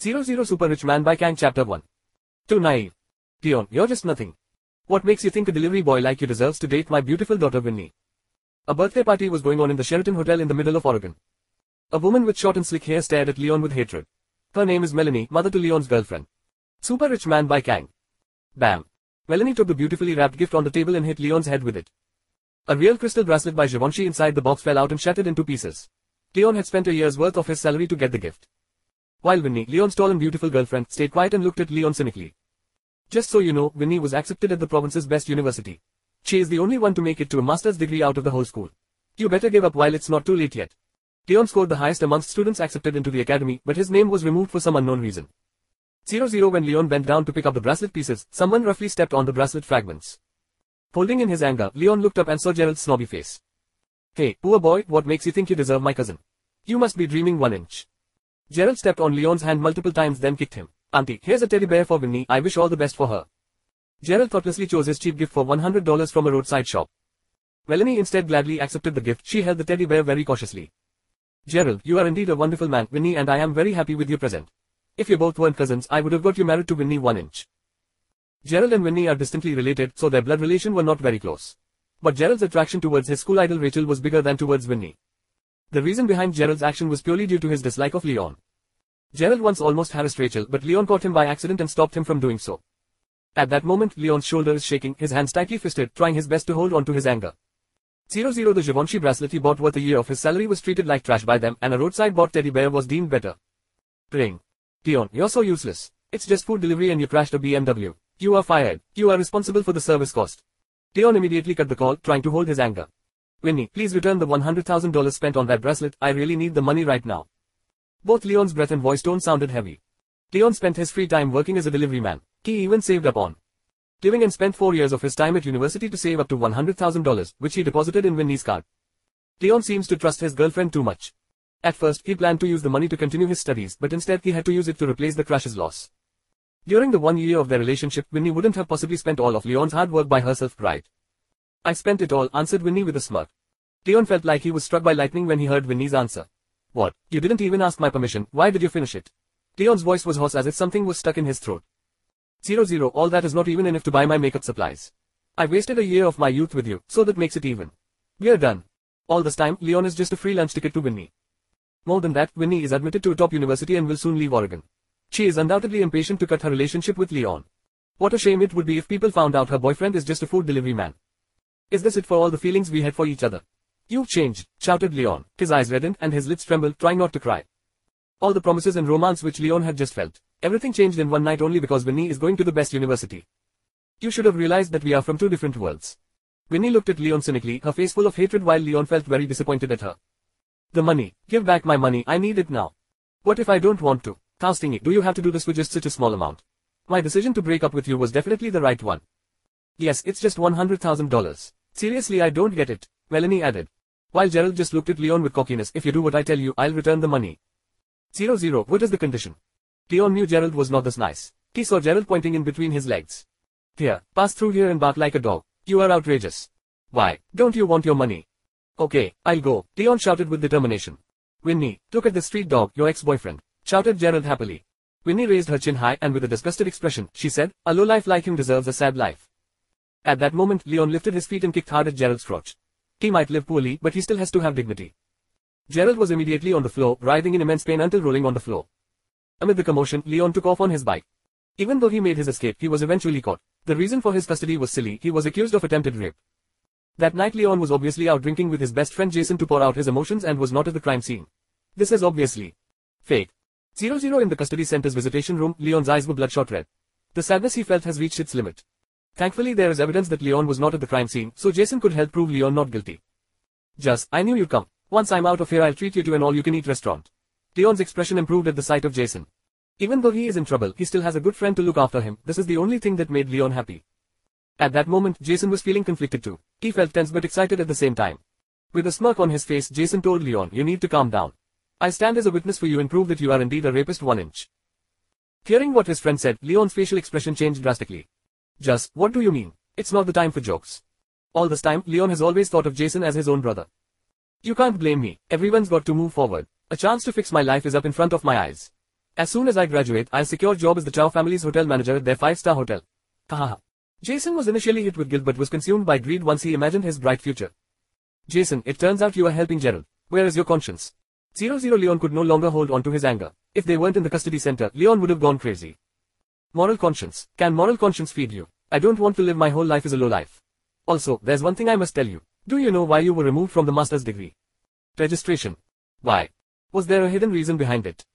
00 Super Rich Man by Kang Chapter 1. Too naive. Leon, you're just nothing. What makes you think a delivery boy like you deserves to date my beautiful daughter Winnie? A birthday party was going on in the Sheraton Hotel in the middle of Oregon. A woman with short and slick hair stared at Leon with hatred. Her name is Melanie, mother to Leon's girlfriend. Super Rich Man by Kang. Bam. Melanie took the beautifully wrapped gift on the table and hit Leon's head with it. A real crystal bracelet by Givenchy inside the box fell out and shattered into pieces. Leon had spent a year's worth of his salary to get the gift. While Winnie, Leon's tall and beautiful girlfriend, stayed quiet and looked at Leon cynically. Just so you know, Winnie was accepted at the province's best university. She is the only one to make it to a master's degree out of the whole school. You better give up while it's not too late yet. Leon scored the highest amongst students accepted into the academy, but his name was removed for some unknown reason. 0-0 when Leon bent down to pick up the bracelet pieces, someone roughly stepped on the bracelet fragments. Holding in his anger, Leon looked up and saw Gerald's snobby face. Hey, poor boy, what makes you think you deserve my cousin? You must be dreaming one inch. Gerald stepped on Leon's hand multiple times then kicked him. Auntie, here's a teddy bear for Winnie, I wish all the best for her. Gerald thoughtlessly chose his cheap gift for $100 from a roadside shop. Melanie instead gladly accepted the gift, she held the teddy bear very cautiously. Gerald, you are indeed a wonderful man, Winnie and I am very happy with your present. If you both weren't cousins, I would have got you married to Winnie one inch. Gerald and Winnie are distantly related, so their blood relation were not very close. But Gerald's attraction towards his school idol Rachel was bigger than towards Winnie. The reason behind Gerald's action was purely due to his dislike of Leon. Gerald once almost harassed Rachel but Leon caught him by accident and stopped him from doing so. At that moment Leon's shoulder is shaking, his hands tightly fisted, trying his best to hold on to his anger. 00 The Givenchy bracelet he bought worth a year of his salary was treated like trash by them and a roadside bought teddy bear was deemed better. Praying. Leon, you're so useless. It's just food delivery and you crashed a BMW. You are fired. You are responsible for the service cost. Leon immediately cut the call, trying to hold his anger. Winnie, please return the $100,000 spent on that bracelet, I really need the money right now. Both Leon's breath and voice tone sounded heavy. Leon spent his free time working as a delivery man. He even saved up on living and spent four years of his time at university to save up to $100,000, which he deposited in Winnie's card. Leon seems to trust his girlfriend too much. At first, he planned to use the money to continue his studies, but instead he had to use it to replace the crash's loss. During the one year of their relationship, Winnie wouldn't have possibly spent all of Leon's hard work by herself right. I spent it all, answered Winnie with a smirk. Leon felt like he was struck by lightning when he heard Winnie's answer. What, you didn't even ask my permission, why did you finish it? Leon's voice was hoarse as if something was stuck in his throat. Zero zero, all that is not even enough to buy my makeup supplies. I wasted a year of my youth with you, so that makes it even. We're done. All this time, Leon is just a free lunch ticket to Winnie. More than that, Winnie is admitted to a top university and will soon leave Oregon. She is undoubtedly impatient to cut her relationship with Leon. What a shame it would be if people found out her boyfriend is just a food delivery man. Is this it for all the feelings we had for each other? You've changed, shouted Leon. His eyes reddened and his lips trembled, trying not to cry. All the promises and romance which Leon had just felt. Everything changed in one night only because Winnie is going to the best university. You should have realized that we are from two different worlds. Winnie looked at Leon cynically, her face full of hatred while Leon felt very disappointed at her. The money. Give back my money, I need it now. What if I don't want to? How stingy, do you have to do this for just such a small amount? My decision to break up with you was definitely the right one. Yes, it's just $100,000. Seriously I don't get it, Melanie added. While Gerald just looked at Leon with cockiness, if you do what I tell you, I'll return the money. Zero zero, what is the condition? Leon knew Gerald was not this nice. He saw Gerald pointing in between his legs. Here, pass through here and bark like a dog. You are outrageous. Why, don't you want your money? Okay, I'll go, Leon shouted with determination. Winnie, look at the street dog, your ex-boyfriend, shouted Gerald happily. Winnie raised her chin high and with a disgusted expression, she said, a low life like him deserves a sad life. At that moment, Leon lifted his feet and kicked hard at Gerald's crotch. He might live poorly, but he still has to have dignity. Gerald was immediately on the floor, writhing in immense pain until rolling on the floor. Amid the commotion, Leon took off on his bike. Even though he made his escape, he was eventually caught. The reason for his custody was silly, he was accused of attempted rape. That night Leon was obviously out drinking with his best friend Jason to pour out his emotions and was not at the crime scene. This is obviously fake. 00 in the custody center's visitation room, Leon's eyes were bloodshot red. The sadness he felt has reached its limit. Thankfully there is evidence that Leon was not at the crime scene, so Jason could help prove Leon not guilty. Just, I knew you'd come. Once I'm out of here I'll treat you to an all-you-can-eat restaurant. Leon's expression improved at the sight of Jason. Even though he is in trouble, he still has a good friend to look after him, this is the only thing that made Leon happy. At that moment, Jason was feeling conflicted too. He felt tense but excited at the same time. With a smirk on his face, Jason told Leon, you need to calm down. I stand as a witness for you and prove that you are indeed a rapist one inch. Hearing what his friend said, Leon's facial expression changed drastically. Just, what do you mean? It's not the time for jokes. All this time, Leon has always thought of Jason as his own brother. You can't blame me, everyone's got to move forward. A chance to fix my life is up in front of my eyes. As soon as I graduate, I'll secure a job as the Chow family's hotel manager at their five-star hotel. Haha. Jason was initially hit with guilt but was consumed by greed once he imagined his bright future. Jason, it turns out you are helping Gerald. Where is your conscience? 00 Leon could no longer hold on to his anger. If they weren't in the custody center, Leon would have gone crazy. Moral conscience. Can moral conscience feed you? I don't want to live my whole life as a low life. Also, there's one thing I must tell you. Do you know why you were removed from the master's degree? Registration. Why? Was there a hidden reason behind it?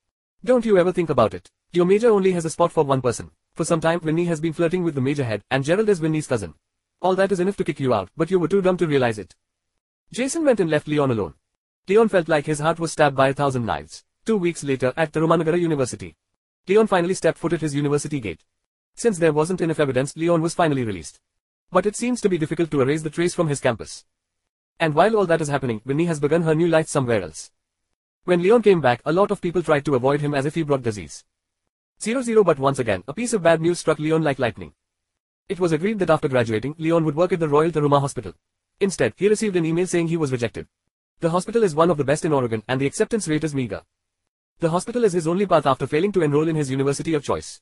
Don't you ever think about it. Your major only has a spot for one person. For some time Winnie has been flirting with the major head, and Gerald is Winnie's cousin. All that is enough to kick you out, but you were too dumb to realize it. Jason went and left Leon alone. Leon felt like his heart was stabbed by a thousand knives. Two weeks later, at the Ramanagara University. Leon finally stepped foot at his university gate. Since there wasn't enough evidence, Leon was finally released. But it seems to be difficult to erase the trace from his campus. And while all that is happening, Winnie has begun her new life somewhere else. When Leon came back, a lot of people tried to avoid him as if he brought disease. 0-0 but once again, a piece of bad news struck Leon like lightning. It was agreed that after graduating, Leon would work at the Royal Taruma Hospital. Instead, he received an email saying he was rejected. The hospital is one of the best in Oregon and the acceptance rate is meager. The hospital is his only path after failing to enroll in his university of choice.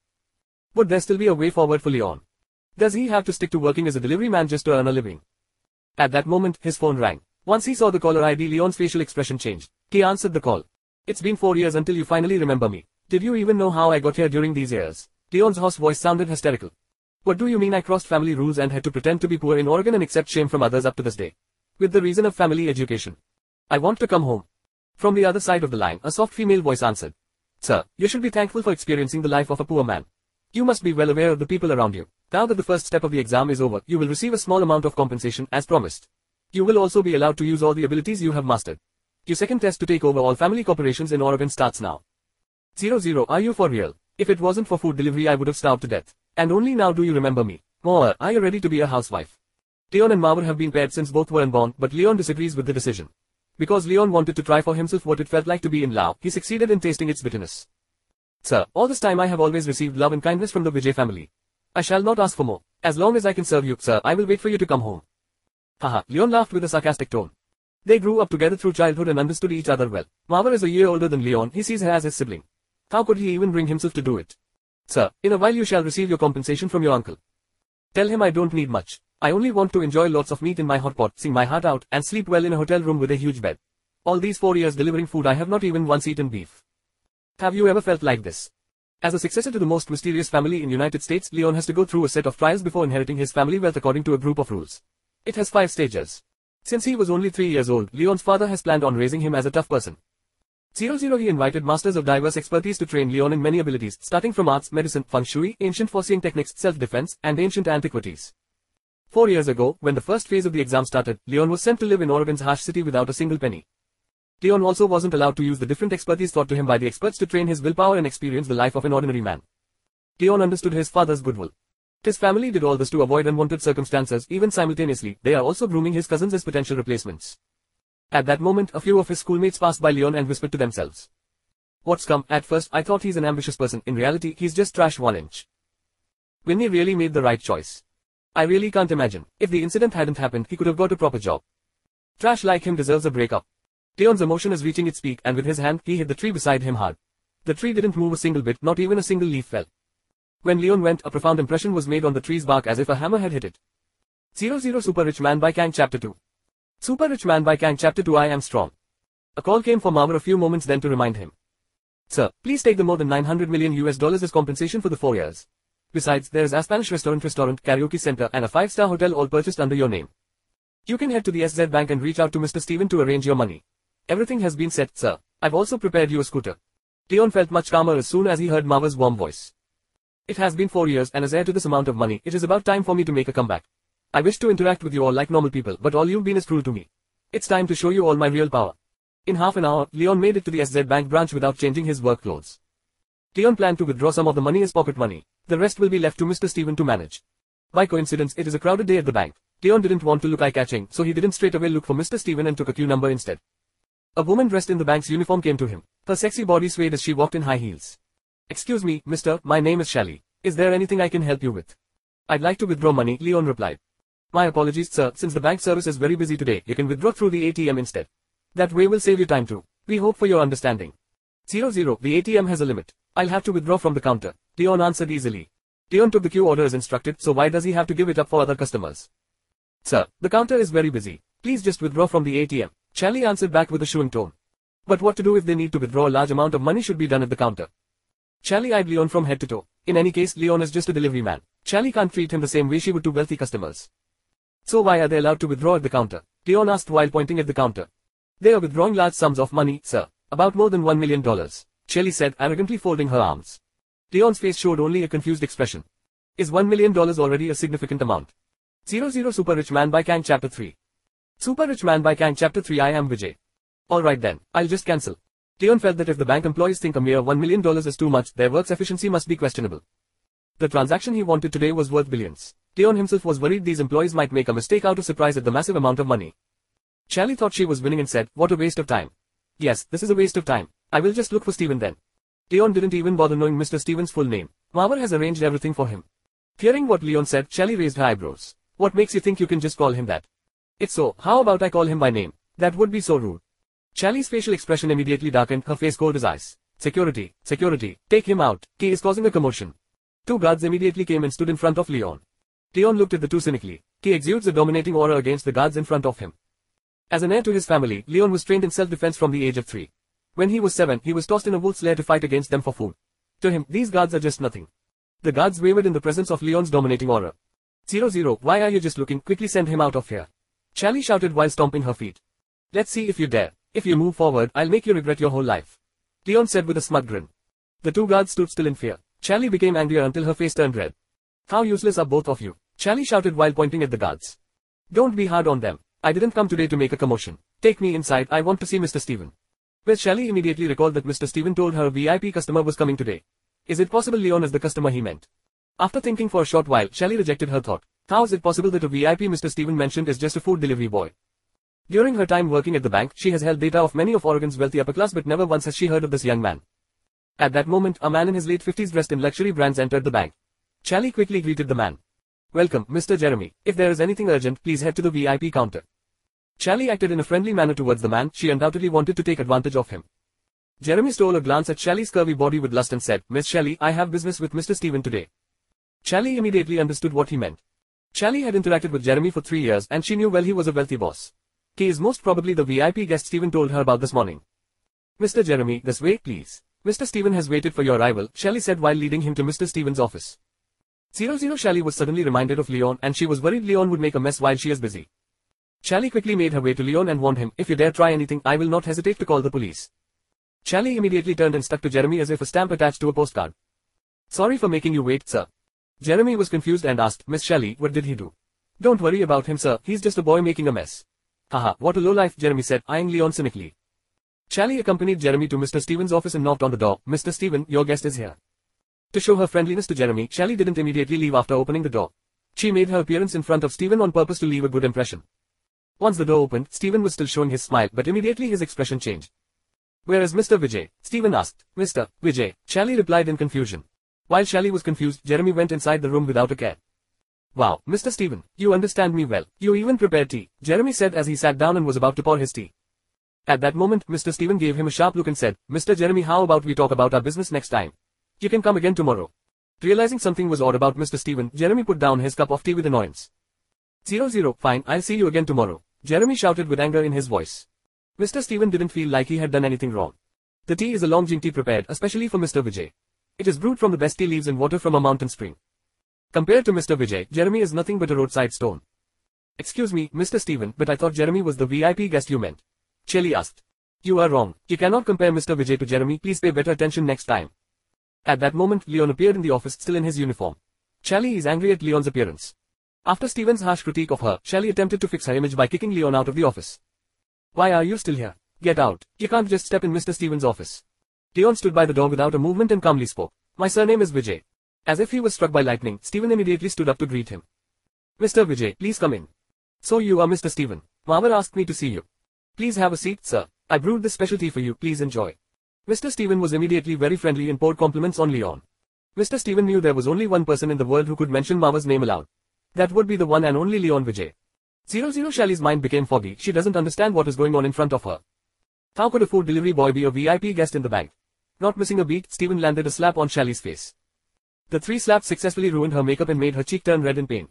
Would there still be a way forward for Leon? Does he have to stick to working as a delivery man just to earn a living? At that moment, his phone rang. Once he saw the caller ID, Leon's facial expression changed. He answered the call. It's been four years until you finally remember me. Did you even know how I got here during these years? Leon's hoarse voice sounded hysterical. What do you mean I crossed family rules and had to pretend to be poor in Oregon and accept shame from others up to this day? With the reason of family education. I want to come home. From the other side of the line, a soft female voice answered. Sir, you should be thankful for experiencing the life of a poor man. You must be well aware of the people around you. Now that the first step of the exam is over, you will receive a small amount of compensation as promised. You will also be allowed to use all the abilities you have mastered. Your second test to take over all family corporations in Oregon starts now. 00 Are you for real? If it wasn't for food delivery I would have starved to death. And only now do you remember me. More, are you ready to be a housewife? Leon and Mawar have been paired since both were unborn, but Leon disagrees with the decision. Because Leon wanted to try for himself what it felt like to be in Lao, he succeeded in tasting its bitterness. Sir, all this time I have always received love and kindness from the Vijay family. I shall not ask for more. As long as I can serve you, sir, I will wait for you to come home. Haha, Leon laughed with a sarcastic tone. They grew up together through childhood and understood each other well. Mawar is a year older than Leon, he sees her as his sibling. How could he even bring himself to do it? Sir, in a while you shall receive your compensation from your uncle. Tell him I don't need much. I only want to enjoy lots of meat in my hot pot, sing my heart out, and sleep well in a hotel room with a huge bed. All these four years delivering food I have not even once eaten beef. Have you ever felt like this? As a successor to the most mysterious family in United States, Leon has to go through a set of trials before inheriting his family wealth according to a group of rules. It has five stages. Since he was only three years old, Leon's father has planned on raising him as a tough person. 00 He invited masters of diverse expertise to train Leon in many abilities, starting from arts, medicine, feng shui, ancient foreseeing techniques, self-defense, and ancient antiquities. Four years ago, when the first phase of the exam started, Leon was sent to live in Oregon's harsh city without a single penny. Leon also wasn't allowed to use the different expertise taught to him by the experts to train his willpower and experience the life of an ordinary man. Leon understood his father's goodwill. His family did all this to avoid unwanted circumstances, even simultaneously, they are also grooming his cousins as potential replacements. At that moment, a few of his schoolmates passed by Leon and whispered to themselves. What's come, at first I thought he's an ambitious person, in reality he's just trash one inch. Winnie really made the right choice. I really can't imagine, if the incident hadn't happened he could have got a proper job. Trash like him deserves a breakup. Leon's emotion is reaching its peak and with his hand he hit the tree beside him hard. The tree didn't move a single bit, not even a single leaf fell. When Leon went, a profound impression was made on the tree's bark as if a hammer had hit it. 00 Super Rich Man by Kang Chapter 2 Super Rich Man by Kang Chapter 2 I am strong. A call came from Mawar a few moments then to remind him. Sir, please take the more than 900 million US dollars as compensation for the four years. Besides, there is a Spanish restaurant restaurant, karaoke center and a five-star hotel all purchased under your name. You can head to the SZ Bank and reach out to Mr. Steven to arrange your money. Everything has been set, sir. I've also prepared you a scooter. Leon felt much calmer as soon as he heard Mawar's warm voice. It has been four years and as heir to this amount of money, it is about time for me to make a comeback. I wish to interact with you all like normal people, but all you've been is cruel to me. It's time to show you all my real power. In half an hour, Leon made it to the SZ Bank branch without changing his work clothes. Leon planned to withdraw some of the money as pocket money. The rest will be left to Mr. Steven to manage. By coincidence, it is a crowded day at the bank. Leon didn't want to look eye-catching, so he didn't straight away look for Mr. Steven and took a queue number instead. A woman dressed in the bank's uniform came to him. Her sexy body swayed as she walked in high heels. Excuse me, mister, my name is Shally. Is there anything I can help you with? I'd like to withdraw money, Leon replied. My apologies, sir, since the bank service is very busy today, you can withdraw through the ATM instead. That way will save you time too. We hope for your understanding. 00, the ATM has a limit. I'll have to withdraw from the counter. Leon answered easily. Leon took the queue order as instructed, so why does he have to give it up for other customers? Sir, the counter is very busy. Please just withdraw from the ATM. Charlie answered back with a shooing tone. But what to do if they need to withdraw a large amount of money should be done at the counter. Charlie eyed Leon from head to toe. In any case, Leon is just a delivery man. Charlie can't treat him the same way she would to wealthy customers. So why are they allowed to withdraw at the counter? Leon asked while pointing at the counter. They are withdrawing large sums of money, sir. About more than one million dollars. Charlie said, arrogantly folding her arms. Leon's face showed only a confused expression. Is one million dollars already a significant amount? 00 Super Rich Man by Kang Chapter 3 Super Rich Man by Kang Chapter 3 I am Vijay. Alright then, I'll just cancel. Leon felt that if the bank employees think a mere $1 million is too much, their work's efficiency must be questionable. The transaction he wanted today was worth billions. Leon himself was worried these employees might make a mistake out of surprise at the massive amount of money. Charlie thought she was winning and said, what a waste of time. Yes, this is a waste of time. I will just look for Steven then. Leon didn't even bother knowing Mr. Steven's full name. Mawar has arranged everything for him. Hearing what Leon said, Charlie raised her eyebrows. What makes you think you can just call him that? It's so, how about I call him by name? That would be so rude. Charlie's facial expression immediately darkened, her face cold as ice. Security, security, take him out, Kay is causing a commotion. Two guards immediately came and stood in front of Leon. Leon looked at the two cynically. Kay exudes a dominating aura against the guards in front of him. As an heir to his family, Leon was trained in self-defense from the age of three. When he was seven, he was tossed in a wolf's lair to fight against them for food. To him, these guards are just nothing. The guards wavered in the presence of Leon's dominating aura. Zero zero, why are you just looking? Quickly send him out of here. Charlie shouted while stomping her feet. Let's see if you dare. If you move forward, I'll make you regret your whole life. Leon said with a smug grin. The two guards stood still in fear. Charlie became angrier until her face turned red. How useless are both of you? Charlie shouted while pointing at the guards. Don't be hard on them. I didn't come today to make a commotion. Take me inside, I want to see Mr. Steven. Well, Charlie immediately recalled that Mr. Steven told her a VIP customer was coming today. Is it possible Leon is the customer he meant? After thinking for a short while, Charlie rejected her thought. How is it possible that a VIP Mr. Steven mentioned is just a food delivery boy? During her time working at the bank, she has held data of many of Oregon's wealthy upper class but never once has she heard of this young man. At that moment, a man in his late 50s dressed in luxury brands entered the bank. Charlie quickly greeted the man. Welcome, Mr. Jeremy. If there is anything urgent, please head to the VIP counter. Charlie acted in a friendly manner towards the man, she undoubtedly wanted to take advantage of him. Jeremy stole a glance at Charlie's curvy body with lust and said, Miss Shelley, I have business with Mr. Steven today. Charlie immediately understood what he meant. Charlie had interacted with Jeremy for three years and she knew well he was a wealthy boss. He is most probably the VIP guest Steven told her about this morning. Mr. Jeremy, this way, please. Mr. Steven has waited for your arrival, Shelley said while leading him to Mr. Steven's office. 00 Shelley was suddenly reminded of Leon and she was worried Leon would make a mess while she is busy. Shelley quickly made her way to Leon and warned him, if you dare try anything, I will not hesitate to call the police. Shelley immediately turned and stuck to Jeremy as if a stamp attached to a postcard. Sorry for making you wait, sir. Jeremy was confused and asked, Miss Shelley, what did he do? Don't worry about him, sir, he's just a boy making a mess. Haha, what a low life, Jeremy said, eyeing Leon cynically. Charlie accompanied Jeremy to Mr. Stevens' office and knocked on the door. Mr. Steven, your guest is here. To show her friendliness to Jeremy, Shelley didn't immediately leave after opening the door. She made her appearance in front of Steven on purpose to leave a good impression. Once the door opened, Steven was still showing his smile, but immediately his expression changed. Where is Mr. Vijay? Steven asked. Mr. Vijay. Shelley replied in confusion. While Shelley was confused, Jeremy went inside the room without a care. Wow, Mr. Steven, you understand me well. You even prepared tea, Jeremy said as he sat down and was about to pour his tea. At that moment, Mr. Steven gave him a sharp look and said, Mr. Jeremy how about we talk about our business next time? You can come again tomorrow. Realizing something was odd about Mr. Steven, Jeremy put down his cup of tea with annoyance. Zero zero, fine, I'll see you again tomorrow. Jeremy shouted with anger in his voice. Mr. Steven didn't feel like he had done anything wrong. The tea is a long tea prepared especially for Mr. Vijay. It is brewed from the best tea leaves and water from a mountain spring. Compared to Mr. Vijay, Jeremy is nothing but a roadside stone. Excuse me, Mr. Steven, but I thought Jeremy was the VIP guest you meant. Charlie asked. You are wrong. You cannot compare Mr. Vijay to Jeremy, please pay better attention next time. At that moment, Leon appeared in the office still in his uniform. Charlie is angry at Leon's appearance. After Steven's harsh critique of her, Charlie attempted to fix her image by kicking Leon out of the office. Why are you still here? Get out. You can't just step in Mr. Steven's office. Leon stood by the door without a movement and calmly spoke. My surname is Vijay. As if he was struck by lightning, Stephen immediately stood up to greet him. Mr. Vijay, please come in. So you are Mr. Stephen. Mama asked me to see you. Please have a seat, sir. I brewed this specialty for you, please enjoy. Mr. Stephen was immediately very friendly and poured compliments on Leon. Mr. Stephen knew there was only one person in the world who could mention Mama's name aloud. That would be the one and only Leon Vijay. Zero Zero Shelly's mind became foggy, she doesn't understand what is going on in front of her. How could a food delivery boy be a VIP guest in the bank? Not missing a beat, Steven landed a slap on Shelly's face. The three slaps successfully ruined her makeup and made her cheek turn red in pain.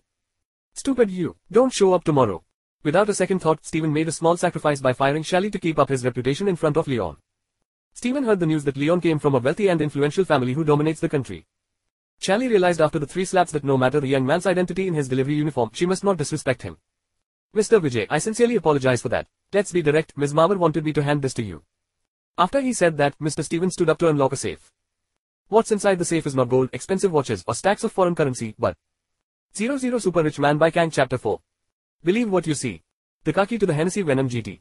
Stupid you, don't show up tomorrow. Without a second thought, Steven made a small sacrifice by firing Shelly to keep up his reputation in front of Leon. Steven heard the news that Leon came from a wealthy and influential family who dominates the country. Shally realized after the three slaps that no matter the young man's identity in his delivery uniform, she must not disrespect him. Mr. Vijay, I sincerely apologize for that. Let's be direct, Ms. Mawar wanted me to hand this to you. After he said that, Mr. Steven stood up to unlock a safe. What's inside the safe is not gold, expensive watches, or stacks of foreign currency, but 00 Super Rich Man by Kang Chapter 4. Believe what you see. The key to the Hennessy Venom GT.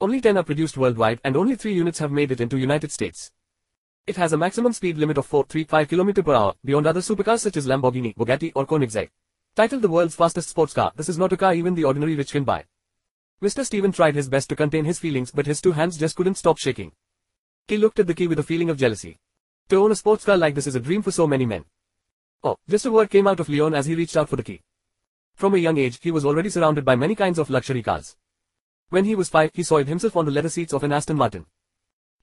Only 10 are produced worldwide and only 3 units have made it into United States. It has a maximum speed limit of 435 km per hour, beyond other supercars such as Lamborghini, Bugatti or Koenigsegg. Titled the world's fastest sports car, this is not a car even the ordinary rich can buy. Mr. Steven tried his best to contain his feelings but his two hands just couldn't stop shaking. He looked at the key with a feeling of jealousy. To own a sports car like this is a dream for so many men. Oh, just a word came out of Leon as he reached out for the key. From a young age, he was already surrounded by many kinds of luxury cars. When he was five, he soiled himself on the leather seats of an Aston Martin.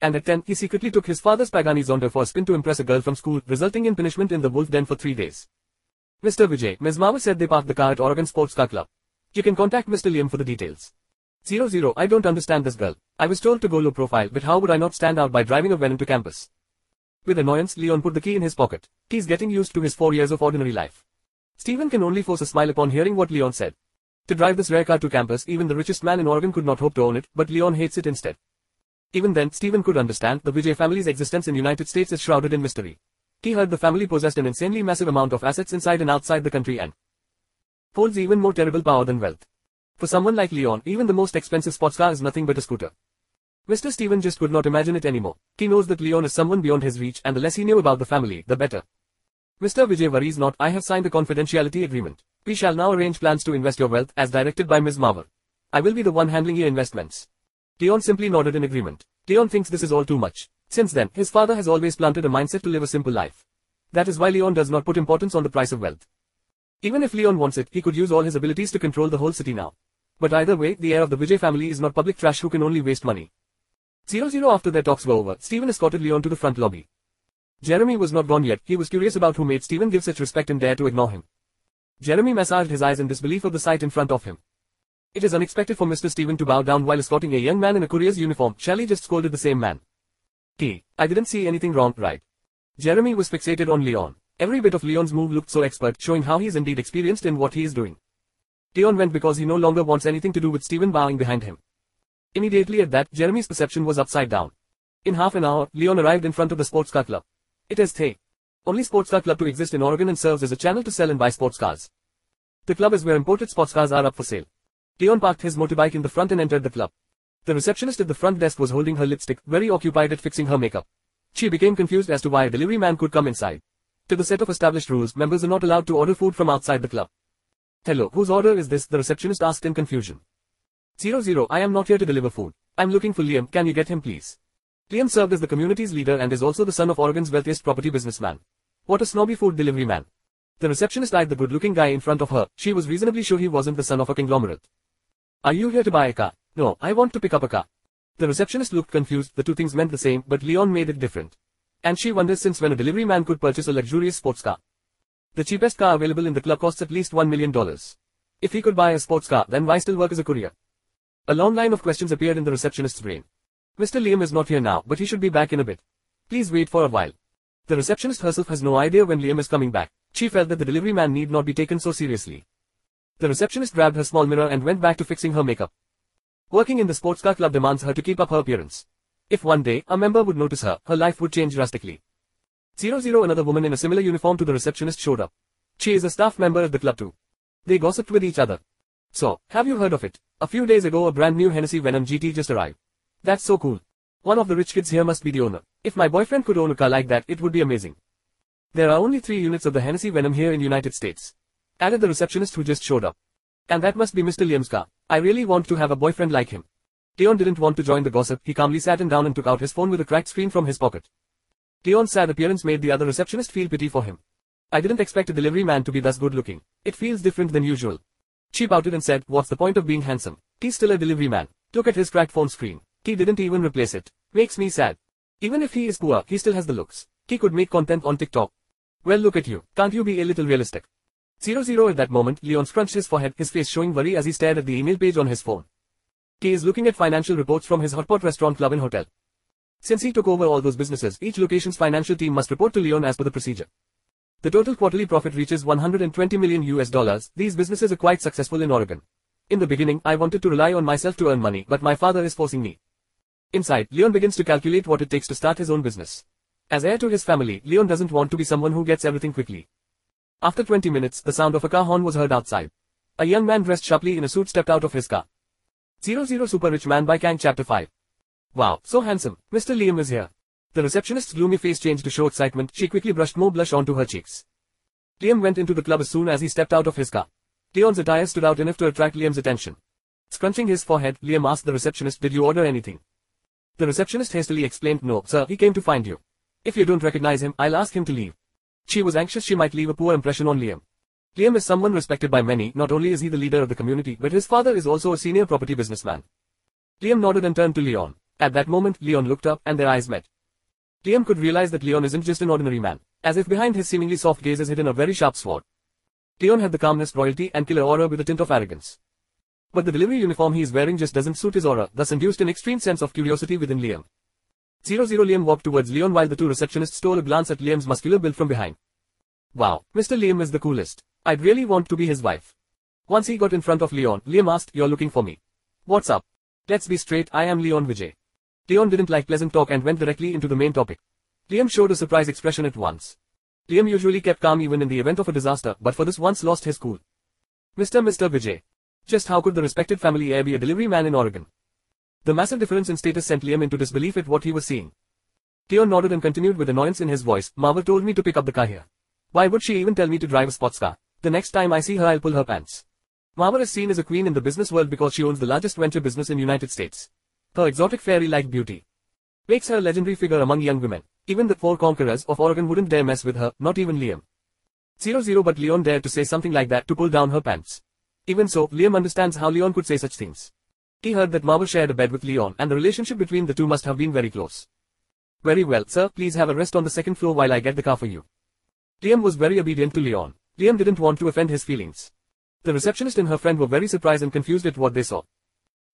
And at ten, he secretly took his father's Pagani Zonda for a spin to impress a girl from school, resulting in punishment in the wolf den for three days. Mr. Vijay, Ms. Mawar said they parked the car at Oregon Sports Car Club. You can contact Mr. Liam for the details. 00 I don't understand this girl. I was told to go low profile but how would I not stand out by driving a Venom to campus? With annoyance, Leon put the key in his pocket. He's getting used to his four years of ordinary life. Stephen can only force a smile upon hearing what Leon said. To drive this rare car to campus, even the richest man in Oregon could not hope to own it, but Leon hates it instead. Even then, Steven could understand, the Vijay family's existence in United States is shrouded in mystery. He heard the family possessed an insanely massive amount of assets inside and outside the country and holds even more terrible power than wealth. For someone like Leon, even the most expensive sports car is nothing but a scooter. Mr. Steven just could not imagine it anymore. He knows that Leon is someone beyond his reach and the less he knew about the family, the better. Mr. Vijay worries not, I have signed a confidentiality agreement. We shall now arrange plans to invest your wealth as directed by Ms. Mawar. I will be the one handling your investments. Leon simply nodded in agreement. Leon thinks this is all too much. Since then, his father has always planted a mindset to live a simple life. That is why Leon does not put importance on the price of wealth. Even if Leon wants it, he could use all his abilities to control the whole city now. But either way, the heir of the Vijay family is not public trash who can only waste money. 0-0 after their talks were over, Steven escorted Leon to the front lobby. Jeremy was not gone yet, he was curious about who made Steven give such respect and dare to ignore him. Jeremy massaged his eyes in disbelief of the sight in front of him. It is unexpected for Mr. Stephen to bow down while escorting a young man in a courier's uniform, Shelley just scolded the same man. T. I didn't see anything wrong, right? Jeremy was fixated on Leon. Every bit of Leon's move looked so expert, showing how he is indeed experienced in what he is doing. Leon went because he no longer wants anything to do with Stephen bowing behind him. Immediately at that, Jeremy's perception was upside down. In half an hour, Leon arrived in front of the sports car club. It is the only sports car club to exist in Oregon and serves as a channel to sell and buy sports cars. The club is where imported sports cars are up for sale. Leon parked his motorbike in the front and entered the club. The receptionist at the front desk was holding her lipstick, very occupied at fixing her makeup. She became confused as to why a delivery man could come inside. To the set of established rules, members are not allowed to order food from outside the club. Hello, whose order is this? The receptionist asked in confusion. Zero zero, I am not here to deliver food. I'm looking for Liam, can you get him please? Liam served as the community's leader and is also the son of Oregon's wealthiest property businessman. What a snobby food delivery man. The receptionist eyed the good-looking guy in front of her, she was reasonably sure he wasn't the son of a conglomerate. Are you here to buy a car? No, I want to pick up a car. The receptionist looked confused, the two things meant the same, but Leon made it different. And she wonders since when a delivery man could purchase a luxurious sports car. The cheapest car available in the club costs at least $1 million. If he could buy a sports car, then why still work as a courier? A long line of questions appeared in the receptionist's brain. Mr. Liam is not here now, but he should be back in a bit. Please wait for a while. The receptionist herself has no idea when Liam is coming back. She felt that the delivery man need not be taken so seriously. The receptionist grabbed her small mirror and went back to fixing her makeup. Working in the sports car club demands her to keep up her appearance. If one day, a member would notice her, her life would change drastically. 00 Another woman in a similar uniform to the receptionist showed up. She is a staff member at the club too. They gossiped with each other. So, have you heard of it? A few days ago a brand new Hennessy Venom GT just arrived. That's so cool. One of the rich kids here must be the owner. If my boyfriend could own a car like that, it would be amazing. There are only three units of the Hennessy Venom here in United States. Added the receptionist who just showed up. And that must be Mr. Liam's car. I really want to have a boyfriend like him. Leon didn't want to join the gossip, he calmly sat him down and took out his phone with a cracked screen from his pocket. Leon's sad appearance made the other receptionist feel pity for him. I didn't expect a delivery man to be thus good looking. It feels different than usual. She pouted and said, what's the point of being handsome? He's still a delivery man. Look at his cracked phone screen. He didn't even replace it. Makes me sad. Even if he is poor, he still has the looks. He could make content on TikTok. Well look at you, can't you be a little realistic? 00 at that moment, Leon scrunched his forehead, his face showing worry as he stared at the email page on his phone. He is looking at financial reports from his hotpot restaurant club and hotel. Since he took over all those businesses, each location's financial team must report to Leon as per the procedure. The total quarterly profit reaches 120 million US dollars. These businesses are quite successful in Oregon. In the beginning, I wanted to rely on myself to earn money, but my father is forcing me. Inside, Leon begins to calculate what it takes to start his own business. As heir to his family, Leon doesn't want to be someone who gets everything quickly. After 20 minutes, the sound of a car horn was heard outside. A young man dressed sharply in a suit stepped out of his car. 00 Super Rich Man by Kang Chapter 5 Wow, so handsome, Mr. Liam is here. The receptionist's gloomy face changed to show excitement, she quickly brushed more blush onto her cheeks. Liam went into the club as soon as he stepped out of his car. Leon's attire stood out enough to attract Liam's attention. Scrunching his forehead, Liam asked the receptionist, did you order anything? The receptionist hastily explained, no, sir, he came to find you. If you don't recognize him, I'll ask him to leave. She was anxious she might leave a poor impression on Liam. Liam is someone respected by many, not only is he the leader of the community, but his father is also a senior property businessman. Liam nodded and turned to Leon. At that moment, Leon looked up, and their eyes met. Liam could realize that Leon isn't just an ordinary man, as if behind his seemingly soft gaze is hidden a very sharp sword. Leon had the calmness, royalty, and killer aura with a tint of arrogance. But the delivery uniform he is wearing just doesn't suit his aura, thus induced an extreme sense of curiosity within Liam. 00 Liam walked towards Leon while the two receptionists stole a glance at Liam's muscular build from behind. Wow, Mr. Liam is the coolest. I'd really want to be his wife. Once he got in front of Leon, Liam asked, you're looking for me. What's up? Let's be straight, I am Leon Vijay. Leon didn't like pleasant talk and went directly into the main topic. Liam showed a surprised expression at once. Liam usually kept calm even in the event of a disaster, but for this once lost his cool. Mr. Mr. Vijay. Just how could the respected family heir be a delivery man in Oregon? The massive difference in status sent Liam into disbelief at what he was seeing. Leon nodded and continued with annoyance in his voice, Mawar told me to pick up the car here. Why would she even tell me to drive a sports car? The next time I see her I'll pull her pants. Mawar is seen as a queen in the business world because she owns the largest venture business in United States. Her exotic fairy-like beauty makes her a legendary figure among young women. Even the four conquerors of Oregon wouldn't dare mess with her, not even Liam. 0-0 but Leon dared to say something like that to pull down her pants. Even so, Liam understands how Leon could say such things. He heard that Mawar shared a bed with Leon and the relationship between the two must have been very close. Very well, sir, please have a rest on the second floor while I get the car for you. Liam was very obedient to Leon. Liam didn't want to offend his feelings. The receptionist and her friend were very surprised and confused at what they saw.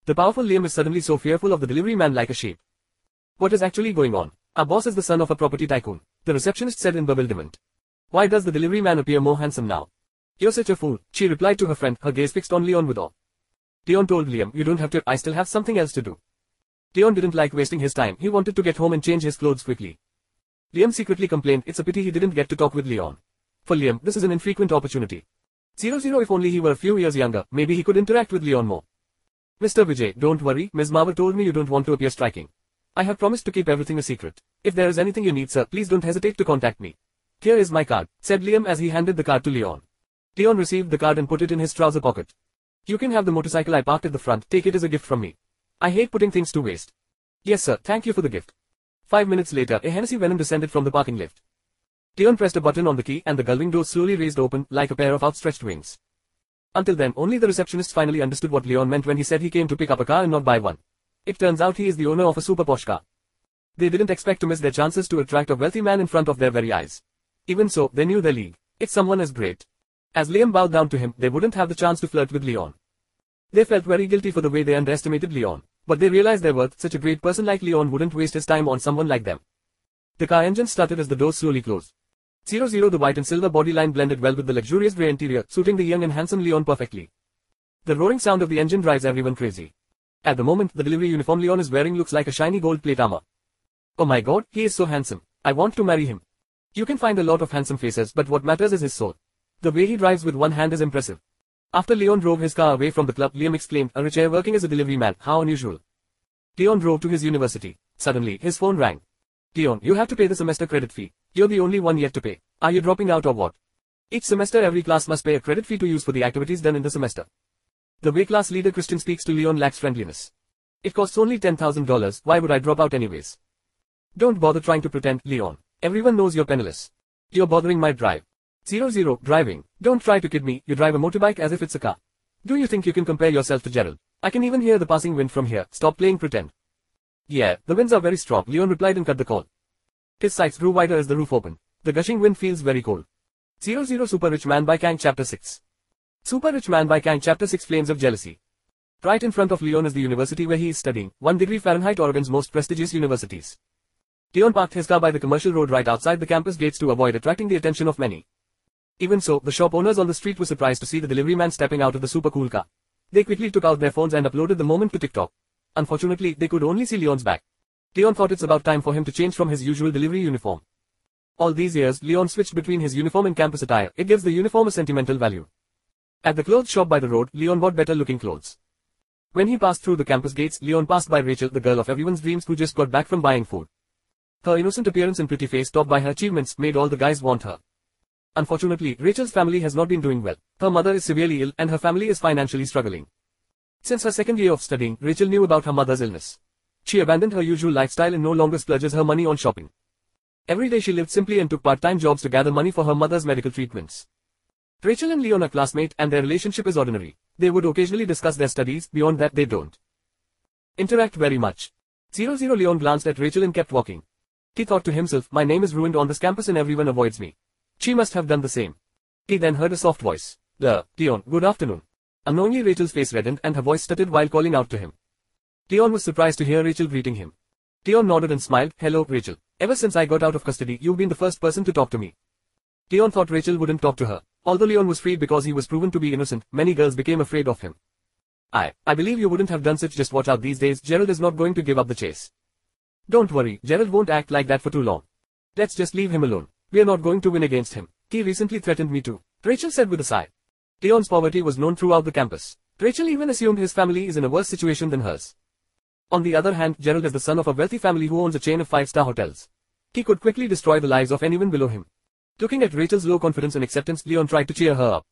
The powerful Liam is suddenly so fearful of the delivery man like a sheep. What is actually going on? Our boss is the son of a property tycoon, the receptionist said in bewilderment. Why does the delivery man appear more handsome now? You're such a fool, she replied to her friend, her gaze fixed on Leon with awe. Leon told Liam, you don't have to, I still have something else to do. Leon didn't like wasting his time, he wanted to get home and change his clothes quickly. Liam secretly complained it's a pity he didn't get to talk with Leon. For Liam, this is an infrequent opportunity. 00 if only he were a few years younger, maybe he could interact with Leon more. Mr. Vijay, don't worry, Ms. Mawar told me you don't want to appear striking. I have promised to keep everything a secret. If there is anything you need sir, please don't hesitate to contact me. Here is my card, said Liam as he handed the card to Leon. Leon received the card and put it in his trouser pocket. You can have the motorcycle I parked at the front, take it as a gift from me. I hate putting things to waste. Yes sir, thank you for the gift. Five minutes later, a Hennessy Venom descended from the parking lift. Leon pressed a button on the key and the gullwing door slowly raised open, like a pair of outstretched wings. Until then, only the receptionist finally understood what Leon meant when he said he came to pick up a car and not buy one. It turns out he is the owner of a super posh car. They didn't expect to miss their chances to attract a wealthy man in front of their very eyes. Even so, they knew their league. If someone as great, as Liam bowed down to him, they wouldn't have the chance to flirt with Leon. They felt very guilty for the way they underestimated Leon, but they realized their worth, such a great person like Leon wouldn't waste his time on someone like them. The car engine started as the doors slowly closed. 00 The white and silver bodyline blended well with the luxurious grey interior, suiting the young and handsome Leon perfectly. The roaring sound of the engine drives everyone crazy. At the moment, the delivery uniform Leon is wearing looks like a shiny gold plate armor. Oh my god, he is so handsome. I want to marry him. You can find a lot of handsome faces, but what matters is his soul. The way he drives with one hand is impressive. After Leon drove his car away from the club, Liam exclaimed, a rich heir working as a delivery man, how unusual. Leon drove to his university. Suddenly, his phone rang. Leon, you have to pay the semester credit fee. You're the only one yet to pay. Are you dropping out or what? Each semester every class must pay a credit fee to use for the activities done in the semester. The way class leader Christian speaks to Leon lacks friendliness. It costs only $10,000, why would I drop out anyways? Don't bother trying to pretend, Leon. Everyone knows you're penniless. You're bothering my drive. Zero zero, driving. Don't try to kid me, you drive a motorbike as if it's a car. Do you think you can compare yourself to Gerald? I can even hear the passing wind from here, stop playing pretend. Yeah, the winds are very strong, Leon replied and cut the call. His sights grew wider as the roof opened. The gushing wind feels very cold. 00 Super Rich Man by Kang Chapter 6 Super Rich Man by Kang Chapter 6 Flames of Jealousy Right in front of Leon is the university where he is studying, 1 degree Fahrenheit Oregon's most prestigious universities. Leon parked his car by the commercial road right outside the campus gates to avoid attracting the attention of many. Even so, the shop owners on the street were surprised to see the delivery man stepping out of the super cool car. They quickly took out their phones and uploaded the moment to TikTok. Unfortunately, they could only see Leon's back. Leon thought it's about time for him to change from his usual delivery uniform. All these years, Leon switched between his uniform and campus attire. It gives the uniform a sentimental value. At the clothes shop by the road, Leon bought better looking clothes. When he passed through the campus gates, Leon passed by Rachel, the girl of everyone's dreams who just got back from buying food. Her innocent appearance and pretty face topped by her achievements made all the guys want her. Unfortunately, Rachel's family has not been doing well. Her mother is severely ill and her family is financially struggling. Since her second year of studying, Rachel knew about her mother's illness. She abandoned her usual lifestyle and no longer splurges her money on shopping. Every day she lived simply and took part-time jobs to gather money for her mother's medical treatments. Rachel and Leon are classmates and their relationship is ordinary. They would occasionally discuss their studies, beyond that they don't. Interact very much. 00 Leon glanced at Rachel and kept walking. He thought to himself, my name is ruined on this campus and everyone avoids me. She must have done the same. He then heard a soft voice. The, Leon, good afternoon. Unknowingly Rachel's face reddened and her voice stuttered while calling out to him. Leon was surprised to hear Rachel greeting him. Leon nodded and smiled, hello, Rachel. Ever since I got out of custody, you've been the first person to talk to me. Leon thought Rachel wouldn't talk to her. Although Leon was freed because he was proven to be innocent, many girls became afraid of him. I, I believe you wouldn't have done such just watch out these days, Gerald is not going to give up the chase. Don't worry, Gerald won't act like that for too long. Let's just leave him alone. We're not going to win against him. He recently threatened me too. Rachel said with a sigh. Leon's poverty was known throughout the campus. Rachel even assumed his family is in a worse situation than hers. On the other hand, Gerald is the son of a wealthy family who owns a chain of five-star hotels. He could quickly destroy the lives of anyone below him. Looking at Rachel's low confidence and acceptance, Leon tried to cheer her up.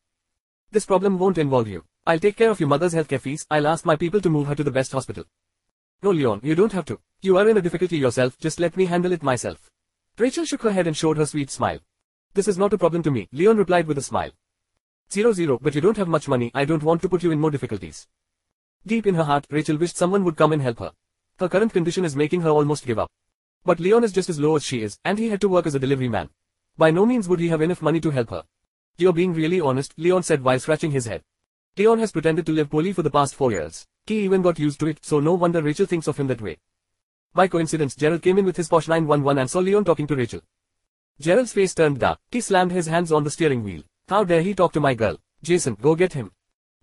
This problem won't involve you. I'll take care of your mother's healthcare fees, I'll ask my people to move her to the best hospital. No Leon, you don't have to. You are in a difficulty yourself, just let me handle it myself. Rachel shook her head and showed her sweet smile. This is not a problem to me, Leon replied with a smile. Zero zero, but you don't have much money, I don't want to put you in more difficulties. Deep in her heart, Rachel wished someone would come and help her. Her current condition is making her almost give up. But Leon is just as low as she is, and he had to work as a delivery man. By no means would he have enough money to help her. You're being really honest, Leon said while scratching his head. Leon has pretended to live poorly for the past four years. He even got used to it, so no wonder Rachel thinks of him that way. By coincidence, Gerald came in with his Porsche 911 and saw Leon talking to Rachel. Gerald's face turned dark. He slammed his hands on the steering wheel. How dare he talk to my girl? Jason, go get him.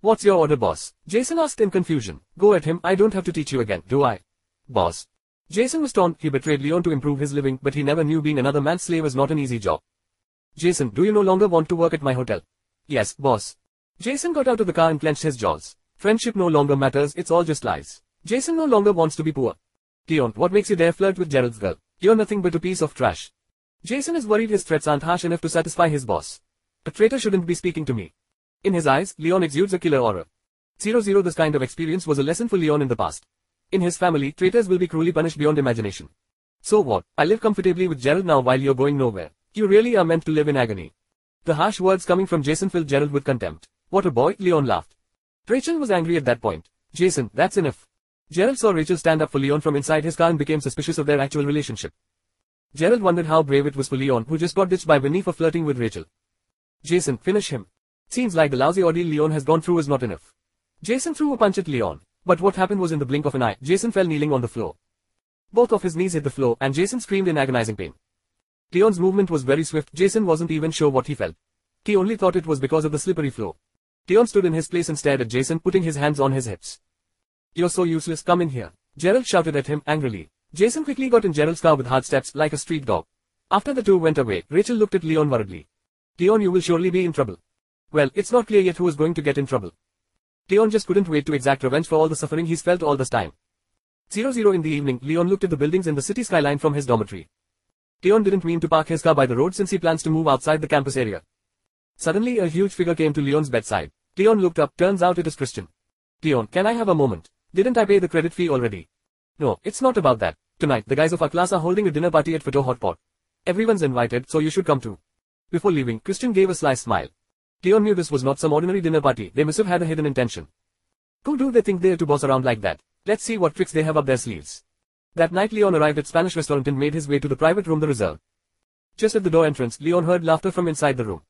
What's your order, boss? Jason asked in confusion. Go at him, I don't have to teach you again, do I? Boss. Jason was torn, he betrayed Leon to improve his living, but he never knew being another man's slave was not an easy job. Jason, do you no longer want to work at my hotel? Yes, boss. Jason got out of the car and clenched his jaws. Friendship no longer matters, it's all just lies. Jason no longer wants to be poor. Leon, what makes you dare flirt with Gerald's girl? You're nothing but a piece of trash. Jason is worried his threats aren't harsh enough to satisfy his boss. A traitor shouldn't be speaking to me. In his eyes, Leon exudes a killer aura. 0-0 This kind of experience was a lesson for Leon in the past. In his family, traitors will be cruelly punished beyond imagination. So what? I live comfortably with Gerald now while you're going nowhere. You really are meant to live in agony. The harsh words coming from Jason filled Gerald with contempt. What a boy, Leon laughed. Rachel was angry at that point. Jason, that's enough. Gerald saw Rachel stand up for Leon from inside his car and became suspicious of their actual relationship. Gerald wondered how brave it was for Leon, who just got ditched by Winnie for flirting with Rachel. Jason, finish him. Seems like the lousy ordeal Leon has gone through is not enough. Jason threw a punch at Leon. But what happened was in the blink of an eye, Jason fell kneeling on the floor. Both of his knees hit the floor, and Jason screamed in agonizing pain. Leon's movement was very swift, Jason wasn't even sure what he felt. He only thought it was because of the slippery floor. Leon stood in his place and stared at Jason, putting his hands on his hips. You're so useless, come in here. Gerald shouted at him, angrily. Jason quickly got in Gerald's car with hard steps, like a street dog. After the two went away, Rachel looked at Leon worriedly. Leon you will surely be in trouble. Well, it's not clear yet who is going to get in trouble. Leon just couldn't wait to exact revenge for all the suffering he's felt all this time. 00 in the evening, Leon looked at the buildings and the city skyline from his dormitory. Leon didn't mean to park his car by the road since he plans to move outside the campus area. Suddenly a huge figure came to Leon's bedside. Leon looked up, turns out it is Christian. Leon, can I have a moment? Didn't I pay the credit fee already? No, it's not about that. Tonight, the guys of our class are holding a dinner party at Photo Hot Pot. Everyone's invited, so you should come too. Before leaving, Christian gave a sly smile. Leon knew this was not some ordinary dinner party, they must have had a hidden intention. Who do they think they're to boss around like that? Let's see what tricks they have up their sleeves. That night Leon arrived at Spanish restaurant and made his way to the private room the reserve. Just at the door entrance, Leon heard laughter from inside the room.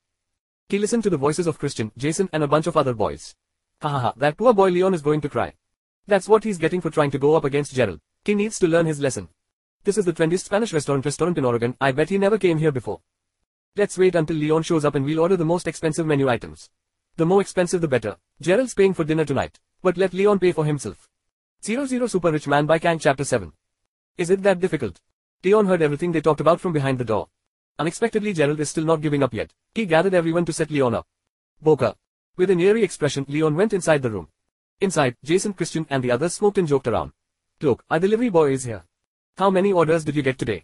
He listened to the voices of Christian, Jason and a bunch of other boys. Ha ha ha, that poor boy Leon is going to cry. That's what he's getting for trying to go up against Gerald. He needs to learn his lesson. This is the trendiest Spanish restaurant restaurant in Oregon, I bet he never came here before. Let's wait until Leon shows up and we'll order the most expensive menu items. The more expensive the better. Gerald's paying for dinner tonight. But let Leon pay for himself. 00 Super Rich Man by Kang Chapter 7 Is it that difficult? Leon heard everything they talked about from behind the door. Unexpectedly Gerald is still not giving up yet. He gathered everyone to set Leon up. Boca. With an eerie expression, Leon went inside the room. Inside, Jason, Christian and the others smoked and joked around. Look, our delivery boy is here. How many orders did you get today?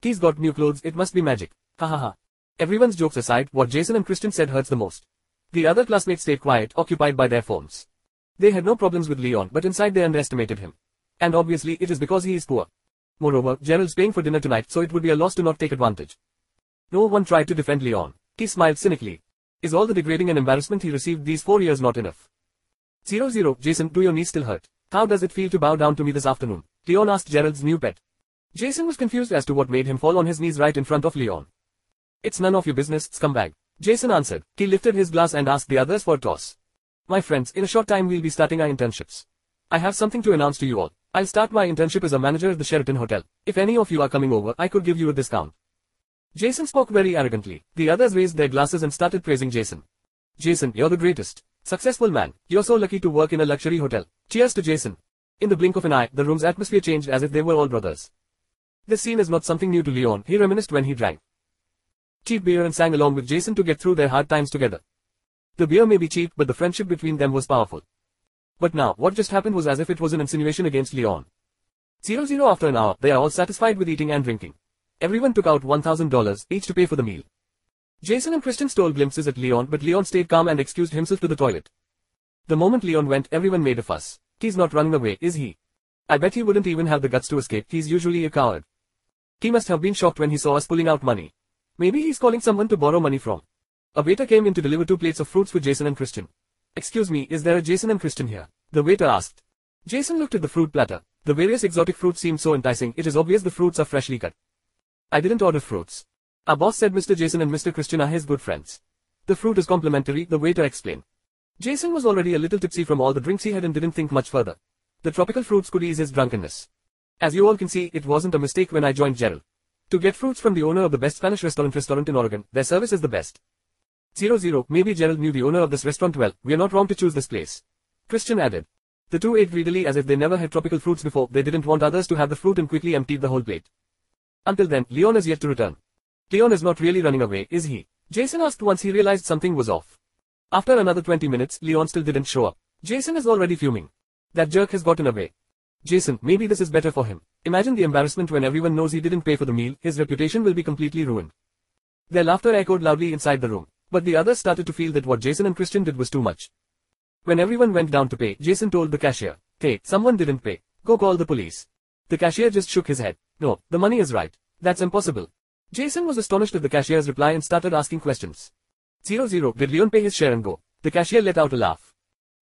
He's got new clothes, it must be magic. Ha ha ha. Everyone's jokes aside, what Jason and Christian said hurts the most. The other classmates stayed quiet, occupied by their phones. They had no problems with Leon, but inside they underestimated him. And obviously it is because he is poor. Moreover, Gerald's paying for dinner tonight so it would be a loss to not take advantage. No one tried to defend Leon. He smiled cynically. Is all the degrading and embarrassment he received these four years not enough? 0-0, Jason, do your knees still hurt? How does it feel to bow down to me this afternoon? Leon asked Gerald's new pet. Jason was confused as to what made him fall on his knees right in front of Leon. It's none of your business, scumbag. Jason answered. He lifted his glass and asked the others for a toss. My friends, in a short time we'll be starting our internships. I have something to announce to you all. I'll start my internship as a manager at the Sheraton Hotel. If any of you are coming over, I could give you a discount. Jason spoke very arrogantly. The others raised their glasses and started praising Jason. Jason, you're the greatest. Successful man. You're so lucky to work in a luxury hotel. Cheers to Jason. In the blink of an eye, the room's atmosphere changed as if they were all brothers. This scene is not something new to Leon, he reminisced when he drank cheap beer and sang along with Jason to get through their hard times together. The beer may be cheap but the friendship between them was powerful. But now, what just happened was as if it was an insinuation against Leon. 0-0 after an hour, they are all satisfied with eating and drinking. Everyone took out $1,000 each to pay for the meal. Jason and Christian stole glimpses at Leon but Leon stayed calm and excused himself to the toilet. The moment Leon went everyone made a fuss. He's not running away, is he? I bet he wouldn't even have the guts to escape, he's usually a coward. He must have been shocked when he saw us pulling out money. Maybe he's calling someone to borrow money from. A waiter came in to deliver two plates of fruits for Jason and Christian. Excuse me, is there a Jason and Christian here? The waiter asked. Jason looked at the fruit platter. The various exotic fruits seemed so enticing, it is obvious the fruits are freshly cut. I didn't order fruits. Our boss said Mr. Jason and Mr. Christian are his good friends. The fruit is complimentary, the waiter explained. Jason was already a little tipsy from all the drinks he had and didn't think much further. The tropical fruits could ease his drunkenness. As you all can see, it wasn't a mistake when I joined Gerald. To get fruits from the owner of the best Spanish restaurant restaurant in Oregon, their service is the best. 00, maybe Gerald knew the owner of this restaurant well, we are not wrong to choose this place. Christian added. The two ate greedily as if they never had tropical fruits before, they didn't want others to have the fruit and quickly emptied the whole plate. Until then, Leon is yet to return. Leon is not really running away, is he? Jason asked once he realized something was off. After another 20 minutes, Leon still didn't show up. Jason is already fuming. That jerk has gotten away. Jason, maybe this is better for him. Imagine the embarrassment when everyone knows he didn't pay for the meal, his reputation will be completely ruined. Their laughter echoed loudly inside the room. But the others started to feel that what Jason and Christian did was too much. When everyone went down to pay, Jason told the cashier, Hey, someone didn't pay. Go call the police. The cashier just shook his head. No, the money is right. That's impossible. Jason was astonished at the cashier's reply and started asking questions. 00, did Leon pay his share and go? The cashier let out a laugh.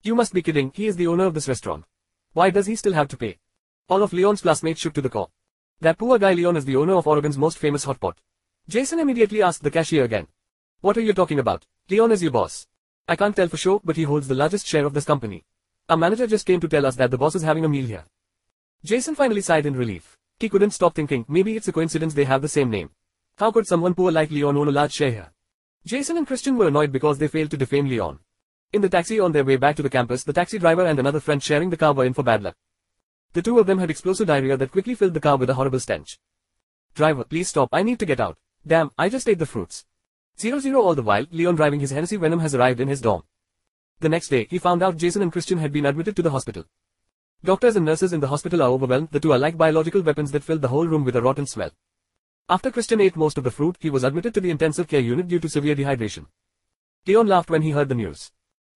You must be kidding, he is the owner of this restaurant. Why does he still have to pay? All of Leon's classmates shook to the core. That poor guy Leon is the owner of Oregon's most famous hot pot. Jason immediately asked the cashier again. What are you talking about? Leon is your boss. I can't tell for sure but he holds the largest share of this company. Our manager just came to tell us that the boss is having a meal here. Jason finally sighed in relief. He couldn't stop thinking, maybe it's a coincidence they have the same name. How could someone poor like Leon own a large share here? Jason and Christian were annoyed because they failed to defame Leon. In the taxi on their way back to the campus, the taxi driver and another friend sharing the car were in for bad luck. The two of them had explosive diarrhea that quickly filled the car with a horrible stench. Driver, please stop, I need to get out. Damn, I just ate the fruits. Zero zero all the while, Leon driving his Hennessy Venom has arrived in his dorm. The next day, he found out Jason and Christian had been admitted to the hospital. Doctors and nurses in the hospital are overwhelmed, the two are like biological weapons that fill the whole room with a rotten smell. After Christian ate most of the fruit, he was admitted to the intensive care unit due to severe dehydration. Leon laughed when he heard the news.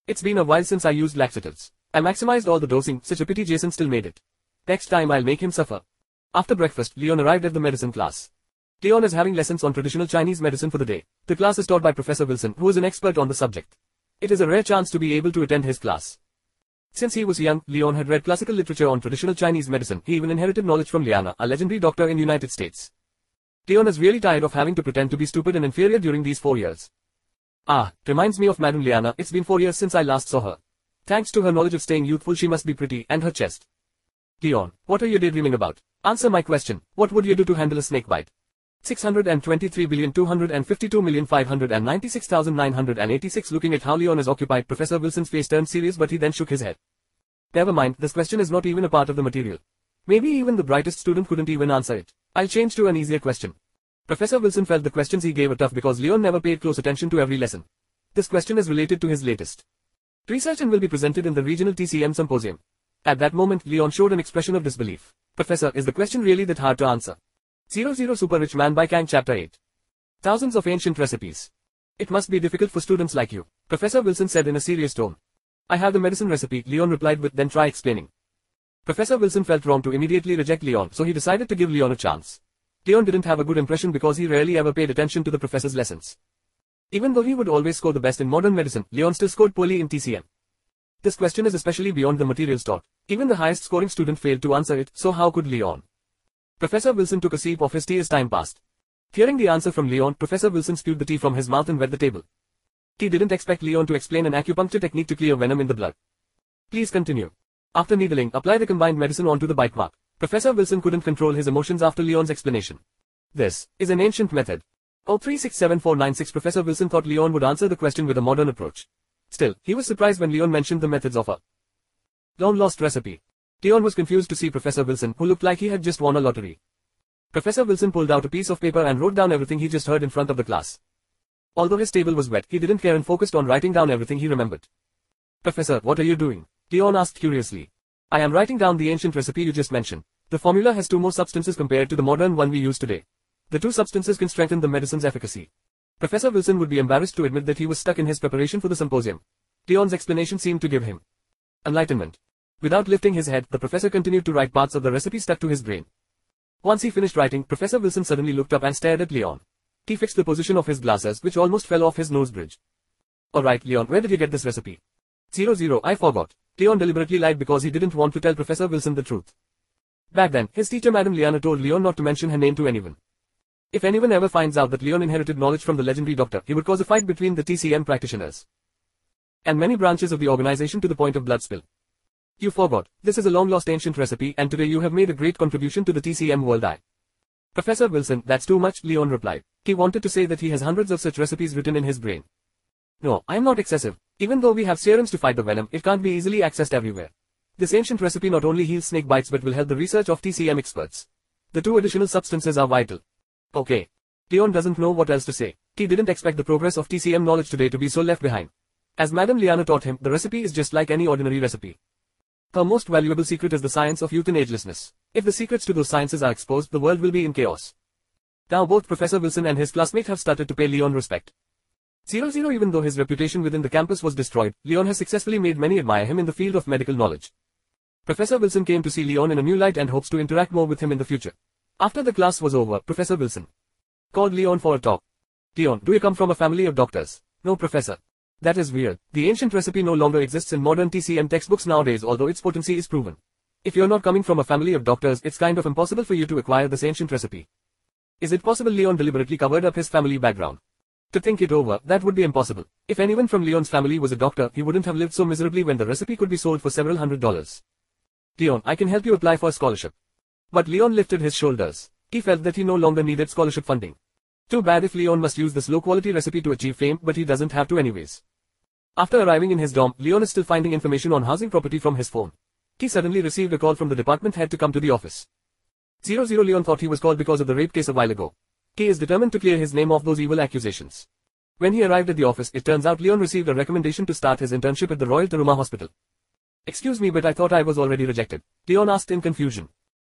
It's been a while since I used laxatives. I maximized all the dosing, such a pity Jason still made it. Next time I'll make him suffer. After breakfast, Leon arrived at the medicine class. Leon is having lessons on traditional Chinese medicine for the day. The class is taught by Professor Wilson, who is an expert on the subject. It is a rare chance to be able to attend his class. Since he was young, Leon had read classical literature on traditional Chinese medicine. He even inherited knowledge from Liana, a legendary doctor in the United States. Leon is really tired of having to pretend to be stupid and inferior during these four years. Ah, reminds me of Madame Liana, it's been four years since I last saw her. Thanks to her knowledge of staying youthful she must be pretty, and her chest. Leon, what are you daydreaming about? Answer my question, what would you do to handle a snake bite? 623,252,596,986 Looking at how Leon is occupied, Professor Wilson's face turned serious but he then shook his head. Never mind, this question is not even a part of the material. Maybe even the brightest student couldn't even answer it. I'll change to an easier question. Professor Wilson felt the questions he gave were tough because Leon never paid close attention to every lesson. This question is related to his latest research and will be presented in the regional TCM symposium. At that moment, Leon showed an expression of disbelief. Professor, is the question really that hard to answer? 00 Super Rich Man by Kang Chapter 8. Thousands of ancient recipes. It must be difficult for students like you, Professor Wilson said in a serious tone. I have the medicine recipe, Leon replied with then try explaining. Professor Wilson felt wrong to immediately reject Leon, so he decided to give Leon a chance. Leon didn't have a good impression because he rarely ever paid attention to the professor's lessons. Even though he would always score the best in modern medicine, Leon still scored poorly in TCM. This question is especially beyond the materials taught. Even the highest scoring student failed to answer it, so how could Leon? Professor Wilson took a sip of his tea as time passed. Hearing the answer from Leon, Professor Wilson spewed the tea from his mouth and wet the table. He didn't expect Leon to explain an acupuncture technique to clear venom in the blood. Please continue. After needling, apply the combined medicine onto the bite mark. Professor Wilson couldn't control his emotions after Leon's explanation. This is an ancient method. 0367496 Professor Wilson thought Leon would answer the question with a modern approach. Still, he was surprised when Leon mentioned the methods of a long-lost recipe. Leon was confused to see Professor Wilson, who looked like he had just won a lottery. Professor Wilson pulled out a piece of paper and wrote down everything he just heard in front of the class. Although his table was wet, he didn't care and focused on writing down everything he remembered. Professor, what are you doing? Leon asked curiously. I am writing down the ancient recipe you just mentioned. The formula has two more substances compared to the modern one we use today. The two substances can strengthen the medicine's efficacy. Professor Wilson would be embarrassed to admit that he was stuck in his preparation for the symposium. Leon's explanation seemed to give him enlightenment. Without lifting his head, the professor continued to write parts of the recipe stuck to his brain. Once he finished writing, Professor Wilson suddenly looked up and stared at Leon. He fixed the position of his glasses, which almost fell off his nose bridge. Alright, Leon, where did you get this recipe? Zero zero, I forgot. Leon deliberately lied because he didn't want to tell Professor Wilson the truth. Back then, his teacher Madame Liana told Leon not to mention her name to anyone. If anyone ever finds out that Leon inherited knowledge from the legendary doctor, he would cause a fight between the TCM practitioners and many branches of the organization to the point of blood spill. You forgot. This is a long-lost ancient recipe and today you have made a great contribution to the TCM world I. Professor Wilson, that's too much, Leon replied. He wanted to say that he has hundreds of such recipes written in his brain. No, I am not excessive. Even though we have serums to fight the venom, it can't be easily accessed everywhere. This ancient recipe not only heals snake bites but will help the research of TCM experts. The two additional substances are vital. Okay. Leon doesn't know what else to say. He didn't expect the progress of TCM knowledge today to be so left behind. As Madame Liana taught him, the recipe is just like any ordinary recipe. Her most valuable secret is the science of youth and agelessness. If the secrets to those sciences are exposed, the world will be in chaos. Now both Professor Wilson and his classmate have started to pay Leon respect. 00 Even though his reputation within the campus was destroyed, Leon has successfully made many admire him in the field of medical knowledge. Professor Wilson came to see Leon in a new light and hopes to interact more with him in the future. After the class was over, Professor Wilson called Leon for a talk. Leon, do you come from a family of doctors? No, Professor. That is weird. The ancient recipe no longer exists in modern TCM textbooks nowadays although its potency is proven. If you're not coming from a family of doctors, it's kind of impossible for you to acquire this ancient recipe. Is it possible Leon deliberately covered up his family background? To think it over, that would be impossible. If anyone from Leon's family was a doctor, he wouldn't have lived so miserably when the recipe could be sold for several hundred dollars. Leon, I can help you apply for a scholarship. But Leon lifted his shoulders. He felt that he no longer needed scholarship funding. Too bad if Leon must use this low-quality recipe to achieve fame, but he doesn't have to anyways. After arriving in his dorm, Leon is still finding information on housing property from his phone. He suddenly received a call from the department head to come to the office. 00 Leon thought he was called because of the rape case a while ago. He is determined to clear his name of those evil accusations. When he arrived at the office, it turns out Leon received a recommendation to start his internship at the Royal Taruma Hospital. Excuse me but I thought I was already rejected. Leon asked in confusion.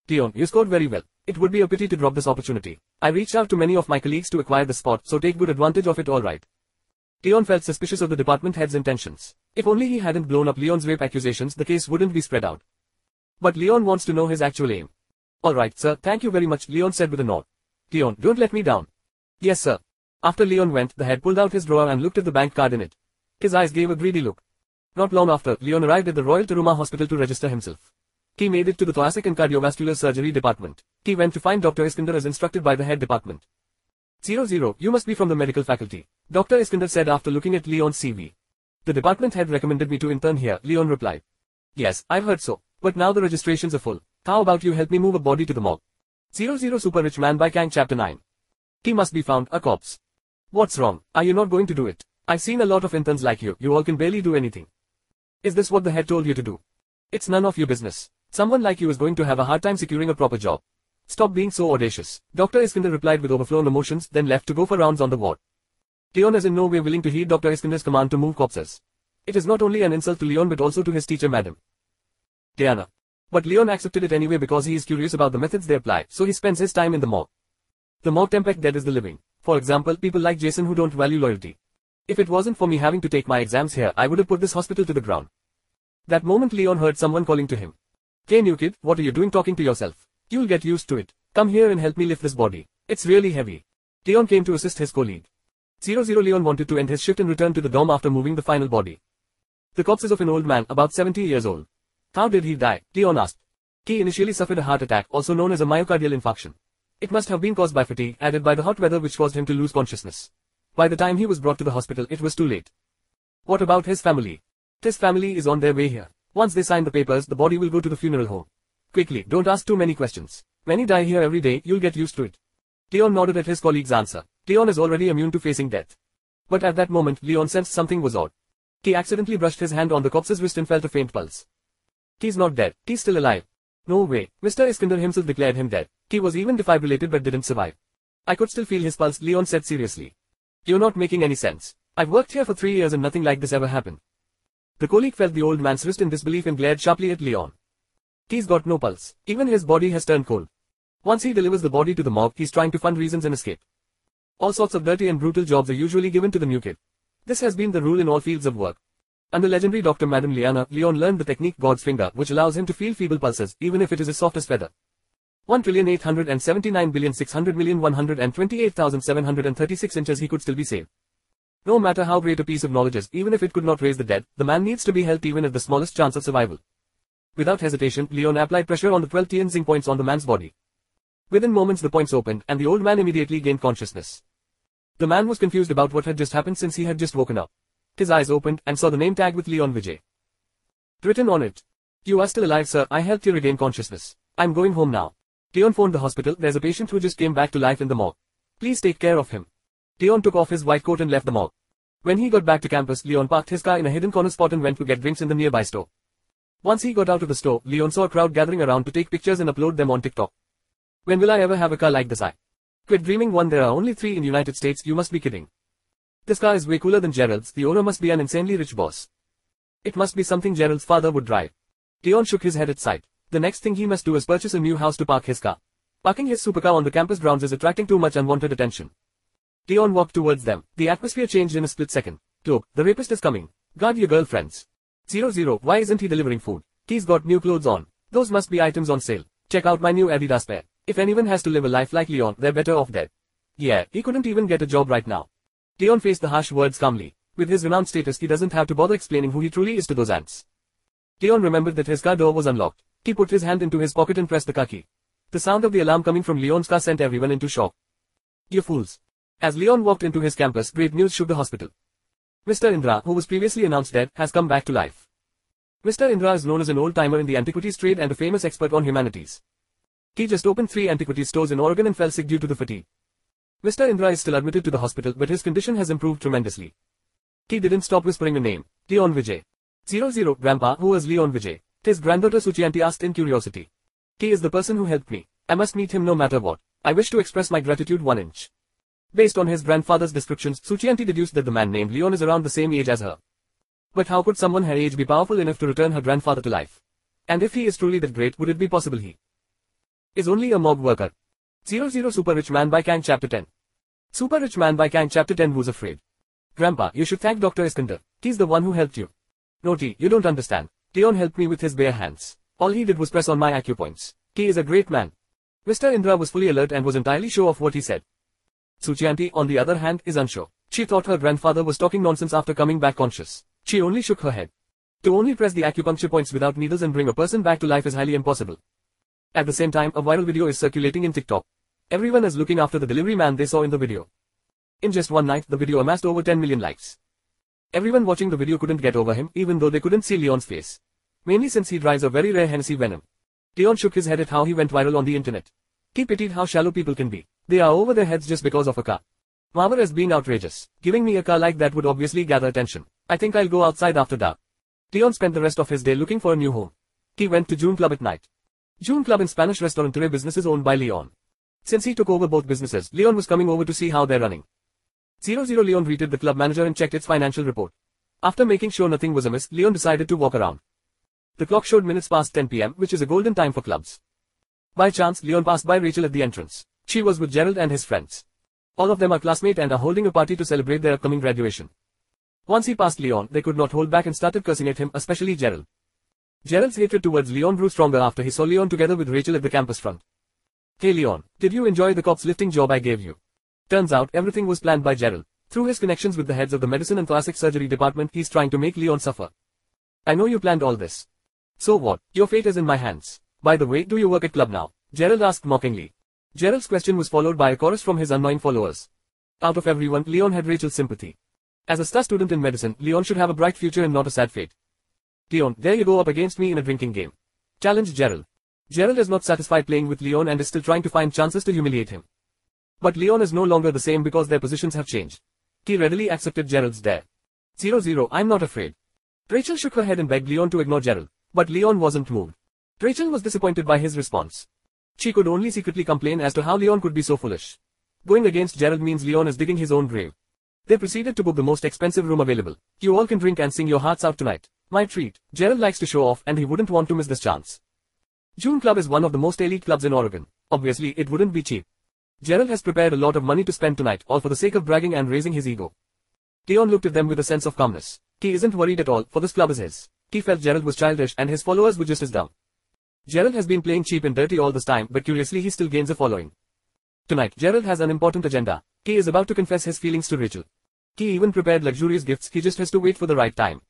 Leon, you scored very well. It would be a pity to drop this opportunity. I reached out to many of my colleagues to acquire the spot, so take good advantage of it alright. Leon felt suspicious of the department head's intentions. If only he hadn't blown up Leon's rape accusations, the case wouldn't be spread out. But Leon wants to know his actual aim. Alright, sir, thank you very much, Leon said with a nod. Leon, don't let me down. Yes, sir. After Leon went, the head pulled out his drawer and looked at the bank card in it. His eyes gave a greedy look. Not long after, Leon arrived at the Royal Taruma Hospital to register himself. He made it to the thoracic and cardiovascular surgery department. He went to find Dr. Iskander as instructed by the head department. 00, you must be from the medical faculty. Dr. Iskander said after looking at Leon's CV. The department head recommended me to intern here, Leon replied. Yes, I've heard so. But now the registrations are full. How about you help me move a body to the morgue? 00 Super Rich Man by Kang Chapter 9. He must be found, a corpse. What's wrong? Are you not going to do it? I've seen a lot of interns like you, you all can barely do anything. Is this what the head told you to do? It's none of your business. Someone like you is going to have a hard time securing a proper job. Stop being so audacious. Dr. Iskander replied with overflown emotions, then left to go for rounds on the ward. Leon is in no way willing to heed Dr. Iskander's command to move corpses. It is not only an insult to Leon but also to his teacher Madam. Diana. But Leon accepted it anyway because he is curious about the methods they apply, so he spends his time in the morgue. The morgue template dead is the living. For example, people like Jason who don't value loyalty. If it wasn't for me having to take my exams here, I would have put this hospital to the ground. That moment Leon heard someone calling to him. Hey new kid, what are you doing talking to yourself? You'll get used to it. Come here and help me lift this body. It's really heavy. Leon came to assist his colleague. 00 Leon wanted to end his shift and return to the dorm after moving the final body. The corpse is of an old man, about 70 years old. How did he die? Leon asked. He initially suffered a heart attack, also known as a myocardial infarction. It must have been caused by fatigue, added by the hot weather which caused him to lose consciousness. By the time he was brought to the hospital, it was too late. What about his family? His family is on their way here. Once they sign the papers, the body will go to the funeral home. Quickly, don't ask too many questions. Many die here every day, you'll get used to it. Leon nodded at his colleague's answer. Leon is already immune to facing death. But at that moment, Leon sensed something was odd. He accidentally brushed his hand on the corpse's wrist and felt a faint pulse. He's not dead. He's still alive. No way. Mr. Iskander himself declared him dead. He was even defibrillated but didn't survive. I could still feel his pulse, Leon said seriously. You're not making any sense. I've worked here for three years and nothing like this ever happened. The colleague felt the old man's wrist in disbelief and glared sharply at Leon. He's got no pulse. Even his body has turned cold. Once he delivers the body to the morgue, he's trying to find reasons and escape. All sorts of dirty and brutal jobs are usually given to the new kid. This has been the rule in all fields of work. Under legendary Dr. Madame Liana, Leon learned the technique God's finger, which allows him to feel feeble pulses, even if it is as soft as feather. 1 trillion 879 billion 600 million 128,736 inches he could still be saved. No matter how great a piece of knowledge is, even if it could not raise the dead, the man needs to be helped even at the smallest chance of survival. Without hesitation, Leon applied pressure on the 12 Tianjing points on the man's body. Within moments the points opened, and the old man immediately gained consciousness. The man was confused about what had just happened since he had just woken up. His eyes opened, and saw the name tag with Leon Vijay. Written on it. You are still alive sir, I helped you regain consciousness. I'm going home now. Leon phoned the hospital, there's a patient who just came back to life in the morgue. Please take care of him. Leon took off his white coat and left the morgue. When he got back to campus, Leon parked his car in a hidden corner spot and went to get drinks in the nearby store. Once he got out of the store, Leon saw a crowd gathering around to take pictures and upload them on TikTok. When will I ever have a car like this I? Quit dreaming one there are only three in United States, you must be kidding. This car is way cooler than Gerald's, the owner must be an insanely rich boss. It must be something Gerald's father would drive. Leon shook his head at sight. The next thing he must do is purchase a new house to park his car. Parking his supercar on the campus grounds is attracting too much unwanted attention. Leon walked towards them. The atmosphere changed in a split second. Look, the rapist is coming. Guard your girlfriends. Zero zero, why isn't he delivering food? He's got new clothes on. Those must be items on sale. Check out my new Adidas pair. If anyone has to live a life like Leon, they're better off dead. Yeah, he couldn't even get a job right now. Leon faced the harsh words calmly. With his renowned status he doesn't have to bother explaining who he truly is to those ants. Leon remembered that his car door was unlocked. He put his hand into his pocket and pressed the car key. The sound of the alarm coming from Leon's car sent everyone into shock. You fools. As Leon walked into his campus, great news shook the hospital. Mr. Indra, who was previously announced dead, has come back to life. Mr. Indra is known as an old-timer in the antiquities trade and a famous expert on humanities. He just opened three antiquities stores in Oregon and fell sick due to the fatigue. Mr. Indra is still admitted to the hospital but his condition has improved tremendously. He didn't stop whispering a name, Leon Vijay. 00 Grandpa, who is Leon Vijay? His granddaughter Suchianti asked in curiosity. He is the person who helped me. I must meet him no matter what. I wish to express my gratitude one inch. Based on his grandfather's descriptions, Suchianti deduced that the man named Leon is around the same age as her. But how could someone her age be powerful enough to return her grandfather to life? And if he is truly that great, would it be possible he is only a mob worker? 00 Super Rich Man by Kang Chapter 10 Super Rich Man by Kang Chapter 10 Who's Afraid? Grandpa, you should thank Dr. Iskander. He's the one who helped you. Naughty, you don't understand. Leon helped me with his bare hands. All he did was press on my acupoints. He is a great man. Mr. Indra was fully alert and was entirely sure of what he said. Suchianti, on the other hand, is unsure. She thought her grandfather was talking nonsense after coming back conscious. She only shook her head. To only press the acupuncture points without needles and bring a person back to life is highly impossible. At the same time, a viral video is circulating in TikTok. Everyone is looking after the delivery man they saw in the video. In just one night, the video amassed over 10 million likes. Everyone watching the video couldn't get over him, even though they couldn't see Leon's face. Mainly since he drives a very rare Hennessy Venom. Leon shook his head at how he went viral on the internet. He pitied how shallow people can be. They are over their heads just because of a car. Mama is being outrageous. Giving me a car like that would obviously gather attention. I think I'll go outside after dark. Leon spent the rest of his day looking for a new home. He went to June Club at night. June Club in Spanish restaurant business is owned by Leon. Since he took over both businesses, Leon was coming over to see how they're running. 00 Leon greeted the club manager and checked its financial report. After making sure nothing was amiss, Leon decided to walk around. The clock showed minutes past 10 pm, which is a golden time for clubs. By chance, Leon passed by Rachel at the entrance. She was with Gerald and his friends. All of them are classmates and are holding a party to celebrate their upcoming graduation. Once he passed Leon, they could not hold back and started cursing at him, especially Gerald. Gerald's hatred towards Leon grew stronger after he saw Leon together with Rachel at the campus front. Hey Leon, did you enjoy the cops lifting job I gave you? Turns out everything was planned by Gerald. Through his connections with the heads of the medicine and plastic surgery department he's trying to make Leon suffer. I know you planned all this. So what, your fate is in my hands. By the way, do you work at club now? Gerald asked mockingly. Gerald's question was followed by a chorus from his annoying followers. Out of everyone, Leon had Rachel's sympathy. As a star student in medicine, Leon should have a bright future and not a sad fate. Leon, there you go up against me in a drinking game. Challenge Gerald. Gerald is not satisfied playing with Leon and is still trying to find chances to humiliate him. But Leon is no longer the same because their positions have changed. He readily accepted Gerald's dare. 0-0, I'm not afraid. Rachel shook her head and begged Leon to ignore Gerald. But Leon wasn't moved. Rachel was disappointed by his response. She could only secretly complain as to how Leon could be so foolish. Going against Gerald means Leon is digging his own grave. They proceeded to book the most expensive room available. You all can drink and sing your hearts out tonight. My treat. Gerald likes to show off and he wouldn't want to miss this chance. June Club is one of the most elite clubs in Oregon. Obviously, it wouldn't be cheap. Gerald has prepared a lot of money to spend tonight, all for the sake of bragging and raising his ego. Leon looked at them with a sense of calmness. He isn't worried at all, for this club is his. He felt Gerald was childish and his followers were just as dumb. Gerald has been playing cheap and dirty all this time, but curiously he still gains a following. Tonight, Gerald has an important agenda. He is about to confess his feelings to Rachel. He even prepared luxurious gifts, he just has to wait for the right time.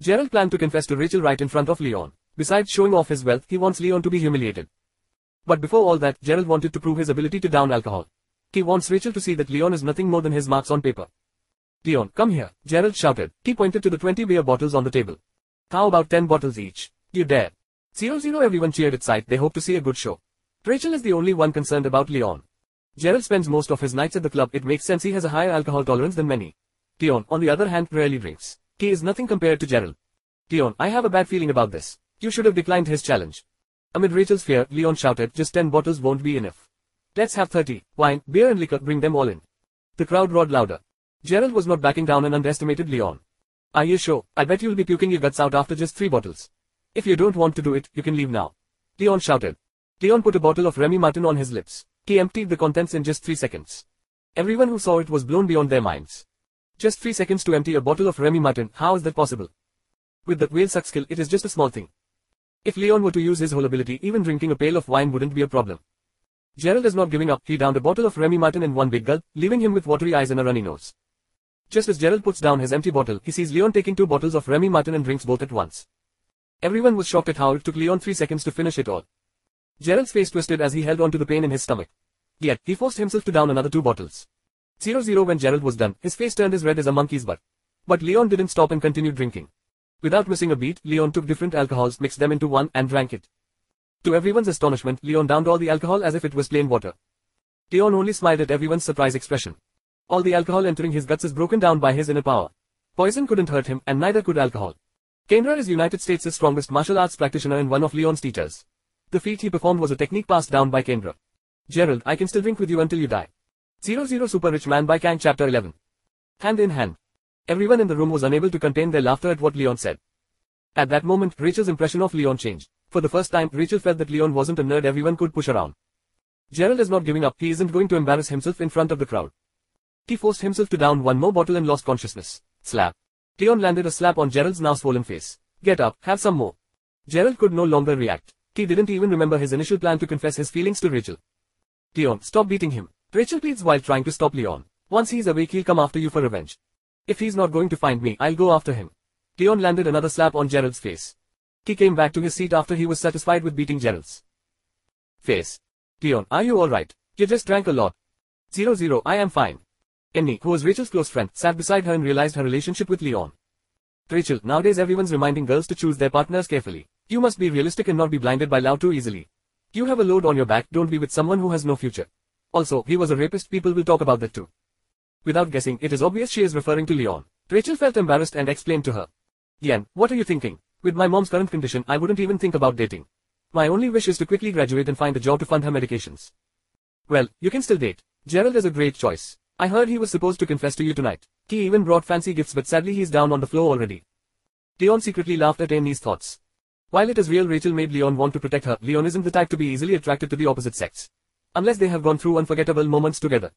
Gerald planned to confess to Rachel right in front of Leon. Besides showing off his wealth, he wants Leon to be humiliated. But before all that, Gerald wanted to prove his ability to down alcohol. He wants Rachel to see that Leon is nothing more than his marks on paper. Leon, come here, Gerald shouted. He pointed to the 20 beer bottles on the table. How about 10 bottles each? You dare. Zero zero everyone cheered at sight, they hope to see a good show. Rachel is the only one concerned about Leon. Gerald spends most of his nights at the club, it makes sense he has a higher alcohol tolerance than many. Leon, on the other hand, rarely drinks. He is nothing compared to Gerald. Leon, I have a bad feeling about this. You should have declined his challenge. Amid Rachel's fear, Leon shouted, just 10 bottles won't be enough. Let's have 30. Wine, beer and liquor, bring them all in. The crowd roared louder. Gerald was not backing down and underestimated Leon. Are you sure? I bet you'll be puking your guts out after just three bottles. If you don't want to do it, you can leave now. Leon shouted. Leon put a bottle of Remy Martin on his lips. He emptied the contents in just three seconds. Everyone who saw it was blown beyond their minds. Just three seconds to empty a bottle of Remy Martin, how is that possible? With that whale suck skill, it is just a small thing. If Leon were to use his whole ability, even drinking a pail of wine wouldn't be a problem. Gerald is not giving up, he downed a bottle of Remy Martin in one big gulp, leaving him with watery eyes and a runny nose. Just as Gerald puts down his empty bottle, he sees Leon taking two bottles of Remy Martin and drinks both at once. Everyone was shocked at how it took Leon three seconds to finish it all. Gerald's face twisted as he held on to the pain in his stomach. Yet, he forced himself to down another two bottles. 0-0 when Gerald was done, his face turned as red as a monkey's butt. But Leon didn't stop and continued drinking. Without missing a beat, Leon took different alcohols, mixed them into one, and drank it. To everyone's astonishment, Leon downed all the alcohol as if it was plain water. Leon only smiled at everyone's surprised expression. All the alcohol entering his guts is broken down by his inner power. Poison couldn't hurt him, and neither could alcohol. Kendra is United States' strongest martial arts practitioner and one of Leon's teachers. The feat he performed was a technique passed down by Kendra. Gerald, I can still drink with you until you die. 00 Super Rich Man by Kang Chapter 11. Hand in hand. Everyone in the room was unable to contain their laughter at what Leon said. At that moment, Rachel's impression of Leon changed. For the first time, Rachel felt that Leon wasn't a nerd everyone could push around. Gerald is not giving up, he isn't going to embarrass himself in front of the crowd. He forced himself to down one more bottle and lost consciousness. Slap. Leon landed a slap on Gerald's now swollen face. Get up, have some more. Gerald could no longer react. He didn't even remember his initial plan to confess his feelings to Rachel. Leon, stop beating him. Rachel pleads while trying to stop Leon. Once he's awake he'll come after you for revenge. If he's not going to find me, I'll go after him. Leon landed another slap on Gerald's face. He came back to his seat after he was satisfied with beating Gerald's face. Leon, are you alright? You just drank a lot. Zero zero, I am fine. Annie, who was Rachel's close friend, sat beside her and realized her relationship with Leon. Rachel, nowadays everyone's reminding girls to choose their partners carefully. You must be realistic and not be blinded by love too easily. You have a load on your back, don't be with someone who has no future. Also, he was a rapist, people will talk about that too. Without guessing, it is obvious she is referring to Leon. Rachel felt embarrassed and explained to her. Yan, what are you thinking? With my mom's current condition, I wouldn't even think about dating. My only wish is to quickly graduate and find a job to fund her medications. Well, you can still date. Gerald is a great choice. I heard he was supposed to confess to you tonight. He even brought fancy gifts but sadly he's down on the floor already. Leon secretly laughed at Annie's thoughts. While it is real Rachel made Leon want to protect her, Leon isn't the type to be easily attracted to the opposite sex. Unless they have gone through unforgettable moments together.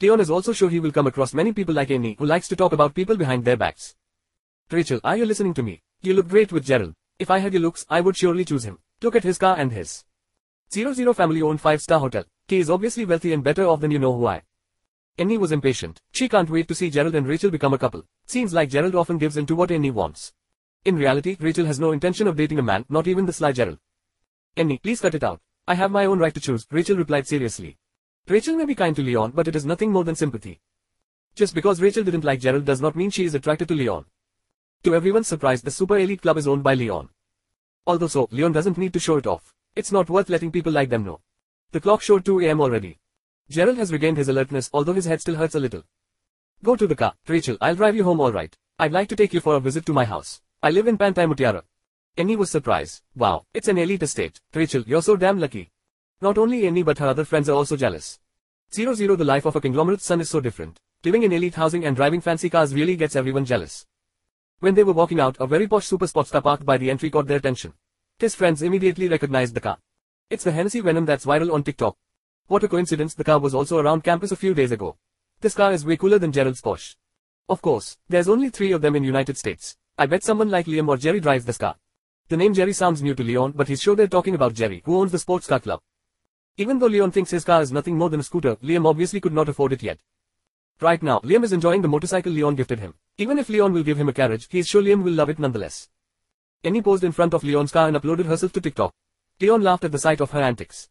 Leon is also sure he will come across many people like Annie who likes to talk about people behind their backs. Rachel, are you listening to me? You look great with Gerald. If I had your looks, I would surely choose him. Look at his car and his. 00 family owned 5-star hotel. He is obviously wealthy and better off than you know who I. Annie was impatient. She can't wait to see Gerald and Rachel become a couple. Seems like Gerald often gives in to what Annie wants. In reality, Rachel has no intention of dating a man, not even the sly Gerald. Annie, please cut it out. I have my own right to choose, Rachel replied seriously. Rachel may be kind to Leon, but it is nothing more than sympathy. Just because Rachel didn't like Gerald does not mean she is attracted to Leon. To everyone's surprise, the Super Elite Club is owned by Leon. Although so, Leon doesn't need to show it off. It's not worth letting people like them know. The clock showed 2 am already. Gerald has regained his alertness, although his head still hurts a little. Go to the car. Rachel, I'll drive you home alright. I'd like to take you for a visit to my house. I live in Pantai Mutiara. Annie was surprised. Wow, it's an elite estate. Rachel, you're so damn lucky. Not only Annie but her other friends are also jealous. 00 The life of a conglomerate's son is so different. Living in elite housing and driving fancy cars really gets everyone jealous. When they were walking out, a very posh super sports car parked by the entry caught their attention. His friends immediately recognized the car. It's the Hennessy Venom that's viral on TikTok. What a coincidence, the car was also around campus a few days ago. This car is way cooler than Gerald's Porsche. Of course, there's only three of them in United States. I bet someone like Liam or Jerry drives this car. The name Jerry sounds new to Leon but he's sure they're talking about Jerry, who owns the sports car club. Even though Leon thinks his car is nothing more than a scooter, Liam obviously could not afford it yet. Right now, Liam is enjoying the motorcycle Leon gifted him. Even if Leon will give him a carriage, he's sure Liam will love it nonetheless. Annie posed in front of Leon's car and uploaded herself to TikTok. Leon laughed at the sight of her antics.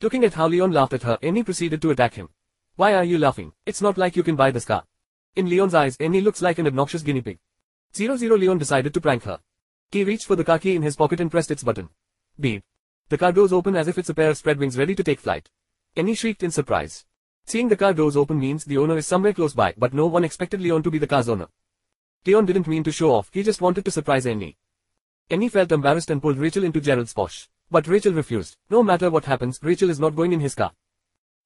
Looking at how Leon laughed at her, Annie proceeded to attack him. Why are you laughing? It's not like you can buy this car. In Leon's eyes, Annie looks like an obnoxious guinea pig. 00 Leon decided to prank her. He reached for the car key in his pocket and pressed its button. Beep. The car doors open as if it's a pair of spread wings ready to take flight. Annie shrieked in surprise. Seeing the car doors open means the owner is somewhere close by, but no one expected Leon to be the car's owner. Leon didn't mean to show off, he just wanted to surprise Annie. Annie felt embarrassed and pulled Rachel into Gerald's Porsche. But Rachel refused. No matter what happens, Rachel is not going in his car.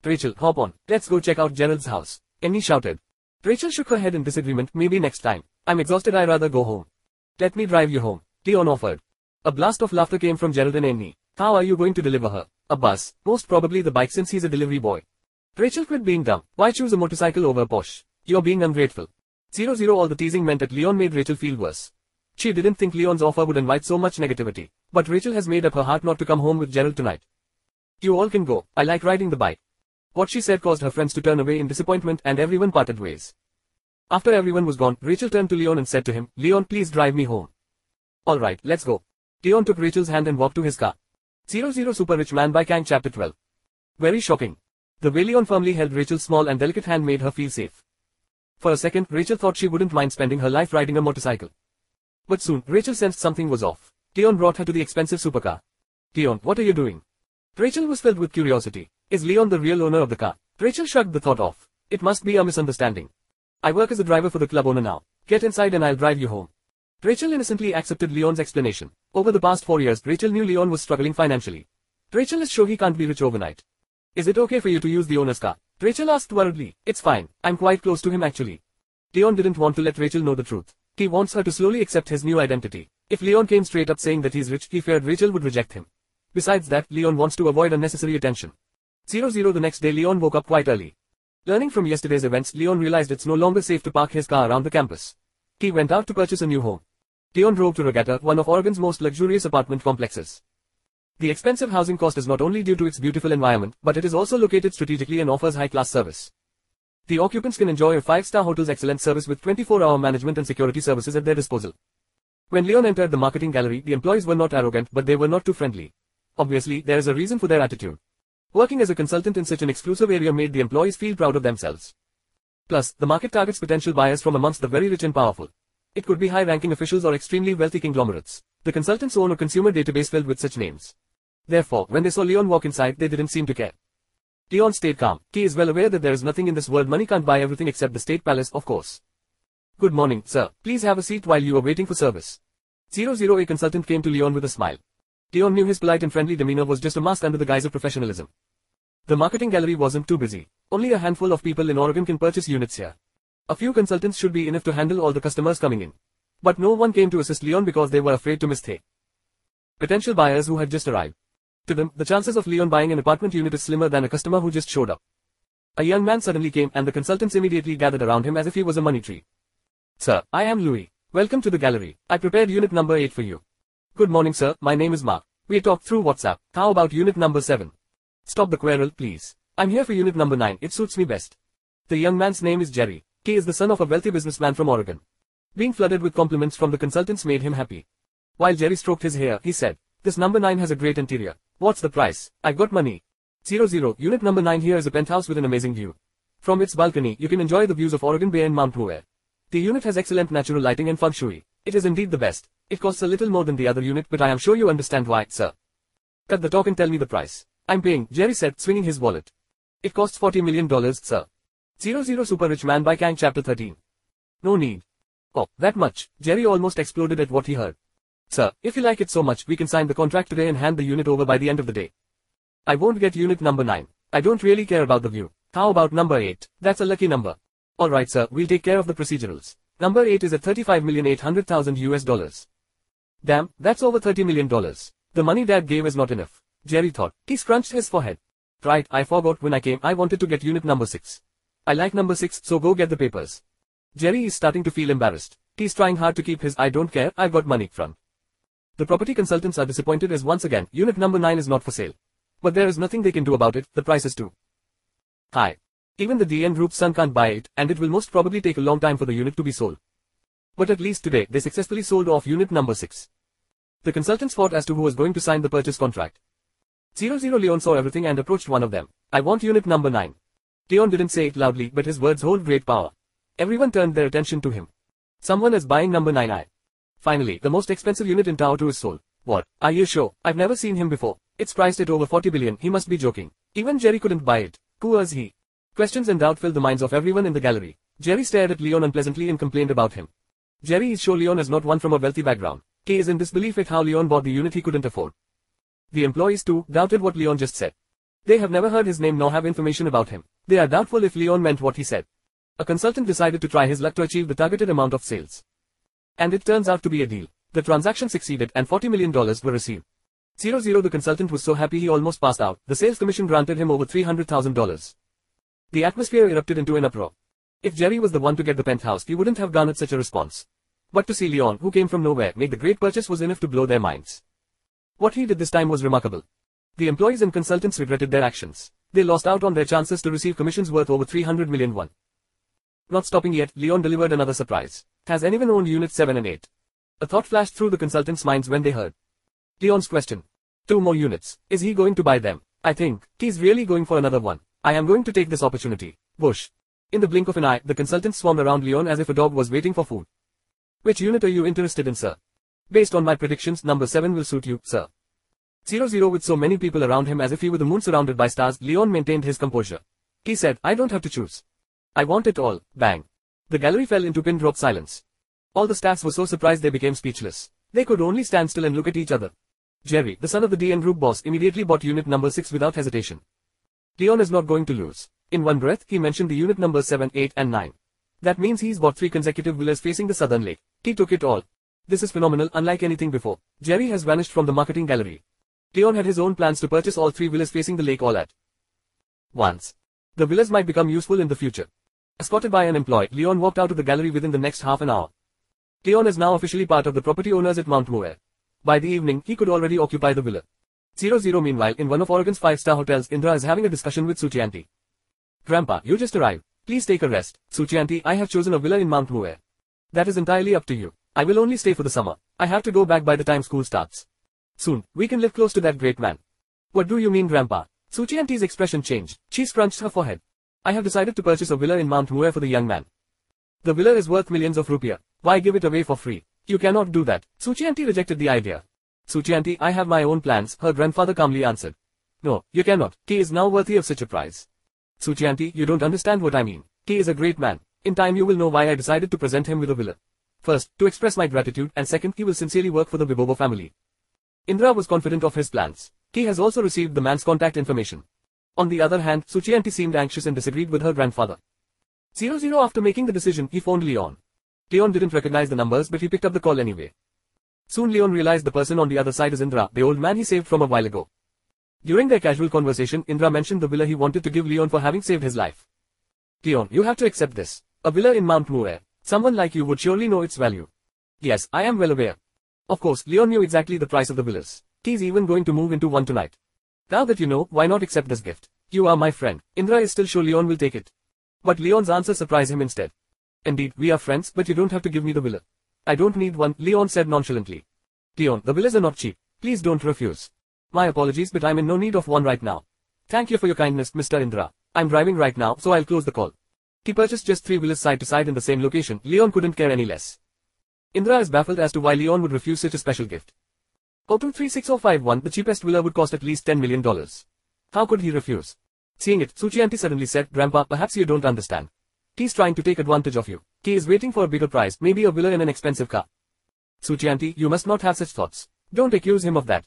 Rachel, hop on. Let's go check out Gerald's house. Annie shouted. Rachel shook her head in disagreement, maybe next time. I'm exhausted I'd rather go home. Let me drive you home. Leon offered. A blast of laughter came from Gerald and Annie. How are you going to deliver her? A bus. Most probably the bike since he's a delivery boy. Rachel quit being dumb. Why choose a motorcycle over a Porsche? You're being ungrateful. 00 All the teasing meant that Leon made Rachel feel worse. She didn't think Leon's offer would invite so much negativity. But Rachel has made up her heart not to come home with Gerald tonight. You all can go, I like riding the bike. What she said caused her friends to turn away in disappointment and everyone parted ways. After everyone was gone, Rachel turned to Leon and said to him, Leon please drive me home. Alright, let's go. Leon took Rachel's hand and walked to his car. 00 Super Rich Man by Kang Chapter 12. Very shocking. The Leon firmly held Rachel's small and delicate hand made her feel safe. For a second, Rachel thought she wouldn't mind spending her life riding a motorcycle. But soon, Rachel sensed something was off. Leon brought her to the expensive supercar. Leon, what are you doing? Rachel was filled with curiosity. Is Leon the real owner of the car? Rachel shrugged the thought off. It must be a misunderstanding. I work as a driver for the club owner now. Get inside and I'll drive you home. Rachel innocently accepted Leon's explanation. Over the past four years, Rachel knew Leon was struggling financially. Rachel is sure he can't be rich overnight. Is it okay for you to use the owner's car? Rachel asked worriedly. It's fine. I'm quite close to him actually. Leon didn't want to let Rachel know the truth. He wants her to slowly accept his new identity. If Leon came straight up saying that he's rich, he feared Rachel would reject him. Besides that, Leon wants to avoid unnecessary attention. 0 0 The next day Leon woke up quite early. Learning from yesterday's events, Leon realized it's no longer safe to park his car around the campus. He went out to purchase a new home. Leon drove to Regatta, one of Oregon's most luxurious apartment complexes. The expensive housing cost is not only due to its beautiful environment, but it is also located strategically and offers high-class service. The occupants can enjoy a five-star hotel's excellent service with 24-hour management and security services at their disposal. When Leon entered the marketing gallery, the employees were not arrogant, but they were not too friendly. Obviously, there is a reason for their attitude. Working as a consultant in such an exclusive area made the employees feel proud of themselves. Plus, the market targets potential buyers from amongst the very rich and powerful. It could be high-ranking officials or extremely wealthy conglomerates. The consultants own a consumer database filled with such names. Therefore, when they saw Leon walk inside, they didn't seem to care. Leon stayed calm. He is well aware that there is nothing in this world money can't buy everything except the state palace, of course. Good morning, sir. Please have a seat while you are waiting for service. 00A consultant came to Leon with a smile. Leon knew his polite and friendly demeanor was just a mask under the guise of professionalism. The marketing gallery wasn't too busy. Only a handful of people in Oregon can purchase units here. A few consultants should be enough to handle all the customers coming in. But no one came to assist Leon because they were afraid to miss the potential buyers who had just arrived. To them, the chances of Leon buying an apartment unit is slimmer than a customer who just showed up. A young man suddenly came and the consultants immediately gathered around him as if he was a money tree. Sir, I am Louis. Welcome to the gallery. I prepared unit number 8 for you. Good morning sir, my name is Mark. We talked through WhatsApp. How about unit number 7? Stop the quarrel, please. I'm here for unit number 9, it suits me best. The young man's name is Jerry. He is the son of a wealthy businessman from Oregon. Being flooded with compliments from the consultants made him happy. While Jerry stroked his hair, he said, This number 9 has a great interior. What's the price? I've got money. 00, unit number 9 here is a penthouse with an amazing view. From its balcony, you can enjoy the views of Oregon Bay and Mount Moore. The unit has excellent natural lighting and feng shui. It is indeed the best. It costs a little more than the other unit but I am sure you understand why, sir. Cut the talk and tell me the price. I'm paying, Jerry said, swinging his wallet. It costs $40 million, sir. 00 Super Rich Man by Kang Chapter 13. No need. Oh, that much. Jerry almost exploded at what he heard. Sir, if you like it so much, we can sign the contract today and hand the unit over by the end of the day. I won't get unit number 9. I don't really care about the view. How about number 8? That's a lucky number. Alright sir, we'll take care of the procedurals. Number 8 is at 35,800,000 US dollars. Damn, that's over 30 million dollars. The money dad gave is not enough. Jerry thought. He scrunched his forehead. Right, I forgot when I came I wanted to get unit number 6. I like number 6, so go get the papers. Jerry is starting to feel embarrassed. He's trying hard to keep his I don't care, I've got money from. The property consultants are disappointed as once again, unit number 9 is not for sale. But there is nothing they can do about it, the price is too high. Even the DN Group's son can't buy it, and it will most probably take a long time for the unit to be sold. But at least today, they successfully sold off unit number 6. The consultants fought as to who was going to sign the purchase contract. 00 Leon saw everything and approached one of them. I want unit number 9. Leon didn't say it loudly, but his words hold great power. Everyone turned their attention to him. Someone is buying number 9i. Finally, the most expensive unit in Tower 2 is sold. What? Are you sure? I've never seen him before. It's priced at over 40 billion, he must be joking. Even Jerry couldn't buy it. Who was he? Questions and doubt filled the minds of everyone in the gallery. Jerry stared at Leon unpleasantly and complained about him. Jerry is sure Leon is not one from a wealthy background. He is in disbelief at how Leon bought the unit he couldn't afford. The employees too doubted what Leon just said. They have never heard his name nor have information about him. They are doubtful if Leon meant what he said. A consultant decided to try his luck to achieve the targeted amount of sales. And it turns out to be a deal. The transaction succeeded and $40 million were received. 00 The consultant was so happy he almost passed out. The sales commission granted him over $300,000. The atmosphere erupted into an uproar. If Jerry was the one to get the penthouse, he wouldn't have garnered such a response. But to see Leon, who came from nowhere, make the great purchase was enough to blow their minds. What he did this time was remarkable. The employees and consultants regretted their actions. They lost out on their chances to receive commissions worth over 300 million won. Not stopping yet, Leon delivered another surprise. Has anyone owned Unit 7 and 8? A thought flashed through the consultants' minds when they heard. Leon's question. Two more units. Is he going to buy them? I think, he's really going for another one. I am going to take this opportunity. Bush. In the blink of an eye, the consultants swarmed around Leon as if a dog was waiting for food. Which unit are you interested in, sir? Based on my predictions, number 7 will suit you, sir. 00 with so many people around him as if he were the moon surrounded by stars, Leon maintained his composure. He said, I don't have to choose. I want it all, bang. The gallery fell into pin-drop silence. All the staffs were so surprised they became speechless. They could only stand still and look at each other. Jerry, the son of the DN group boss, immediately bought unit number 6 without hesitation. Leon is not going to lose. In one breath, he mentioned the unit numbers 7, 8 and 9. That means he's bought three consecutive villas facing the southern lake. He took it all. This is phenomenal unlike anything before. Jerry has vanished from the marketing gallery. Leon had his own plans to purchase all three villas facing the lake all at once. The villas might become useful in the future. Escorted by an employee, Leon walked out of the gallery within the next half an hour. Leon is now officially part of the property owners at Mount Moore. By the evening, he could already occupy the villa. 00 Meanwhile, in one of Oregon's five-star hotels, Indra is having a discussion with Suchianti. Grandpa, you just arrived. Please take a rest. Suchianti, I have chosen a villa in Mount Moore. That is entirely up to you. I will only stay for the summer. I have to go back by the time school starts. Soon, we can live close to that great man. What do you mean grandpa? Suchianti's expression changed. She scrunched her forehead. I have decided to purchase a villa in Mount Moore for the young man. The villa is worth millions of rupiah. Why give it away for free? You cannot do that. Suchianti rejected the idea. Suchianti, I have my own plans, her grandfather calmly answered. No, you cannot. He is now worthy of such a prize. Suchianti, you don't understand what I mean. He is a great man. In time you will know why I decided to present him with a villa. First, to express my gratitude and second he will sincerely work for the Vibhova family. Indra was confident of his plans. He has also received the man's contact information. On the other hand, Suchianti seemed anxious and disagreed with her grandfather. 00 after making the decision, he phoned Leon. Leon didn't recognize the numbers but he picked up the call anyway. Soon Leon realized the person on the other side is Indra, the old man he saved from a while ago. During their casual conversation, Indra mentioned the villa he wanted to give Leon for having saved his life. Leon, you have to accept this. A villa in Mount Moore. Someone like you would surely know its value. Yes, I am well aware. Of course, Leon knew exactly the price of the villas. He's even going to move into one tonight. Now that you know, why not accept this gift? You are my friend. Indra is still sure Leon will take it. But Leon's answer surprised him instead. Indeed, we are friends, but you don't have to give me the villa. I don't need one, Leon said nonchalantly. Leon, the villas are not cheap. Please don't refuse. My apologies, but I'm in no need of one right now. Thank you for your kindness, Mr. Indra. I'm driving right now, so I'll close the call. He purchased just three villas side to side in the same location. Leon couldn't care any less. Indra is baffled as to why Leon would refuse such a special gift. 023651, the cheapest villa would cost at least $10 million. How could he refuse? Seeing it, Suchi suddenly said, Grandpa, perhaps you don't understand. He's trying to take advantage of you. He is waiting for a bigger price, maybe a villa in an expensive car. Suchi you must not have such thoughts. Don't accuse him of that.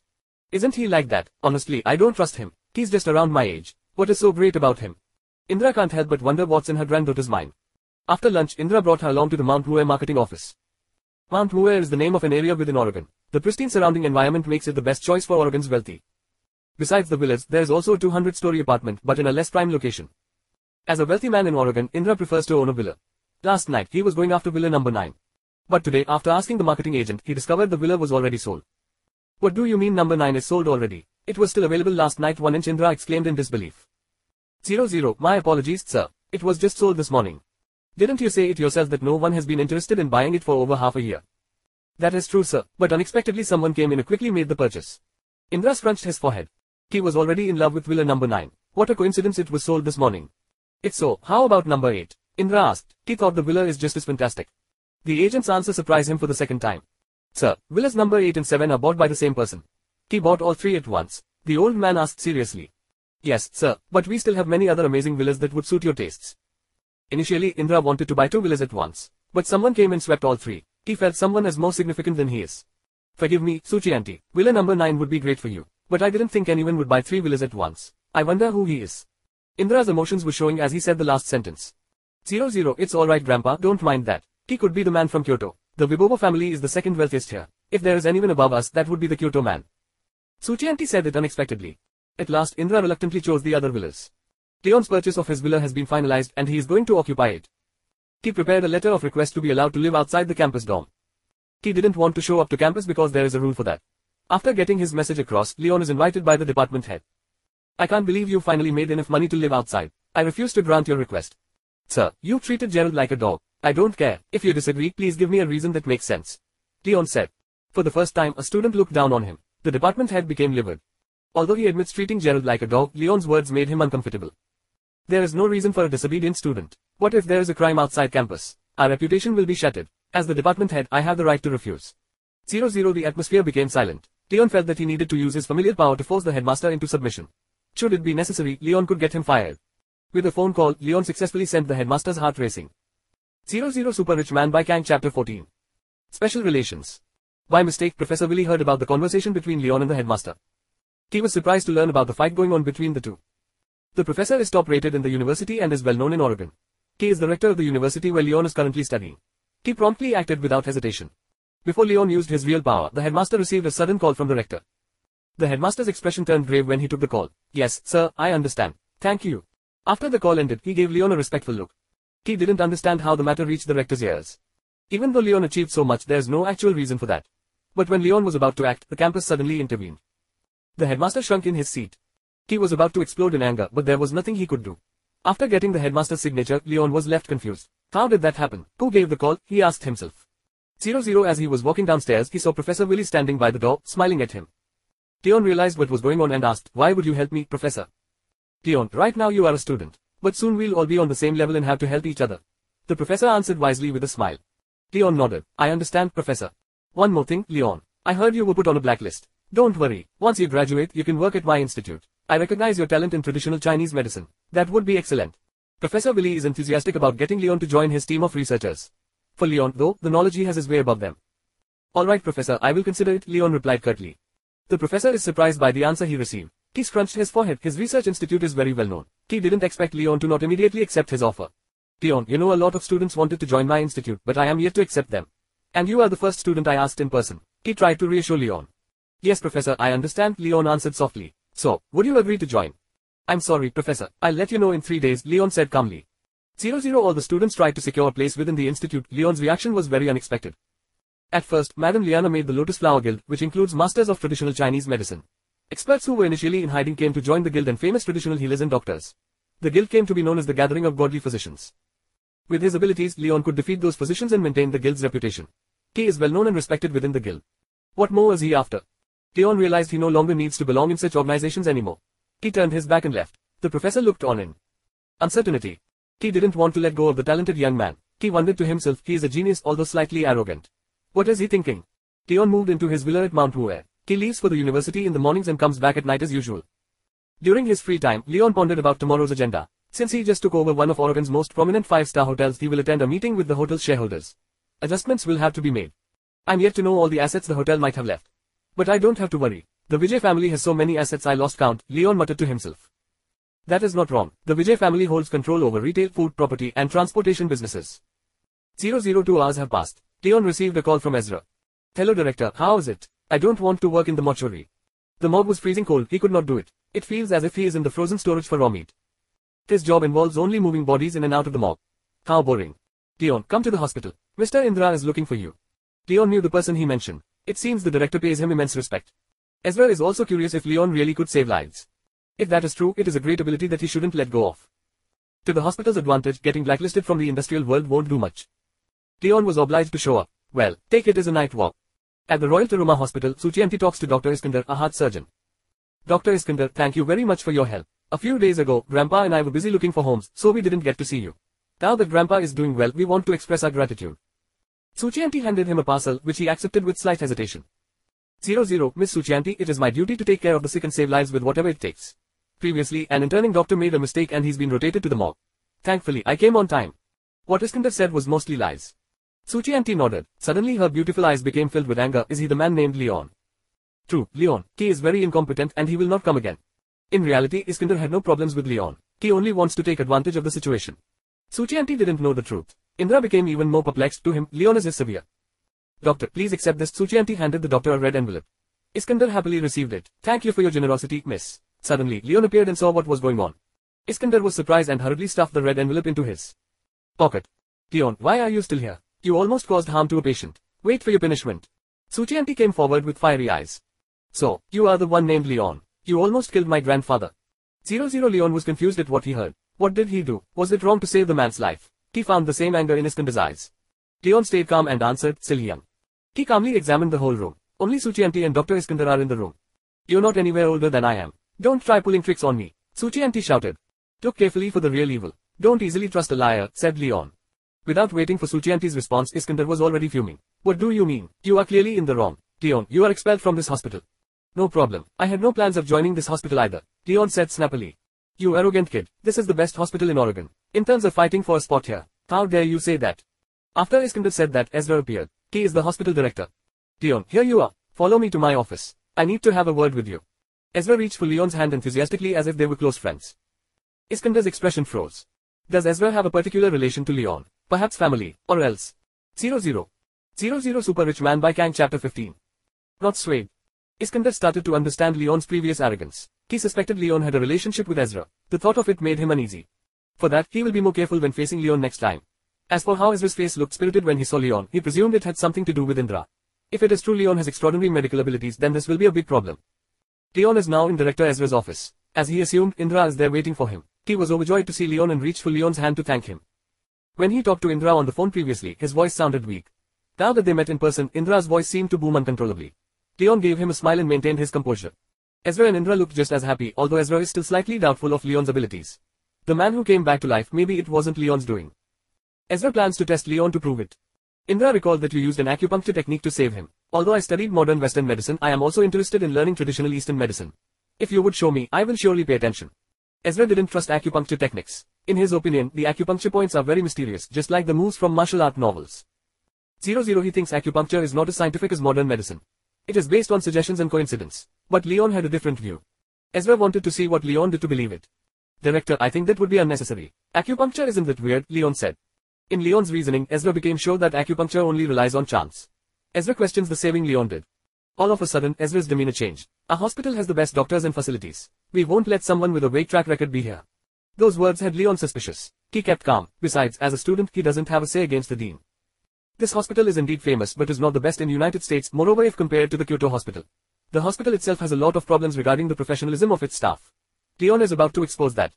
Isn't he like that? Honestly, I don't trust him. He's just around my age. What is so great about him? Indra can't help but wonder what's in her granddaughter's mind. After lunch, Indra brought her along to the Mount Moore marketing office. Mount Moore is the name of an area within Oregon. The pristine surrounding environment makes it the best choice for Oregon's wealthy. Besides the villas, there is also a 200-story apartment, but in a less prime location. As a wealthy man in Oregon, Indra prefers to own a villa. Last night, he was going after villa number 9. But today, after asking the marketing agent, he discovered the villa was already sold. What do you mean number 9 is sold already? It was still available last night, one inch Indra exclaimed in disbelief. 00, my apologies, sir. It was just sold this morning. Didn't you say it yourself that no one has been interested in buying it for over half a year? That is true, sir, but unexpectedly someone came in and quickly made the purchase. Indra scrunched his forehead. He was already in love with villa number 9. What a coincidence it was sold this morning. If so, how about number 8? Indra asked. He thought the villa is just as fantastic. The agent's answer surprised him for the second time. Sir, villas number 8 and 7 are bought by the same person. He bought all three at once. The old man asked seriously. Yes, sir, but we still have many other amazing villas that would suit your tastes. Initially, Indra wanted to buy two villas at once. But someone came and swept all three. He felt someone is more significant than he is. Forgive me, Suchianti. Villa number 9 would be great for you. But I didn't think anyone would buy three villas at once. I wonder who he is. Indra's emotions were showing as he said the last sentence. Zero zero, it's alright grandpa, don't mind that. He could be the man from Kyoto. The Vibhova family is the second wealthiest here. If there is anyone above us, that would be the Kyoto man. Suchianti said it unexpectedly. At last, Indra reluctantly chose the other villas. Leon's purchase of his villa has been finalized and he is going to occupy it. He prepared a letter of request to be allowed to live outside the campus dorm. He didn't want to show up to campus because there is a rule for that. After getting his message across, Leon is invited by the department head. I can't believe you finally made enough money to live outside. I refuse to grant your request. Sir, you treated Gerald like a dog. I don't care. If you disagree, please give me a reason that makes sense. Leon said. For the first time, a student looked down on him. The department head became livid. Although he admits treating Gerald like a dog, Leon's words made him uncomfortable. There is no reason for a disobedient student. What if there is a crime outside campus? Our reputation will be shattered. As the department head, I have the right to refuse. 0 0 The atmosphere became silent. Leon felt that he needed to use his familiar power to force the headmaster into submission. Should it be necessary, Leon could get him fired. With a phone call, Leon successfully sent the headmaster's heart racing. 00 Super Rich Man by Kang Chapter 14 Special Relations By mistake, Professor Willie heard about the conversation between Leon and the headmaster. He was surprised to learn about the fight going on between the two. The professor is top rated in the university and is well known in Oregon. He is the rector of the university where Leon is currently studying. He promptly acted without hesitation. Before Leon used his real power, the headmaster received a sudden call from the rector. The headmaster's expression turned grave when he took the call. Yes, sir, I understand. Thank you. After the call ended, he gave Leon a respectful look. He didn't understand how the matter reached the rector's ears. Even though Leon achieved so much, there's no actual reason for that. But when Leon was about to act, the campus suddenly intervened. The headmaster shrunk in his seat. He was about to explode in anger, but there was nothing he could do. After getting the headmaster's signature, Leon was left confused. How did that happen? Who gave the call? He asked himself. Zero zero as he was walking downstairs he saw Professor Willy standing by the door, smiling at him. Leon realized what was going on and asked, why would you help me, Professor? Leon, right now you are a student. But soon we'll all be on the same level and have to help each other. The professor answered wisely with a smile. Leon nodded. I understand, Professor. One more thing, Leon. I heard you were put on a blacklist. Don't worry. Once you graduate, you can work at my institute. I recognize your talent in traditional Chinese medicine. That would be excellent. Professor Willy is enthusiastic about getting Leon to join his team of researchers. For Leon, though, the knowledge he has is way above them. Alright Professor, I will consider it, Leon replied curtly. The professor is surprised by the answer he received. He scrunched his forehead, his research institute is very well known. He didn't expect Leon to not immediately accept his offer. Leon, you know a lot of students wanted to join my institute, but I am yet to accept them. And you are the first student I asked in person. He tried to reassure Leon. Yes professor, I understand, Leon answered softly. So, would you agree to join? I'm sorry, professor. I'll let you know in three days, Leon said calmly. Zero zero all the students tried to secure a place within the institute. Leon's reaction was very unexpected. At first, Madame Liana made the Lotus Flower Guild, which includes masters of traditional Chinese medicine. Experts who were initially in hiding came to join the guild and famous traditional healers and doctors. The guild came to be known as the Gathering of Godly Physicians. With his abilities, Leon could defeat those physicians and maintain the guild's reputation. He is well known and respected within the guild. What more was he after? Leon realized he no longer needs to belong in such organizations anymore. He turned his back and left. The professor looked on in uncertainty. He didn't want to let go of the talented young man. He wondered to himself he is a genius although slightly arrogant. What is he thinking? Leon moved into his villa at Mount Moore. He leaves for the university in the mornings and comes back at night as usual. During his free time, Leon pondered about tomorrow's agenda. Since he just took over one of Oregon's most prominent five-star hotels he will attend a meeting with the hotel's shareholders. Adjustments will have to be made. I'm yet to know all the assets the hotel might have left. But I don't have to worry. The Vijay family has so many assets I lost count, Leon muttered to himself. That is not wrong. The Vijay family holds control over retail, food, property, and transportation businesses. 002 hours have passed. Leon received a call from Ezra. Hello director, how is it? I don't want to work in the mortuary. The mob was freezing cold, he could not do it. It feels as if he is in the frozen storage for raw meat. His job involves only moving bodies in and out of the mob. How boring. Leon, come to the hospital. Mr. Indra is looking for you. Leon knew the person he mentioned. It seems the director pays him immense respect. Ezra is also curious if Leon really could save lives. If that is true, it is a great ability that he shouldn't let go of. To the hospital's advantage, getting blacklisted from the industrial world won't do much. Leon was obliged to show up. Well, take it as a night walk. At the Royal Taruma Hospital, Suchianti talks to Dr. Iskander, a heart surgeon. Dr. Iskander, thank you very much for your help. A few days ago, Grandpa and I were busy looking for homes, so we didn't get to see you. Now that Grandpa is doing well, we want to express our gratitude. Suchianti handed him a parcel, which he accepted with slight hesitation. 00, Miss Suchianti, it is my duty to take care of the sick and save lives with whatever it takes. Previously, an interning doctor made a mistake and he's been rotated to the morgue. Thankfully, I came on time. What Iskander said was mostly lies. Suchianti nodded. Suddenly her beautiful eyes became filled with anger. Is he the man named Leon? True, Leon. He is very incompetent and he will not come again. In reality, Iskander had no problems with Leon. He only wants to take advantage of the situation. Suchianti didn't know the truth. Indra became even more perplexed to him. Leon is severe. Doctor, please accept this. Suchianti handed the doctor a red envelope. Iskander happily received it. Thank you for your generosity, miss. Suddenly, Leon appeared and saw what was going on. Iskander was surprised and hurriedly stuffed the red envelope into his pocket. Leon, why are you still here? You almost caused harm to a patient. Wait for your punishment. Suchianti came forward with fiery eyes. So, you are the one named Leon. You almost killed my grandfather. Zero Zero Leon was confused at what he heard. What did he do? Was it wrong to save the man's life? He found the same anger in Iskander's eyes. Leon stayed calm and answered, still young. He calmly examined the whole room. Only Suchianti and Dr. Iskander are in the room. You're not anywhere older than I am. Don't try pulling tricks on me. Suchianti shouted. Look carefully for the real evil. Don't easily trust a liar, said Leon. Without waiting for Suchianti's response, Iskander was already fuming. What do you mean? You are clearly in the wrong. Leon, you are expelled from this hospital. No problem. I had no plans of joining this hospital either. Leon said snappily. You arrogant kid. This is the best hospital in Oregon. Interns are fighting for a spot here. How dare you say that? After Iskander said that, Ezra appeared. He is the hospital director. Leon, here you are. Follow me to my office. I need to have a word with you. Ezra reached for Leon's hand enthusiastically as if they were close friends. Iskander's expression froze. Does Ezra have a particular relation to Leon? Perhaps family, or else. 00. 00 Super Rich Man by Kang Chapter 15. Not swayed. Iskander started to understand Leon's previous arrogance. He suspected Leon had a relationship with Ezra. The thought of it made him uneasy. For that, he will be more careful when facing Leon next time. As for how Ezra's face looked spirited when he saw Leon, he presumed it had something to do with Indra. If it is true Leon has extraordinary medical abilities then this will be a big problem. Leon is now in Director Ezra's office. As he assumed, Indra is there waiting for him. He was overjoyed to see Leon and reached for Leon's hand to thank him. When he talked to Indra on the phone previously, his voice sounded weak. Now that they met in person, Indra's voice seemed to boom uncontrollably. Leon gave him a smile and maintained his composure. Ezra and Indra looked just as happy, although Ezra is still slightly doubtful of Leon's abilities. The man who came back to life, maybe it wasn't Leon's doing. Ezra plans to test Leon to prove it. Indra recalled that you used an acupuncture technique to save him. Although I studied modern Western medicine, I am also interested in learning traditional Eastern medicine. If you would show me, I will surely pay attention. Ezra didn't trust acupuncture techniques. In his opinion, the acupuncture points are very mysterious, just like the moves from martial art novels. 00 He thinks acupuncture is not as scientific as modern medicine. It is based on suggestions and coincidence. But Leon had a different view. Ezra wanted to see what Leon did to believe it. Director, I think that would be unnecessary. Acupuncture isn't that weird, Leon said. In Leon's reasoning, Ezra became sure that acupuncture only relies on chance. Ezra questions the saving Leon did. All of a sudden, Ezra's demeanor changed. Our hospital has the best doctors and facilities. We won't let someone with a vague track record be here. Those words had Leon suspicious. He kept calm. Besides, as a student, he doesn't have a say against the dean. This hospital is indeed famous but is not the best in the United States, moreover if compared to the Kyoto hospital. The hospital itself has a lot of problems regarding the professionalism of its staff. Leon is about to expose that.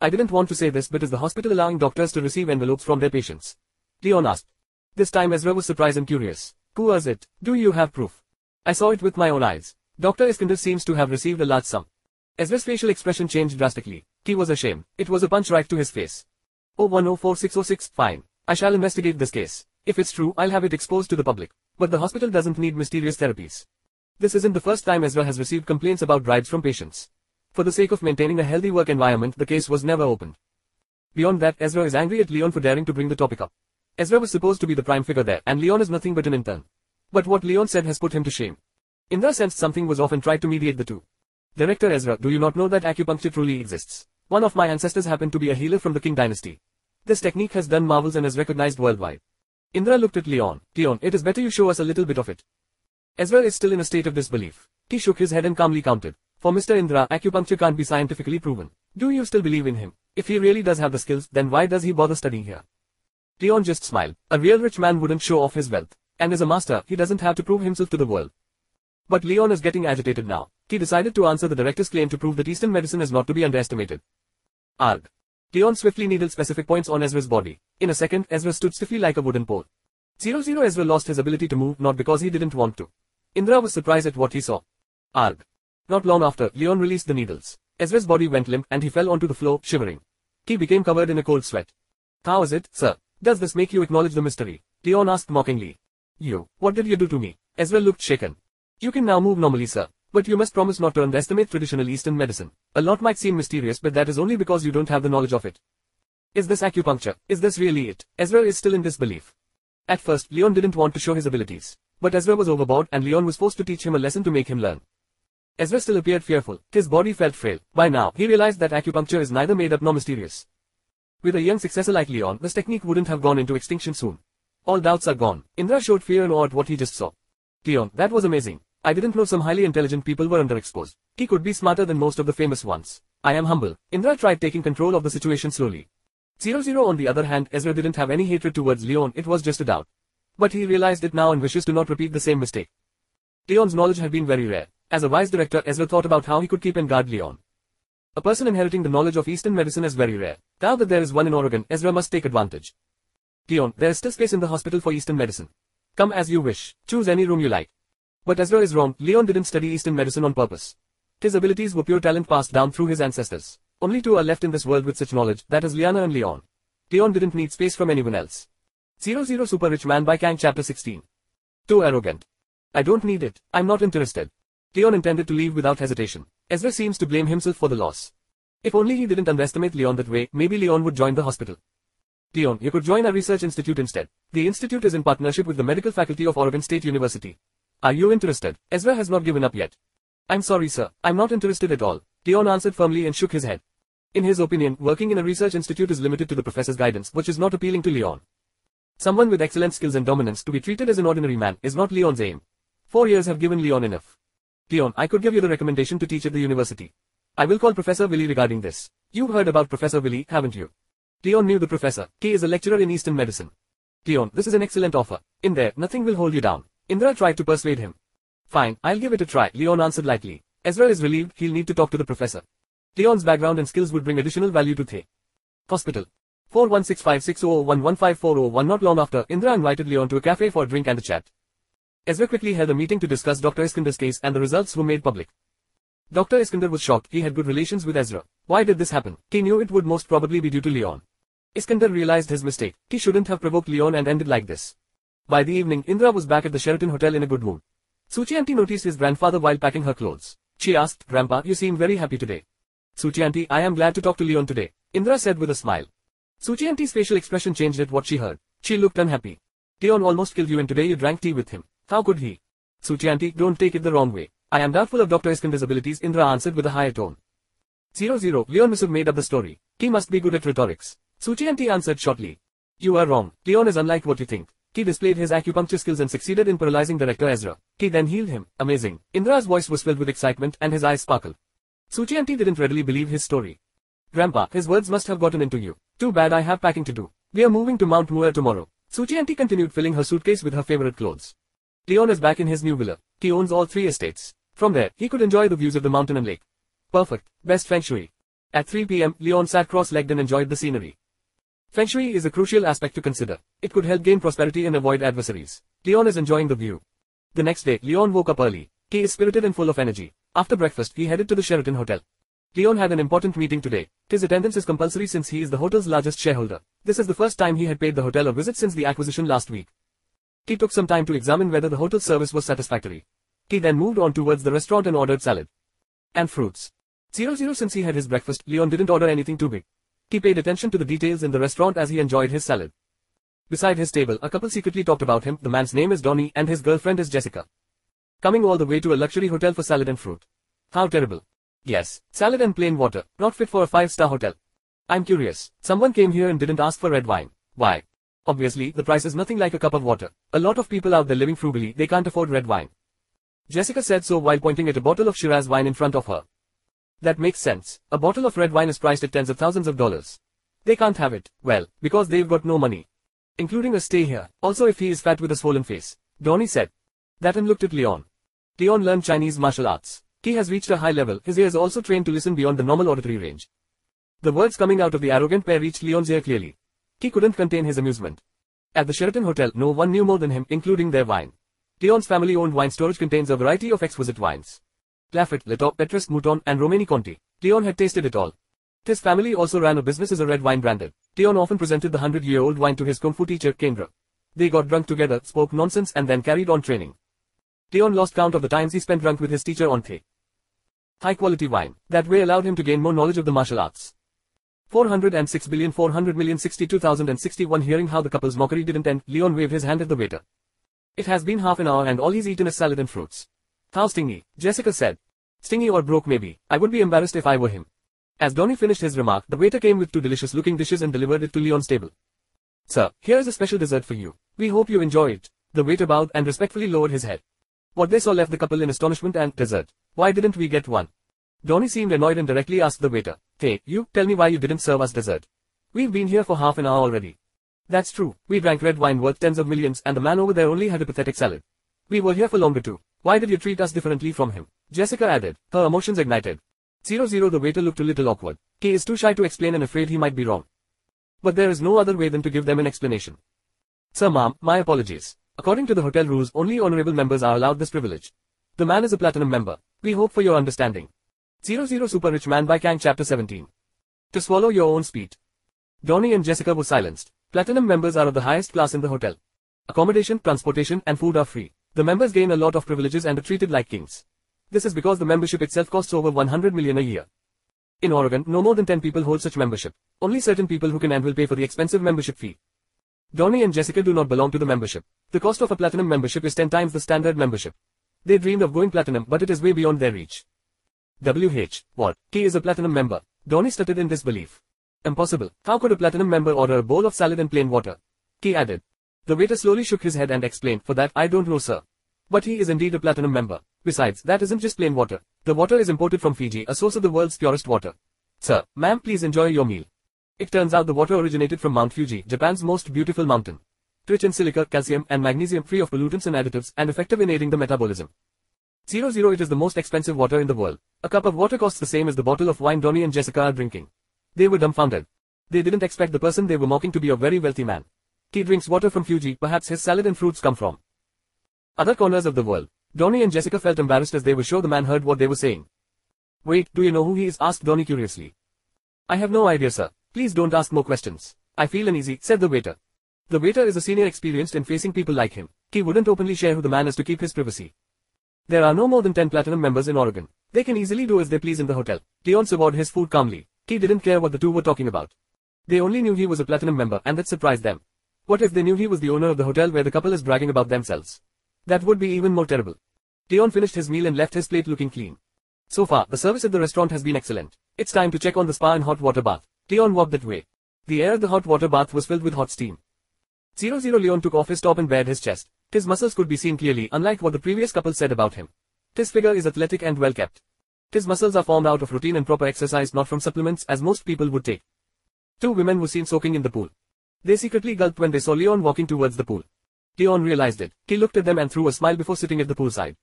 I didn't want to say this but is the hospital allowing doctors to receive envelopes from their patients? Leon asked. This time Ezra was surprised and curious. Who was it? Do you have proof? I saw it with my own eyes. Dr. Iskander seems to have received a large sum. Ezra's facial expression changed drastically. He was ashamed. It was a punch right to his face. 0104606, fine. I shall investigate this case. If it's true, I'll have it exposed to the public. But the hospital doesn't need mysterious therapies. This isn't the first time Ezra has received complaints about bribes from patients. For the sake of maintaining a healthy work environment, the case was never opened. Beyond that, Ezra is angry at Leon for daring to bring the topic up. Ezra was supposed to be the prime figure there, and Leon is nothing but an intern. But what Leon said has put him to shame. In Indra sensed something was off and tried to mediate the two. Director Ezra, do you not know that acupuncture truly exists? One of my ancestors happened to be a healer from the King dynasty. This technique has done marvels and is recognized worldwide. Indra looked at Leon. Leon, it is better you show us a little bit of it. Ezra is still in a state of disbelief. He shook his head and calmly counted. For Mr. Indra, acupuncture can't be scientifically proven. Do you still believe in him? If he really does have the skills, then why does he bother studying here? Leon just smiled. A real rich man wouldn't show off his wealth. And as a master, he doesn't have to prove himself to the world. But Leon is getting agitated now. He decided to answer the director's claim to prove that Eastern medicine is not to be underestimated. Arg. Leon swiftly needled specific points on Ezra's body. In a second, Ezra stood stiffly like a wooden pole. 00 Ezra lost his ability to move not because he didn't want to. Indra was surprised at what he saw. Arg. Not long after, Leon released the needles. Ezra's body went limp and he fell onto the floor, shivering. He became covered in a cold sweat. How is it, sir? Does this make you acknowledge the mystery? Leon asked mockingly. You, what did you do to me? Ezra looked shaken. You can now move normally, sir. But you must promise not to underestimate traditional Eastern medicine. A lot might seem mysterious but that is only because you don't have the knowledge of it. Is this acupuncture? Is this really it? Ezra is still in disbelief. At first, Leon didn't want to show his abilities. But Ezra was overboard and Leon was forced to teach him a lesson to make him learn. Ezra still appeared fearful. His body felt frail. By now, he realized that acupuncture is neither made up nor mysterious. With a young successor like Leon, this technique wouldn't have gone into extinction soon. All doubts are gone. Indra showed fear and awe at what he just saw. Leon, that was amazing. I didn't know some highly intelligent people were underexposed. He could be smarter than most of the famous ones. I am humble. Indra tried taking control of the situation slowly. Zero Zero on the other hand, Ezra didn't have any hatred towards Leon, it was just a doubt. But he realized it now and wishes to not repeat the same mistake. Leon's knowledge had been very rare. As a wise director, Ezra thought about how he could keep and guard Leon. A person inheriting the knowledge of Eastern medicine is very rare. Now that there is one in Oregon, Ezra must take advantage. Leon, there is still space in the hospital for Eastern medicine. Come as you wish. Choose any room you like. But Ezra is wrong, Leon didn't study Eastern medicine on purpose. His abilities were pure talent passed down through his ancestors. Only two are left in this world with such knowledge, that is Liana and Leon. Leon didn't need space from anyone else. 00 Super Rich Man by Kang Chapter 16. Too arrogant. I don't need it, I'm not interested. Leon intended to leave without hesitation. Ezra seems to blame himself for the loss. If only he didn't underestimate Leon that way, maybe Leon would join the hospital. Leon, you could join a research institute instead. The institute is in partnership with the medical faculty of Oregon State University. Are you interested? Ezra has not given up yet. I'm sorry sir, I'm not interested at all. Leon answered firmly and shook his head. In his opinion, working in a research institute is limited to the professor's guidance, which is not appealing to Leon. Someone with excellent skills and dominance to be treated as an ordinary man is not Leon's aim. Four years have given Leon enough. Leon, I could give you the recommendation to teach at the university. I will call Professor Willie regarding this. You've heard about Professor Willie, haven't you? Leon knew the professor. He is a lecturer in Eastern medicine. Leon, this is an excellent offer. In there, nothing will hold you down. Indra tried to persuade him. Fine, I'll give it a try, Leon answered lightly. Ezra is relieved he'll need to talk to the professor. Leon's background and skills would bring additional value to The Hospital. 416560011540 Not long after, Indra invited Leon to a cafe for a drink and a chat. Ezra quickly held a meeting to discuss Dr. Iskandar's case and the results were made public. Dr. Iskandar was shocked he had good relations with Ezra. Why did this happen? He knew it would most probably be due to Leon. Iskandar realized his mistake. He shouldn't have provoked Leon and ended like this. By the evening, Indra was back at the Sheraton Hotel in a good mood. Suchianti noticed his grandfather while packing her clothes. She asked, Grandpa, you seem very happy today. Suchianti, I am glad to talk to Leon today. Indra said with a smile. Suchianti's facial expression changed at what she heard. She looked unhappy. Leon almost killed you and today you drank tea with him. How could he? Suchianti, don't take it the wrong way. I am doubtful of Dr. Iskandar's abilities, Indra answered with a higher tone. 0-0, Leon Misur made up the story. He must be good at rhetorics. Suchianti answered shortly. You are wrong. Leon is unlike what you think. He displayed his acupuncture skills and succeeded in paralyzing director Ezra. He then healed him. Amazing. Indra's voice was filled with excitement and his eyes sparkled. Suchianti didn't readily believe his story. Grandpa, his words must have gotten into you. Too bad I have packing to do. We are moving to Mount Moore tomorrow. Suchianti continued filling her suitcase with her favorite clothes. Leon is back in his new villa. He owns all three estates. From there, he could enjoy the views of the mountain and lake. Perfect. Best feng shui. At 3 p.m., Leon sat cross-legged and enjoyed the scenery. Feng Shui is a crucial aspect to consider. It could help gain prosperity and avoid adversaries. Leon is enjoying the view. The next day, Leon woke up early. He is spirited and full of energy. After breakfast, he headed to the Sheraton Hotel. Leon had an important meeting today. His attendance is compulsory since he is the hotel's largest shareholder. This is the first time he had paid the hotel a visit since the acquisition last week. He took some time to examine whether the hotel service was satisfactory. He then moved on towards the restaurant and ordered salad. And fruits. Zero zero since he had his breakfast, Leon didn't order anything too big. He paid attention to the details in the restaurant as he enjoyed his salad. Beside his table, a couple secretly talked about him. The man's name is Donnie and his girlfriend is Jessica. Coming all the way to a luxury hotel for salad and fruit. How terrible. Yes, salad and plain water, not fit for a five-star hotel. I'm curious, someone came here and didn't ask for red wine. Why? Obviously, the price is nothing like a cup of water. A lot of people out there living frugally, they can't afford red wine. Jessica said so while pointing at a bottle of Shiraz wine in front of her. That makes sense. A bottle of red wine is priced at tens of thousands of dollars. They can't have it, well, because they've got no money. Including a stay here, also if he is fat with a swollen face. Donnie said. That and looked at Leon. Leon learned Chinese martial arts. He has reached a high level, his ears also trained to listen beyond the normal auditory range. The words coming out of the arrogant pair reached Leon's ear clearly. He couldn't contain his amusement. At the Sheraton Hotel, no one knew more than him, including their wine. Leon's family-owned wine storage contains a variety of exquisite wines. Lafite, Letop, Petrus, Mouton, and Romanée Conti. Leon had tasted it all. His family also ran a business as a red wine branded. Leon often presented the hundred-year-old wine to his kung fu teacher, Kendra. They got drunk together, spoke nonsense and then carried on training. Leon lost count of the times he spent drunk with his teacher on the high-quality wine. That way allowed him to gain more knowledge of the martial arts. 406 billion 400 million 62,061 Hearing how the couple's mockery didn't end, Leon waved his hand at the waiter. It has been half an hour and all he's eaten is salad and fruits. How stingy, Jessica said. Stingy or broke maybe, I would be embarrassed if I were him. As Donnie finished his remark, the waiter came with two delicious-looking dishes and delivered it to Leon's table. Sir, here is a special dessert for you. We hope you enjoy it. The waiter bowed and respectfully lowered his head. What they saw left the couple in astonishment and dessert. Why didn't we get one? Donnie seemed annoyed and directly asked the waiter. Hey, you, tell me why you didn't serve us dessert. We've been here for half an hour already. That's true, we drank red wine worth tens of millions and the man over there only had a pathetic salad. We were here for longer too. Why did you treat us differently from him? Jessica added, her emotions ignited. 0 0 The waiter looked a little awkward. He is too shy to explain and afraid he might be wrong. But there is no other way than to give them an explanation. Sir ma'am, my apologies. According to the hotel rules, only honorable members are allowed this privilege. The man is a platinum member. We hope for your understanding. 00 Super Rich Man by Kang Chapter 17. To swallow your own speed. Donnie and Jessica were silenced. Platinum members are of the highest class in the hotel. Accommodation, transportation, and food are free. The members gain a lot of privileges and are treated like kings. This is because the membership itself costs over 100 million a year. In Oregon, no more than 10 people hold such membership. Only certain people who can and will pay for the expensive membership fee. Donnie and Jessica do not belong to the membership. The cost of a platinum membership is 10 times the standard membership. They dreamed of going platinum but it is way beyond their reach. WH, what? K is a platinum member. Donnie stuttered in disbelief. Impossible. How could a platinum member order a bowl of salad and plain water? K added. The waiter slowly shook his head and explained, for that, I don't know sir. But he is indeed a platinum member. Besides, that isn't just plain water. The water is imported from Fiji, a source of the world's purest water. Sir, ma'am please enjoy your meal. It turns out the water originated from Mount Fuji, Japan's most beautiful mountain. Rich in silica, calcium, and magnesium free of pollutants and additives, and effective in aiding the metabolism. 00 It is the most expensive water in the world. A cup of water costs the same as the bottle of wine Donnie and Jessica are drinking. They were dumbfounded. They didn't expect the person they were mocking to be a very wealthy man. He drinks water from Fuji, perhaps his salad and fruits come from other corners of the world. Donnie and Jessica felt embarrassed as they were sure the man heard what they were saying. Wait, do you know who he is? asked Donnie curiously. I have no idea sir. Please don't ask more questions. I feel uneasy, said the waiter. The waiter is a senior experienced in facing people like him. He wouldn't openly share who the man is to keep his privacy. There are no more than 10 platinum members in Oregon. They can easily do as they please in the hotel. Leon surveyed his food calmly. He didn't care what the two were talking about. They only knew he was a platinum member and that surprised them. What if they knew he was the owner of the hotel where the couple is bragging about themselves? That would be even more terrible. Leon finished his meal and left his plate looking clean. So far, the service at the restaurant has been excellent. It's time to check on the spa and hot water bath. Leon walked that way. The air at the hot water bath was filled with hot steam. Zero Zero Leon took off his top and bared his chest. His muscles could be seen clearly unlike what the previous couple said about him. His figure is athletic and well kept. His muscles are formed out of routine and proper exercise not from supplements as most people would take. Two women were seen soaking in the pool. They secretly gulped when they saw Leon walking towards the pool. Leon realized it. He looked at them and threw a smile before sitting at the poolside.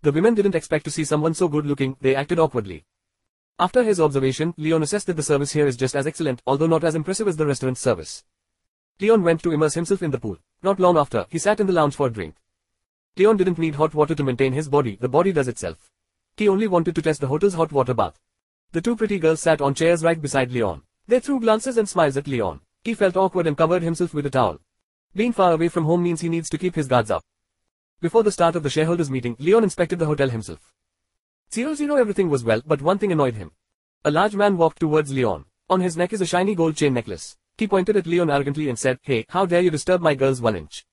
The women didn't expect to see someone so good looking, they acted awkwardly. After his observation, Leon assessed that the service here is just as excellent, although not as impressive as the restaurant's service. Leon went to immerse himself in the pool. Not long after, he sat in the lounge for a drink. Leon didn't need hot water to maintain his body, the body does itself. He only wanted to test the hotel's hot water bath. The two pretty girls sat on chairs right beside Leon. They threw glances and smiles at Leon. He felt awkward and covered himself with a towel. Being far away from home means he needs to keep his guards up. Before the start of the shareholders meeting, Leon inspected the hotel himself. 00 everything was well, but one thing annoyed him. A large man walked towards Leon. On his neck is a shiny gold chain necklace. He pointed at Leon arrogantly and said, Hey, how dare you disturb my girls one inch?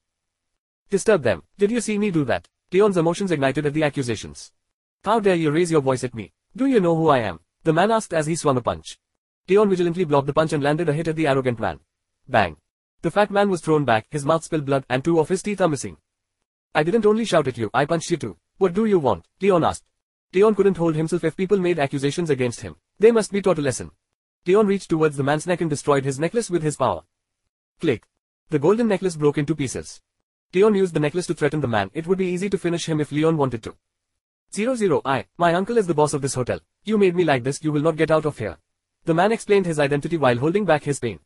Disturb them. Did you see me do that? Leon's emotions ignited at the accusations. How dare you raise your voice at me? Do you know who I am? The man asked as he swung a punch. Leon vigilantly blocked the punch and landed a hit at the arrogant man. Bang. The fat man was thrown back, his mouth spilled blood, and two of his teeth are missing. I didn't only shout at you, I punched you too. What do you want? Leon asked. Leon couldn't hold himself if people made accusations against him. They must be taught a lesson. Leon reached towards the man's neck and destroyed his necklace with his power. Click. The golden necklace broke into pieces. Leon used the necklace to threaten the man. It would be easy to finish him if Leon wanted to. Zero zero, I, my uncle is the boss of this hotel. You made me like this, you will not get out of here. The man explained his identity while holding back his pain.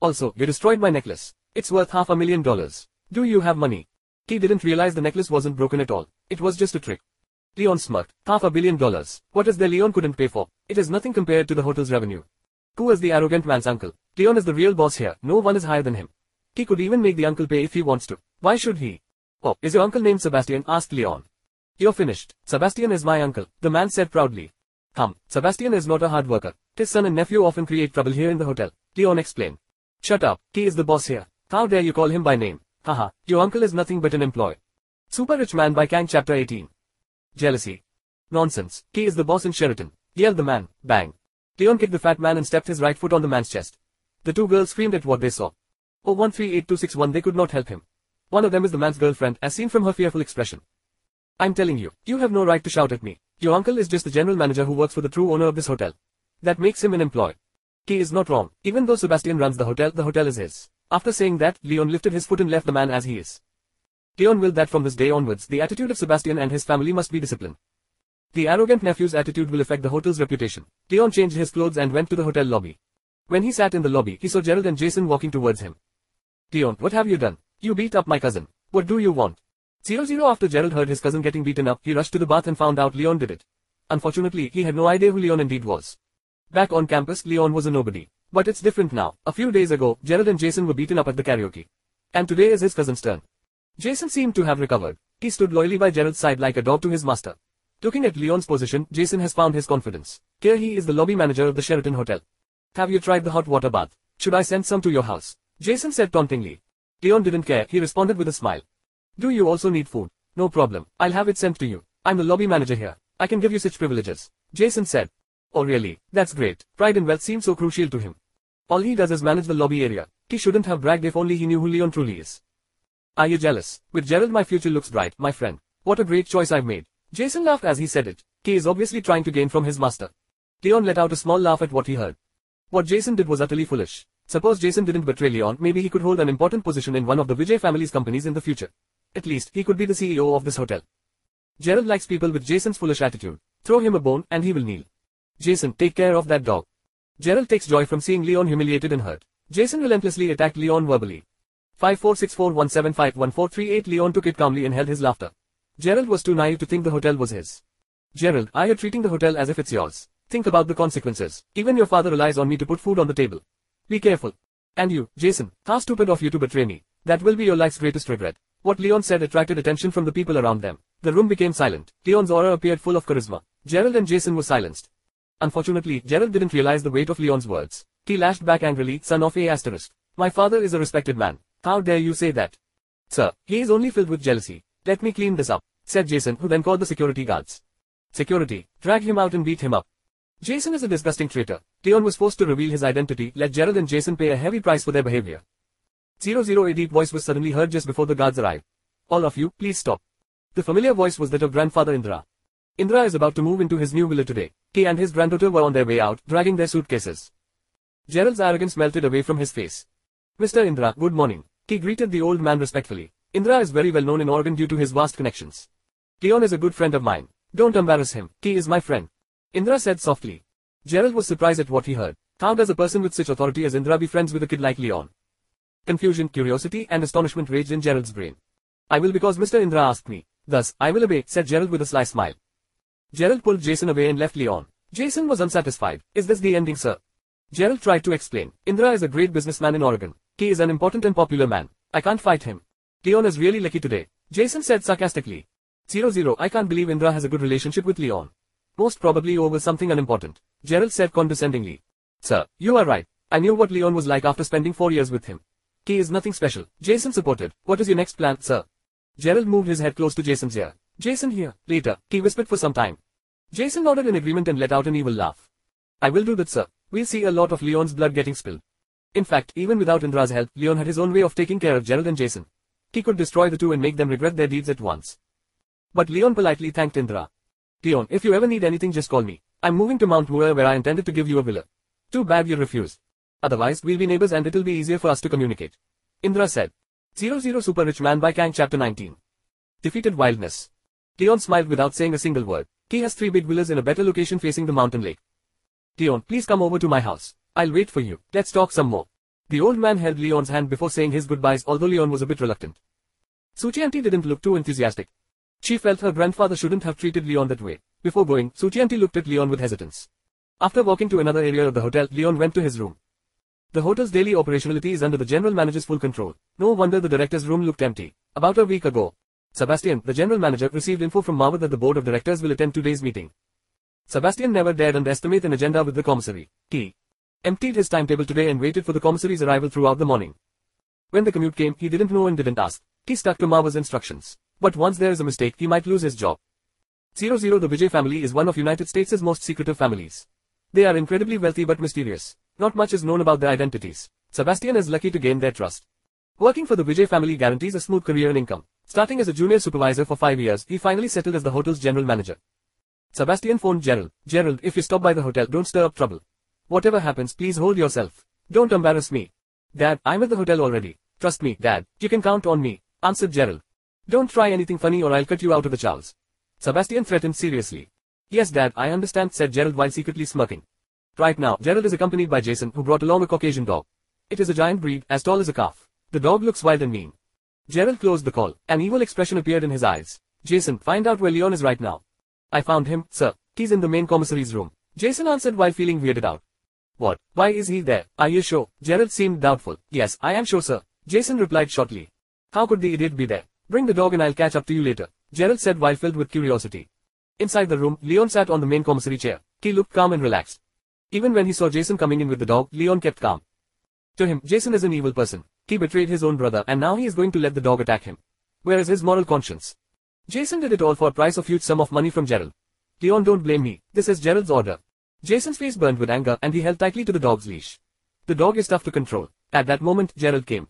Also, you destroyed my necklace. It's worth half a million dollars. Do you have money? He didn't realize the necklace wasn't broken at all. It was just a trick. Leon smirked. Half a billion dollars. What is there Leon couldn't pay for? It is nothing compared to the hotel's revenue. Who is the arrogant man's uncle? Leon is the real boss here. No one is higher than him. He could even make the uncle pay if he wants to. Why should he? Oh, is your uncle named Sebastian? asked Leon. You're finished. Sebastian is my uncle, the man said proudly. Hum, Sebastian is not a hard worker. His son and nephew often create trouble here in the hotel. Leon explained. Shut up, he is the boss here. How dare you call him by name? Haha, your uncle is nothing but an employee. Super Rich Man by Kang Chapter 18. Jealousy. Nonsense, he is the boss in Sheraton. Yelled the man, bang. Leon kicked the fat man and stepped his right foot on the man's chest. The two girls screamed at what they saw. Oh 138261 they could not help him. One of them is the man's girlfriend, as seen from her fearful expression. I'm telling you, you have no right to shout at me. Your uncle is just the general manager who works for the true owner of this hotel. That makes him an employee. He is not wrong. Even though Sebastian runs the hotel, the hotel is his. After saying that, Leon lifted his foot and left the man as he is. Leon willed that from this day onwards, the attitude of Sebastian and his family must be disciplined. The arrogant nephew's attitude will affect the hotel's reputation. Leon changed his clothes and went to the hotel lobby. When he sat in the lobby, he saw Gerald and Jason walking towards him. Leon, what have you done? You beat up my cousin. What do you want? Zero zero after Gerald heard his cousin getting beaten up, he rushed to the bath and found out Leon did it. Unfortunately, he had no idea who Leon indeed was. Back on campus, Leon was a nobody. But it's different now. A few days ago, Gerald and Jason were beaten up at the karaoke. And today is his cousin's turn. Jason seemed to have recovered. He stood loyally by Gerald's side like a dog to his master. Looking at Leon's position, Jason has found his confidence. Here he is the lobby manager of the Sheraton Hotel. Have you tried the hot water bath? Should I send some to your house? Jason said tauntingly. Leon didn't care, he responded with a smile. Do you also need food? No problem, I'll have it sent to you. I'm the lobby manager here. I can give you such privileges. Jason said. Oh really, that's great. Pride and wealth seem so crucial to him. All he does is manage the lobby area. He shouldn't have bragged if only he knew who Leon truly is. Are you jealous? With Gerald my future looks bright, my friend. What a great choice I've made. Jason laughed as he said it. He is obviously trying to gain from his master. Leon let out a small laugh at what he heard. What Jason did was utterly foolish. Suppose Jason didn't betray Leon, maybe he could hold an important position in one of the Vijay family's companies in the future. At least, he could be the CEO of this hotel. Gerald likes people with Jason's foolish attitude. Throw him a bone, and he will kneel. Jason, take care of that dog. Gerald takes joy from seeing Leon humiliated and hurt. Jason relentlessly attacked Leon verbally. 5464175143 Leon took it calmly and held his laughter. Gerald was too naive to think the hotel was his. Gerald, I are treating the hotel as if it's yours. Think about the consequences. Even your father relies on me to put food on the table. Be careful. And you, Jason, how stupid of you to betray me. That will be your life's greatest regret. What Leon said attracted attention from the people around them. The room became silent. Leon's aura appeared full of charisma. Gerald and Jason were silenced. Unfortunately, Gerald didn't realize the weight of Leon's words. He lashed back angrily, son of a asterisk. My father is a respected man. How dare you say that? Sir, he is only filled with jealousy. Let me clean this up, said Jason who then called the security guards. Security, drag him out and beat him up. Jason is a disgusting traitor. Leon was forced to reveal his identity, let Gerald and Jason pay a heavy price for their behavior. 00 A deep voice was suddenly heard just before the guards arrived. All of you, please stop. The familiar voice was that of grandfather Indra. Indra is about to move into his new villa today. He and his granddaughter were on their way out, dragging their suitcases. Gerald's arrogance melted away from his face. Mr. Indra, good morning. He greeted the old man respectfully. Indra is very well known in Oregon due to his vast connections. Leon is a good friend of mine. Don't embarrass him. He is my friend. Indra said softly. Gerald was surprised at what he heard. How does a person with such authority as Indra be friends with a kid like Leon? Confusion, curiosity, and astonishment raged in Gerald's brain. I will because Mr. Indra asked me. Thus, I will obey, said Gerald with a sly smile. Gerald pulled Jason away and left Leon. Jason was unsatisfied. Is this the ending, sir? Gerald tried to explain. Indra is a great businessman in Oregon. He is an important and popular man. I can't fight him. Leon is really lucky today. Jason said sarcastically. Zero zero, I can't believe Indra has a good relationship with Leon. Most probably over something unimportant. Gerald said condescendingly. Sir, you are right. I knew what Leon was like after spending four years with him. He is nothing special. Jason supported. What is your next plan, sir? Gerald moved his head close to Jason's ear. Jason here. Later, he whispered for some time. Jason nodded in agreement and let out an evil laugh. I will do that, sir. We'll see a lot of Leon's blood getting spilled. In fact, even without Indra's help, Leon had his own way of taking care of Gerald and Jason. He could destroy the two and make them regret their deeds at once. But Leon politely thanked Indra. Leon, if you ever need anything just call me. I'm moving to Mount Moore where I intended to give you a villa. Too bad you refused. Otherwise, we'll be neighbors and it'll be easier for us to communicate. Indra said. 00 Super Rich Man by Kang Chapter 19. Defeated Wildness. Leon smiled without saying a single word. He has three big villas in a better location facing the mountain lake. Leon, please come over to my house. I'll wait for you. Let's talk some more. The old man held Leon's hand before saying his goodbyes although Leon was a bit reluctant. Suchianti didn't look too enthusiastic. She felt her grandfather shouldn't have treated Leon that way. Before going, Suchianti looked at Leon with hesitance. After walking to another area of the hotel, Leon went to his room. The hotel's daily operationality is under the general manager's full control. No wonder the director's room looked empty. About a week ago, Sebastian, the general manager, received info from Mawar that the board of directors will attend today's meeting. Sebastian never dared underestimate an agenda with the commissary. He emptied his timetable today and waited for the commissary's arrival throughout the morning. When the commute came, he didn't know and didn't ask. He stuck to Mawar's instructions. But once there is a mistake, he might lose his job. 00 The Vijay family is one of United States' most secretive families. They are incredibly wealthy but mysterious. Not much is known about their identities. Sebastian is lucky to gain their trust. Working for the Vijay family guarantees a smooth career and income. Starting as a junior supervisor for five years, he finally settled as the hotel's general manager. Sebastian phoned Gerald. Gerald, if you stop by the hotel, don't stir up trouble. Whatever happens, please hold yourself. Don't embarrass me. Dad, I'm at the hotel already. Trust me, Dad. You can count on me, answered Gerald. Don't try anything funny or I'll cut you out of the chows. Sebastian threatened seriously. Yes dad, I understand, said Gerald while secretly smirking. Right now, Gerald is accompanied by Jason, who brought along a Caucasian dog. It is a giant breed, as tall as a calf. The dog looks wild and mean. Gerald closed the call. An evil expression appeared in his eyes. Jason, find out where Leon is right now. I found him, sir. He's in the main commissary's room. Jason answered while feeling weirded out. What? Why is he there? Are you sure? Gerald seemed doubtful. Yes, I am sure, sir. Jason replied shortly. How could the idiot be there? Bring the dog and I'll catch up to you later, Gerald said while filled with curiosity. Inside the room, Leon sat on the main commissary chair. He looked calm and relaxed. Even when he saw Jason coming in with the dog, Leon kept calm. To him, Jason is an evil person. He betrayed his own brother and now he is going to let the dog attack him. Where is his moral conscience? Jason did it all for a price of huge sum of money from Gerald. Leon don't blame me, this is Gerald's order. Jason's face burned with anger and he held tightly to the dog's leash. The dog is tough to control. At that moment, Gerald came.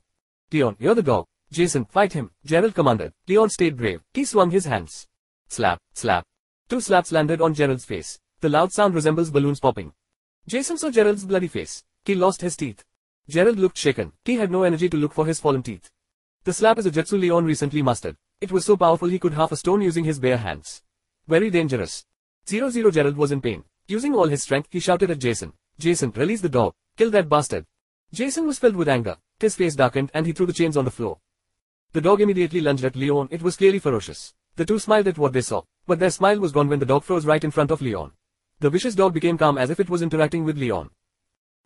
Leon, you're the dog. Jason, fight him, Gerald commanded. Leon stayed brave. He swung his hands. Slap, slap. Two slaps landed on Gerald's face. The loud sound resembles balloons popping. Jason saw Gerald's bloody face. He lost his teeth. Gerald looked shaken. He had no energy to look for his fallen teeth. The slap is a jutsu Leon recently mastered. It was so powerful he could half a stone using his bare hands. Very dangerous. Zero Zero Gerald was in pain. Using all his strength, he shouted at Jason. Jason, release the dog. Kill that bastard. Jason was filled with anger. His face darkened and he threw the chains on the floor. The dog immediately lunged at Leon. It was clearly ferocious. The two smiled at what they saw, but their smile was gone when the dog froze right in front of Leon. The vicious dog became calm as if it was interacting with Leon.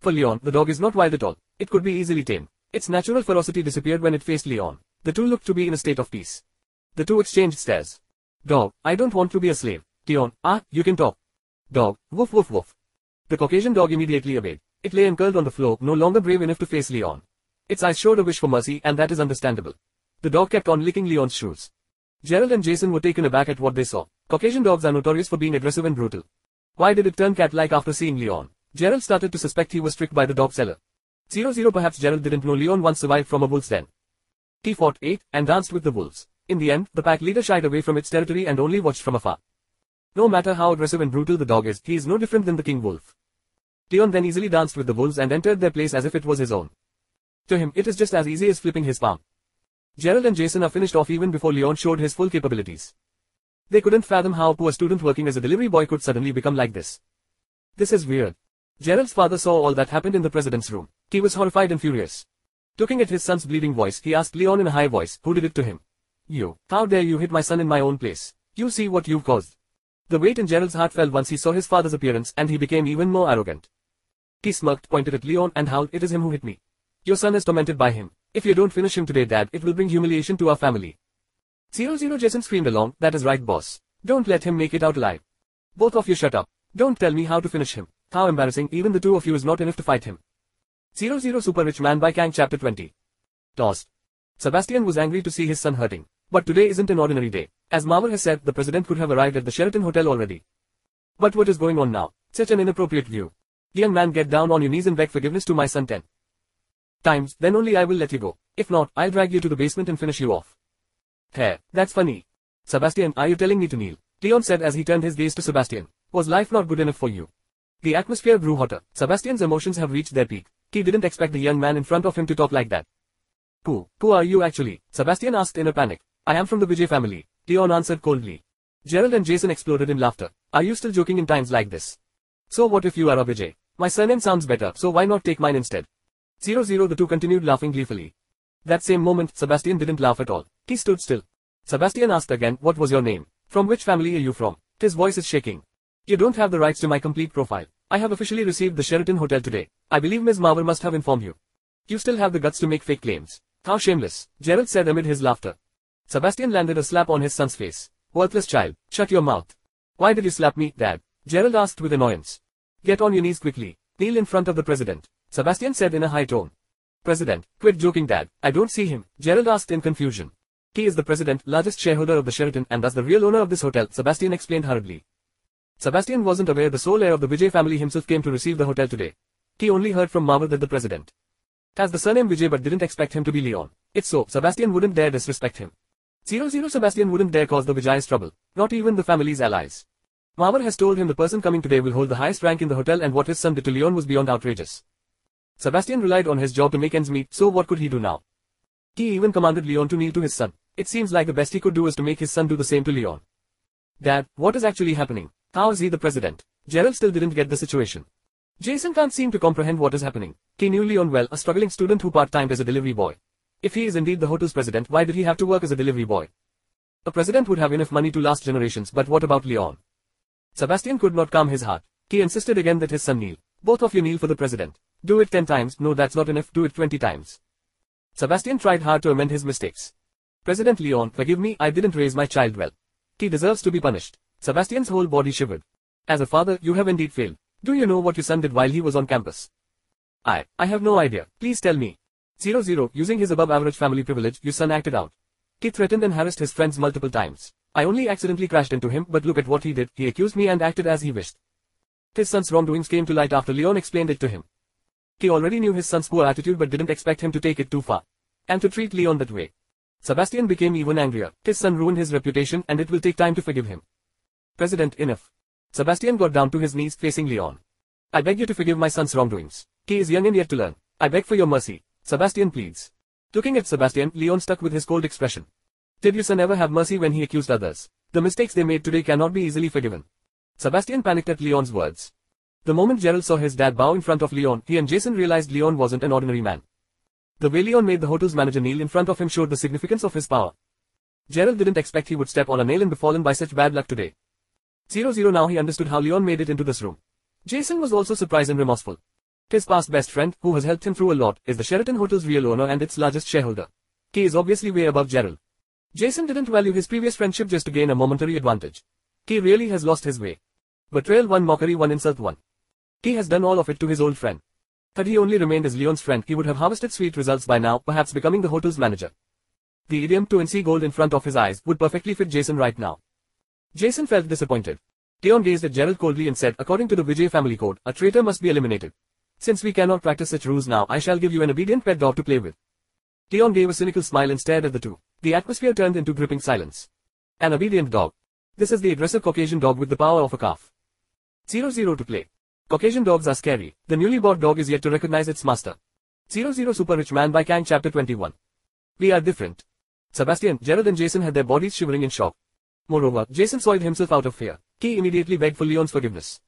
For Leon, the dog is not wild at all. It could be easily tamed. Its natural ferocity disappeared when it faced Leon. The two looked to be in a state of peace. The two exchanged stares. Dog, I don't want to be a slave. Leon, ah, you can talk. Dog, woof woof woof. The Caucasian dog immediately obeyed. It lay and curled on the floor, no longer brave enough to face Leon. Its eyes showed a wish for mercy and that is understandable. The dog kept on licking Leon's shoes. Gerald and Jason were taken aback at what they saw. Caucasian dogs are notorious for being aggressive and brutal. Why did it turn cat-like after seeing Leon? Gerald started to suspect he was tricked by the dog seller. 0-0 perhaps Gerald didn't know Leon once survived from a wolf's den. He fought, ate, and danced with the wolves. In the end, the pack leader shied away from its territory and only watched from afar. No matter how aggressive and brutal the dog is, he is no different than the king wolf. Leon then easily danced with the wolves and entered their place as if it was his own. To him, it is just as easy as flipping his palm. Gerald and Jason are finished off even before Leon showed his full capabilities. They couldn't fathom how a poor student working as a delivery boy could suddenly become like this. This is weird. Gerald's father saw all that happened in the president's room. He was horrified and furious. Looking at his son's bleeding voice, he asked Leon in a high voice, who did it to him? You. How dare you hit my son in my own place? You see what you've caused. The weight in Gerald's heart fell once he saw his father's appearance and he became even more arrogant. He smirked, pointed at Leon and howled, it is him who hit me. Your son is tormented by him. If you don't finish him today dad, it will bring humiliation to our family. Zero Zero Jason screamed along, that is right boss. Don't let him make it out alive. Both of you shut up. Don't tell me how to finish him. How embarrassing, even the two of you is not enough to fight him. Zero Zero Super Rich Man by Kiang Chapter 20. Tossed. Sebastian was angry to see his son hurting. But today isn't an ordinary day. As Mawar has said, the president could have arrived at the Sheraton Hotel already. But what is going on now? Such an inappropriate view. Young man get down on your knees and beg forgiveness to my son 10 times, then only I will let you go. If not, I'll drag you to the basement and finish you off. Hey, that's funny. Sebastian, are you telling me to kneel? Leon said as he turned his gaze to Sebastian. Was life not good enough for you? The atmosphere grew hotter. Sebastian's emotions have reached their peak. He didn't expect the young man in front of him to talk like that. Who, who are you actually? Sebastian asked in a panic. I am from the Vijay family, Leon answered coldly. Gerald and Jason exploded in laughter. Are you still joking in times like this? So what if you are a Vijay? My surname sounds better, so why not take mine instead? Zero zero the two continued laughing gleefully. That same moment, Sebastian didn't laugh at all. He stood still. Sebastian asked again, what was your name? From which family are you from? His voice is shaking. You don't have the rights to my complete profile. I have officially received the Sheraton Hotel today. I believe Ms. Mawar must have informed you. You still have the guts to make fake claims. How shameless, Gerald said amid his laughter. Sebastian landed a slap on his son's face. Worthless child, shut your mouth. Why did you slap me, dad? Gerald asked with annoyance. Get on your knees quickly. Kneel in front of the president. Sebastian said in a high tone. President, quit joking dad. I don't see him. Gerald asked in confusion. He is the president, largest shareholder of the Sheraton and thus the real owner of this hotel, Sebastian explained hurriedly. Sebastian wasn't aware the sole heir of the Vijay family himself came to receive the hotel today. He only heard from Mawar that the president has the surname Vijay but didn't expect him to be Leon. If so, Sebastian wouldn't dare disrespect him. Zero Zero Sebastian wouldn't dare cause the Vijay's trouble, not even the family's allies. Mawar has told him the person coming today will hold the highest rank in the hotel and what his son did to Leon was beyond outrageous. Sebastian relied on his job to make ends meet, so what could he do now? He even commanded Leon to kneel to his son. It seems like the best he could do is to make his son do the same to Leon. Dad, what is actually happening? How is he the president? Gerald still didn't get the situation. Jason can't seem to comprehend what is happening. He knew Leon well, a struggling student who part-timed as a delivery boy. If he is indeed the hotel's president, why did he have to work as a delivery boy? A president would have enough money to last generations, but what about Leon? Sebastian could not calm his heart. He insisted again that his son kneel. Both of you kneel for the president. Do it ten times, no that's not enough, do it twenty times. Sebastian tried hard to amend his mistakes. President Leon, forgive me, I didn't raise my child well. He deserves to be punished. Sebastian's whole body shivered. As a father, you have indeed failed. Do you know what your son did while he was on campus? I, I have no idea. Please tell me. 0-0, using his above-average family privilege, your son acted out. He threatened and harassed his friends multiple times. I only accidentally crashed into him, but look at what he did, he accused me and acted as he wished. His son's wrongdoings came to light after Leon explained it to him. He already knew his son's poor attitude but didn't expect him to take it too far. And to treat Leon that way. Sebastian became even angrier. His son ruined his reputation and it will take time to forgive him. President, enough. Sebastian got down to his knees facing Leon. I beg you to forgive my son's wrongdoings. He is young and yet to learn. I beg for your mercy. Sebastian pleads. Looking at Sebastian, Leon stuck with his cold expression. Did your son ever have mercy when he accused others? The mistakes they made today cannot be easily forgiven. Sebastian panicked at Leon's words. The moment Gerald saw his dad bow in front of Leon, he and Jason realized Leon wasn't an ordinary man. The way Leon made the hotel's manager kneel in front of him showed the significance of his power. Gerald didn't expect he would step on a nail and be fallen by such bad luck today. 0-0 now he understood how Leon made it into this room. Jason was also surprised and remorseful. His past best friend, who has helped him through a lot, is the Sheraton Hotel's real owner and its largest shareholder. He is obviously way above Gerald. Jason didn't value his previous friendship just to gain a momentary advantage. He really has lost his way. Betrayal one mockery one insult one. He has done all of it to his old friend. Had he only remained as Leon's friend he would have harvested sweet results by now, perhaps becoming the hotel's manager. The idiom to see gold in front of his eyes would perfectly fit Jason right now. Jason felt disappointed. Leon gazed at Gerald coldly and said, according to the Vijay family code, a traitor must be eliminated. Since we cannot practice such rules now I shall give you an obedient pet dog to play with. Leon gave a cynical smile and stared at the two. The atmosphere turned into gripping silence. An obedient dog. This is the aggressive Caucasian dog with the power of a calf. 0-0 to play. Caucasian dogs are scary. The newly bought dog is yet to recognize its master. 00 Super Rich Man by Kiang Chapter 21. We are different. Sebastian, Gerald and Jason had their bodies shivering in shock. Moreover, Jason soiled himself out of fear. He immediately begged for Leon's forgiveness.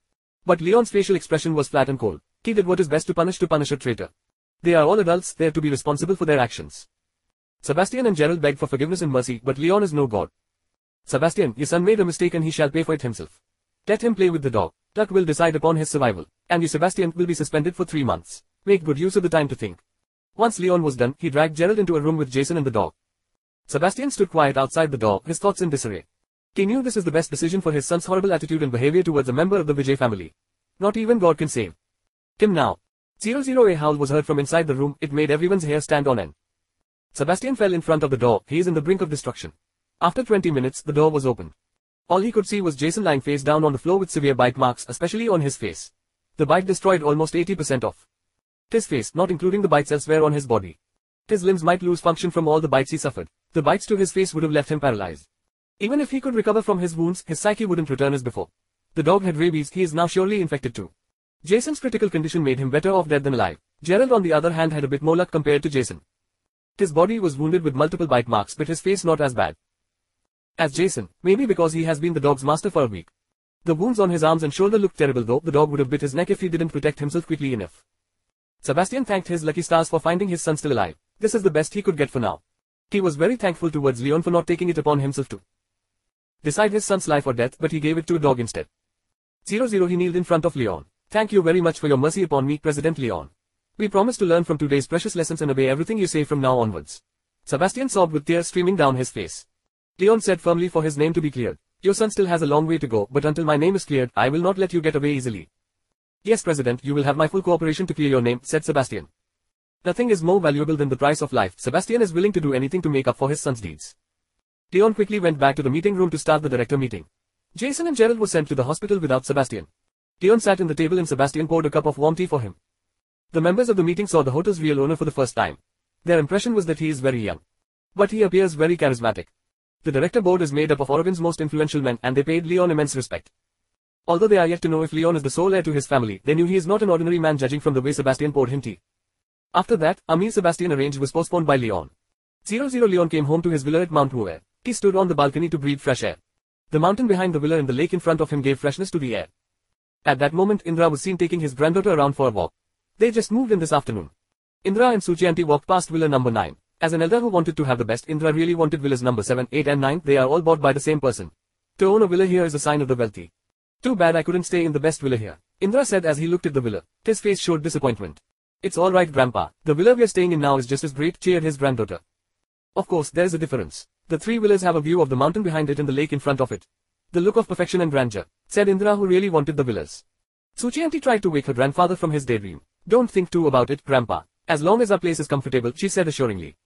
But Leon's facial expression was flat and cold. He did what is best to punish to punish a traitor. They are all adults, they are to be responsible for their actions. Sebastian and Gerald begged for forgiveness and mercy, but Leon is no god. Sebastian, your son made a mistake and he shall pay for it himself. Let him play with the dog. Luck will decide upon his survival, and you Sebastian will be suspended for three months. Make good use of the time to think. Once Leon was done, he dragged Gerald into a room with Jason and the dog. Sebastian stood quiet outside the door, his thoughts in disarray. He knew this is the best decision for his son's horrible attitude and behavior towards a member of the Vijay family. Not even God can save him now. 00 A howl was heard from inside the room, it made everyone's hair stand on end. Sebastian fell in front of the door, he is in the brink of destruction. After 20 minutes, the door was opened. All he could see was Jason lying face down on the floor with severe bite marks, especially on his face. The bite destroyed almost 80% of his face, not including the bites elsewhere on his body. His limbs might lose function from all the bites he suffered. The bites to his face would have left him paralyzed. Even if he could recover from his wounds, his psyche wouldn't return as before. The dog had rabies, he is now surely infected too. Jason's critical condition made him better off dead than alive. Gerald on the other hand had a bit more luck compared to Jason. His body was wounded with multiple bite marks but his face not as bad as Jason, maybe because he has been the dog's master for a week. The wounds on his arms and shoulder looked terrible though, the dog would have bit his neck if he didn't protect himself quickly enough. Sebastian thanked his lucky stars for finding his son still alive. This is the best he could get for now. He was very thankful towards Leon for not taking it upon himself to decide his son's life or death, but he gave it to a dog instead. 0-0 he kneeled in front of Leon. Thank you very much for your mercy upon me, President Leon. We promise to learn from today's precious lessons and obey everything you say from now onwards. Sebastian sobbed with tears streaming down his face. Leon said firmly for his name to be cleared. Your son still has a long way to go, but until my name is cleared, I will not let you get away easily. Yes, President, you will have my full cooperation to clear your name, said Sebastian. Nothing is more valuable than the price of life. Sebastian is willing to do anything to make up for his son's deeds. Leon quickly went back to the meeting room to start the director meeting. Jason and Gerald were sent to the hospital without Sebastian. Leon sat in the table and Sebastian poured a cup of warm tea for him. The members of the meeting saw the hotel's real owner for the first time. Their impression was that he is very young. But he appears very charismatic. The director board is made up of Oregon's most influential men and they paid Leon immense respect. Although they are yet to know if Leon is the sole heir to his family, they knew he is not an ordinary man judging from the way Sebastian poured him tea. After that, a meal Sebastian arranged was postponed by Leon. 00 Leon came home to his villa at Mount Moore. He stood on the balcony to breathe fresh air. The mountain behind the villa and the lake in front of him gave freshness to the air. At that moment Indra was seen taking his granddaughter around for a walk. They just moved in this afternoon. Indra and Suchianti walked past villa number 9. As an elder who wanted to have the best, Indra really wanted villas number 7, 8 and 9, they are all bought by the same person. To own a villa here is a sign of the wealthy. Too bad I couldn't stay in the best villa here. Indra said as he looked at the villa. His face showed disappointment. It's alright grandpa, the villa we're staying in now is just as great, cheered his granddaughter. Of course, there's a difference. The three villas have a view of the mountain behind it and the lake in front of it. The look of perfection and grandeur, said Indra who really wanted the villas. Suchianti tried to wake her grandfather from his daydream. Don't think too about it, grandpa. As long as our place is comfortable, she said assuringly.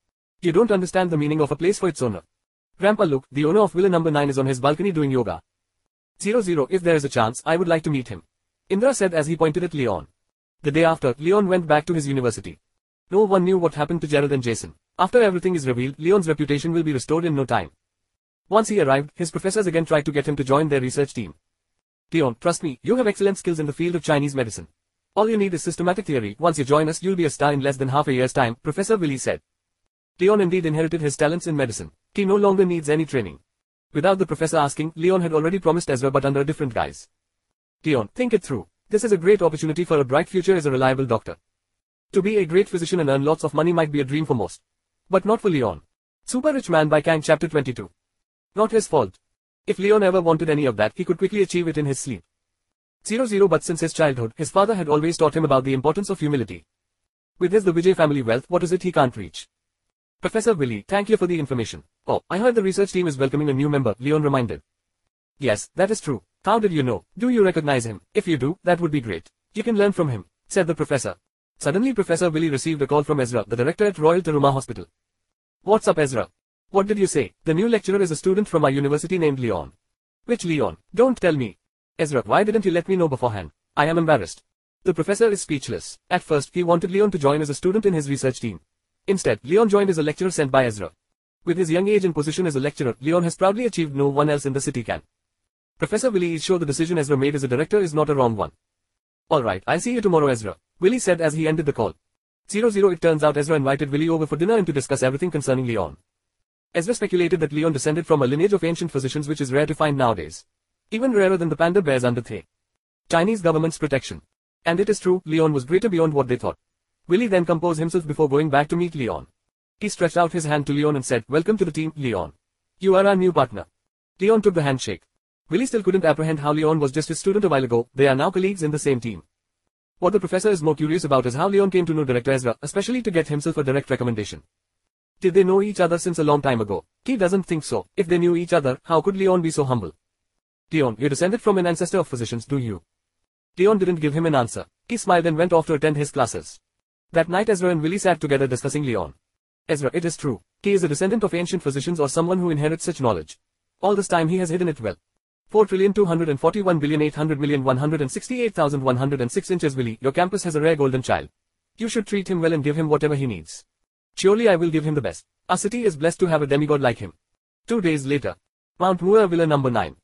You don't understand the meaning of a place for its owner. Grandpa look, the owner of villa number 9 is on his balcony doing yoga. 00 If there is a chance, I would like to meet him. Indra said as he pointed at Leon. The day after, Leon went back to his university. No one knew what happened to Gerald and Jason. After everything is revealed, Leon's reputation will be restored in no time. Once he arrived, his professors again tried to get him to join their research team. Leon, trust me, you have excellent skills in the field of Chinese medicine. All you need is systematic theory. Once you join us, you'll be a star in less than half a year's time, Professor Willie said. Leon indeed inherited his talents in medicine. He no longer needs any training. Without the professor asking, Leon had already promised Ezra but under a different guise. Leon, think it through. This is a great opportunity for a bright future as a reliable doctor. To be a great physician and earn lots of money might be a dream for most. But not for Leon. Super Rich Man by Kiang Chapter 22. Not his fault. If Leon ever wanted any of that, he could quickly achieve it in his sleep. 00 But since his childhood, his father had always taught him about the importance of humility. With his the Vijay family wealth, what is it he can't reach? Professor Willy, thank you for the information. Oh, I heard the research team is welcoming a new member, Leon reminded. Yes, that is true. How did you know? Do you recognize him? If you do, that would be great. You can learn from him, said the professor. Suddenly Professor Willy received a call from Ezra, the director at Royal Taruma Hospital. What's up Ezra? What did you say? The new lecturer is a student from our university named Leon. Which Leon? Don't tell me. Ezra, why didn't you let me know beforehand? I am embarrassed. The professor is speechless. At first, he wanted Leon to join as a student in his research team. Instead, Leon joined as a lecturer sent by Ezra. With his young age and position as a lecturer, Leon has proudly achieved no one else in the city can. Professor Willie is sure the decision Ezra made as a director is not a wrong one. Alright, I'll see you tomorrow Ezra. Willie said as he ended the call. 00 It turns out Ezra invited Willie over for dinner and to discuss everything concerning Leon. Ezra speculated that Leon descended from a lineage of ancient physicians which is rare to find nowadays. Even rarer than the panda bears under the Chinese government's protection. And it is true, Leon was greater beyond what they thought. Willy then composed himself before going back to meet Leon. He stretched out his hand to Leon and said, Welcome to the team, Leon. You are our new partner. Leon took the handshake. Willy still couldn't apprehend how Leon was just his student a while ago, they are now colleagues in the same team. What the professor is more curious about is how Leon came to know Director Ezra, especially to get himself a direct recommendation. Did they know each other since a long time ago? He doesn't think so. If they knew each other, how could Leon be so humble? Leon, you descended from an ancestor of physicians, do you? Leon didn't give him an answer. He smiled and went off to attend his classes. That night Ezra and Willie sat together discussing Leon. Ezra, it is true. He is a descendant of ancient physicians or someone who inherits such knowledge. All this time he has hidden it well. 4 trillion 241 billion 800 million 168,106 inches Willie, your campus has a rare golden child. You should treat him well and give him whatever he needs. Surely I will give him the best. Our city is blessed to have a demigod like him. Two days later. Mount Moore Villa number 9.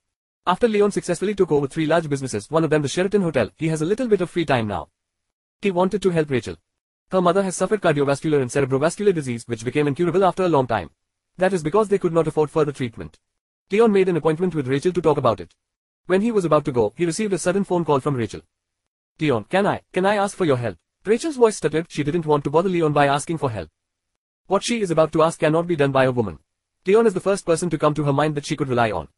After Leon successfully took over three large businesses, one of them the Sheraton Hotel, he has a little bit of free time now. He wanted to help Rachel. Her mother has suffered cardiovascular and cerebrovascular disease which became incurable after a long time. That is because they could not afford further treatment. Leon made an appointment with Rachel to talk about it. When he was about to go, he received a sudden phone call from Rachel. Leon, can I, can I ask for your help? Rachel's voice stuttered, she didn't want to bother Leon by asking for help. What she is about to ask cannot be done by a woman. Leon is the first person to come to her mind that she could rely on.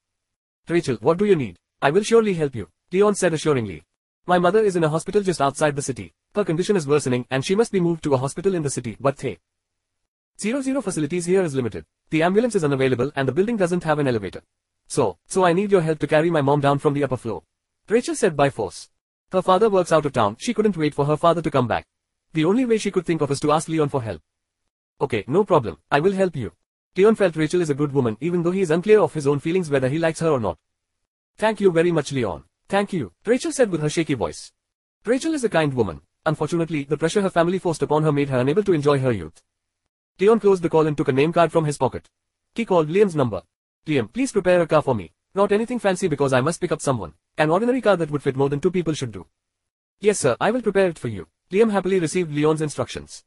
Rachel, what do you need? I will surely help you, Leon said assuringly. My mother is in a hospital just outside the city. Her condition is worsening and she must be moved to a hospital in the city, but hey. Zero zero facilities here is limited. The ambulance is unavailable and the building doesn't have an elevator. So, so I need your help to carry my mom down from the upper floor. Rachel said by force. Her father works out of town, she couldn't wait for her father to come back. The only way she could think of is to ask Leon for help. Okay, no problem, I will help you. Leon felt Rachel is a good woman even though he is unclear of his own feelings whether he likes her or not. Thank you very much Leon. Thank you, Rachel said with her shaky voice. Rachel is a kind woman. Unfortunately, the pressure her family forced upon her made her unable to enjoy her youth. Leon closed the call and took a name card from his pocket. He called Liam's number. Liam, please prepare a car for me. Not anything fancy because I must pick up someone. An ordinary car that would fit more than two people should do. Yes sir, I will prepare it for you. Liam happily received Leon's instructions.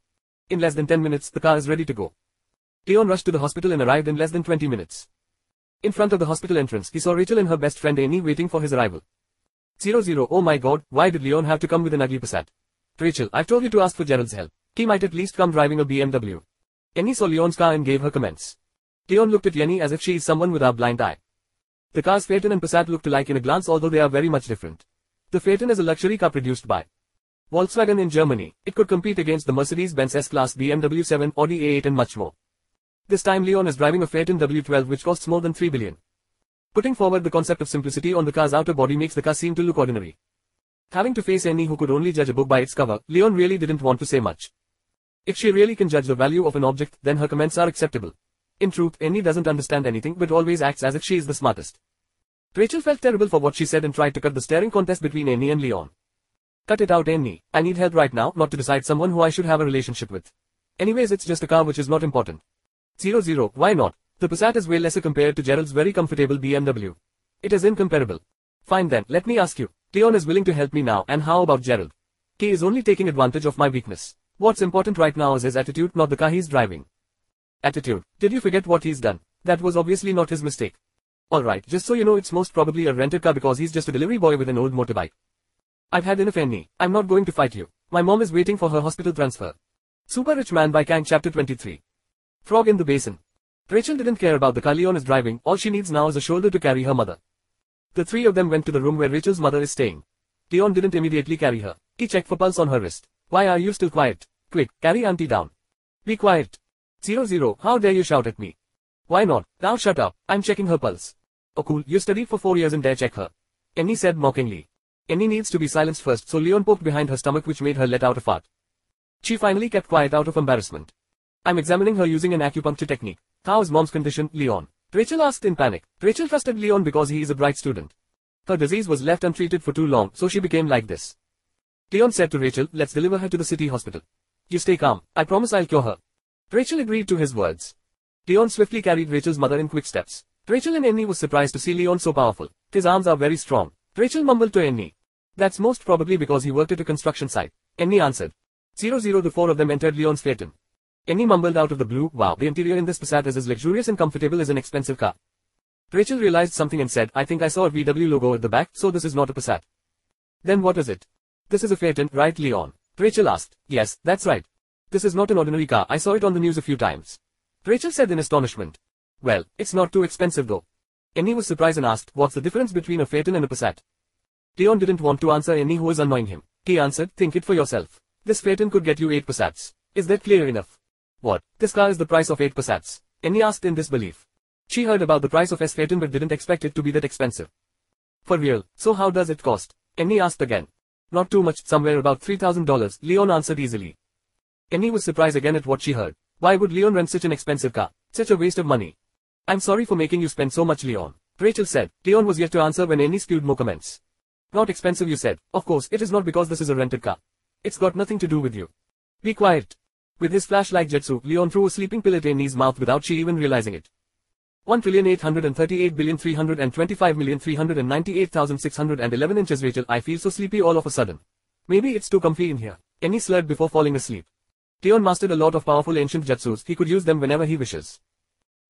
In less than 10 minutes, the car is ready to go. Leon rushed to the hospital and arrived in less than 20 minutes. In front of the hospital entrance, he saw Rachel and her best friend Annie waiting for his arrival. 00 Oh my god, why did Leon have to come with an ugly Passat? Rachel, I've told you to ask for Gerald's help. He might at least come driving a BMW. Yenny saw Leon's car and gave her comments. Leon looked at Yenny as if she is someone with a blind eye. The cars Phaeton and Passat looked alike in a glance although they are very much different. The Phaeton is a luxury car produced by Volkswagen in Germany. It could compete against the Mercedes-Benz S-Class BMW 7, Audi A8 and much more. This time Leon is driving a Phaeton W12 which costs more than 3 billion. Putting forward the concept of simplicity on the car's outer body makes the car seem to look ordinary. Having to face any who could only judge a book by its cover, Leon really didn't want to say much. If she really can judge the value of an object, then her comments are acceptable. In truth, Annie doesn't understand anything but always acts as if she is the smartest. Rachel felt terrible for what she said and tried to cut the staring contest between Annie and Leon. Cut it out Annie, I need help right now, not to decide someone who I should have a relationship with. Anyways it's just a car which is not important. 0 0, why not? The Passat is way lesser compared to Gerald's very comfortable BMW. It is incomparable. Fine then, let me ask you. Leon is willing to help me now and how about Gerald? He is only taking advantage of my weakness. What's important right now is his attitude, not the car he's driving. Attitude. Did you forget what he's done? That was obviously not his mistake. Alright, just so you know it's most probably a rented car because he's just a delivery boy with an old motorbike. I've had enough Annie. I'm not going to fight you. My mom is waiting for her hospital transfer. Super Rich Man by Kiang Chapter 23. Frog in the Basin. Rachel didn't care about the car Leon is driving, all she needs now is a shoulder to carry her mother. The three of them went to the room where Rachel's mother is staying. Leon didn't immediately carry her. He checked for pulse on her wrist. Why are you still quiet? Quick, carry auntie down. Be quiet. Zero zero, how dare you shout at me? Why not? Now shut up, I'm checking her pulse. Oh cool, you studied for four years and dare check her. Annie said mockingly. Annie needs to be silenced first so Leon poked behind her stomach which made her let out a fart. She finally kept quiet out of embarrassment. I'm examining her using an acupuncture technique. How's mom's condition, Leon? Rachel asked in panic. Rachel trusted Leon because he is a bright student. Her disease was left untreated for too long so she became like this. Leon said to Rachel, let's deliver her to the city hospital. You stay calm, I promise I'll cure her. Rachel agreed to his words. Leon swiftly carried Rachel's mother in quick steps. Rachel and Annie was surprised to see Leon so powerful. His arms are very strong. Rachel mumbled to Annie. That's most probably because he worked at a construction site. Annie answered. Zero zero the four of them entered Leon's Phaeton. Annie mumbled out of the blue, wow, the interior in this Passat is as luxurious and comfortable as an expensive car. Rachel realized something and said, I think I saw a VW logo at the back, so this is not a Passat. Then what is it? This is a Phaeton, right Leon? Rachel asked. Yes, that's right. This is not an ordinary car, I saw it on the news a few times. Rachel said in astonishment. Well, it's not too expensive though. Annie was surprised and asked, what's the difference between a Phaeton and a Passat? Leon didn't want to answer any who was annoying him. He answered, think it for yourself. This Phaeton could get you 8 Passats. Is that clear enough? What? This car is the price of 8 Passats. Annie asked in disbelief. She heard about the price of S Phaeton but didn't expect it to be that expensive. For real, so how does it cost? Annie asked again. Not too much, somewhere about $3,000, Leon answered easily. Annie was surprised again at what she heard. Why would Leon rent such an expensive car? Such a waste of money. I'm sorry for making you spend so much Leon. Rachel said. Leon was yet to answer when Annie spewed more comments. Not expensive you said. Of course, it is not because this is a rented car. It's got nothing to do with you. Be quiet. With his flashlight jutsu, Leon threw a sleeping pill at Annie's mouth without she even realizing it. 1,838,325,398,611 inches Rachel I feel so sleepy all of a sudden. Maybe it's too comfy in here. Annie slurred before falling asleep. Leon mastered a lot of powerful ancient jutsus, he could use them whenever he wishes.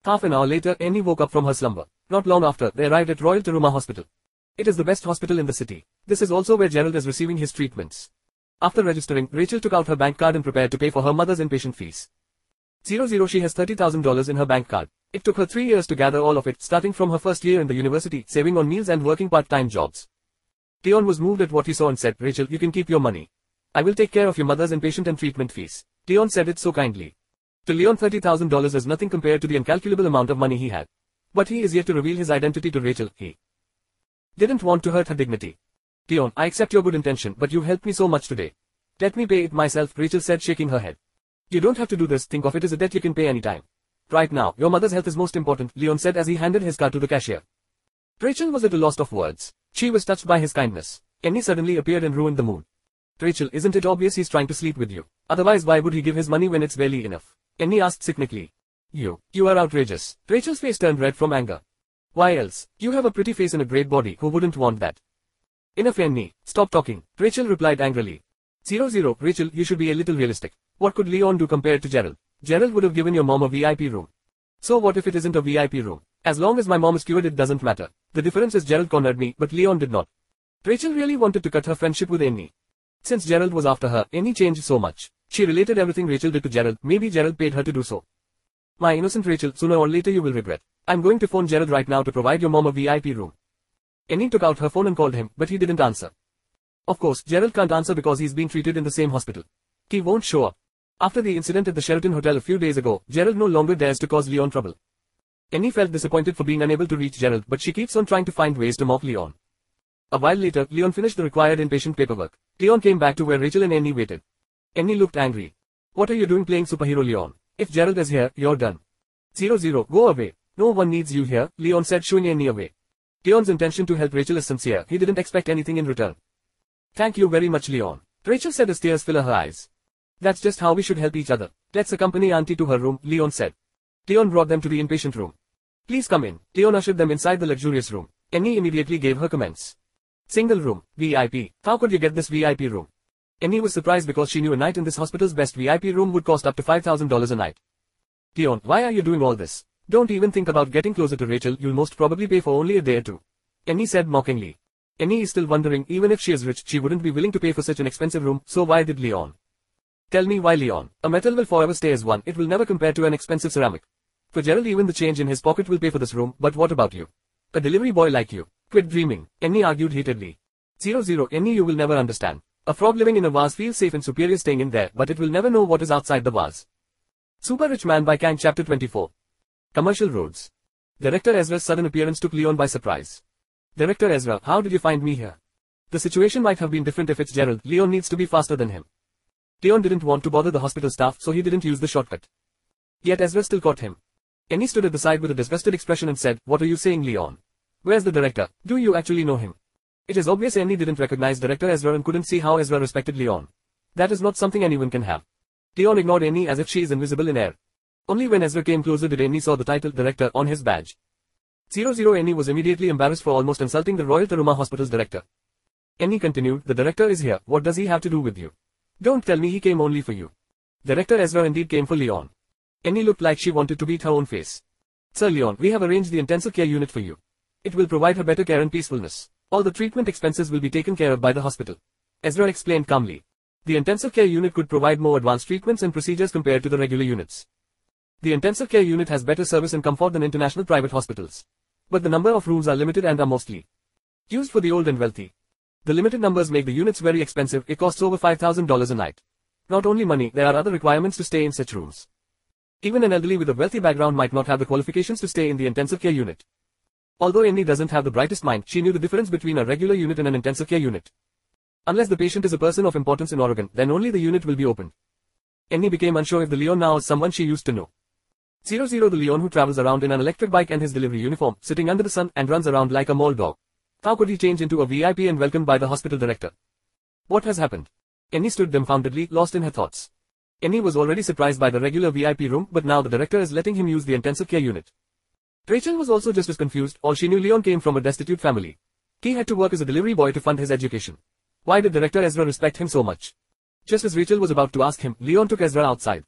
Half an hour later, Annie woke up from her slumber. Not long after, they arrived at Royal Taruma Hospital. It is the best hospital in the city. This is also where Gerald is receiving his treatments. After registering, Rachel took out her bank card and prepared to pay for her mother's inpatient fees. 00 She has $30,000 in her bank card. It took her three years to gather all of it, starting from her first year in the university, saving on meals and working part-time jobs. Leon was moved at what he saw and said, Rachel, you can keep your money. I will take care of your mother's inpatient and treatment fees. Leon said it so kindly. To Leon $30,000 is nothing compared to the incalculable amount of money he had. But he is yet to reveal his identity to Rachel, he didn't want to hurt her dignity. Leon, I accept your good intention, but you've helped me so much today. Let me pay it myself, Rachel said shaking her head. You don't have to do this, think of it as a debt you can pay anytime. Right now, your mother's health is most important, Leon said as he handed his card to the cashier. Rachel was at a loss of words. She was touched by his kindness. Annie suddenly appeared and ruined the mood. Rachel, isn't it obvious he's trying to sleep with you? Otherwise why would he give his money when it's barely enough? Annie asked cynically. You, you are outrageous. Rachel's face turned red from anger. Why else? You have a pretty face and a great body, who wouldn't want that? Enough Annie, stop talking, Rachel replied angrily. Zero zero, Rachel, you should be a little realistic. What could Leon do compared to Gerald? Gerald would have given your mom a VIP room. So what if it isn't a VIP room? As long as my mom is cured it doesn't matter. The difference is Gerald cornered me, but Leon did not. Rachel really wanted to cut her friendship with Annie. Since Gerald was after her, Annie changed so much. She related everything Rachel did to Gerald, maybe Gerald paid her to do so. My innocent Rachel, sooner or later you will regret. I'm going to phone Gerald right now to provide your mom a VIP room. Annie took out her phone and called him, but he didn't answer. Of course, Gerald can't answer because he's being treated in the same hospital. He won't show up. After the incident at the Sheraton Hotel a few days ago, Gerald no longer dares to cause Leon trouble. Annie felt disappointed for being unable to reach Gerald, but she keeps on trying to find ways to mock Leon. A while later, Leon finished the required inpatient paperwork. Leon came back to where Rachel and Annie waited. Annie looked angry. What are you doing playing superhero Leon? If Gerald is here, you're done. Zero zero, go away. No one needs you here, Leon said shooing Annie away. Leon's intention to help Rachel is sincere, he didn't expect anything in return. Thank you very much Leon. Rachel said as tears fill her eyes. That's just how we should help each other. Let's accompany auntie to her room, Leon said. Leon brought them to the inpatient room. Please come in. Leon ushered them inside the luxurious room. Annie immediately gave her comments. Single room, VIP. How could you get this VIP room? Annie was surprised because she knew a night in this hospital's best VIP room would cost up to $5,000 a night. Leon, why are you doing all this? Don't even think about getting closer to Rachel, you'll most probably pay for only a day or two. Annie said mockingly. Annie is still wondering even if she is rich she wouldn't be willing to pay for such an expensive room, so why did Leon? Tell me why Leon. A metal will forever stay as one, it will never compare to an expensive ceramic. For Gerald even the change in his pocket will pay for this room, but what about you? A delivery boy like you. Quit dreaming. Annie argued heatedly. Zero zero, Annie you will never understand. A frog living in a vase feels safe and superior staying in there, but it will never know what is outside the vase. Super Rich Man by Kiang Chapter 24 Commercial Roads Director Ezra's sudden appearance took Leon by surprise. Director Ezra, how did you find me here? The situation might have been different if it's Gerald, Leon needs to be faster than him. Leon didn't want to bother the hospital staff so he didn't use the shortcut. Yet Ezra still caught him. Annie stood at the side with a disgusted expression and said, What are you saying Leon? Where's the director? Do you actually know him? It is obvious Annie didn't recognize Director Ezra and couldn't see how Ezra respected Leon. That is not something anyone can have. Leon ignored Annie as if she is invisible in air. Only when Ezra came closer did Annie saw the title Director on his badge. 00 Annie was immediately embarrassed for almost insulting the Royal Taruma Hospital's director. Annie continued, the director is here, what does he have to do with you? Don't tell me he came only for you. Director Ezra indeed came for Leon. Annie looked like she wanted to beat her own face. Sir Leon, we have arranged the intensive care unit for you. It will provide her better care and peacefulness. All the treatment expenses will be taken care of by the hospital. Ezra explained calmly. The intensive care unit could provide more advanced treatments and procedures compared to the regular units. The intensive care unit has better service and comfort than international private hospitals. But the number of rooms are limited and are mostly used for the old and wealthy. The limited numbers make the units very expensive, it costs over $5,000 a night. Not only money, there are other requirements to stay in such rooms. Even an elderly with a wealthy background might not have the qualifications to stay in the intensive care unit. Although Annie doesn't have the brightest mind, she knew the difference between a regular unit and an intensive care unit. Unless the patient is a person of importance in Oregon, then only the unit will be opened. Annie became unsure if the Leon now is someone she used to know. 00 The Leon who travels around in an electric bike and his delivery uniform, sitting under the sun and runs around like a mall dog. How could he change into a VIP and welcomed by the hospital director? What has happened? Annie stood dumbfoundedly, lost in her thoughts. Annie was already surprised by the regular VIP room, but now the director is letting him use the intensive care unit. Rachel was also just as confused, all she knew Leon came from a destitute family. He had to work as a delivery boy to fund his education. Why did director Ezra respect him so much? Just as Rachel was about to ask him, Leon took Ezra outside.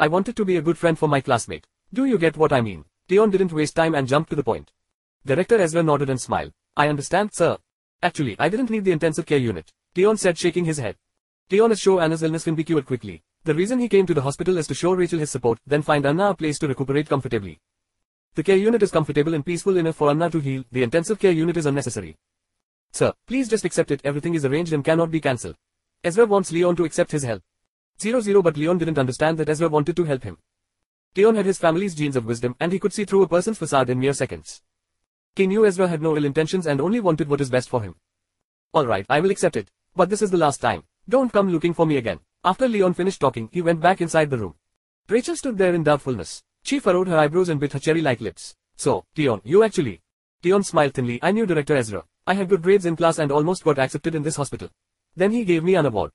I wanted to be a good friend for my classmate. Do you get what I mean? Leon didn't waste time and jumped to the point. Director Ezra nodded and smiled. I understand, sir. Actually, I didn't need the intensive care unit. Leon said shaking his head. Leon is sure Anna's illness can be cured quickly. The reason he came to the hospital is to show Rachel his support, then find Anna a place to recuperate comfortably. The care unit is comfortable and peaceful enough for Anna to heal, the intensive care unit is unnecessary. Sir, please just accept it, everything is arranged and cannot be cancelled. Ezra wants Leon to accept his help. 0-0 but Leon didn't understand that Ezra wanted to help him. Leon had his family's genes of wisdom and he could see through a person's facade in mere seconds. He knew Ezra had no ill intentions and only wanted what is best for him. Alright, I will accept it. But this is the last time. Don't come looking for me again. After Leon finished talking, he went back inside the room. Rachel stood there in doubtfulness. She furrowed her eyebrows and bit her cherry-like lips. So, Tion, you actually. Tion smiled thinly. I knew Director Ezra. I had good grades in class and almost got accepted in this hospital. Then he gave me an award.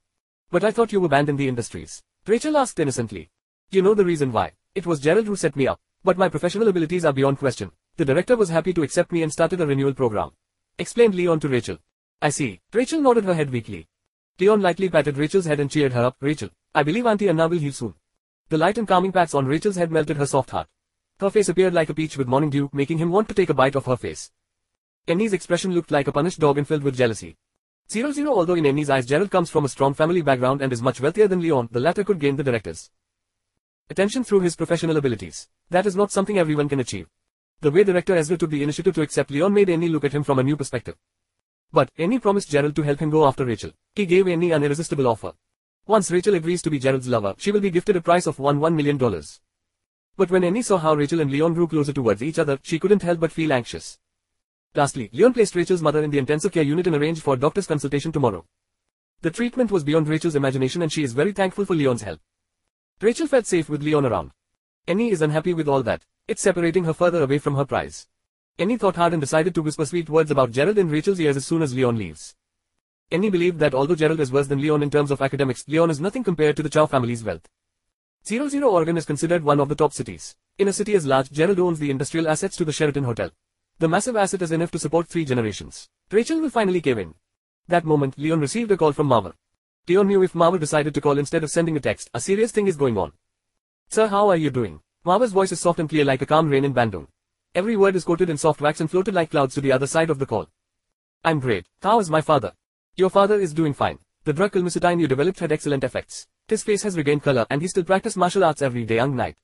But I thought you were banned in the industries. Rachel asked innocently. You know the reason why. It was Gerald who set me up. But my professional abilities are beyond question. The director was happy to accept me and started a renewal program. Explained Leon to Rachel. I see. Rachel nodded her head weakly. Leon lightly patted Rachel's head and cheered her up. Rachel, I believe Auntie Anna will heal soon. The light and calming pats on Rachel's head melted her soft heart. Her face appeared like a peach with morning dew, making him want to take a bite of her face. Annie's expression looked like a punished dog and filled with jealousy. 0-0 Although in Annie's eyes Gerald comes from a strong family background and is much wealthier than Leon, the latter could gain the director's attention through his professional abilities. That is not something everyone can achieve. The way director Ezra took the initiative to accept Leon made Annie look at him from a new perspective. But, Annie promised Gerald to help him go after Rachel. He gave Annie an irresistible offer. Once Rachel agrees to be Gerald's lover, she will be gifted a prize of one $1 million. But when Annie saw how Rachel and Leon grew closer towards each other, she couldn't help but feel anxious. Lastly, Leon placed Rachel's mother in the intensive care unit and arranged for a doctor's consultation tomorrow. The treatment was beyond Rachel's imagination and she is very thankful for Leon's help. Rachel felt safe with Leon around. Annie is unhappy with all that. It's separating her further away from her prize. Annie thought hard and decided to whisper sweet words about Gerald in Rachel's ears as soon as Leon leaves. Annie believed that although Gerald is worse than Leon in terms of academics, Leon is nothing compared to the Chow family's wealth. 00 Oregon is considered one of the top cities. In a city as large, Gerald owns the industrial assets to the Sheraton Hotel. The massive asset is enough to support three generations. Rachel will finally cave in. That moment, Leon received a call from Mawar. Leon knew if Mawar decided to call instead of sending a text, a serious thing is going on. Sir how are you doing? Mawar's voice is soft and clear like a calm rain in Bandung. Every word is coated in soft wax and floated like clouds to the other side of the call. I'm great. How is my father? Your father is doing fine. The drug you developed had excellent effects. His face has regained color and he still practices martial arts every day and night.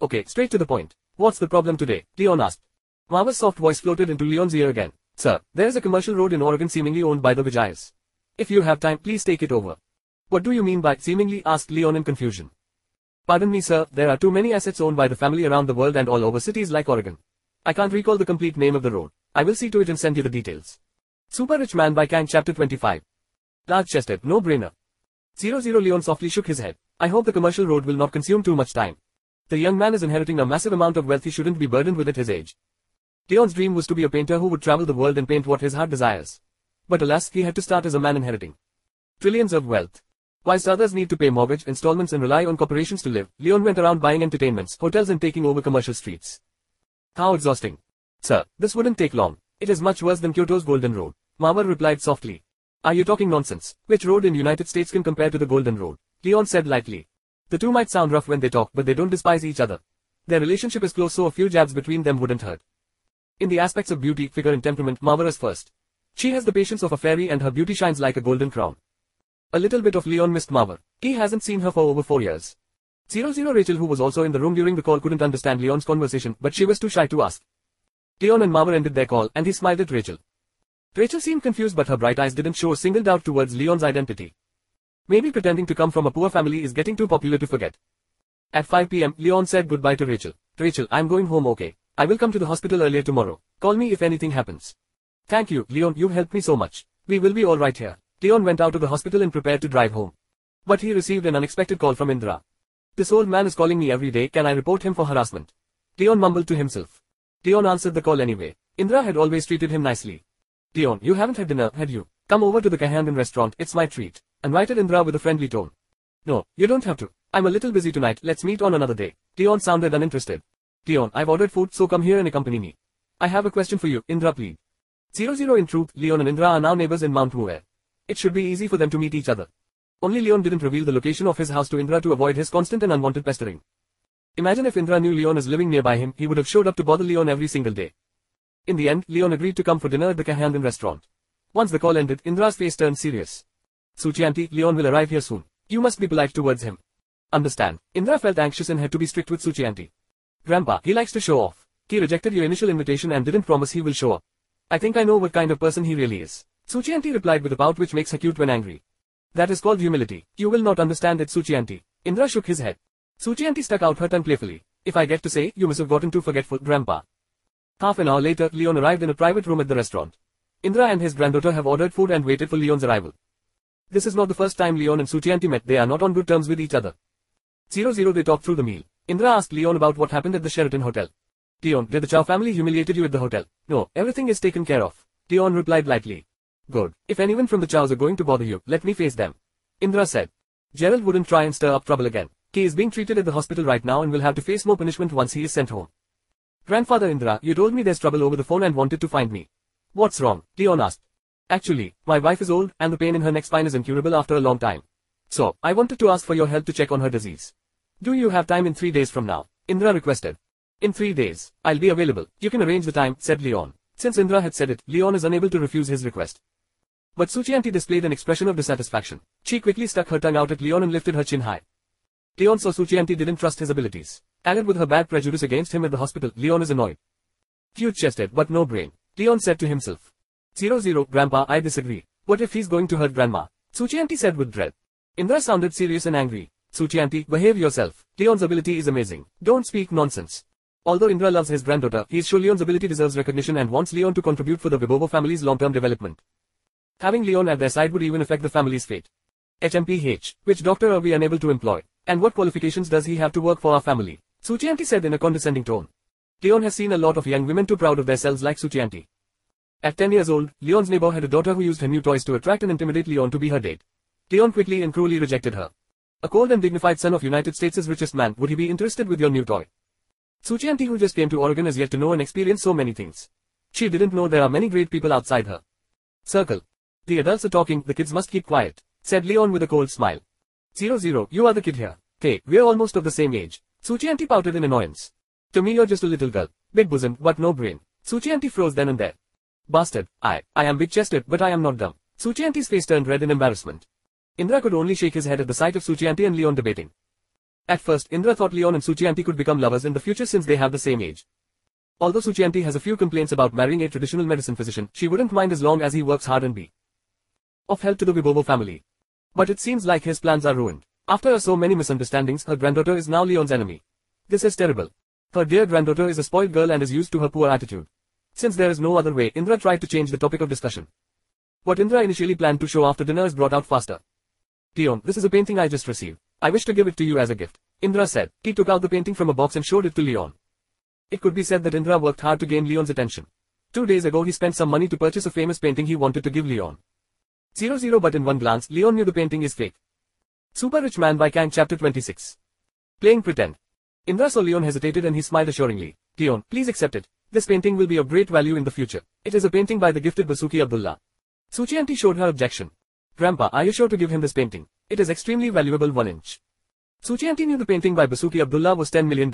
Okay, straight to the point. What's the problem today? Leon asked. Mawar's soft voice floated into Leon's ear again. Sir, there is a commercial road in Oregon seemingly owned by the Vijayas. If you have time, please take it over. What do you mean by seemingly asked Leon in confusion. Pardon me sir, there are too many assets owned by the family around the world and all over cities like Oregon. I can't recall the complete name of the road. I will see to it and send you the details. Super Rich Man by Kiang Chapter 25. Large-chested, no-brainer. 00 Leon softly shook his head. I hope the commercial road will not consume too much time. The young man is inheriting a massive amount of wealth he shouldn't be burdened with at his age. Leon's dream was to be a painter who would travel the world and paint what his heart desires. But alas, he had to start as a man inheriting trillions of wealth. Whilst others need to pay mortgage installments and rely on corporations to live, Leon went around buying entertainments, hotels and taking over commercial streets. How exhausting. Sir, this wouldn't take long. It is much worse than Kyoto's Golden Road. Mawar replied softly. Are you talking nonsense? Which road in United States can compare to the Golden Road? Leon said lightly. The two might sound rough when they talk but they don't despise each other. Their relationship is close so a few jabs between them wouldn't hurt. In the aspects of beauty, figure and temperament, Mawar is first. She has the patience of a fairy and her beauty shines like a golden crown. A little bit of Leon missed Mawar. He hasn't seen her for over four years. 00 Rachel who was also in the room during the call couldn't understand Leon's conversation but she was too shy to ask. Leon and Mawar ended their call and he smiled at Rachel. Rachel seemed confused but her bright eyes didn't show a single doubt towards Leon's identity. Maybe pretending to come from a poor family is getting too popular to forget. At 5 pm, Leon said goodbye to Rachel. Rachel, I'm going home okay. I will come to the hospital earlier tomorrow. Call me if anything happens. Thank you, Leon, you've helped me so much. We will be alright here. Leon went out of the hospital and prepared to drive home. But he received an unexpected call from Indra. This old man is calling me every day, can I report him for harassment? Leon mumbled to himself. Leon answered the call anyway. Indra had always treated him nicely. Leon, you haven't had dinner, had you? Come over to the Kahangan restaurant, it's my treat. Invited Indra with a friendly tone. No, you don't have to. I'm a little busy tonight, let's meet on another day. Leon sounded uninterested. Leon, I've ordered food so come here and accompany me. I have a question for you, Indra plead. 00 in truth, Leon and Indra are now neighbors in Mount Moore. It should be easy for them to meet each other. Only Leon didn't reveal the location of his house to Indra to avoid his constant and unwanted pestering. Imagine if Indra knew Leon is living nearby him, he would have showed up to bother Leon every single day. In the end, Leon agreed to come for dinner at the Kahangan restaurant. Once the call ended, Indra's face turned serious. Suchi Leon will arrive here soon. You must be polite towards him. Understand. Indra felt anxious and had to be strict with Suchi. Grandpa, he likes to show off. He rejected your initial invitation and didn't promise he will show up. I think I know what kind of person he really is. Suchi replied with a pout which makes her cute when angry. That is called humility. You will not understand it Suchi. Indra shook his head. Suchi stuck out her tongue playfully. If I get to say, you must have gotten too forgetful, grandpa. Half an hour later, Leon arrived in a private room at the restaurant. Indra and his granddaughter have ordered food and waited for Leon's arrival. This is not the first time Leon and Suchianti met, they are not on good terms with each other. 00 They talked through the meal. Indra asked Leon about what happened at the Sheraton Hotel. Leon, did the Chow family humiliated you at the hotel? No, everything is taken care of. Leon replied lightly. Good. If anyone from the Chows are going to bother you, let me face them. Indra said. Gerald wouldn't try and stir up trouble again. He is being treated at the hospital right now and will have to face more punishment once he is sent home. Grandfather Indra, you told me there's trouble over the phone and wanted to find me. What's wrong? Leon asked. Actually, my wife is old and the pain in her neck spine is incurable after a long time. So, I wanted to ask for your help to check on her disease. Do you have time in three days from now? Indra requested. In three days, I'll be available. You can arrange the time, said Leon. Since Indra had said it, Leon is unable to refuse his request. But Suchianti displayed an expression of dissatisfaction. She quickly stuck her tongue out at Leon and lifted her chin high. Leon saw Suchianti didn't trust his abilities. Added with her bad prejudice against him at the hospital, Leon is annoyed. Huge-chested but no brain. Leon said to himself. Zero zero, Grandpa, I disagree. What if he's going to hurt Grandma? Suchianti said with dread. Indra sounded serious and angry. Suchianti, behave yourself. Leon's ability is amazing. Don't speak nonsense. Although Indra loves his granddaughter, he is sure Leon's ability deserves recognition and wants Leon to contribute for the Vibovo family's long-term development. Having Leon at their side would even affect the family's fate. HMPH, which doctor are we unable to employ? And what qualifications does he have to work for our family? Suchianti said in a condescending tone. Leon has seen a lot of young women too proud of themselves like Suchianti. At 10 years old, Leon's neighbor had a daughter who used her new toys to attract and intimidate Leon to be her date. Leon quickly and cruelly rejected her. A cold and dignified son of United States' richest man, would he be interested with your new toy? Suchianti who just came to Oregon is yet to know and experience so many things. She didn't know there are many great people outside her. Circle. The adults are talking, the kids must keep quiet, said Leon with a cold smile. Zero zero, you are the kid here. Hey, we're almost of the same age. Suchi pouted in annoyance. To me you're just a little girl. Big bosom, but no brain. Suchi froze then and there. Bastard, I, I am big-chested, but I am not dumb. Suchi face turned red in embarrassment. Indra could only shake his head at the sight of Suchi and Leon debating. At first, Indra thought Leon and Suchi could become lovers in the future since they have the same age. Although Suchi has a few complaints about marrying a traditional medicine physician, she wouldn't mind as long as he works hard and be of help to the Vibobo family. But it seems like his plans are ruined. After so many misunderstandings, her granddaughter is now Leon's enemy. This is terrible. Her dear granddaughter is a spoiled girl and is used to her poor attitude. Since there is no other way, Indra tried to change the topic of discussion. What Indra initially planned to show after dinner is brought out faster. Leon, this is a painting I just received. I wish to give it to you as a gift. Indra said. He took out the painting from a box and showed it to Leon. It could be said that Indra worked hard to gain Leon's attention. Two days ago he spent some money to purchase a famous painting he wanted to give Leon. Zero zero but in one glance, Leon knew the painting is fake. Super Rich Man by Kiang Chapter 26 Playing Pretend Indra Leon hesitated and he smiled assuringly. Leon, please accept it. This painting will be of great value in the future. It is a painting by the gifted Basuki Abdullah. Suchi showed her objection. Grandpa, are you sure to give him this painting? It is extremely valuable 1 inch. Suchi knew the painting by Basuki Abdullah was $10 million.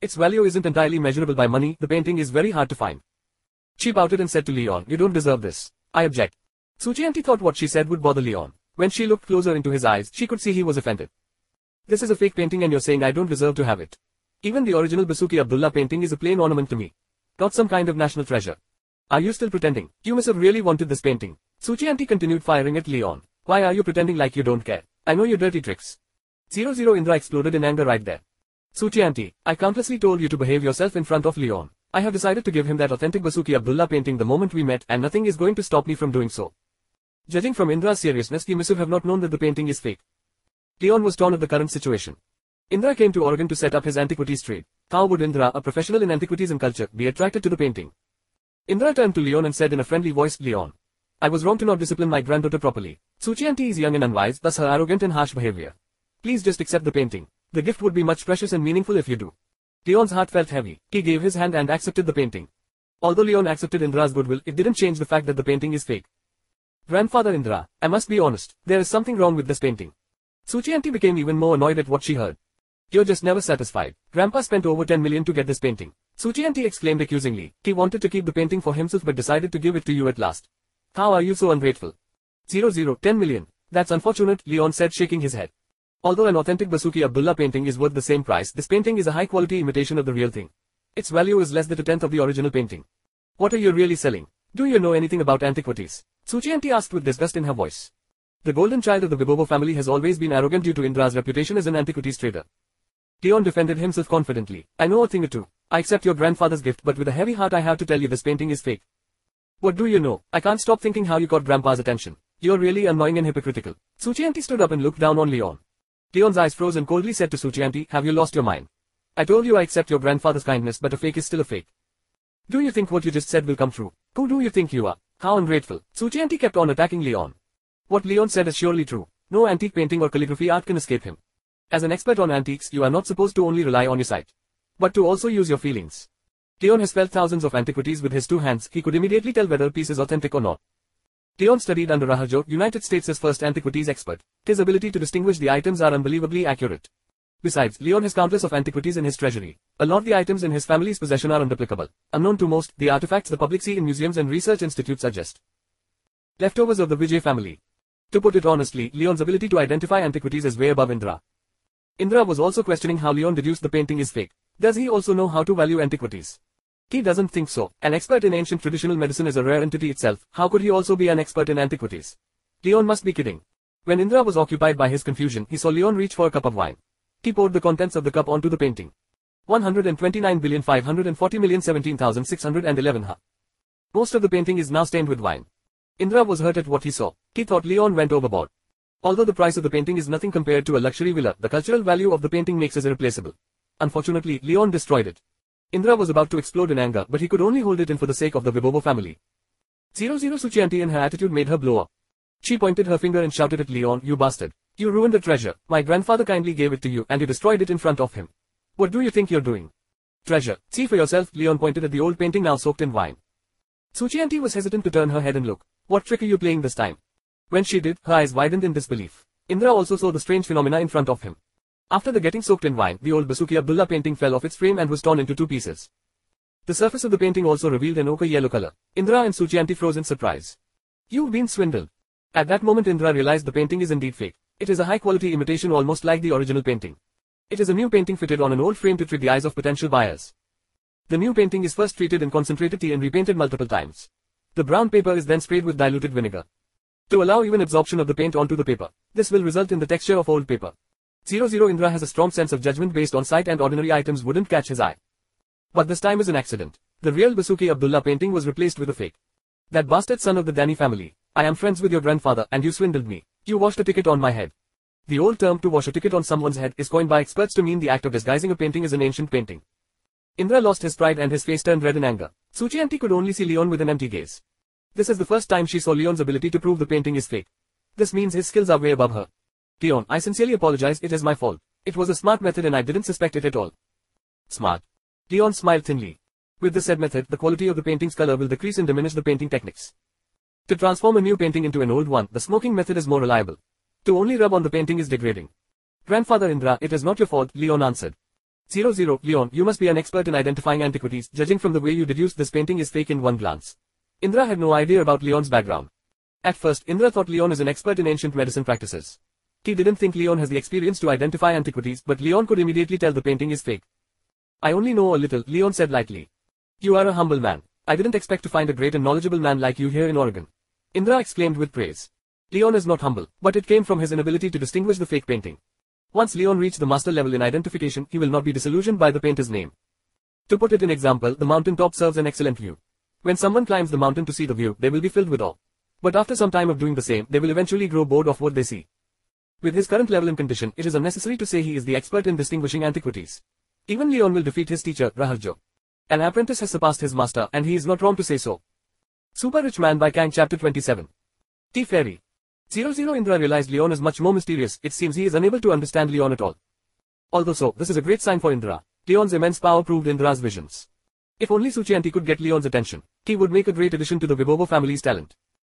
Its value isn't entirely measurable by money, the painting is very hard to find. She pouted and said to Leon, you don't deserve this. I object. Suchi thought what she said would bother Leon. When she looked closer into his eyes, she could see he was offended. This is a fake painting and you're saying I don't deserve to have it. Even the original Basuki Abdullah painting is a plain ornament to me. Not some kind of national treasure. Are you still pretending? You must have really wanted this painting. Suchi continued firing at Leon. Why are you pretending like you don't care? I know your dirty tricks. Zero Zero Indra exploded in anger right there. Suchi I countlessly told you to behave yourself in front of Leon. I have decided to give him that authentic Basuki Abdullah painting the moment we met and nothing is going to stop me from doing so. Judging from Indra's seriousness he must have not known that the painting is fake. Leon was torn at the current situation. Indra came to Oregon to set up his antiquities trade. How would Indra, a professional in antiquities and culture, be attracted to the painting? Indra turned to Leon and said in a friendly voice, Leon. I was wrong to not discipline my granddaughter properly. Suchianti is young and unwise, thus her arrogant and harsh behavior. Please just accept the painting. The gift would be much precious and meaningful if you do. Leon's heart felt heavy. He gave his hand and accepted the painting. Although Leon accepted Indra's goodwill, it didn't change the fact that the painting is fake. Grandfather Indra, I must be honest, there is something wrong with this painting. Suchianti became even more annoyed at what she heard. You're just never satisfied. Grandpa spent over 10 million to get this painting. Suchianti exclaimed accusingly. He wanted to keep the painting for himself but decided to give it to you at last. How are you so ungrateful? 00, 10 million. That's unfortunate, Leon said shaking his head. Although an authentic Basuki Abdullah painting is worth the same price, this painting is a high-quality imitation of the real thing. Its value is less than a tenth of the original painting. What are you really selling? Do you know anything about antiquities? Suchianti asked with disgust in her voice. The golden child of the Vibobo family has always been arrogant due to Indra's reputation as an antiquities trader. Leon defended himself confidently. I know a thing or two. I accept your grandfather's gift but with a heavy heart I have to tell you this painting is fake. What do you know? I can't stop thinking how you got grandpa's attention. You're really annoying and hypocritical. Suchianti stood up and looked down on Leon. Leon's eyes froze and coldly said to Suchianti, have you lost your mind? I told you I accept your grandfather's kindness but a fake is still a fake. Do you think what you just said will come true? Who do you think you are? How ungrateful. Suchi kept on attacking Leon. What Leon said is surely true. No antique painting or calligraphy art can escape him. As an expert on antiques, you are not supposed to only rely on your sight, but to also use your feelings. Leon has felt thousands of antiquities with his two hands, he could immediately tell whether a piece is authentic or not. Leon studied under Raharjo, United States' first antiquities expert. His ability to distinguish the items are unbelievably accurate. Besides, Leon has countless of antiquities in his treasury. A lot of the items in his family's possession are unduplicable. Unknown to most, the artifacts the public see in museums and research institutes are just leftovers of the Vijay family. To put it honestly, Leon's ability to identify antiquities is way above Indra. Indra was also questioning how Leon deduced the painting is fake. Does he also know how to value antiquities? He doesn't think so. An expert in ancient traditional medicine is a rare entity itself. How could he also be an expert in antiquities? Leon must be kidding. When Indra was occupied by his confusion, he saw Leon reach for a cup of wine. He poured the contents of the cup onto the painting. 129,540,017,611 ha. Most of the painting is now stained with wine. Indra was hurt at what he saw. He thought Leon went overboard. Although the price of the painting is nothing compared to a luxury villa, the cultural value of the painting makes it irreplaceable. Unfortunately, Leon destroyed it. Indra was about to explode in anger, but he could only hold it in for the sake of the Vibobo family. Zero Zero Suchi auntie and her attitude made her blow up. She pointed her finger and shouted at Leon, you bastard. You ruined a treasure. My grandfather kindly gave it to you and you destroyed it in front of him. What do you think you're doing? Treasure. See for yourself, Leon pointed at the old painting now soaked in wine. Suchi was hesitant to turn her head and look. What trick are you playing this time? When she did, her eyes widened in disbelief. Indra also saw the strange phenomena in front of him. After the getting soaked in wine, the old Basuki Abdullah painting fell off its frame and was torn into two pieces. The surface of the painting also revealed an ochre yellow color. Indra and Suchianti froze in surprise. You've been swindled. At that moment Indra realized the painting is indeed fake. It is a high-quality imitation almost like the original painting. It is a new painting fitted on an old frame to trick the eyes of potential buyers. The new painting is first treated in concentrated tea and repainted multiple times. The brown paper is then sprayed with diluted vinegar. To allow even absorption of the paint onto the paper. This will result in the texture of old paper. 00 Indra has a strong sense of judgment based on sight and ordinary items wouldn't catch his eye. But this time is an accident. The real Basuki Abdullah painting was replaced with a fake. That bastard son of the Danny family. I am friends with your grandfather and you swindled me. You washed a ticket on my head. The old term to wash a ticket on someone's head is coined by experts to mean the act of disguising a painting as an ancient painting. Indra lost his pride and his face turned red in anger. Suchianti could only see Leon with an empty gaze. This is the first time she saw Leon's ability to prove the painting is fake. This means his skills are way above her. Leon, I sincerely apologize, it is my fault. It was a smart method and I didn't suspect it at all. Smart. Leon smiled thinly. With the said method, the quality of the painting's color will decrease and diminish the painting techniques. To transform a new painting into an old one, the smoking method is more reliable. To only rub on the painting is degrading. Grandfather Indra, it is not your fault, Leon answered. 00, Leon, you must be an expert in identifying antiquities, judging from the way you deduced this painting is fake in one glance. Indra had no idea about Leon's background. At first, Indra thought Leon is an expert in ancient medicine practices. He didn't think Leon has the experience to identify antiquities, but Leon could immediately tell the painting is fake. I only know a little, Leon said lightly. You are a humble man. I didn't expect to find a great and knowledgeable man like you here in Oregon. Indra exclaimed with praise. Leon is not humble, but it came from his inability to distinguish the fake painting. Once Leon reached the master level in identification, he will not be disillusioned by the painter's name. To put it in example, the mountain top serves an excellent view. When someone climbs the mountain to see the view, they will be filled with awe. But after some time of doing the same, they will eventually grow bored of what they see. With his current level and condition, it is unnecessary to say he is the expert in distinguishing antiquities. Even Leon will defeat his teacher, Raharjo. An apprentice has surpassed his master, and he is not wrong to say so. Super Rich Man by Kiang Chapter 27 Tea Fairy 00 Indra realized Leon is much more mysterious, it seems he is unable to understand Leon at all. Although so, this is a great sign for Indra. Leon's immense power proved Indra's visions. If only Suchianti could get Leon's attention, he would make a great addition to the Vibovo family's talent.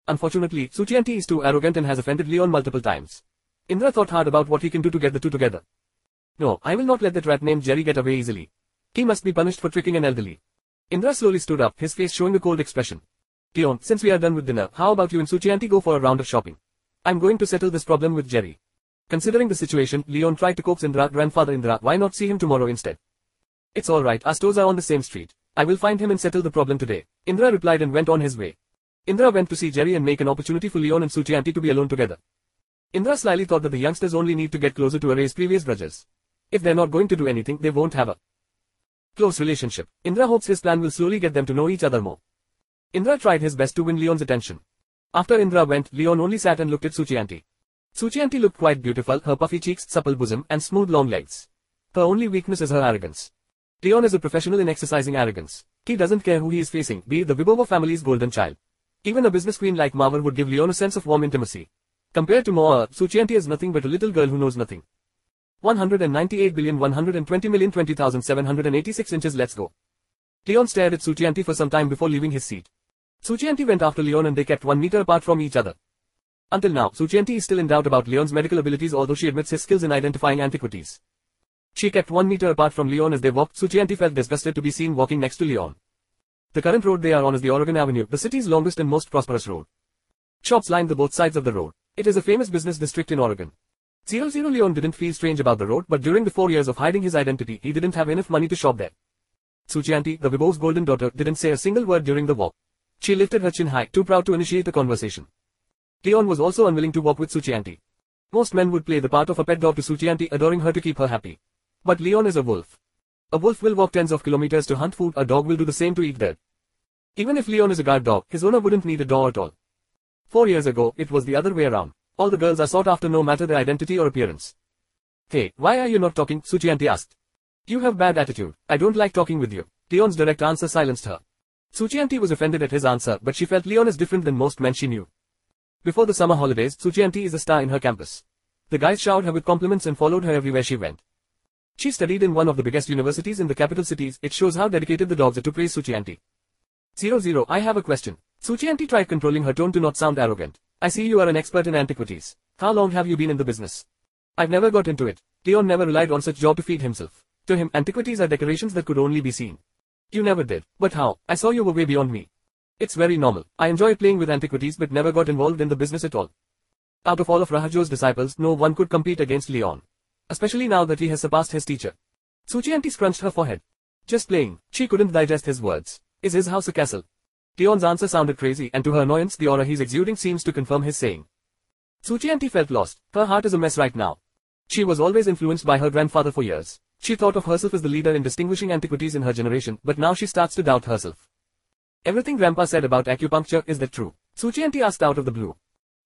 Unfortunately, Suchianti is too arrogant and has offended Leon multiple times. Indra thought hard about what he can do to get the two together. No, I will not let that rat named Jerry get away easily. He must be punished for tricking an elderly. Indra slowly stood up, his face showing a cold expression. Leon, since we are done with dinner, how about you and Suchianti go for a round of shopping? I'm going to settle this problem with Jerry. Considering the situation, Leon tried to coax Indra, grandfather Indra, why not see him tomorrow instead? It's alright, our stores are on the same street. I will find him and settle the problem today. Indra replied and went on his way. Indra went to see Jerry and make an opportunity for Leon and Suchianti to be alone together. Indra slyly thought that the youngsters only need to get closer to erase previous grudges. If they're not going to do anything, they won't have a close relationship. Indra hopes his plan will slowly get them to know each other more. Indra tried his best to win Leon's attention. After Indra went, Leon only sat and looked at Suchianti. Suchianti looked quite beautiful, her puffy cheeks, supple bosom, and smooth long legs. Her only weakness is her arrogance. Leon is a professional in exercising arrogance. He doesn't care who he is facing, be it the Vibova family's golden child. Even a business queen like Mawar would give Leon a sense of warm intimacy. Compared to Mawar, Suchianti is nothing but a little girl who knows nothing. 198 billion 120 million 20,786 inches let's go. Leon stared at Suchianti for some time before leaving his seat. Suchianti went after Leon and they kept one meter apart from each other. Until now, Suchianti is still in doubt about Leon's medical abilities although she admits his skills in identifying antiquities. She kept one meter apart from Leon as they walked. Suchianti felt disgusted to be seen walking next to Leon. The current road they are on is the Oregon Avenue, the city's longest and most prosperous road. Shops line the both sides of the road. It is a famous business district in Oregon. 00 Leon didn't feel strange about the road but during the four years of hiding his identity he didn't have enough money to shop there. Suchianti, the Vibo's golden daughter, didn't say a single word during the walk. She lifted her chin high, too proud to initiate the conversation. Leon was also unwilling to walk with Suchianti. Most men would play the part of a pet dog to Suchianti adoring her to keep her happy. But Leon is a wolf. A wolf will walk tens of kilometers to hunt food, a dog will do the same to eat dirt. Even if Leon is a guard dog, his owner wouldn't need a dog at all. Four years ago, it was the other way around. All the girls are sought after no matter their identity or appearance. Hey, why are you not talking? Suchianti asked. You have bad attitude. I don't like talking with you. Leon's direct answer silenced her. Suchianti was offended at his answer but she felt Leon is different than most men she knew. Before the summer holidays, Suchianti is a star in her campus. The guys showered her with compliments and followed her everywhere she went. She studied in one of the biggest universities in the capital cities, it shows how dedicated the dogs are to praise Suchianti. 00 I have a question. Suchianti tried controlling her tone to not sound arrogant. I see you are an expert in antiquities. How long have you been in the business? I've never got into it. Leon never relied on such job to feed himself. To him, antiquities are decorations that could only be seen. You never did. But how? I saw you were way beyond me. It's very normal. I enjoy playing with antiquities but never got involved in the business at all. Out of all of Raharjo's disciples, no one could compete against Leon. Especially now that he has surpassed his teacher. Suchianti scrunched her forehead. Just playing. She couldn't digest his words. Is his house a castle? Leon's answer sounded crazy and to her annoyance the aura he's exuding seems to confirm his saying. Suchianti felt lost. Her heart is a mess right now. She was always influenced by her grandfather for years. She thought of herself as the leader in distinguishing antiquities in her generation, but now she starts to doubt herself. Everything Grandpa said about acupuncture, is that true? Suchianti asked out of the blue.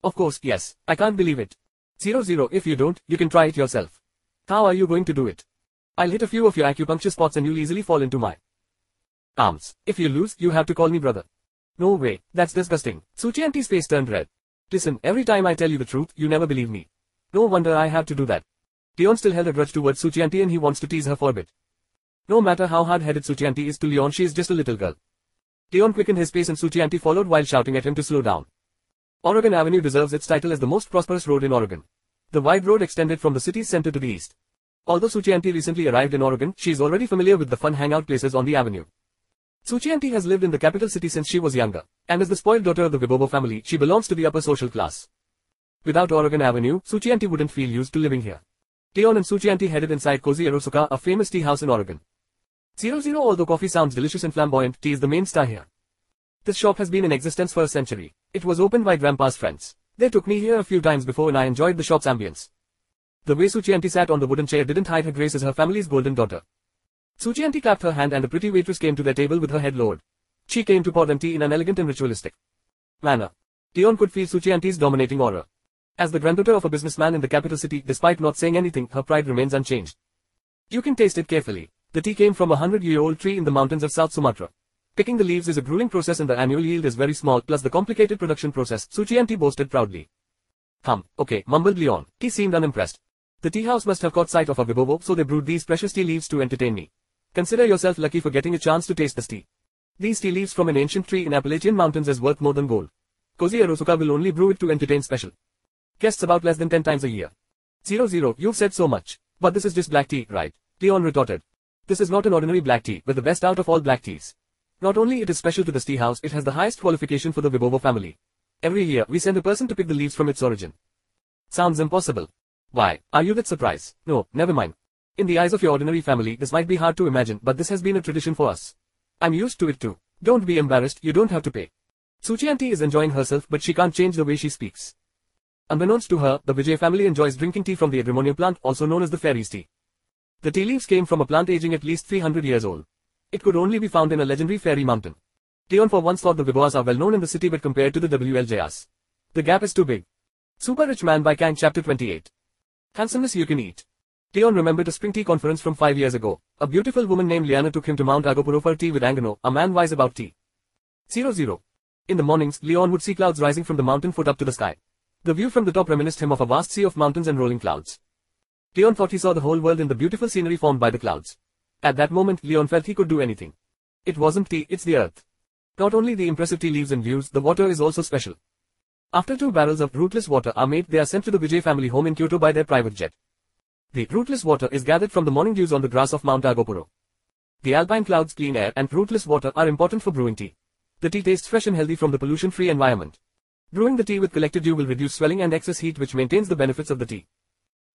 Of course, yes. I can't believe it. Zero zero, if you don't, you can try it yourself. How are you going to do it? I'll hit a few of your acupuncture spots and you'll easily fall into my arms. If you lose, you have to call me brother. No way, that's disgusting. Suchianti's face turned red. Listen, every time I tell you the truth, you never believe me. No wonder I have to do that. Leon still held a grudge towards Suchianti and he wants to tease her for a bit. No matter how hard-headed Suchianti is to Leon she is just a little girl. Leon quickened his pace and Suchianti followed while shouting at him to slow down. Oregon Avenue deserves its title as the most prosperous road in Oregon. The wide road extended from the city's center to the east. Although Suchianti recently arrived in Oregon, she is already familiar with the fun hangout places on the avenue. Suchianti has lived in the capital city since she was younger, and as the spoiled daughter of the Vibobo family, she belongs to the upper social class. Without Oregon Avenue, Suchianti wouldn't feel used to living here. Leon and Suchianti headed inside Cozy Erosuka, a famous tea house in Oregon. 00 Although coffee sounds delicious and flamboyant, tea is the main star here. This shop has been in existence for a century. It was opened by Grandpa's friends. They took me here a few times before and I enjoyed the shop's ambience. The way Suchianti sat on the wooden chair didn't hide her grace as her family's golden daughter. Suchianti clapped her hand and a pretty waitress came to their table with her head lowered. She came to pour them tea in an elegant and ritualistic manner. Leon could feel Suchianti's dominating aura. As the granddaughter of a businessman in the capital city, despite not saying anything, her pride remains unchanged. You can taste it carefully. The tea came from a hundred-year-old tree in the mountains of South Sumatra. Picking the leaves is a grueling process and the annual yield is very small plus the complicated production process, Suchianti boasted proudly. Hum, okay, mumbled Leon. He seemed unimpressed. The tea house must have caught sight of a Vibobo, so they brewed these precious tea leaves to entertain me. Consider yourself lucky for getting a chance to taste this tea. These tea leaves from an ancient tree in Appalachian mountains is worth more than gold. Cozy Erosuka will only brew it to entertain special. Guests about less than 10 times a year. Zero zero, you've said so much. But this is just black tea, right? Leon retorted. This is not an ordinary black tea, but the best out of all black teas. Not only it is special to the tea house, it has the highest qualification for the Vibovo family. Every year, we send a person to pick the leaves from its origin. Sounds impossible. Why, are you that surprised? No, never mind. In the eyes of your ordinary family, this might be hard to imagine, but this has been a tradition for us. I'm used to it too. Don't be embarrassed, you don't have to pay. Suchianti is enjoying herself, but she can't change the way she speaks. Unbeknownst to her, the Vijay family enjoys drinking tea from the Agrimonium plant, also known as the fairies tea. The tea leaves came from a plant aging at least 300 years old. It could only be found in a legendary fairy mountain. Leon for once thought the Viboas are well known in the city but compared to the WLJRs. The gap is too big. Super Rich Man by Kiang Chapter 28. Handsomeness you can eat. Leon remembered a spring tea conference from five years ago. A beautiful woman named Liana took him to Mount Argopuro for tea with Angano, a man wise about tea. 00. In the mornings, Leon would see clouds rising from the mountain foot up to the sky. The view from the top reminisced him of a vast sea of mountains and rolling clouds. Leon thought he saw the whole world in the beautiful scenery formed by the clouds. At that moment, Leon felt he could do anything. It wasn't tea, it's the earth. Not only the impressive tea leaves and views, the water is also special. After two barrels of rootless water are made, they are sent to the Vijay family home in Kyoto by their private jet. The rootless water is gathered from the morning dews on the grass of Mount Argopuro. The alpine clouds, clean air, and rootless water are important for brewing tea. The tea tastes fresh and healthy from the pollution-free environment. Brewing the tea with collected dew will reduce swelling and excess heat which maintains the benefits of the tea.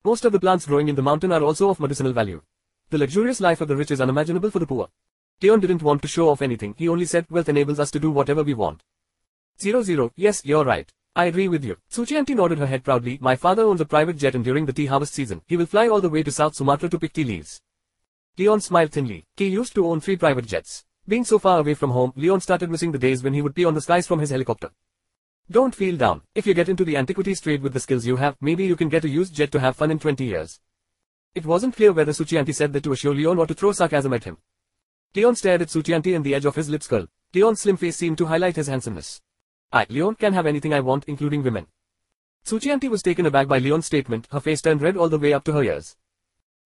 Most of the plants growing in the mountain are also of medicinal value. The luxurious life of the rich is unimaginable for the poor. Leon didn't want to show off anything, he only said wealth enables us to do whatever we want. 00, yes, you're right. I agree with you. Suchi nodded her head proudly, my father owns a private jet and during the tea harvest season, he will fly all the way to South Sumatra to pick tea leaves. Leon smiled thinly. He used to own three private jets. Being so far away from home, Leon started missing the days when he would pee on the skies from his helicopter. Don't feel down. If you get into the antiquities trade with the skills you have, maybe you can get a used jet to have fun in 20 years. It wasn't clear whether Suchianti said that to assure Leon or to throw sarcasm at him. Leon stared at Suchianti and the edge of his lips curled. Leon's slim face seemed to highlight his handsomeness. I, Leon, can have anything I want, including women. Suchianti was taken aback by Leon's statement, her face turned red all the way up to her ears.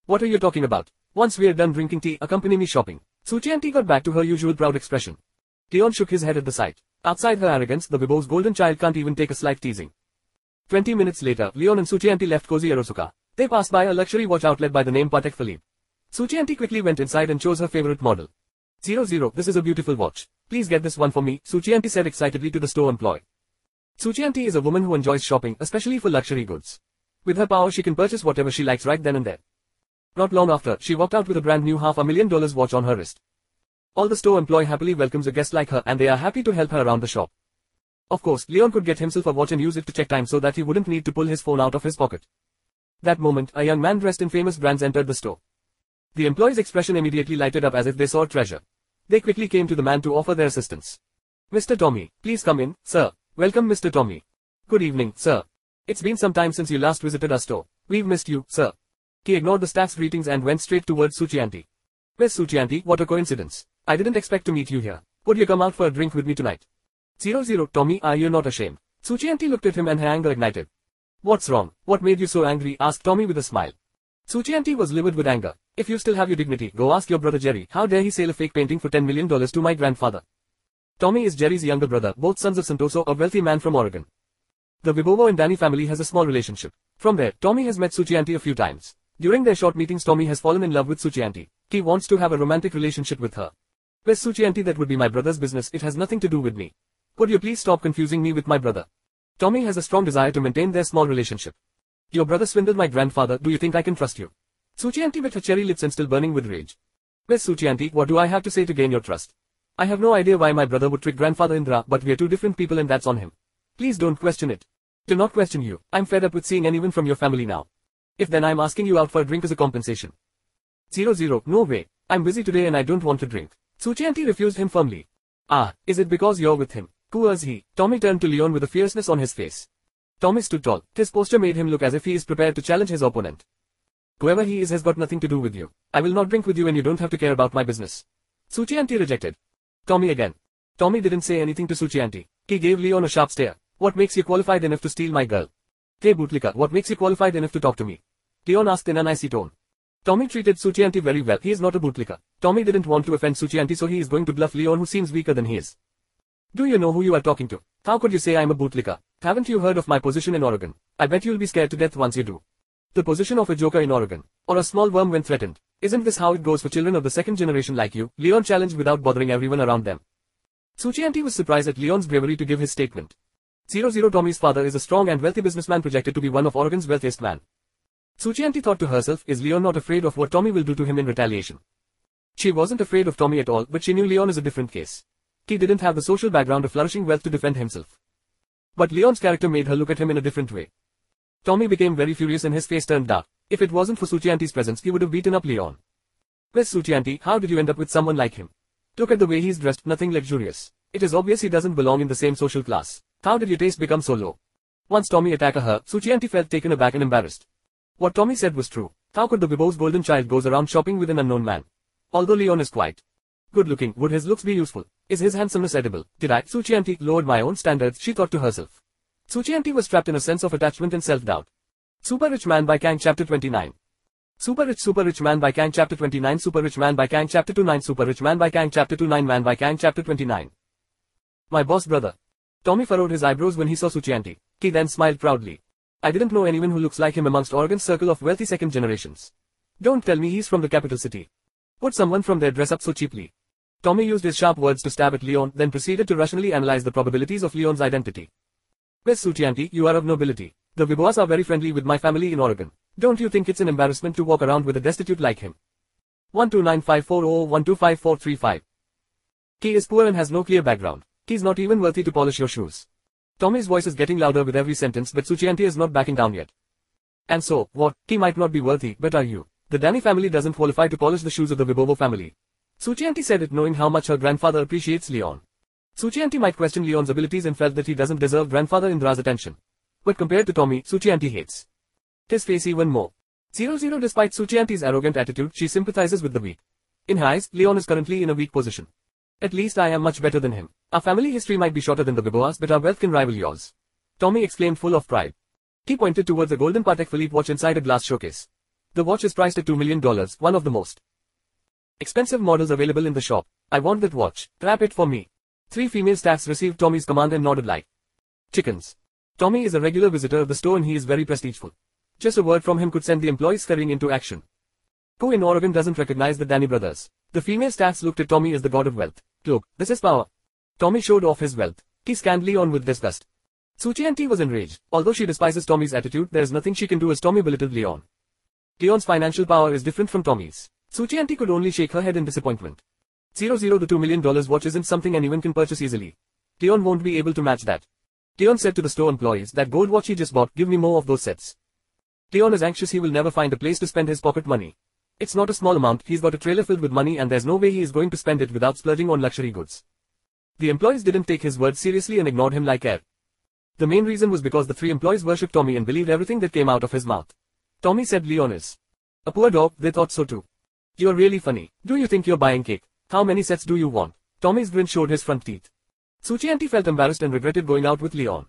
What are you talking about? Once we're done drinking tea, accompany me shopping. Suchianti got back to her usual proud expression. Leon shook his head at the sight. Outside her arrogance, the Vibo's golden child can't even take a slight teasing. Twenty minutes later, Leon and Suchianti left Cozy Erosuka. They passed by a luxury watch outlet by the name Patek Philippe. Suchianti quickly went inside and chose her favorite model. Zero zero, this is a beautiful watch. Please get this one for me, Suchianti said excitedly to the store employee. Suchianti is a woman who enjoys shopping, especially for luxury goods. With her power she can purchase whatever she likes right then and there. Not long after, she walked out with a brand new half a million dollars watch on her wrist. All the store employee happily welcomes a guest like her and they are happy to help her around the shop. Of course, Leon could get himself a watch and use it to check time so that he wouldn't need to pull his phone out of his pocket. That moment, a young man dressed in famous brands entered the store. The employee's expression immediately lighted up as if they saw treasure. They quickly came to the man to offer their assistance. Mr. Tommy, please come in, sir. Welcome Mr. Tommy. Good evening, sir. It's been some time since you last visited our store. We've missed you, sir. He ignored the staff's greetings and went straight towards Suchi. Miss Suchianti, what a coincidence. I didn't expect to meet you here. Would you come out for a drink with me tonight? Zero zero, Tommy, are you not ashamed? Suchianti looked at him and her anger ignited. What's wrong? What made you so angry? asked Tommy with a smile. Suchianti was livid with anger. If you still have your dignity, go ask your brother Jerry. How dare he sell a fake painting for $10 million to my grandfather? Tommy is Jerry's younger brother, both sons of Santoso, a wealthy man from Oregon. The Vibovo and Danny family has a small relationship. From there, Tommy has met Suchianti a few times. During their short meetings Tommy has fallen in love with Suchianti. He wants to have a romantic relationship with her. Miss Suchianti that would be my brother's business, it has nothing to do with me. Could you please stop confusing me with my brother? Tommy has a strong desire to maintain their small relationship. Your brother swindled my grandfather, do you think I can trust you? Suchianti with her cherry lips and still burning with rage. Miss Suchianti, what do I have to say to gain your trust? I have no idea why my brother would trick grandfather Indra, but we are two different people and that's on him. Please don't question it. Do not question you. I'm fed up with seeing anyone from your family now. If then I'm asking you out for a drink as a compensation. Zero zero, no way. I'm busy today and I don't want to drink. Suchi refused him firmly. Ah, is it because you're with him? Who was he? Tommy turned to Leon with a fierceness on his face. Tommy stood tall. His posture made him look as if he is prepared to challenge his opponent. Whoever he is has got nothing to do with you. I will not drink with you and you don't have to care about my business. Suchi rejected. Tommy again. Tommy didn't say anything to Suchi. He gave Leon a sharp stare. What makes you qualified enough to steal my girl? Hey Bootlika, what makes you qualified enough to talk to me? Leon asked in an icy tone. Tommy treated Suchianti very well. He is not a bootlicker. Tommy didn't want to offend Suchianti so he is going to bluff Leon who seems weaker than he is. Do you know who you are talking to? How could you say I'm a bootlicker? Haven't you heard of my position in Oregon? I bet you'll be scared to death once you do. The position of a joker in Oregon. Or a small worm when threatened. Isn't this how it goes for children of the second generation like you? Leon challenged without bothering everyone around them. Suchianti was surprised at Leon's bravery to give his statement. 00 Tommy's father is a strong and wealthy businessman projected to be one of Oregon's wealthiest man. Suchianti thought to herself, is Leon not afraid of what Tommy will do to him in retaliation? She wasn't afraid of Tommy at all, but she knew Leon is a different case. He didn't have the social background of flourishing wealth to defend himself. But Leon's character made her look at him in a different way. Tommy became very furious and his face turned dark. If it wasn't for Suchianti's presence, he would have beaten up Leon. Miss Suchianti, how did you end up with someone like him? Look at the way he's dressed, nothing luxurious. It is obvious he doesn't belong in the same social class. How did your taste become so low? Once Tommy attacked her, Suchianti felt taken aback and embarrassed. What Tommy said was true. How could the Bibo's golden child goes around shopping with an unknown man? Although Leon is quite good looking, would his looks be useful? Is his handsomeness edible? Did I, Suchianti, lowered my own standards, she thought to herself. Suchi was trapped in a sense of attachment and self-doubt. Super Rich Man by Kiang Chapter 29 Super Rich Super Rich Man by Kiang Chapter 29 Super Rich Man by Kiang Chapter 29 Super Rich Man by Kiang Chapter 29 Man by Kiang Chapter 29 My boss brother. Tommy furrowed his eyebrows when he saw Suchianti. He then smiled proudly. I didn't know anyone who looks like him amongst Oregon's circle of wealthy second generations. Don't tell me he's from the capital city. Would someone from there dress up so cheaply? Tommy used his sharp words to stab at Leon, then proceeded to rationally analyze the probabilities of Leon's identity. Miss Suchianti, you are of nobility. The Viboas are very friendly with my family in Oregon. Don't you think it's an embarrassment to walk around with a destitute like him? 12954012545. He is poor and has no clear background. He's not even worthy to polish your shoes. Tommy's voice is getting louder with every sentence but Suchianti is not backing down yet. And so, what, he might not be worthy, but are you? The Danny family doesn't qualify to polish the shoes of the Vibovo family. Suchianti said it knowing how much her grandfather appreciates Leon. Suchianti might question Leon's abilities and felt that he doesn't deserve grandfather Indra's attention. But compared to Tommy, Suchianti hates his face even more. 0-0 Despite Suchianti's arrogant attitude, she sympathizes with the weak. In eyes, Leon is currently in a weak position. At least I am much better than him. Our family history might be shorter than the Viboas, but our wealth can rival yours. Tommy exclaimed full of pride. He pointed towards a golden Patek Philippe watch inside a glass showcase. The watch is priced at $2 million, one of the most expensive models available in the shop. I want that watch. Trap it for me. Three female staffs received Tommy's command and nodded like chickens. Tommy is a regular visitor of the store and he is very prestigeful. Just a word from him could send the employees scurrying into action. Who in Oregon doesn't recognize the Danny brothers? The female staffs looked at Tommy as the god of wealth. Look, this is power. Tommy showed off his wealth. He scanned Leon with disgust. Suchianti was enraged. Although she despises Tommy's attitude, there is nothing she can do as Tommy belittled Leon. Leon's financial power is different from Tommy's. Suchianti could only shake her head in disappointment. 00 The $2 million watch isn't something anyone can purchase easily. Leon won't be able to match that. Leon said to the store employees that gold watch he just bought, give me more of those sets. Leon is anxious he will never find a place to spend his pocket money. It's not a small amount, he's got a trailer filled with money and there's no way he is going to spend it without splurging on luxury goods. The employees didn't take his words seriously and ignored him like air. The main reason was because the three employees worshipped Tommy and believed everything that came out of his mouth. Tommy said Leon is a poor dog, they thought so too. You're really funny. Do you think you're buying cake? How many sets do you want? Tommy's grin showed his front teeth. Suchianti felt embarrassed and regretted going out with Leon.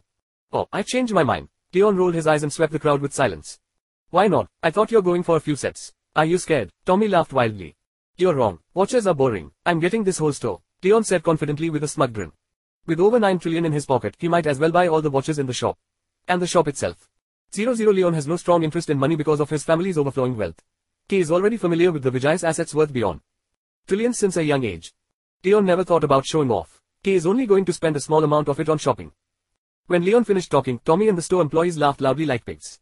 Oh, I've changed my mind. Leon rolled his eyes and swept the crowd with silence. Why not? I thought you're going for a few sets. Are you scared? Tommy laughed wildly. You're wrong. Watches are boring. I'm getting this whole store. Leon said confidently with a smug grin. With over 9 trillion in his pocket, he might as well buy all the watches in the shop. And the shop itself. 00 Leon has no strong interest in money because of his family's overflowing wealth. He is already familiar with the Vijay's assets worth beyond trillions since a young age. Leon never thought about showing off. He is only going to spend a small amount of it on shopping. When Leon finished talking, Tommy and the store employees laughed loudly like pigs.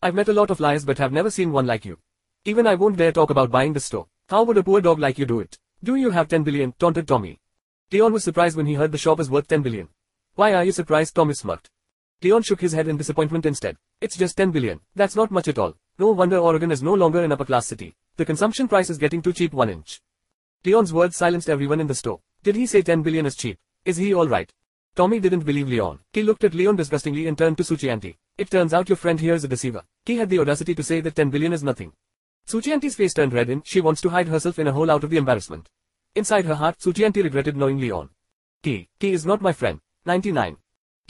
I've met a lot of liars but have never seen one like you. Even I won't dare talk about buying the store. How would a poor dog like you do it? Do you have 10 billion? taunted Tommy. Leon was surprised when he heard the shop is worth 10 billion. Why are you surprised? Tommy smirked. Leon shook his head in disappointment instead. It's just 10 billion. That's not much at all. No wonder Oregon is no longer an upper-class city. The consumption price is getting too cheap one inch. Leon's words silenced everyone in the store. Did he say 10 billion is cheap? Is he alright? Tommy didn't believe Leon. He looked at Leon disgustingly and turned to Suchi. It turns out your friend here is a deceiver. He had the audacity to say that 10 billion is nothing. Suchi face turned red and she wants to hide herself in a hole out of the embarrassment. Inside her heart, Suchi regretted knowing Leon. He, he is not my friend. 99.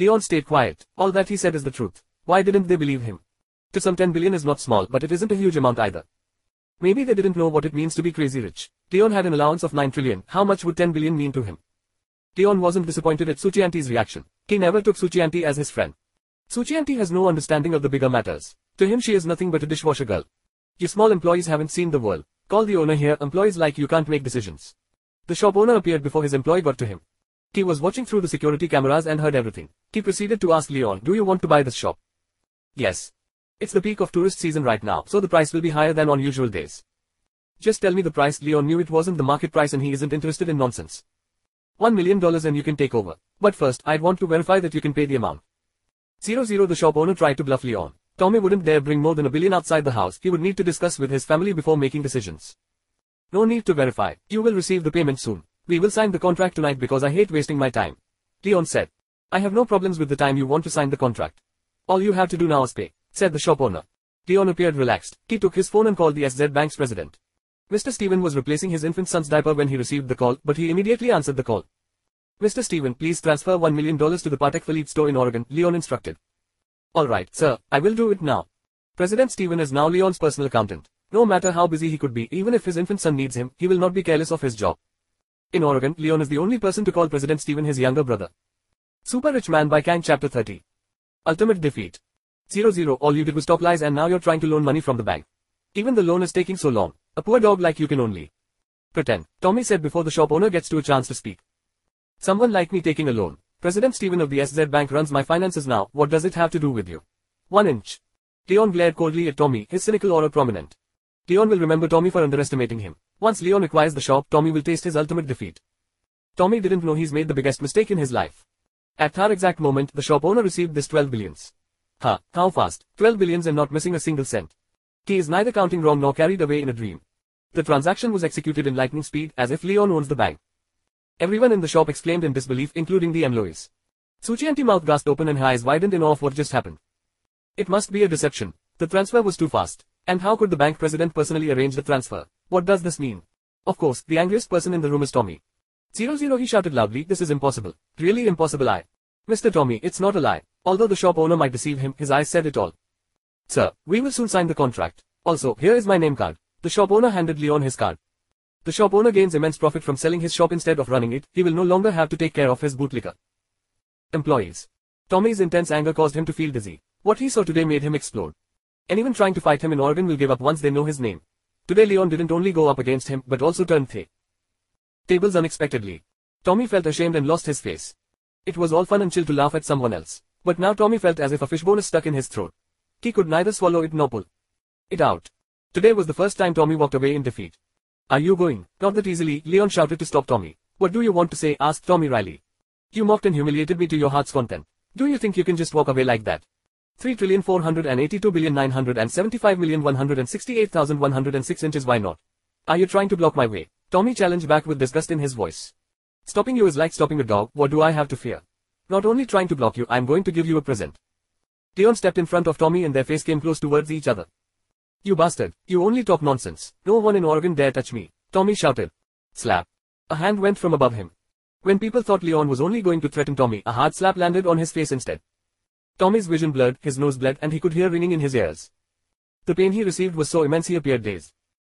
Leon stayed quiet. All that he said is the truth. Why didn't they believe him? To some 10 billion is not small, but it isn't a huge amount either. Maybe they didn't know what it means to be crazy rich. Leon had an allowance of 9 trillion. How much would 10 billion mean to him? Leon wasn't disappointed at Suchi reaction. He never took Suchi as his friend. Suchi has no understanding of the bigger matters. To him she is nothing but a dishwasher girl. You small employees haven't seen the world. Call the owner here, employees like you can't make decisions. The shop owner appeared before his employee got to him. He was watching through the security cameras and heard everything. He proceeded to ask Leon, do you want to buy this shop? Yes. It's the peak of tourist season right now, so the price will be higher than on usual days. Just tell me the price, Leon knew it wasn't the market price and he isn't interested in nonsense. One million dollars and you can take over. But first, I'd want to verify that you can pay the amount. Zero zero the shop owner tried to bluff Leon. Tommy wouldn't dare bring more than a billion outside the house, he would need to discuss with his family before making decisions. No need to verify, you will receive the payment soon. We will sign the contract tonight because I hate wasting my time. Leon said. I have no problems with the time you want to sign the contract. All you have to do now is pay, said the shop owner. Leon appeared relaxed. He took his phone and called the SZ Bank's president. Mr. Steven was replacing his infant son's diaper when he received the call, but he immediately answered the call. Mr. Steven, please transfer $1 million to the Patek Philippe store in Oregon, Leon instructed. Alright, sir, I will do it now. President Steven is now Leon's personal accountant. No matter how busy he could be, even if his infant son needs him, he will not be careless of his job. In Oregon, Leon is the only person to call President Steven his younger brother. Super Rich Man by Kiang Chapter 30. Ultimate Defeat. 0 All you did was stop lies and now you're trying to loan money from the bank. Even the loan is taking so long. A poor dog like you can only pretend. Tommy said before the shop owner gets to a chance to speak. Someone like me taking a loan. President Steven of the SZ Bank runs my finances now, what does it have to do with you? One inch. Leon glared coldly at Tommy, his cynical aura prominent. Leon will remember Tommy for underestimating him. Once Leon acquires the shop, Tommy will taste his ultimate defeat. Tommy didn't know he's made the biggest mistake in his life. At that exact moment, the shop owner received this 12 billions. Ha, how fast, 12 billions and not missing a single cent. He is neither counting wrong nor carried away in a dream. The transaction was executed in lightning speed, as if Leon owns the bank. Everyone in the shop exclaimed in disbelief, including the employees. Suchianti mouth gasped open and her eyes widened in awe of what just happened. It must be a deception. The transfer was too fast. And how could the bank president personally arrange the transfer? What does this mean? Of course, the angriest person in the room is Tommy. Zero zero he shouted loudly, this is impossible. Really impossible I. Mr. Tommy, it's not a lie. Although the shop owner might deceive him, his eyes said it all. Sir, we will soon sign the contract. Also, here is my name card. The shop owner handed Leon his card. The shop owner gains immense profit from selling his shop instead of running it, he will no longer have to take care of his bootlicker. Employees. Tommy's intense anger caused him to feel dizzy. What he saw today made him explode. Anyone trying to fight him in Oregon will give up once they know his name. Today Leon didn't only go up against him but also turned the tables unexpectedly. Tommy felt ashamed and lost his face. It was all fun and chill to laugh at someone else. But now Tommy felt as if a fishbone is stuck in his throat. He could neither swallow it nor pull it out. Today was the first time Tommy walked away in defeat. Are you going? Not that easily, Leon shouted to stop Tommy. What do you want to say? asked Tommy wryly. You mocked and humiliated me to your heart's content. Do you think you can just walk away like that? 3,482,975,168,106 inches why not? Are you trying to block my way? Tommy challenged back with disgust in his voice. Stopping you is like stopping a dog, what do I have to fear? Not only trying to block you, I'm going to give you a present. Leon stepped in front of Tommy and their face came close towards each other. You bastard, you only talk nonsense. No one in Oregon dare touch me. Tommy shouted. Slap. A hand went from above him. When people thought Leon was only going to threaten Tommy, a hard slap landed on his face instead. Tommy's vision blurred, his nose bled and he could hear ringing in his ears. The pain he received was so immense he appeared dazed.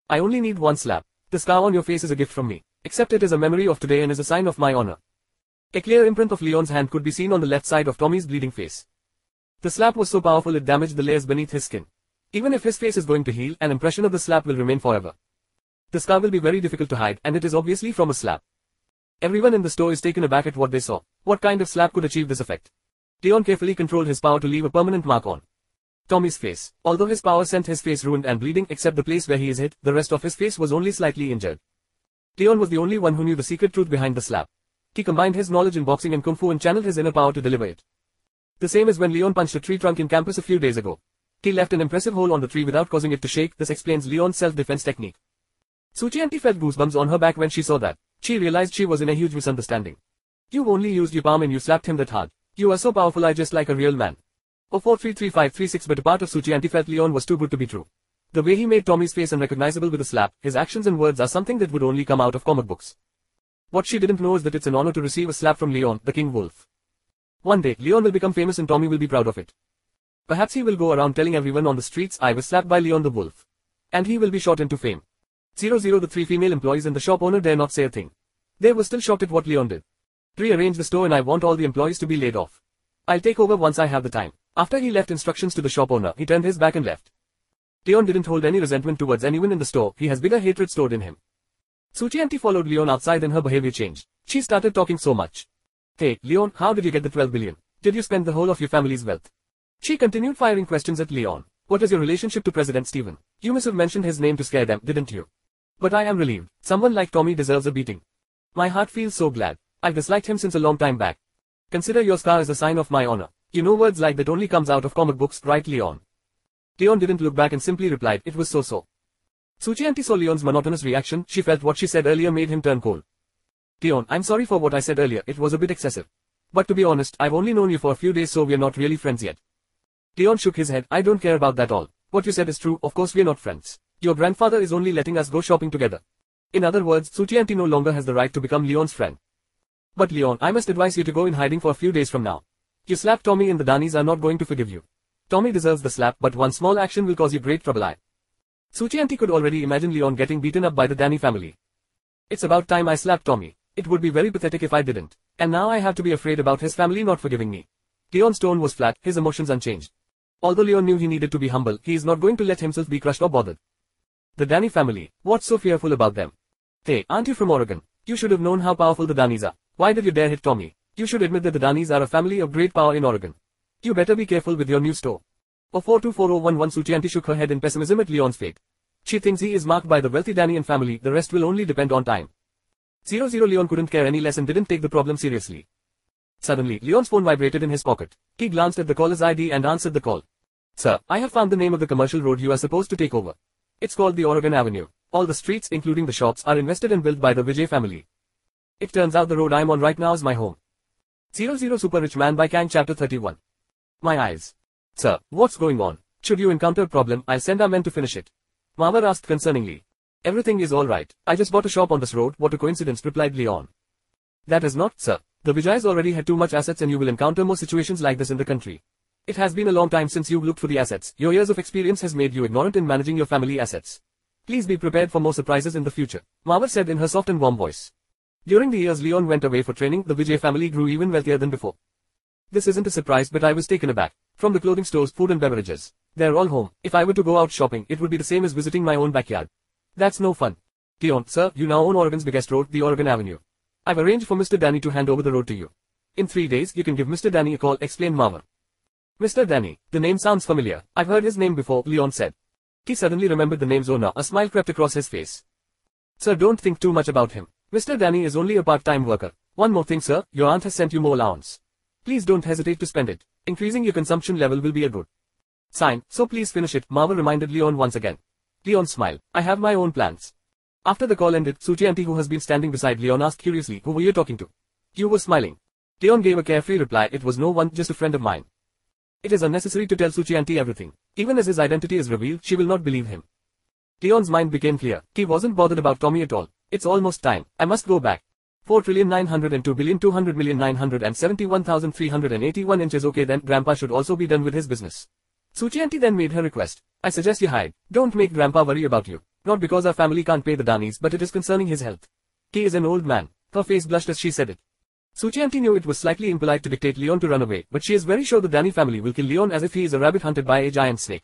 I only need one slap. The scar on your face is a gift from me. Accept it as a memory of today and as a sign of my honor. A clear imprint of Leon's hand could be seen on the left side of Tommy's bleeding face. The slap was so powerful it damaged the layers beneath his skin. Even if his face is going to heal, an impression of the slap will remain forever. The scar will be very difficult to hide, and it is obviously from a slap. Everyone in the store is taken aback at what they saw. What kind of slap could achieve this effect? Leon carefully controlled his power to leave a permanent mark on Tommy's face. Although his power sent his face ruined and bleeding except the place where he is hit, the rest of his face was only slightly injured. Leon was the only one who knew the secret truth behind the slap. He combined his knowledge in boxing and kung fu and channeled his inner power to deliver it. The same as when Leon punched a tree trunk in campus a few days ago. He left an impressive hole on the tree without causing it to shake, this explains Leon's self-defense technique. Suchianti felt goosebumps on her back when she saw that. She realized she was in a huge misunderstanding. You only used your palm and you slapped him that hard. You are so powerful I just like a real man. Oh 433536 but a part of Suchianti felt Leon was too good to be true. The way he made Tommy's face unrecognizable with a slap, his actions and words are something that would only come out of comic books. What she didn't know is that it's an honor to receive a slap from Leon, the King Wolf. One day, Leon will become famous and Tommy will be proud of it. Perhaps he will go around telling everyone on the streets I was slapped by Leon the Wolf. And he will be shot into fame. 00 The three female employees and the shop owner dare not say a thing. They were still shocked at what Leon did. Rearrange the store and I want all the employees to be laid off. I'll take over once I have the time. After he left instructions to the shop owner, he turned his back and left. Leon didn't hold any resentment towards anyone in the store, he has bigger hatred stored in him. Suchianti followed Leon outside and her behavior changed. She started talking so much. Hey, Leon, how did you get the 12 billion? Did you spend the whole of your family's wealth? She continued firing questions at Leon. What is your relationship to President Steven? You must have mentioned his name to scare them, didn't you? But I am relieved. Someone like Tommy deserves a beating. My heart feels so glad. I've disliked him since a long time back. Consider your scar as a sign of my honor. You know words like that only comes out of comic books, right Leon? Leon didn't look back and simply replied, it was so-so. Suchianti saw Leon's monotonous reaction, she felt what she said earlier made him turn cold. Leon, I'm sorry for what I said earlier, it was a bit excessive. But to be honest, I've only known you for a few days so we're not really friends yet. Leon shook his head, I don't care about that all. What you said is true, of course we're not friends. Your grandfather is only letting us go shopping together. In other words, Suchi no longer has the right to become Leon's friend. But Leon, I must advise you to go in hiding for a few days from now. You slapped Tommy and the Danis are not going to forgive you. Tommy deserves the slap but one small action will cause you great trouble I. Suchianti could already imagine Leon getting beaten up by the Danny family. It's about time I slapped Tommy. It would be very pathetic if I didn't. And now I have to be afraid about his family not forgiving me. Leon's tone was flat, his emotions unchanged. Although Leon knew he needed to be humble, he is not going to let himself be crushed or bothered. The Danny family, what's so fearful about them? Hey, aren't you from Oregon? You should have known how powerful the Danis are. Why did you dare hit Tommy? You should admit that the Danis are a family of great power in Oregon. You better be careful with your new store. A 424011 Suchianti shook her head in pessimism at Leon's fate. She thinks he is marked by the wealthy Danian family, the rest will only depend on time. 00 Leon couldn't care any less and didn't take the problem seriously. Suddenly, Leon's phone vibrated in his pocket. He glanced at the caller's ID and answered the call. Sir, I have found the name of the commercial road you are supposed to take over. It's called the Oregon Avenue. All the streets, including the shops, are invested and built by the Vijay family. It turns out the road I'm on right now is my home. 00 Super Rich Man by Kiang Chapter 31. My eyes. Sir, what's going on? Should you encounter a problem, I'll send our men to finish it. Mawar asked concerningly. Everything is alright. I just bought a shop on this road, what a coincidence, replied Leon. That is not, sir. The Vijay's already had too much assets and you will encounter more situations like this in the country. It has been a long time since you've looked for the assets. Your years of experience has made you ignorant in managing your family assets. Please be prepared for more surprises in the future. Mawar said in her soft and warm voice. During the years Leon went away for training, the Vijay family grew even wealthier than before. This isn't a surprise but I was taken aback. From the clothing stores, food and beverages. They're all home. If I were to go out shopping, it would be the same as visiting my own backyard. That's no fun. Leon, sir, you now own Oregon's biggest road, the Oregon Avenue. I've arranged for Mr. Danny to hand over the road to you. In three days, you can give Mr. Danny a call, explained Mawar. Mr. Danny, the name sounds familiar. I've heard his name before, Leon said. He suddenly remembered the name's owner, a smile crept across his face. Sir, don't think too much about him. Mr. Danny is only a part-time worker. One more thing, sir, your aunt has sent you more allowance. Please don't hesitate to spend it. Increasing your consumption level will be a good sign, so please finish it, Mawar reminded Leon once again. Leon smiled. I have my own plans. After the call ended, Suchi who has been standing beside Leon asked curiously, who were you talking to? You were smiling. Leon gave a carefree reply, it was no one, just a friend of mine. It is unnecessary to tell Suchianti everything. Even as his identity is revealed, she will not believe him. Leon's mind became clear. He wasn't bothered about Tommy at all. It's almost time. I must go back. 4 trillion 902 billion 200 million 971,381 inches okay then grandpa should also be done with his business. Suchianti then made her request. I suggest you hide. Don't make grandpa worry about you. Not because our family can't pay the Danis but it is concerning his health. He is an old man. Her face blushed as she said it. Suchianti knew it was slightly impolite to dictate Leon to run away, but she is very sure the Danny family will kill Leon as if he is a rabbit hunted by a giant snake.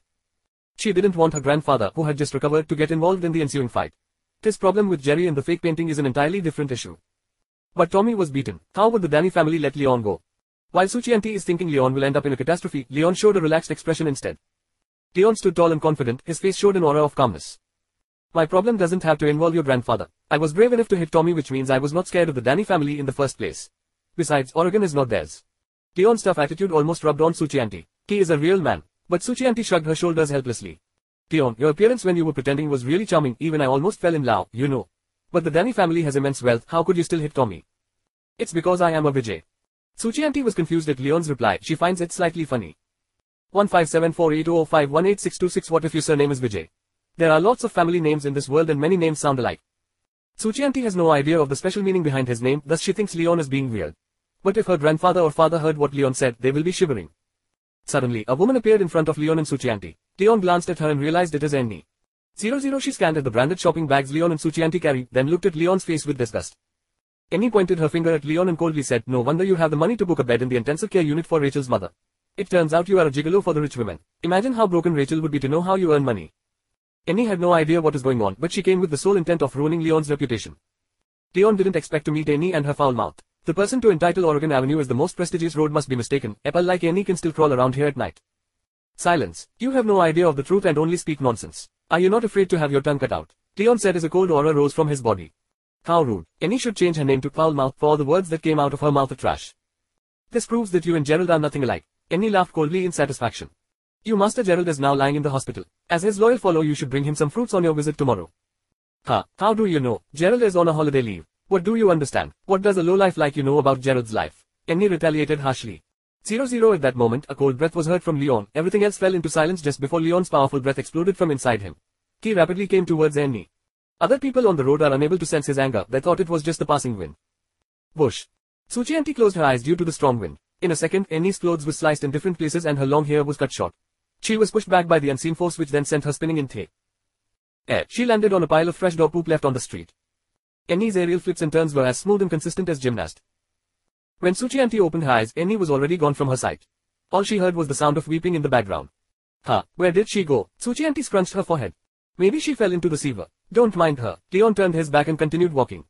She didn't want her grandfather, who had just recovered, to get involved in the ensuing fight. This problem with Jerry and the fake painting is an entirely different issue. But Tommy was beaten. How would the Danny family let Leon go? While Suchianti is thinking Leon will end up in a catastrophe, Leon showed a relaxed expression instead. Leon stood tall and confident, his face showed an aura of calmness. My problem doesn't have to involve your grandfather. I was brave enough to hit Tommy which means I was not scared of the Danny family in the first place. Besides, Oregon is not theirs. Leon's tough attitude almost rubbed on Suchianti. He is a real man. But Suchianti shrugged her shoulders helplessly. Leon, your appearance when you were pretending was really charming, even I almost fell in love, you know. But the Danny family has immense wealth, how could you still hit Tommy? It's because I am a Vijay. Suchianti was confused at Leon's reply, she finds it slightly funny. 1574805186226 What if your surname is Vijay? There are lots of family names in this world and many names sound alike. Suchianti has no idea of the special meaning behind his name, thus she thinks Leon is being weird. But if her grandfather or father heard what Leon said, they will be shivering. Suddenly, a woman appeared in front of Leon and Suchianti. Leon glanced at her and realized it is Annie. Zero zero she scanned at the branded shopping bags Leon and Suchianti carry, then looked at Leon's face with disgust. Annie pointed her finger at Leon and coldly said, No wonder you have the money to book a bed in the intensive care unit for Rachel's mother. It turns out you are a gigolo for the rich women. Imagine how broken Rachel would be to know how you earn money. Annie had no idea what was going on, but she came with the sole intent of ruining Leon's reputation. Leon didn't expect to meet Annie and her foul mouth. The person to entitle Oregon Avenue as the most prestigious road must be mistaken. Apple like any can still crawl around here at night. Silence. You have no idea of the truth and only speak nonsense. Are you not afraid to have your tongue cut out? Leon said as a cold aura rose from his body. How rude. Annie should change her name to Foul Mouth for the words that came out of her mouth are trash. This proves that you and Gerald are nothing alike. Annie laughed coldly in satisfaction. You Master Gerald is now lying in the hospital. As his loyal follower you should bring him some fruits on your visit tomorrow. Huh, how do you know? Gerald is on a holiday leave. What do you understand? What does a lowlife like you know about Gerald's life? Annie retaliated harshly. Zero zero at that moment, a cold breath was heard from Leon. Everything else fell into silence just before Leon's powerful breath exploded from inside him. He rapidly came towards Annie. Other people on the road are unable to sense his anger. They thought it was just the passing wind. Whoosh. Suchianti closed her eyes due to the strong wind. In a second, Annie's clothes were sliced in different places and her long hair was cut short. She was pushed back by the unseen force which then sent her spinning in the air. Eh, she landed on a pile of fresh dog poop left on the street. Annie's aerial flips and turns were as smooth and consistent as gymnast. When Suchianti opened her eyes, Annie was already gone from her sight. All she heard was the sound of weeping in the background. Huh, where did she go? Suchianti scrunched her forehead. Maybe she fell into the sewer. Don't mind her. Leon turned his back and continued walking.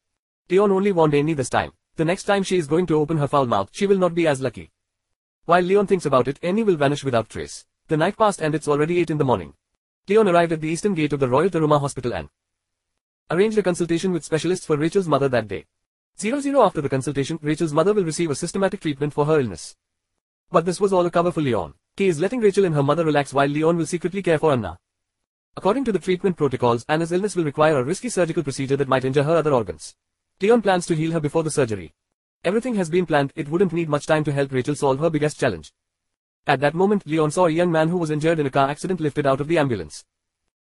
Leon only warned Annie this time. The next time she is going to open her foul mouth, she will not be as lucky. While Leon thinks about it, Annie will vanish without trace. The night passed and it's already 8 in the morning. Leon arrived at the eastern gate of the Royal Taruma Hospital and arranged a consultation with specialists for Rachel's mother that day. 00 after the consultation, Rachel's mother will receive a systematic treatment for her illness. But this was all a cover for Leon. He is letting Rachel and her mother relax while Leon will secretly care for Anna. According to the treatment protocols, Anna's illness will require a risky surgical procedure that might injure her other organs. Leon plans to heal her before the surgery. Everything has been planned, it wouldn't need much time to help Rachel solve her biggest challenge. At that moment, Leon saw a young man who was injured in a car accident lifted out of the ambulance.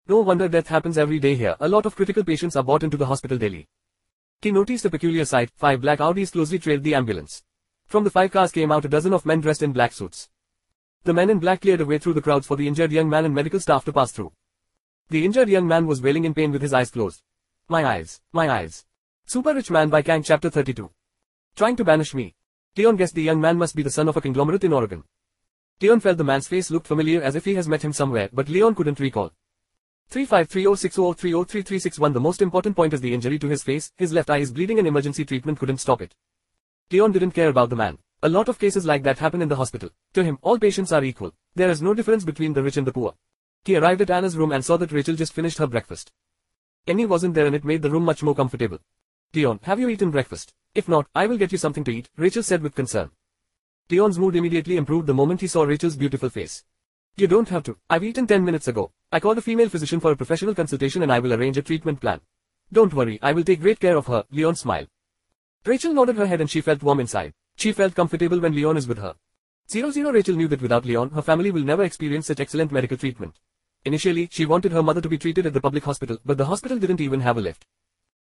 No wonder death happens every day here, a lot of critical patients are brought into the hospital daily. He noticed a peculiar sight, five black Audis closely trailed the ambulance. From the five cars came out a dozen of men dressed in black suits. The men in black cleared a way through the crowds for the injured young man and medical staff to pass through. The injured young man was wailing in pain with his eyes closed. My eyes, my eyes. Super Rich Man by Kiang Chapter 32. Trying to banish me. Leon guessed the young man must be the son of a conglomerate in Oregon. Leon felt the man's face looked familiar as if he has met him somewhere, but Leon couldn't recall. 353060303361 The most important point is the injury to his face, his left eye is bleeding and emergency treatment couldn't stop it. Leon didn't care about the man. A lot of cases like that happen in the hospital. To him, all patients are equal. There is no difference between the rich and the poor. He arrived at Anna's room and saw that Rachel just finished her breakfast. Annie wasn't there and it made the room much more comfortable. Leon, have you eaten breakfast? If not, I will get you something to eat, Rachel said with concern. Leon's mood immediately improved the moment he saw Rachel's beautiful face. You don't have to. I've eaten 10 minutes ago. I called a female physician for a professional consultation and I will arrange a treatment plan. Don't worry, I will take great care of her, Leon smiled. Rachel nodded her head and she felt warm inside. She felt comfortable when Leon is with her. 00 Rachel knew that without Leon, her family will never experience such excellent medical treatment. Initially, she wanted her mother to be treated at the public hospital, but the hospital didn't even have a lift.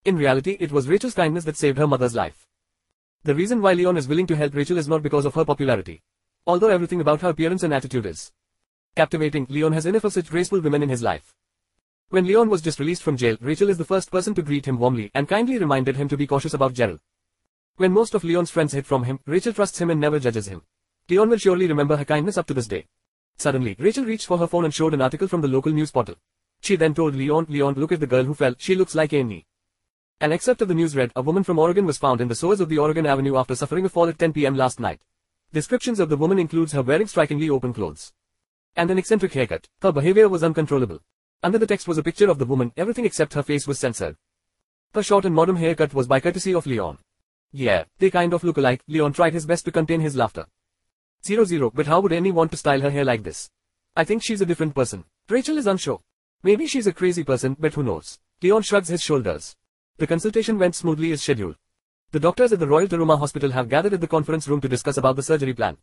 In reality, it was Rachel's kindness that saved her mother's life. The reason why Leon is willing to help Rachel is not because of her popularity. Although everything about her appearance and attitude is captivating, Leon has enough of such graceful women in his life. When Leon was just released from jail, Rachel is the first person to greet him warmly and kindly reminded him to be cautious about Gerald. When most of Leon's friends hid from him, Rachel trusts him and never judges him. Leon will surely remember her kindness up to this day. Suddenly, Rachel reached for her phone and showed an article from the local news portal. She then told Leon, Leon, look at the girl who fell, she looks like Annie. An excerpt of the news read, a woman from Oregon was found in the sewers of the Oregon Avenue after suffering a fall at 10 p.m. last night. Descriptions of the woman includes her wearing strikingly open clothes. And an eccentric haircut. Her behavior was uncontrollable. Under the text was a picture of the woman, everything except her face was censored. Her short and modern haircut was by courtesy of Leon. Yeah, they kind of look alike, Leon tried his best to contain his laughter. Zero zero, but how would Annie want to style her hair like this? I think she's a different person. Rachel is unsure. Maybe she's a crazy person, but who knows? Leon shrugs his shoulders. The consultation went smoothly as scheduled. The doctors at the Royal Taruma Hospital have gathered at the conference room to discuss about the surgery plan.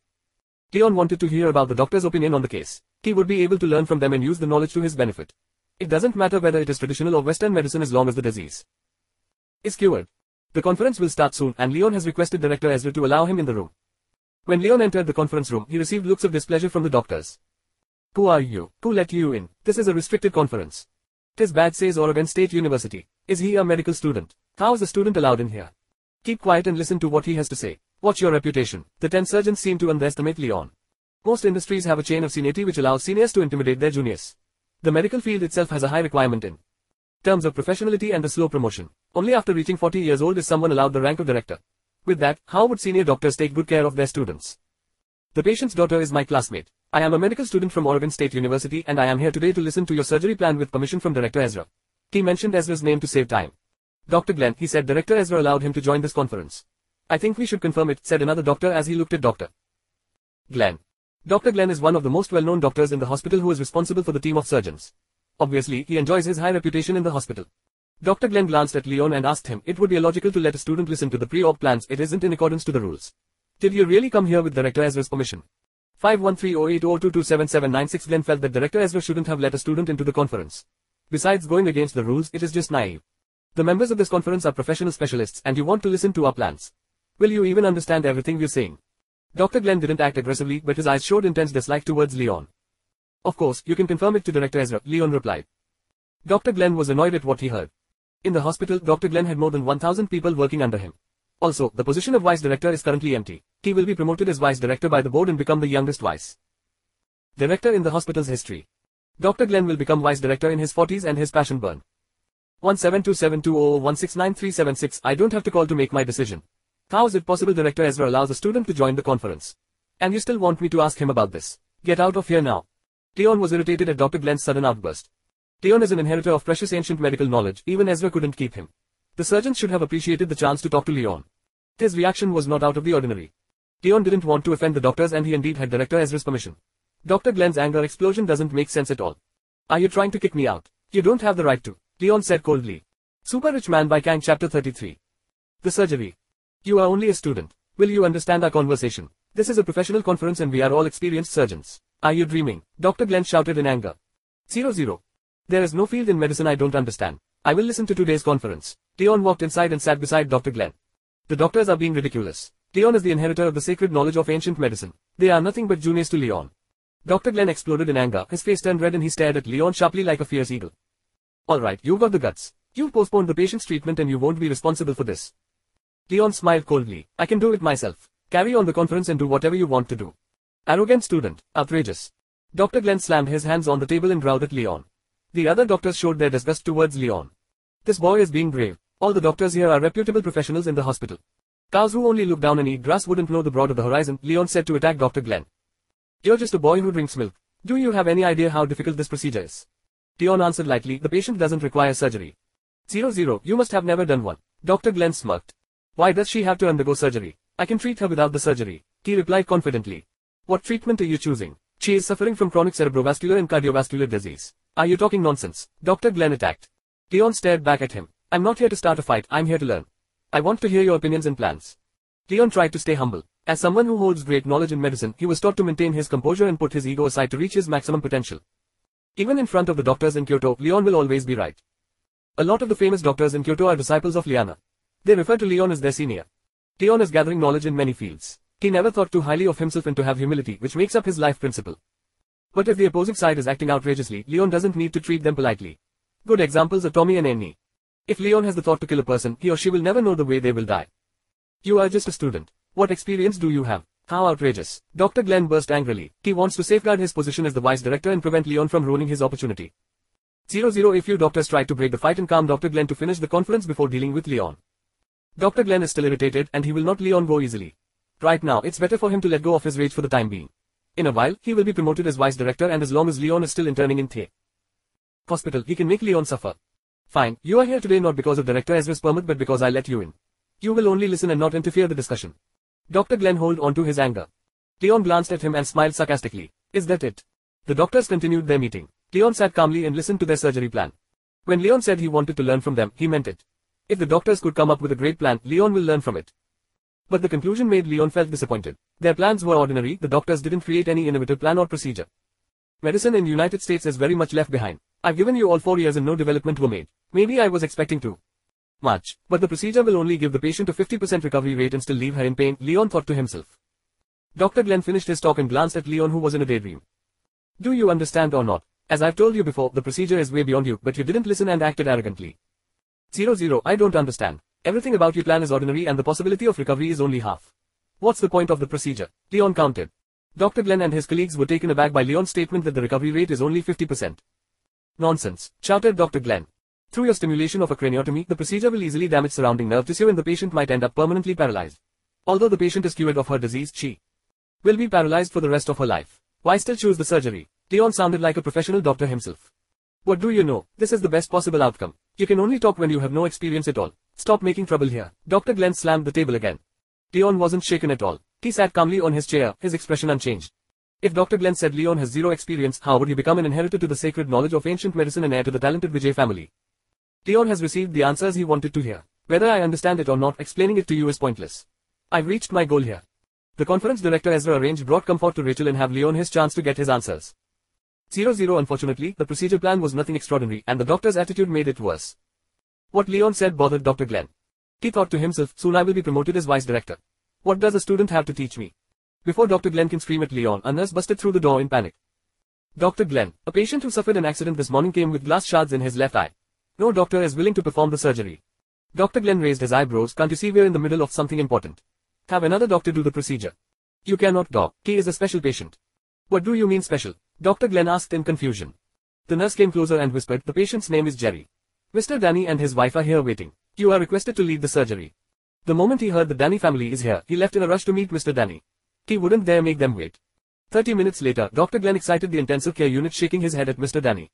Leon wanted to hear about the doctor's opinion on the case. He would be able to learn from them and use the knowledge to his benefit. It doesn't matter whether it is traditional or Western medicine as long as the disease is cured. The conference will start soon and Leon has requested Director Ezra to allow him in the room. When Leon entered the conference room, he received looks of displeasure from the doctors. Who are you? Who let you in? This is a restricted conference. Tis bad says Oregon State University. Is he a medical student? How is a student allowed in here? Keep quiet and listen to what he has to say. Watch your reputation. The ten surgeons seem to underestimate Leon. Most industries have a chain of seniority which allows seniors to intimidate their juniors. The medical field itself has a high requirement in terms of professionality and a slow promotion. Only after reaching 40 years old is someone allowed the rank of director. With that, how would senior doctors take good care of their students? The patient's daughter is my classmate. I am a medical student from Oregon State University and I am here today to listen to your surgery plan with permission from Director Ezra. He mentioned Ezra's name to save time. Dr. Glenn, he said Director Ezra allowed him to join this conference. I think we should confirm it, said another doctor as he looked at Dr. Glenn. Dr. Glenn is one of the most well-known doctors in the hospital who is responsible for the team of surgeons. Obviously, he enjoys his high reputation in the hospital. Dr. Glenn glanced at Leon and asked him, it would be illogical to let a student listen to the pre-op plans, it isn't in accordance to the rules. Did you really come here with Director Ezra's permission? 5130802277796 Glenn felt that Director Ezra shouldn't have let a student into the conference. Besides going against the rules, it is just naive. The members of this conference are professional specialists and you want to listen to our plans. Will you even understand everything we're saying? Dr. Glenn didn't act aggressively but his eyes showed intense dislike towards Leon. Of course, you can confirm it to Director Ezra, Leon replied. Dr. Glenn was annoyed at what he heard. In the hospital, Dr. Glenn had more than 1,000 people working under him. Also, the position of vice director is currently empty. He will be promoted as vice director by the board and become the youngest vice director in the hospital's history. Dr. Glenn will become vice director in his 40s and his passion burn. 1727200169376 I don't have to call to make my decision. How is it possible Director Ezra allows a student to join the conference? And you still want me to ask him about this? Get out of here now. Leon was irritated at Dr. Glenn's sudden outburst. Leon is an inheritor of precious ancient medical knowledge, even Ezra couldn't keep him. The surgeons should have appreciated the chance to talk to Leon. His reaction was not out of the ordinary. Leon didn't want to offend the doctors and he indeed had Director Ezra's permission. Dr. Glenn's anger explosion doesn't make sense at all. Are you trying to kick me out? You don't have the right to, Leon said coldly. Super Rich Man by Kiang Chapter 33. The surgery. You are only a student. Will you understand our conversation? This is a professional conference and we are all experienced surgeons. Are you dreaming? Dr. Glenn shouted in anger. Zero zero. There is no field in medicine I don't understand. I will listen to today's conference. Leon walked inside and sat beside Dr. Glenn. The doctors are being ridiculous. Leon is the inheritor of the sacred knowledge of ancient medicine. They are nothing but juniors to Leon. Dr. Glenn exploded in anger. His face turned red and he stared at Leon sharply like a fierce eagle. Alright, you've got the guts. You've postponed the patient's treatment and you won't be responsible for this. Leon smiled coldly. I can do it myself. Carry on the conference and do whatever you want to do. Arrogant student. Outrageous. Dr. Glenn slammed his hands on the table and growled at Leon. The other doctors showed their disgust towards Leon. This boy is being brave. All the doctors here are reputable professionals in the hospital. Cows who only look down and eat grass wouldn't know the broad of the horizon, Leon said to attack Dr. Glenn. You're just a boy who drinks milk. Do you have any idea how difficult this procedure is? Leon answered lightly, the patient doesn't require surgery. Zero zero, you must have never done one. Dr. Glenn smirked. Why does she have to undergo surgery? I can treat her without the surgery. He replied confidently. What treatment are you choosing? She is suffering from chronic cerebrovascular and cardiovascular disease. Are you talking nonsense? Dr. Glenn attacked. Leon stared back at him. I'm not here to start a fight, I'm here to learn. I want to hear your opinions and plans. Leon tried to stay humble. As someone who holds great knowledge in medicine, he was taught to maintain his composure and put his ego aside to reach his maximum potential. Even in front of the doctors in Kyoto, Leon will always be right. A lot of the famous doctors in Kyoto are disciples of Liana. They refer to Leon as their senior. Leon is gathering knowledge in many fields. He never thought too highly of himself and to have humility, which makes up his life principle. But if the opposing side is acting outrageously, Leon doesn't need to treat them politely. Good examples are Tommy and Annie. If Leon has the thought to kill a person, he or she will never know the way they will die. You are just a student. What experience do you have? How outrageous. Dr. Glenn burst angrily. He wants to safeguard his position as the vice director and prevent Leon from ruining his opportunity. 0-0 A few doctors tried to break the fight and calm Dr. Glenn to finish the conference before dealing with Leon. Dr. Glenn is still irritated and he will not Leon go easily. Right now, it's better for him to let go of his rage for the time being. In a while, he will be promoted as vice director and as long as Leon is still interning in The hospital, he can make Leon suffer. Fine, you are here today not because of Director Ezra's permit but because I let you in. You will only listen and not interfere the discussion. Dr. Glenn hold on to his anger. Leon glanced at him and smiled sarcastically. Is that it? The doctors continued their meeting. Leon sat calmly and listened to their surgery plan. When Leon said he wanted to learn from them, he meant it. If the doctors could come up with a great plan, Leon will learn from it. But the conclusion made Leon felt disappointed. Their plans were ordinary, the doctors didn't create any innovative plan or procedure. Medicine in the United States is very much left behind. I've given you all four years and no development were made. Maybe I was expecting too much. But the procedure will only give the patient a 50% recovery rate and still leave her in pain, Leon thought to himself. Dr. Glenn finished his talk and glanced at Leon who was in a daydream. Do you understand or not? As I've told you before, the procedure is way beyond you, but you didn't listen and acted arrogantly. Zero zero, I don't understand. Everything about your plan is ordinary and the possibility of recovery is only half. What's the point of the procedure? Leon counted. Dr. Glenn and his colleagues were taken aback by Leon's statement that the recovery rate is only 50%. Nonsense, shouted Dr. Glenn. Through your stimulation of a craniotomy, the procedure will easily damage surrounding nerve tissue and the patient might end up permanently paralyzed. Although the patient is cured of her disease, she will be paralyzed for the rest of her life. Why still choose the surgery? Leon sounded like a professional doctor himself. What do you know? This is the best possible outcome. You can only talk when you have no experience at all. Stop making trouble here. Dr. Glenn slammed the table again. Leon wasn't shaken at all. He sat calmly on his chair, his expression unchanged. If Dr. Glenn said Leon has zero experience, how would he become an inheritor to the sacred knowledge of ancient medicine and heir to the talented Vijay family? Leon has received the answers he wanted to hear. Whether I understand it or not, explaining it to you is pointless. I've reached my goal here. The conference director Ezra arranged brought comfort to Rachel and have Leon his chance to get his answers. 0-0 Unfortunately, the procedure plan was nothing extraordinary and the doctor's attitude made it worse. What Leon said bothered Dr. Glenn. He thought to himself, soon I will be promoted as vice director. What does a student have to teach me? Before Dr. Glenn can scream at Leon, a nurse busted through the door in panic. Dr. Glenn, a patient who suffered an accident this morning came with glass shards in his left eye. No doctor is willing to perform the surgery. Dr. Glenn raised his eyebrows, can't you see we're in the middle of something important? Have another doctor do the procedure. You cannot, doc. He is a special patient. What do you mean special? Dr. Glenn asked in confusion. The nurse came closer and whispered, the patient's name is Jerry. Mr. Danny and his wife are here waiting. You are requested to lead the surgery. The moment he heard the Danny family is here, he left in a rush to meet Mr. Danny. He wouldn't dare make them wait. Thirty minutes later, Dr. Glenn excited the intensive care unit shaking his head at Mr. Danny.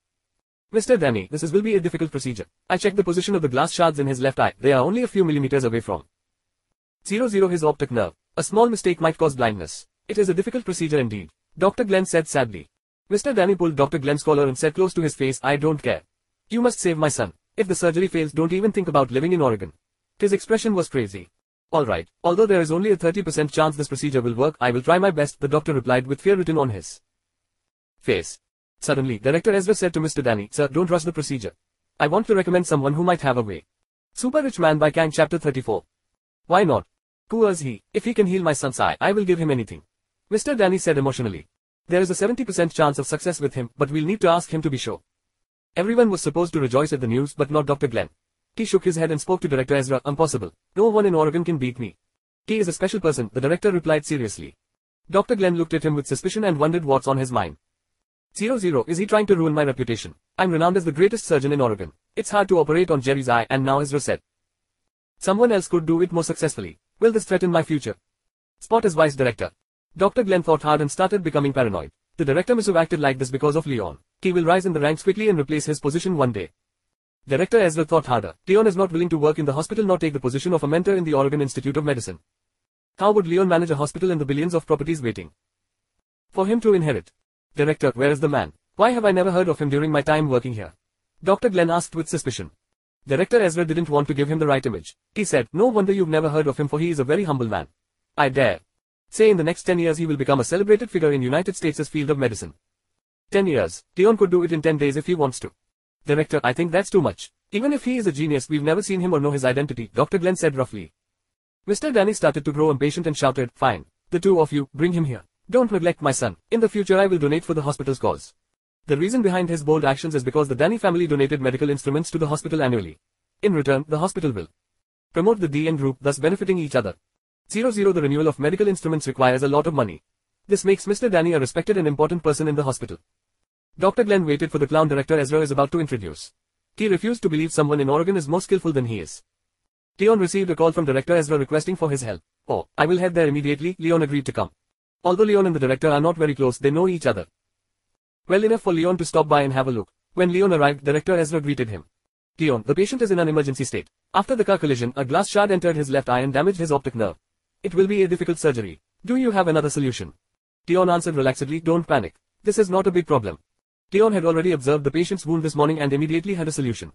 Mr. Danny, this is will be a difficult procedure. I checked the position of the glass shards in his left eye. They are only a few millimeters away from 00 his optic nerve. A small mistake might cause blindness. It is a difficult procedure indeed. Dr. Glenn said sadly. Mr. Danny pulled Dr. Glenn's collar and said close to his face, I don't care. You must save my son. If the surgery fails, don't even think about living in Oregon. His expression was crazy. Alright, although there is only a 30% chance this procedure will work, I will try my best, the doctor replied with fear written on his face. Suddenly, Director Ezra said to Mr. Danny, Sir, don't rush the procedure. I want to recommend someone who might have a way. Super Rich Man by Kiang Chapter 34. Why not? Who is he? If he can heal my son's eye, I will give him anything. Mr. Danny said emotionally. There is a 70% chance of success with him, but we'll need to ask him to be sure. Everyone was supposed to rejoice at the news, but not Dr. Glenn. He shook his head and spoke to Director Ezra, impossible. No one in Oregon can beat me. He is a special person, the director replied seriously. Dr. Glenn looked at him with suspicion and wondered what's on his mind. Zero zero, is he trying to ruin my reputation? I'm renowned as the greatest surgeon in Oregon. It's hard to operate on Jerry's eye and now Ezra said. Someone else could do it more successfully. Will this threaten my future? Spot as vice director. Dr. Glenn thought hard and started becoming paranoid. The director must have acted like this because of Leon. He will rise in the ranks quickly and replace his position one day. Director Ezra thought harder. Leon is not willing to work in the hospital nor take the position of a mentor in the Oregon Institute of Medicine. How would Leon manage a hospital and the billions of properties waiting for him to inherit? Director, where is the man? Why have I never heard of him during my time working here? Dr. Glenn asked with suspicion. Director Ezra didn't want to give him the right image. He said, no wonder you've never heard of him for he is a very humble man. I dare say in the next 10 years he will become a celebrated figure in United States' field of medicine. 10 years. Leon could do it in 10 days if he wants to. Director, I think that's too much. Even if he is a genius, we've never seen him or know his identity, Dr. Glenn said roughly. Mr. Danny started to grow impatient and shouted, Fine. The two of you, bring him here. Don't neglect my son. In the future I will donate for the hospital's cause. The reason behind his bold actions is because the Danny family donated medical instruments to the hospital annually. In return, the hospital will promote the DN group, thus benefiting each other. 00 The renewal of medical instruments requires a lot of money. This makes Mr. Danny a respected and important person in the hospital. Dr. Glenn waited for the clown director Ezra is about to introduce. He refused to believe someone in Oregon is more skillful than he is. Leon received a call from director Ezra requesting for his help. Oh, I will head there immediately, Leon agreed to come. Although Leon and the director are not very close, they know each other. Well enough for Leon to stop by and have a look. When Leon arrived, director Ezra greeted him. Leon, the patient is in an emergency state. After the car collision, a glass shard entered his left eye and damaged his optic nerve. It will be a difficult surgery. Do you have another solution? Leon answered relaxedly, don't panic. This is not a big problem. Leon had already observed the patient's wound this morning and immediately had a solution.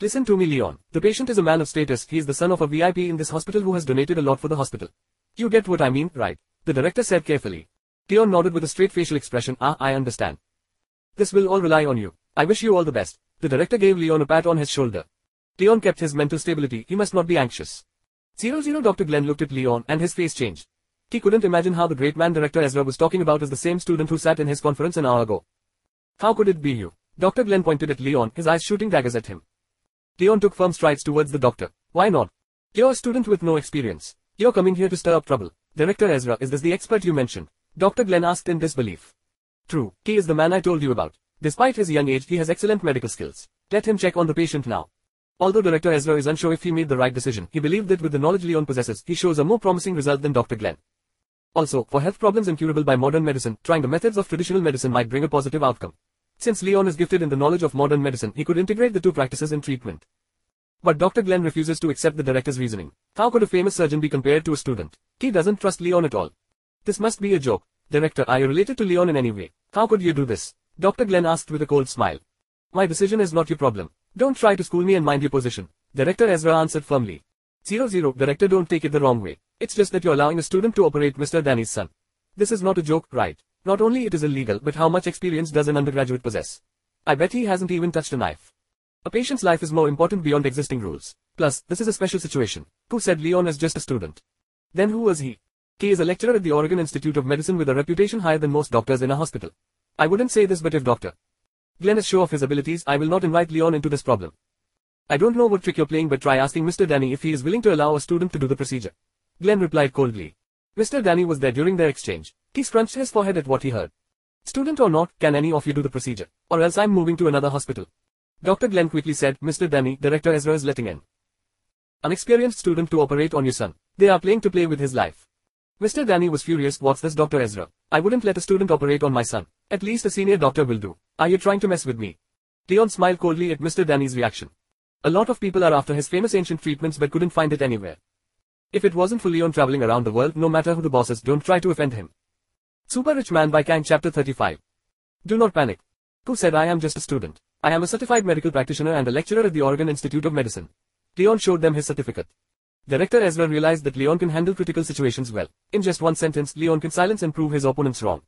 Listen to me Leon. The patient is a man of status, he is the son of a VIP in this hospital who has donated a lot for the hospital. You get what I mean, right? The director said carefully. Leon nodded with a straight facial expression, ah, I understand. This will all rely on you. I wish you all the best. The director gave Leon a pat on his shoulder. Leon kept his mental stability, he must not be anxious. 00 Dr. Glenn looked at Leon and his face changed. He couldn't imagine how the great man director Ezra was talking about as the same student who sat in his conference an hour ago. How could it be you? Dr. Glenn pointed at Leon, his eyes shooting daggers at him. Leon took firm strides towards the doctor. Why not? You're a student with no experience. You're coming here to stir up trouble. Director Ezra, is this the expert you mentioned? Dr. Glenn asked in disbelief. True, he is the man I told you about. Despite his young age, he has excellent medical skills. Let him check on the patient now. Although Director Ezra is unsure if he made the right decision, he believed that with the knowledge Leon possesses, he shows a more promising result than Dr. Glenn. Also, for health problems incurable by modern medicine, trying the methods of traditional medicine might bring a positive outcome. Since Leon is gifted in the knowledge of modern medicine, he could integrate the two practices in treatment. But Dr. Glenn refuses to accept the director's reasoning. How could a famous surgeon be compared to a student? He doesn't trust Leon at all. This must be a joke. Director, are you related to Leon in any way? How could you do this? Dr. Glenn asked with a cold smile. My decision is not your problem. Don't try to school me and mind your position. Director Ezra answered firmly. 00 Director don't take it the wrong way. It's just that you're allowing a student to operate Mr. Danny's son. This is not a joke, right? Not only it is illegal but how much experience does an undergraduate possess? I bet he hasn't even touched a knife. A patient's life is more important beyond existing rules. Plus, this is a special situation. Who said Leon is just a student? Then who was he? He is a lecturer at the Oregon Institute of Medicine with a reputation higher than most doctors in a hospital. I wouldn't say this but if Dr. Glenn is sure of his abilities, I will not invite Leon into this problem. I don't know what trick you're playing but try asking Mr. Danny if he is willing to allow a student to do the procedure. Glenn replied coldly. Mr. Danny was there during their exchange. He scrunched his forehead at what he heard. Student or not, can any of you do the procedure? Or else I'm moving to another hospital. Dr. Glenn quickly said, Mr. Danny, Director Ezra is letting in. An experienced student to operate on your son. They are playing to play with his life. Mr. Danny was furious, what's this Dr. Ezra? I wouldn't let a student operate on my son. At least a senior doctor will do. Are you trying to mess with me? Leon smiled coldly at Mr. Danny's reaction. A lot of people are after his famous ancient treatments but couldn't find it anywhere. If it wasn't for Leon traveling around the world, no matter who the boss is, don't try to offend him. Super Rich Man by Kiang Chapter 35. Do not panic. Who said I am just a student? I am a certified medical practitioner and a lecturer at the Oregon Institute of Medicine. Leon showed them his certificate. Director Ezra realized that Leon can handle critical situations well. In just one sentence, Leon can silence and prove his opponents wrong.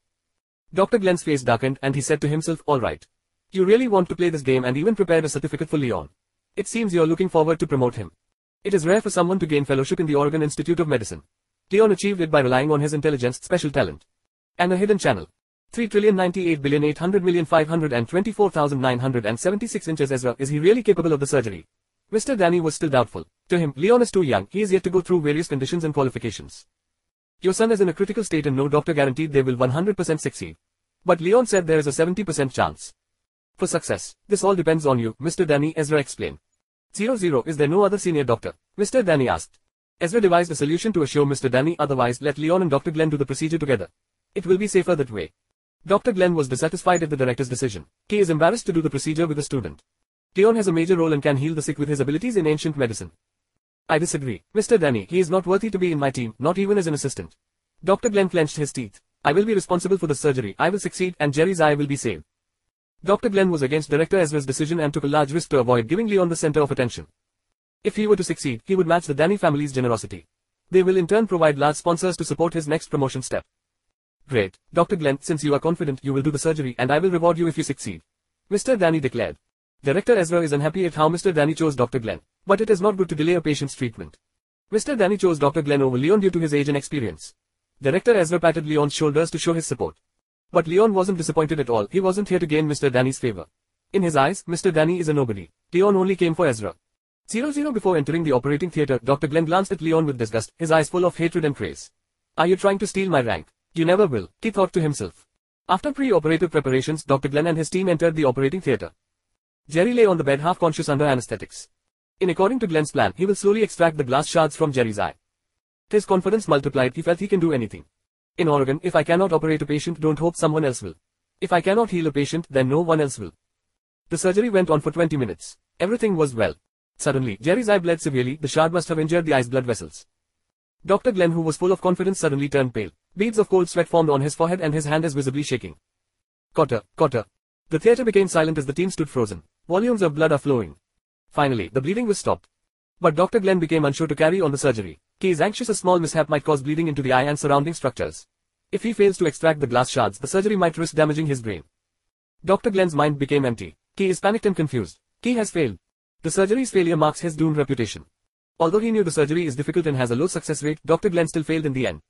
Dr. Glenn's face darkened and he said to himself, alright. You really want to play this game and even prepared a certificate for Leon. It seems you're looking forward to promote him. It is rare for someone to gain fellowship in the Oregon Institute of Medicine. Leon achieved it by relying on his intelligence, special talent, and a hidden channel. 3,98,800,524,976 inches Ezra, is he really capable of the surgery? Mr. Danny was still doubtful. To him, Leon is too young, he is yet to go through various conditions and qualifications. Your son is in a critical state and no doctor guaranteed they will 100% succeed. But Leon said there is a 70% chance. For success, this all depends on you, Mr. Danny Ezra explained. 00 Is there no other senior doctor? Mr. Danny asked. Ezra devised a solution to assure Mr. Danny otherwise let Leon and Dr. Glenn do the procedure together. It will be safer that way. Dr. Glenn was dissatisfied at the director's decision. He is embarrassed to do the procedure with the student. Leon has a major role and can heal the sick with his abilities in ancient medicine. I disagree. Mr. Danny, he is not worthy to be in my team, not even as an assistant. Dr. Glenn clenched his teeth. I will be responsible for the surgery, I will succeed, and Jerry's eye will be saved. Dr. Glenn was against Director Ezra's decision and took a large risk to avoid giving Leon the center of attention. If he were to succeed, he would match the Danny family's generosity. They will in turn provide large sponsors to support his next promotion step. Great. Dr. Glenn, since you are confident, you will do the surgery and I will reward you if you succeed. Mr. Danny declared. Director Ezra is unhappy at how Mr. Danny chose Dr. Glenn, but it is not good to delay a patient's treatment. Mr. Danny chose Dr. Glenn over Leon due to his age and experience. Director Ezra patted Leon's shoulders to show his support. But Leon wasn't disappointed at all, he wasn't here to gain Mr. Danny's favor. In his eyes, Mr. Danny is a nobody. Leon only came for Ezra. 00 before entering the operating theater, Dr. Glenn glanced at Leon with disgust, his eyes full of hatred and praise. Are you trying to steal my rank? You never will, he thought to himself. After pre-operative preparations, Dr. Glenn and his team entered the operating theater. Jerry lay on the bed half conscious under anesthetics. In according to Glenn's plan, he will slowly extract the glass shards from Jerry's eye. His confidence multiplied, he felt he can do anything. In Oregon, if I cannot operate a patient, don't hope someone else will. If I cannot heal a patient, then no one else will. The surgery went on for 20 minutes. Everything was well. Suddenly, Jerry's eye bled severely, the shard must have injured the eye's blood vessels. Dr. Glenn who was full of confidence suddenly turned pale. Beads of cold sweat formed on his forehead and his hand is visibly shaking. Cotter, Cotter. The theater became silent as the team stood frozen. Volumes of blood are flowing. Finally, the bleeding was stopped. But Dr. Glenn became unsure to carry on the surgery. He is anxious a small mishap might cause bleeding into the eye and surrounding structures. If he fails to extract the glass shards, the surgery might risk damaging his brain. Dr. Glenn's mind became empty. He is panicked and confused. He has failed. The surgery's failure marks his doomed reputation. Although he knew the surgery is difficult and has a low success rate, Dr. Glenn still failed in the end.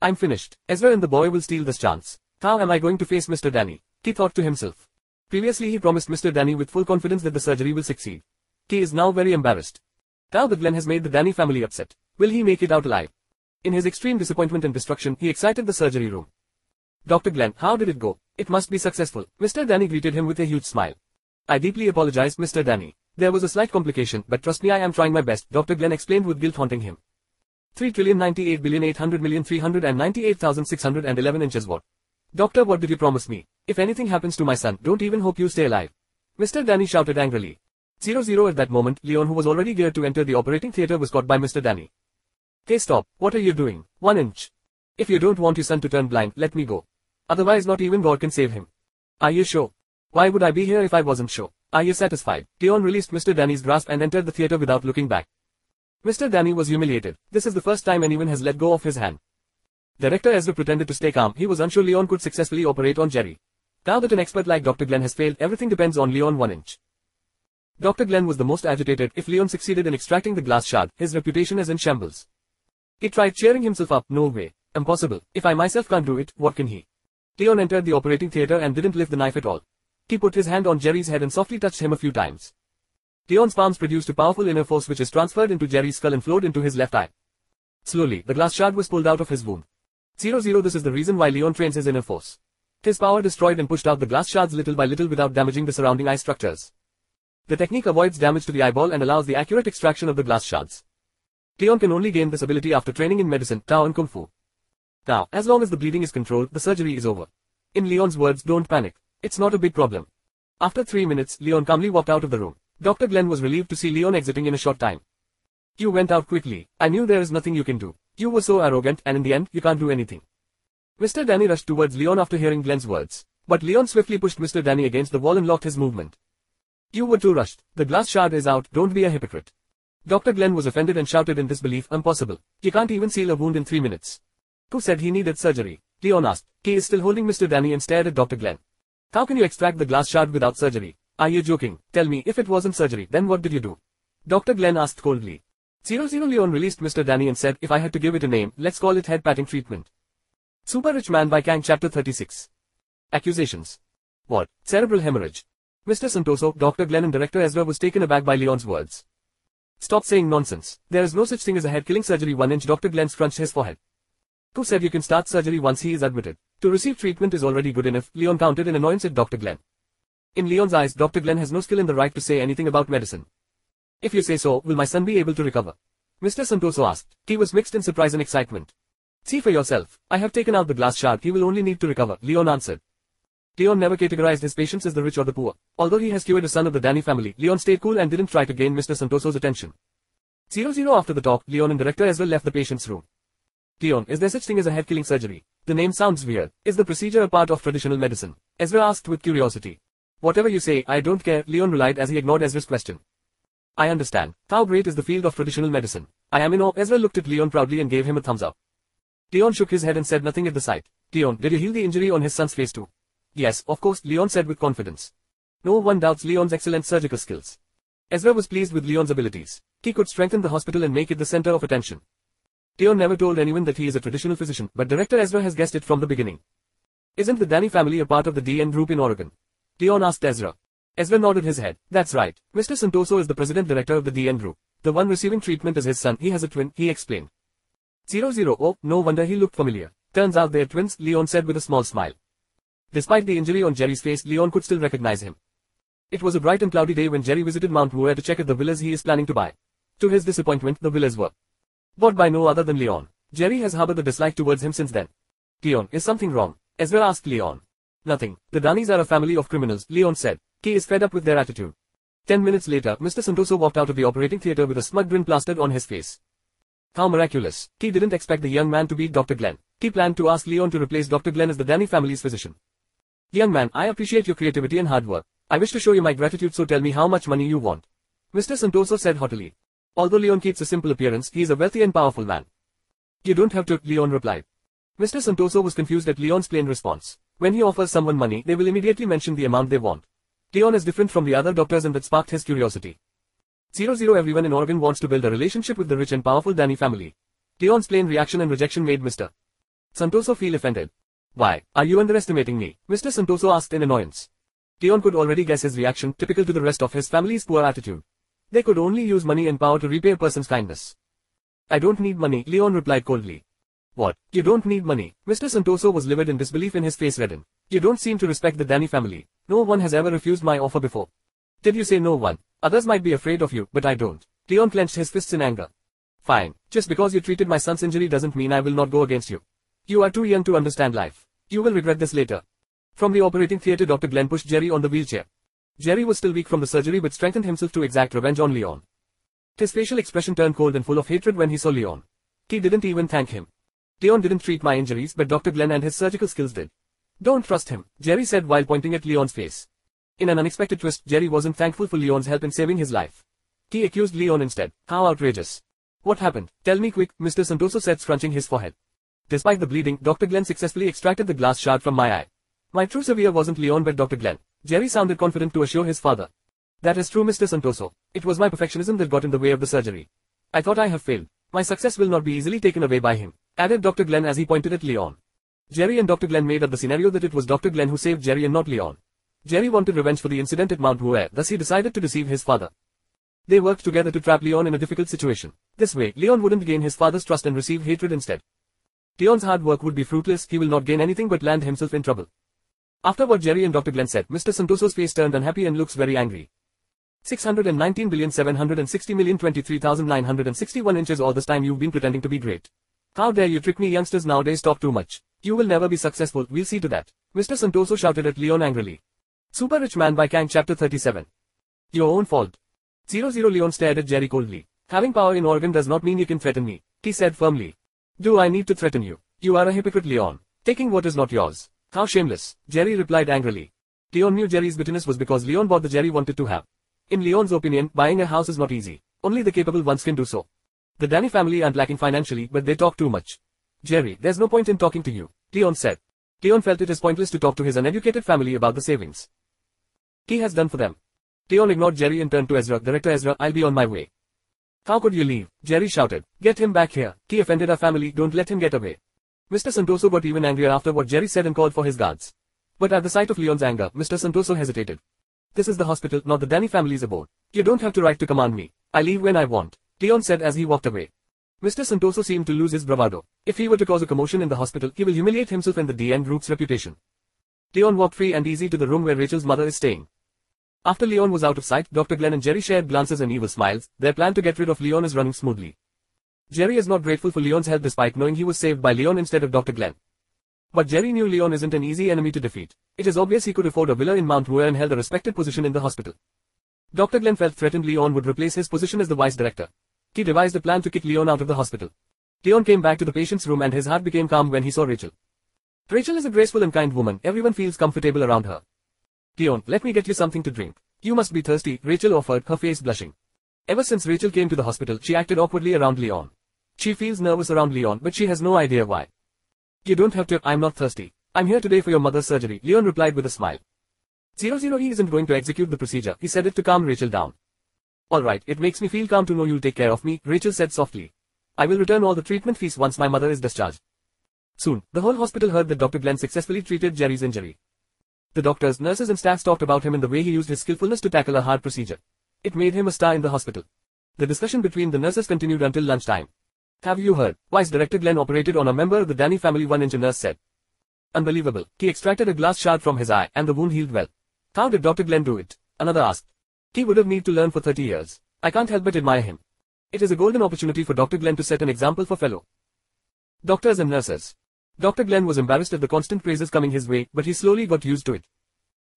I'm finished. Ezra and the boy will steal this chance. How am I going to face Mr. Danny? He thought to himself. Previously he promised Mr. Danny with full confidence that the surgery will succeed. He is now very embarrassed. Now that Glenn has made the Danny family upset, will he make it out alive? In his extreme disappointment and destruction, he excited the surgery room. Dr. Glenn, how did it go? It must be successful. Mr. Danny greeted him with a huge smile. I deeply apologize, Mr. Danny. There was a slight complication, but trust me I am trying my best, Dr. Glenn explained with guilt haunting him. 3 trillion 98 billion 800 million 398,611 inches what? Doctor what did you promise me? If anything happens to my son, don't even hope you stay alive. Mr. Danny shouted angrily. 00 at that moment, Leon who was already geared to enter the operating theater was caught by Mr. Danny. Hey stop, what are you doing? One inch. If you don't want your son to turn blind, let me go. Otherwise not even God can save him. Are you sure? Why would I be here if I wasn't sure? Are you satisfied? Leon released Mr. Danny's grasp and entered the theater without looking back. Mr. Danny was humiliated. This is the first time anyone has let go of his hand. Director Ezra pretended to stay calm. He was unsure Leon could successfully operate on Jerry. Now that an expert like Dr. Glenn has failed, everything depends on Leon 1 inch. Dr. Glenn was the most agitated. If Leon succeeded in extracting the glass shard, his reputation is in shambles. He tried cheering himself up. No way. Impossible. If I myself can't do it, what can he? Leon entered the operating theater and didn't lift the knife at all. He put his hand on Jerry's head and softly touched him a few times. Leon's palms produced a powerful inner force which is transferred into Jerry's skull and flowed into his left eye. Slowly, the glass shard was pulled out of his wound. 0-0 This is the reason why Leon trains his inner force. His power destroyed and pushed out the glass shards little by little without damaging the surrounding eye structures. The technique avoids damage to the eyeball and allows the accurate extraction of the glass shards. Leon can only gain this ability after training in medicine, Tao and Kung Fu. Now, as long as the bleeding is controlled, the surgery is over. In Leon's words, don't panic. It's not a big problem. After three minutes, Leon calmly walked out of the room. Dr. Glenn was relieved to see Leon exiting in a short time. You went out quickly. I knew there is nothing you can do. You were so arrogant, and in the end, you can't do anything. Mr. Danny rushed towards Leon after hearing Glenn's words. But Leon swiftly pushed Mr. Danny against the wall and locked his movement. You were too rushed. The glass shard is out, don't be a hypocrite. Dr. Glenn was offended and shouted in disbelief, impossible. You can't even seal a wound in three minutes. Who said he needed surgery? Leon asked. Kay is still holding Mr. Danny and stared at Dr. Glenn. How can you extract the glass shard without surgery? Are you joking? Tell me, if it wasn't surgery, then what did you do? Dr. Glenn asked coldly. 00 Leon released Mr. Danny and said, if I had to give it a name, let's call it head patting treatment. Super Rich Man by Kiang Chapter 36. Accusations. What? Cerebral hemorrhage. Mr. Santoso, Dr. Glenn and Director Ezra was taken aback by Leon's words. Stop saying nonsense. There is no such thing as a head killing surgery one inch Dr. Glenn scrunched his forehead. Who said you can start surgery once he is admitted? To receive treatment is already good enough, Leon countered in annoyance at Dr. Glenn. In Leon's eyes, Dr. Glenn has no skill in the right to say anything about medicine. If you say so, will my son be able to recover? Mr. Santoso asked. He was mixed in surprise and excitement. See for yourself. I have taken out the glass shard. He will only need to recover, Leon answered. Leon never categorized his patients as the rich or the poor. Although he has cured a son of the Danny family, Leon stayed cool and didn't try to gain Mr. Santoso's attention. 0-0 after the talk, Leon and director Ezra left the patient's room. Leon, is there such thing as a head-killing surgery? The name sounds weird. Is the procedure a part of traditional medicine? Ezra asked with curiosity. Whatever you say, I don't care, Leon relied as he ignored Ezra's question. I understand. How great is the field of traditional medicine? I am in awe. Ezra looked at Leon proudly and gave him a thumbs up. Leon shook his head and said nothing at the sight. Leon, did you heal the injury on his son's face too? Yes, of course, Leon said with confidence. No one doubts Leon's excellent surgical skills. Ezra was pleased with Leon's abilities. He could strengthen the hospital and make it the center of attention. Leon never told anyone that he is a traditional physician, but director Ezra has guessed it from the beginning. Isn't the Danny family a part of the DN group in Oregon? Leon asked Ezra. Ezra nodded his head. That's right. Mr. Santoso is the president director of the DN group. The one receiving treatment is his son. He has a twin, he explained. Zero zero. Oh, no wonder he looked familiar. Turns out they're twins, Leon said with a small smile. Despite the injury on Jerry's face, Leon could still recognize him. It was a bright and cloudy day when Jerry visited Mount Moore to check if the villas he is planning to buy. To his disappointment, the villas were bought by no other than Leon. Jerry has harbored a dislike towards him since then. Leon, is something wrong? Ezra asked Leon. Nothing. The Danis are a family of criminals, Leon said. He is fed up with their attitude. Ten minutes later, Mr. Santoso walked out of the operating theater with a smug grin plastered on his face. How miraculous. He didn't expect the young man to beat Dr. Glenn. He planned to ask Leon to replace Dr. Glenn as the Danny family's physician. Young man, I appreciate your creativity and hard work. I wish to show you my gratitude so tell me how much money you want. Mr. Santoso said haughtily. Although Leon keeps a simple appearance, he is a wealthy and powerful man. You don't have to, Leon replied. Mr. Santoso was confused at Leon's plain response. When he offers someone money, they will immediately mention the amount they want. Leon is different from the other doctors and that sparked his curiosity. 00 Everyone in Oregon wants to build a relationship with the rich and powerful Danny family. Leon's plain reaction and rejection made Mr. Santoso feel offended. Why, are you underestimating me? Mr. Santoso asked in annoyance. Leon could already guess his reaction, typical to the rest of his family's poor attitude. They could only use money and power to repay a person's kindness. I don't need money, Leon replied coldly. What? You don't need money? Mr. Santoso was livid in disbelief in his face reddened. You don't seem to respect the Danny family. No one has ever refused my offer before. Did you say no one? Others might be afraid of you, but I don't. Leon clenched his fists in anger. Fine. Just because you treated my son's injury doesn't mean I will not go against you. You are too young to understand life. You will regret this later. From the operating theater Dr. Glenn pushed Jerry on the wheelchair. Jerry was still weak from the surgery but strengthened himself to exact revenge on Leon. His facial expression turned cold and full of hatred when he saw Leon. He didn't even thank him. Leon didn't treat my injuries but Dr. Glenn and his surgical skills did. Don't trust him, Jerry said while pointing at Leon's face. In an unexpected twist, Jerry wasn't thankful for Leon's help in saving his life. He accused Leon instead. How outrageous. What happened? Tell me quick, Mr. Santoso said scrunching his forehead. Despite the bleeding, Dr. Glenn successfully extracted the glass shard from my eye. My true savior wasn't Leon but Dr. Glenn. Jerry sounded confident to assure his father. That is true Mr. Santoso. It was my perfectionism that got in the way of the surgery. I thought I have failed. My success will not be easily taken away by him, added Dr. Glenn as he pointed at Leon. Jerry and Dr. Glenn made up the scenario that it was Dr. Glenn who saved Jerry and not Leon. Jerry wanted revenge for the incident at Mount Moore, thus he decided to deceive his father. They worked together to trap Leon in a difficult situation. This way, Leon wouldn't gain his father's trust and receive hatred instead. Leon's hard work would be fruitless, he will not gain anything but land himself in trouble. After what Jerry and Dr. Glenn said, Mr. Santoso's face turned unhappy and looks very angry. 619,760,023,961 inches all this time you've been pretending to be great. How dare you trick me youngsters nowadays talk too much. You will never be successful, we'll see to that. Mr. Santoso shouted at Leon angrily. Super Rich Man by Kiang Chapter 37. Your own fault. 00 Leon stared at Jerry coldly. Having power in Oregon does not mean you can threaten me, he said firmly. Do I need to threaten you? You are a hypocrite Leon. Taking what is not yours. How shameless, Jerry replied angrily. Leon knew Jerry's bitterness was because Leon bought the Jerry wanted to have. In Leon's opinion, buying a house is not easy. Only the capable ones can do so. The Danny family aren't lacking financially, but they talk too much. Jerry, there's no point in talking to you, Leon said. Leon felt it is pointless to talk to his uneducated family about the savings. He has done for them. Leon ignored Jerry and turned to Ezra. Director Ezra, I'll be on my way. How could you leave? Jerry shouted. Get him back here. He offended our family, don't let him get away. Mr. Santoso got even angrier after what Jerry said and called for his guards. But at the sight of Leon's anger, Mr. Santoso hesitated. This is the hospital, not the Danny family's abode. You don't have to right to command me. I leave when I want. Leon said as he walked away. Mr. Santoso seemed to lose his bravado. If he were to cause a commotion in the hospital, he will humiliate himself and the DN group's reputation. Leon walked free and easy to the room where Rachel's mother is staying. After Leon was out of sight, Dr. Glenn and Jerry shared glances and evil smiles. Their plan to get rid of Leon is running smoothly. Jerry is not grateful for Leon's help despite knowing he was saved by Leon instead of Dr. Glenn. But Jerry knew Leon isn't an easy enemy to defeat. It is obvious he could afford a villa in Mount Moore and held a respected position in the hospital. Dr. Glenn felt threatened Leon would replace his position as the vice director. He devised a plan to kick Leon out of the hospital. Leon came back to the patient's room and his heart became calm when he saw Rachel. Rachel is a graceful and kind woman, everyone feels comfortable around her. Leon, let me get you something to drink. You must be thirsty, Rachel offered, her face blushing. Ever since Rachel came to the hospital, she acted awkwardly around Leon. She feels nervous around Leon, but she has no idea why. You don't have to, I'm not thirsty. I'm here today for your mother's surgery, Leon replied with a smile. Zero zero he isn't going to execute the procedure, he said it to calm Rachel down. Alright, it makes me feel calm to know you'll take care of me, Rachel said softly. I will return all the treatment fees once my mother is discharged. Soon, the whole hospital heard that Dr. Glenn successfully treated Jerry's injury. The doctors, nurses and staff talked about him and the way he used his skillfulness to tackle a hard procedure. It made him a star in the hospital. The discussion between the nurses continued until lunchtime. Have you heard? Vice Director Glenn operated on a member of the Danny family one nurse said. Unbelievable. He extracted a glass shard from his eye and the wound healed well. How did Dr. Glenn do it? Another asked. He would have need to learn for 30 years. I can't help but admire him. It is a golden opportunity for Dr. Glenn to set an example for fellow doctors and nurses. Dr. Glenn was embarrassed at the constant praises coming his way, but he slowly got used to it.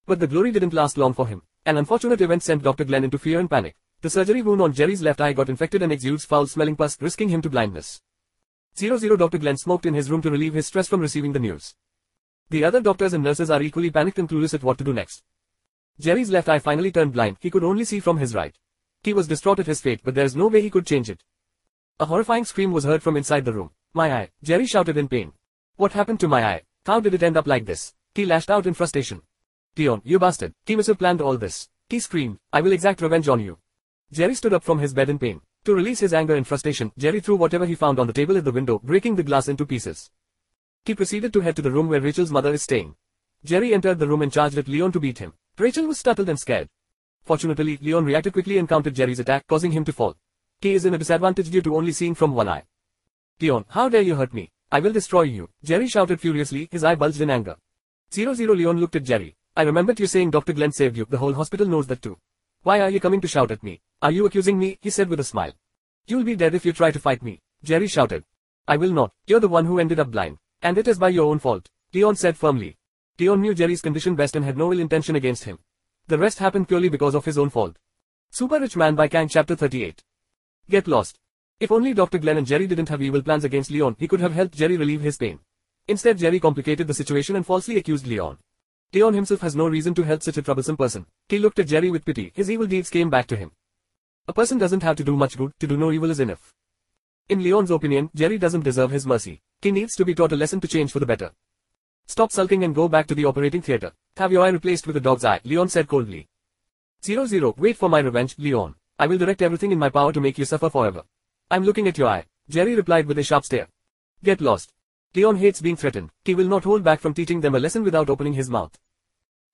But the glory didn't last long for him. An unfortunate event sent Dr. Glenn into fear and panic. The surgery wound on Jerry's left eye got infected and exudes foul-smelling pus, risking him to blindness. 00 Dr. Glenn smoked in his room to relieve his stress from receiving the news. The other doctors and nurses are equally panicked and clueless at what to do next. Jerry's left eye finally turned blind, he could only see from his right. He was distraught at his fate but there's no way he could change it. A horrifying scream was heard from inside the room. My eye, Jerry shouted in pain. What happened to my eye? How did it end up like this? He lashed out in frustration. Leon, you bastard. Have planned all this. He screamed, I will exact revenge on you. Jerry stood up from his bed in pain. To release his anger and frustration, Jerry threw whatever he found on the table at the window, breaking the glass into pieces. He proceeded to head to the room where Rachel's mother is staying. Jerry entered the room and charged at Leon to beat him. Rachel was startled and scared. Fortunately, Leon reacted quickly and countered Jerry's attack, causing him to fall. He is in a disadvantage due to only seeing from one eye. Leon, how dare you hurt me? I will destroy you, Jerry shouted furiously, his eye bulged in anger. 00 Leon looked at Jerry. I remembered you saying Dr. Glenn saved you, the whole hospital knows that too. Why are you coming to shout at me? Are you accusing me? he said with a smile. You'll be dead if you try to fight me, Jerry shouted. I will not, you're the one who ended up blind. And it is by your own fault, Leon said firmly. Leon knew Jerry's condition best and had no ill intention against him. The rest happened purely because of his own fault. Super Rich Man by Kiang Chapter 38 Get lost. If only Dr. Glenn and Jerry didn't have evil plans against Leon, he could have helped Jerry relieve his pain. Instead Jerry complicated the situation and falsely accused Leon. Leon himself has no reason to help such a troublesome person. He looked at Jerry with pity, his evil deeds came back to him. A person doesn't have to do much good, to do no evil is enough. In Leon's opinion, Jerry doesn't deserve his mercy. He needs to be taught a lesson to change for the better. Stop sulking and go back to the operating theater. Have your eye replaced with a dog's eye, Leon said coldly. 00 Wait for my revenge, Leon. I will direct everything in my power to make you suffer forever. I'm looking at your eye. Jerry replied with a sharp stare. Get lost. Leon hates being threatened. He will not hold back from teaching them a lesson without opening his mouth.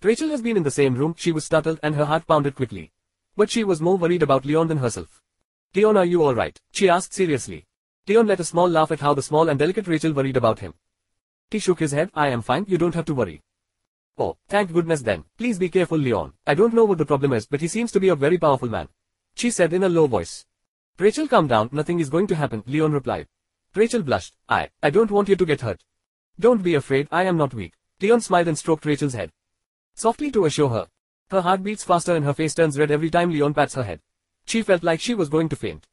Rachel has been in the same room, she was startled and her heart pounded quickly. But she was more worried about Leon than herself. Leon are you alright? She asked seriously. Leon let a small laugh at how the small and delicate Rachel worried about him. He shook his head, I am fine, you don't have to worry. Oh, thank goodness then. Please be careful Leon. I don't know what the problem is but he seems to be a very powerful man. She said in a low voice. Rachel calm down, nothing is going to happen, Leon replied. Rachel blushed. I, I don't want you to get hurt. Don't be afraid, I am not weak. Leon smiled and stroked Rachel's head. Softly to assure her. Her heart beats faster and her face turns red every time Leon pats her head. She felt like she was going to faint.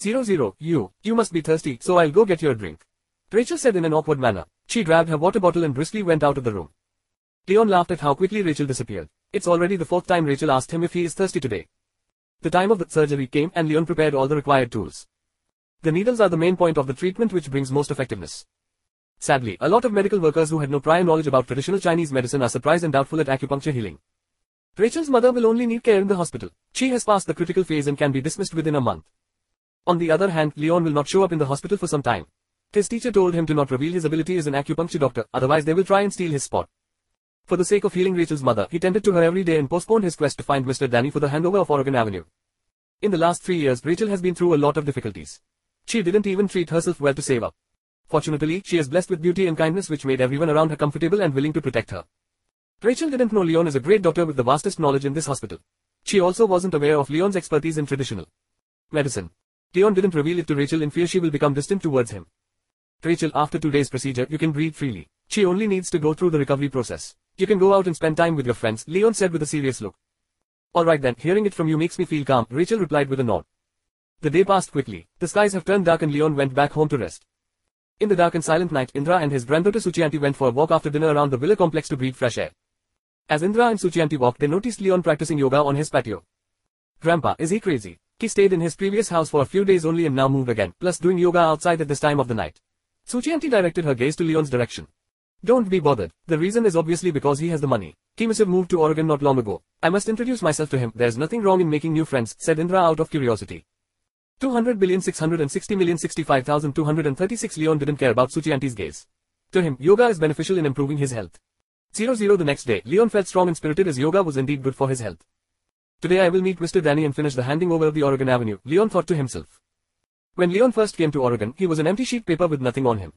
Zero zero, you, you must be thirsty, so I'll go get you a drink. Rachel said in an awkward manner. She grabbed her water bottle and briskly went out of the room. Leon laughed at how quickly Rachel disappeared. It's already the fourth time Rachel asked him if he is thirsty today. The time of the surgery came and Leon prepared all the required tools. The needles are the main point of the treatment which brings most effectiveness. Sadly, a lot of medical workers who had no prior knowledge about traditional Chinese medicine are surprised and doubtful at acupuncture healing. Rachel's mother will only need care in the hospital. She has passed the critical phase and can be dismissed within a month. On the other hand, Leon will not show up in the hospital for some time. His teacher told him to not reveal his ability as an acupuncture doctor, otherwise they will try and steal his spot. For the sake of healing Rachel's mother, he tended to her every day and postponed his quest to find Mr. Danny for the handover of Oregon Avenue. In the last three years, Rachel has been through a lot of difficulties. She didn't even treat herself well to save up. Fortunately, she is blessed with beauty and kindness which made everyone around her comfortable and willing to protect her. Rachel didn't know Leon is a great doctor with the vastest knowledge in this hospital. She also wasn't aware of Leon's expertise in traditional medicine. Leon didn't reveal it to Rachel in fear she will become distant towards him. Rachel, after two days procedure, you can breathe freely. She only needs to go through the recovery process. You can go out and spend time with your friends, Leon said with a serious look. Alright then, hearing it from you makes me feel calm, Rachel replied with a nod. The day passed quickly. The skies have turned dark and Leon went back home to rest. In the dark and silent night, Indra and his granddaughter Suchianti went for a walk after dinner around the villa complex to breathe fresh air. As Indra and Suchianti walked, they noticed Leon practicing yoga on his patio. Grandpa, is he crazy? He stayed in his previous house for a few days only and now moved again, plus doing yoga outside at this time of the night. Suchianti directed her gaze to Leon's direction. Don't be bothered. The reason is obviously because he has the money. Kimisov moved to Oregon not long ago. I must introduce myself to him. There's nothing wrong in making new friends, said Indra out of curiosity. 200 billion 660 million 65,236 Leon didn't care about Suchianti's gaze. To him, yoga is beneficial in improving his health. 0-0 the next day, Leon felt strong and spirited as yoga was indeed good for his health. Today I will meet Mr. Danny and finish the handing over of the Oregon Avenue, Leon thought to himself. When Leon first came to Oregon, he was an empty sheet paper with nothing on him.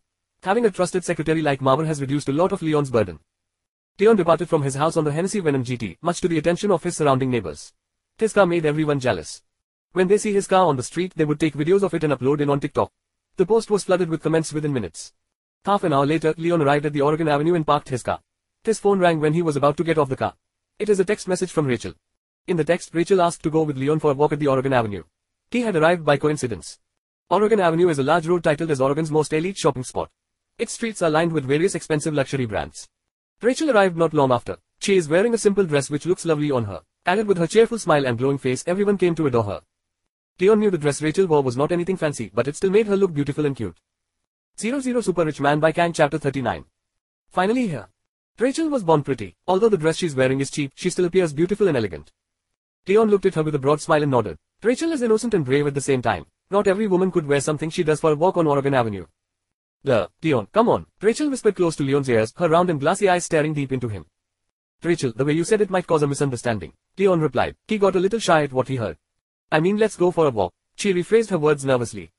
Having a trusted secretary like Mawar has reduced a lot of Leon's burden. Leon departed from his house on the Hennessy Venom GT, much to the attention of his surrounding neighbors. His car made everyone jealous. When they see his car on the street, they would take videos of it and upload it on TikTok. The post was flooded with comments within minutes. Half an hour later, Leon arrived at the Oregon Avenue and parked his car. His phone rang when he was about to get off the car. It is a text message from Rachel. In the text, Rachel asked to go with Leon for a walk at the Oregon Avenue. He had arrived by coincidence. Oregon Avenue is a large road titled as Oregon's most elite shopping spot. Its streets are lined with various expensive luxury brands. Rachel arrived not long after. She is wearing a simple dress which looks lovely on her. Added with her cheerful smile and glowing face, everyone came to adore her. Leon knew the dress Rachel wore was not anything fancy, but it still made her look beautiful and cute. 00 Super Rich Man by Kiang Chapter 39 Finally here. Rachel was born pretty. Although the dress she's wearing is cheap, she still appears beautiful and elegant. Leon looked at her with a broad smile and nodded. Rachel is innocent and brave at the same time. Not every woman could wear something she does for a walk on Oregon Avenue. The, Leon, come on. Rachel whispered close to Leon's ears, her round and glassy eyes staring deep into him. Rachel, the way you said it might cause a misunderstanding. Leon replied. He got a little shy at what he heard. I mean let's go for a walk. She rephrased her words nervously.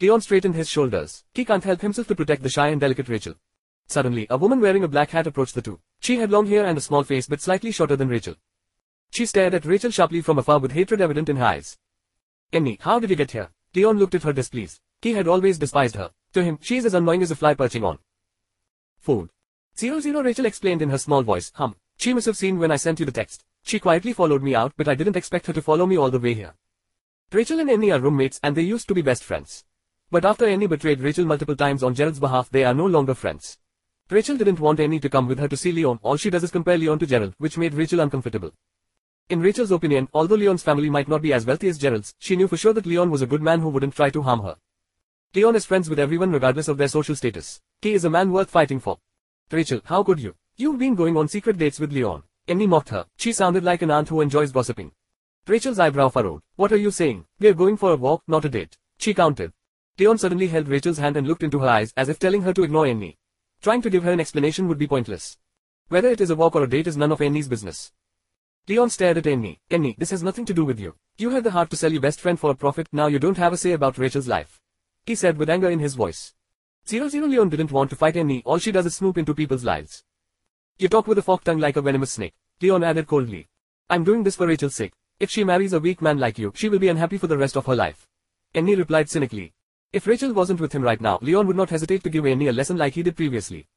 Leon straightened his shoulders. He can't help himself to protect the shy and delicate Rachel. Suddenly, a woman wearing a black hat approached the two. She had long hair and a small face but slightly shorter than Rachel. She stared at Rachel sharply from afar with hatred evident in her eyes. Annie, how did you get here? Leon looked at her displeased. He had always despised her. To him, she is as annoying as a fly perching on. Food. Zero Zero Rachel explained in her small voice, hum. She must have seen when I sent you the text. She quietly followed me out but I didn't expect her to follow me all the way here. Rachel and Annie are roommates and they used to be best friends. But after Annie betrayed Rachel multiple times on Gerald's behalf they are no longer friends. Rachel didn't want Annie to come with her to see Leon, all she does is compare Leon to Gerald, which made Rachel uncomfortable. In Rachel's opinion, although Leon's family might not be as wealthy as Gerald's, she knew for sure that Leon was a good man who wouldn't try to harm her. Leon is friends with everyone regardless of their social status. He is a man worth fighting for. Rachel, how could you? You've been going on secret dates with Leon. Annie mocked her. She sounded like an aunt who enjoys gossiping. Rachel's eyebrow furrowed. What are you saying? We're going for a walk, not a date. She counted. Leon suddenly held Rachel's hand and looked into her eyes as if telling her to ignore Annie. Trying to give her an explanation would be pointless. Whether it is a walk or a date is none of Annie's business. Leon stared at Annie. Annie, this has nothing to do with you. You had the heart to sell your best friend for a profit, now you don't have a say about Rachel's life. He said with anger in his voice. Zero Zero Leon didn't want to fight any, all she does is snoop into people's lives. You talk with a forked tongue like a venomous snake. Leon added coldly. I'm doing this for Rachel's sake. If she marries a weak man like you, she will be unhappy for the rest of her life. Annie replied cynically. If Rachel wasn't with him right now, Leon would not hesitate to give Annie a lesson like he did previously.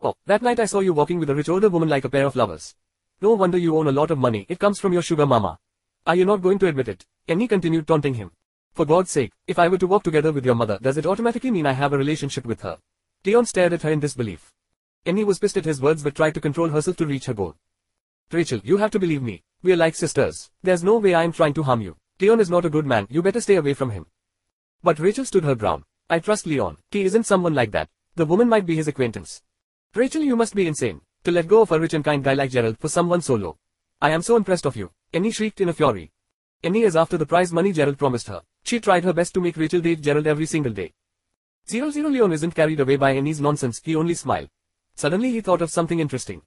Oh, that night I saw you walking with a rich older woman like a pair of lovers. No wonder you own a lot of money, it comes from your sugar mama. Are you not going to admit it? Annie continued taunting him. For God's sake, if I were to walk together with your mother, does it automatically mean I have a relationship with her? Leon stared at her in disbelief. Annie was pissed at his words but tried to control herself to reach her goal. Rachel, you have to believe me. We are like sisters. There's no way I am trying to harm you. Leon is not a good man, you better stay away from him. But Rachel stood her ground. I trust Leon. He isn't someone like that. The woman might be his acquaintance. Rachel, you must be insane. To let go of a rich and kind guy like Gerald for someone so low. I am so impressed of you. Annie shrieked in a fury. Annie is after the prize money Gerald promised her. She tried her best to make Rachel date Gerald every single day. Zero Zero Leon isn't carried away by Annie's nonsense, he only smiled. Suddenly he thought of something interesting.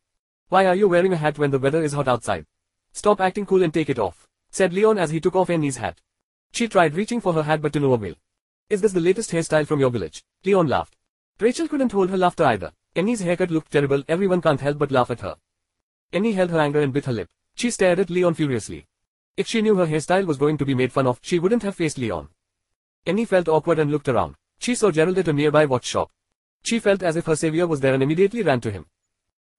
Why are you wearing a hat when the weather is hot outside? Stop acting cool and take it off, said Leon as he took off Annie's hat. She tried reaching for her hat but to no avail. Is this the latest hairstyle from your village? Leon laughed. Rachel couldn't hold her laughter either. Annie's haircut looked terrible, everyone can't help but laugh at her. Annie held her anger and bit her lip. She stared at Leon furiously. If she knew her hairstyle was going to be made fun of, she wouldn't have faced Leon. Annie felt awkward and looked around. She saw Gerald at a nearby watch shop. She felt as if her savior was there and immediately ran to him.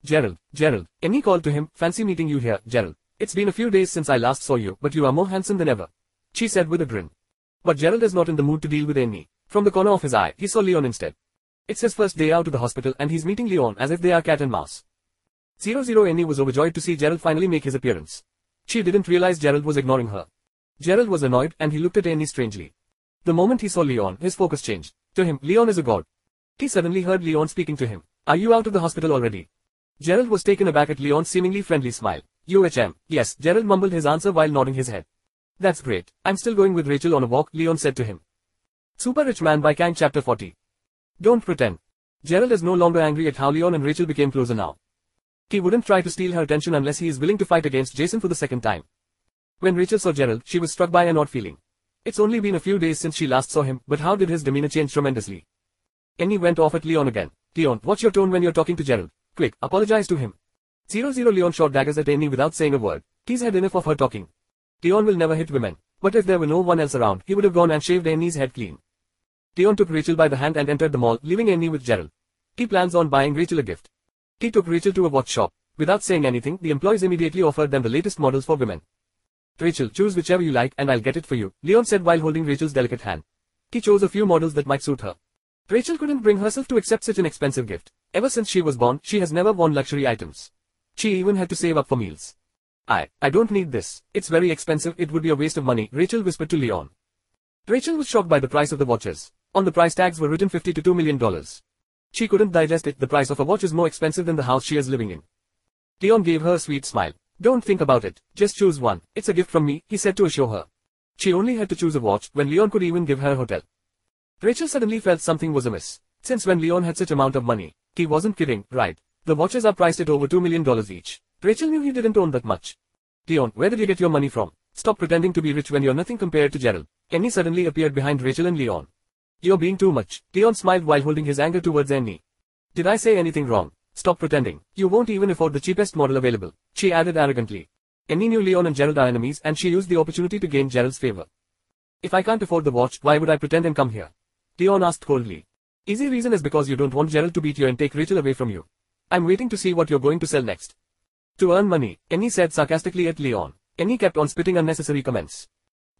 Gerald, Gerald, Annie called to him, fancy meeting you here, Gerald. It's been a few days since I last saw you, but you are more handsome than ever. She said with a grin. But Gerald is not in the mood to deal with Annie. From the corner of his eye, he saw Leon instead. It's his first day out of the hospital and he's meeting Leon as if they are cat and mouse. 00 Annie was overjoyed to see Gerald finally make his appearance. She didn't realize Gerald was ignoring her. Gerald was annoyed and he looked at Annie strangely. The moment he saw Leon, his focus changed. To him, Leon is a god. He suddenly heard Leon speaking to him. Are you out of the hospital already? Gerald was taken aback at Leon's seemingly friendly smile. UHM. Yes, Gerald mumbled his answer while nodding his head. That's great. I'm still going with Rachel on a walk, Leon said to him. Super Rich Man by Kiang Chapter 40. Don't pretend. Gerald is no longer angry at how Leon and Rachel became closer now. He wouldn't try to steal her attention unless he is willing to fight against Jason for the second time. When Rachel saw Gerald, she was struck by an odd feeling. It's only been a few days since she last saw him, but how did his demeanor change tremendously? Annie went off at Leon again. Leon, what's your tone when you're talking to Gerald? Quick, apologize to him. 00 Leon shot daggers at Annie without saying a word. He's had enough of her talking. Leon will never hit women. But if there were no one else around, he would have gone and shaved Annie's head clean. Leon took Rachel by the hand and entered the mall, leaving Annie with Gerald. He plans on buying Rachel a gift. He took Rachel to a watch shop. Without saying anything, the employees immediately offered them the latest models for women. Rachel, choose whichever you like and I'll get it for you, Leon said while holding Rachel's delicate hand. He chose a few models that might suit her. Rachel couldn't bring herself to accept such an expensive gift. Ever since she was born, she has never worn luxury items. She even had to save up for meals. I, I don't need this. It's very expensive, it would be a waste of money, Rachel whispered to Leon. Rachel was shocked by the price of the watches. On the price tags were written 50 to $2 million. She couldn't digest it, the price of a watch is more expensive than the house she is living in. Leon gave her a sweet smile. Don't think about it, just choose one, it's a gift from me, he said to assure her. She only had to choose a watch when Leon could even give her a hotel. Rachel suddenly felt something was amiss. Since when Leon had such amount of money, he wasn't kidding, right? The watches are priced at over $2 million each. Rachel knew he didn't own that much. Leon, where did you get your money from? Stop pretending to be rich when you're nothing compared to Gerald. Annie suddenly appeared behind Rachel and Leon. You're being too much. Leon smiled while holding his anger towards Annie. Did I say anything wrong? Stop pretending. You won't even afford the cheapest model available, she added arrogantly. Annie knew Leon and Gerald are enemies and she used the opportunity to gain Gerald's favor. If I can't afford the watch, why would I pretend and come here? Leon asked coldly. Easy reason is because you don't want Gerald to beat you and take Rachel away from you. I'm waiting to see what you're going to sell next. To earn money, Annie said sarcastically at Leon. Annie kept on spitting unnecessary comments.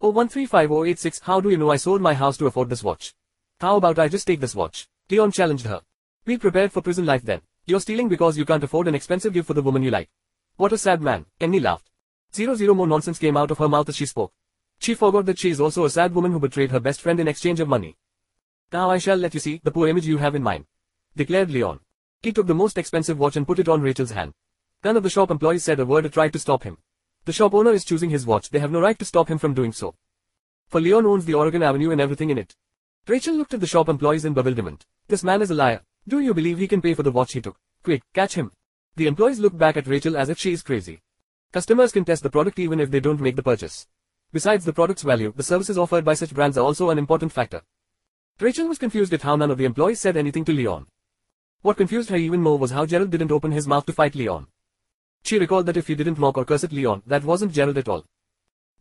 Oh 1358086 how do you know I sold my house to afford this watch? How about I just take this watch? Leon challenged her. Be prepared for prison life then. You're stealing because you can't afford an expensive gift for the woman you like. What a sad man, Annie laughed. Zero zero more nonsense came out of her mouth as she spoke. She forgot that she is also a sad woman who betrayed her best friend in exchange of money. Now I shall let you see the poor image you have in mind. Declared Leon. He took the most expensive watch and put it on Rachel's hand. None of the shop employees said a word or tried to stop him. The shop owner is choosing his watch, they have no right to stop him from doing so. For Leon owns the Oregon Avenue and everything in it. Rachel looked at the shop employees in bewilderment. This man is a liar. Do you believe he can pay for the watch he took? Quick, catch him. The employees look back at Rachel as if she is crazy. Customers can test the product even if they don't make the purchase. Besides the product's value, the services offered by such brands are also an important factor. Rachel was confused at how none of the employees said anything to Leon. What confused her even more was how Gerald didn't open his mouth to fight Leon. She recalled that if he didn't mock or curse at Leon, that wasn't Gerald at all.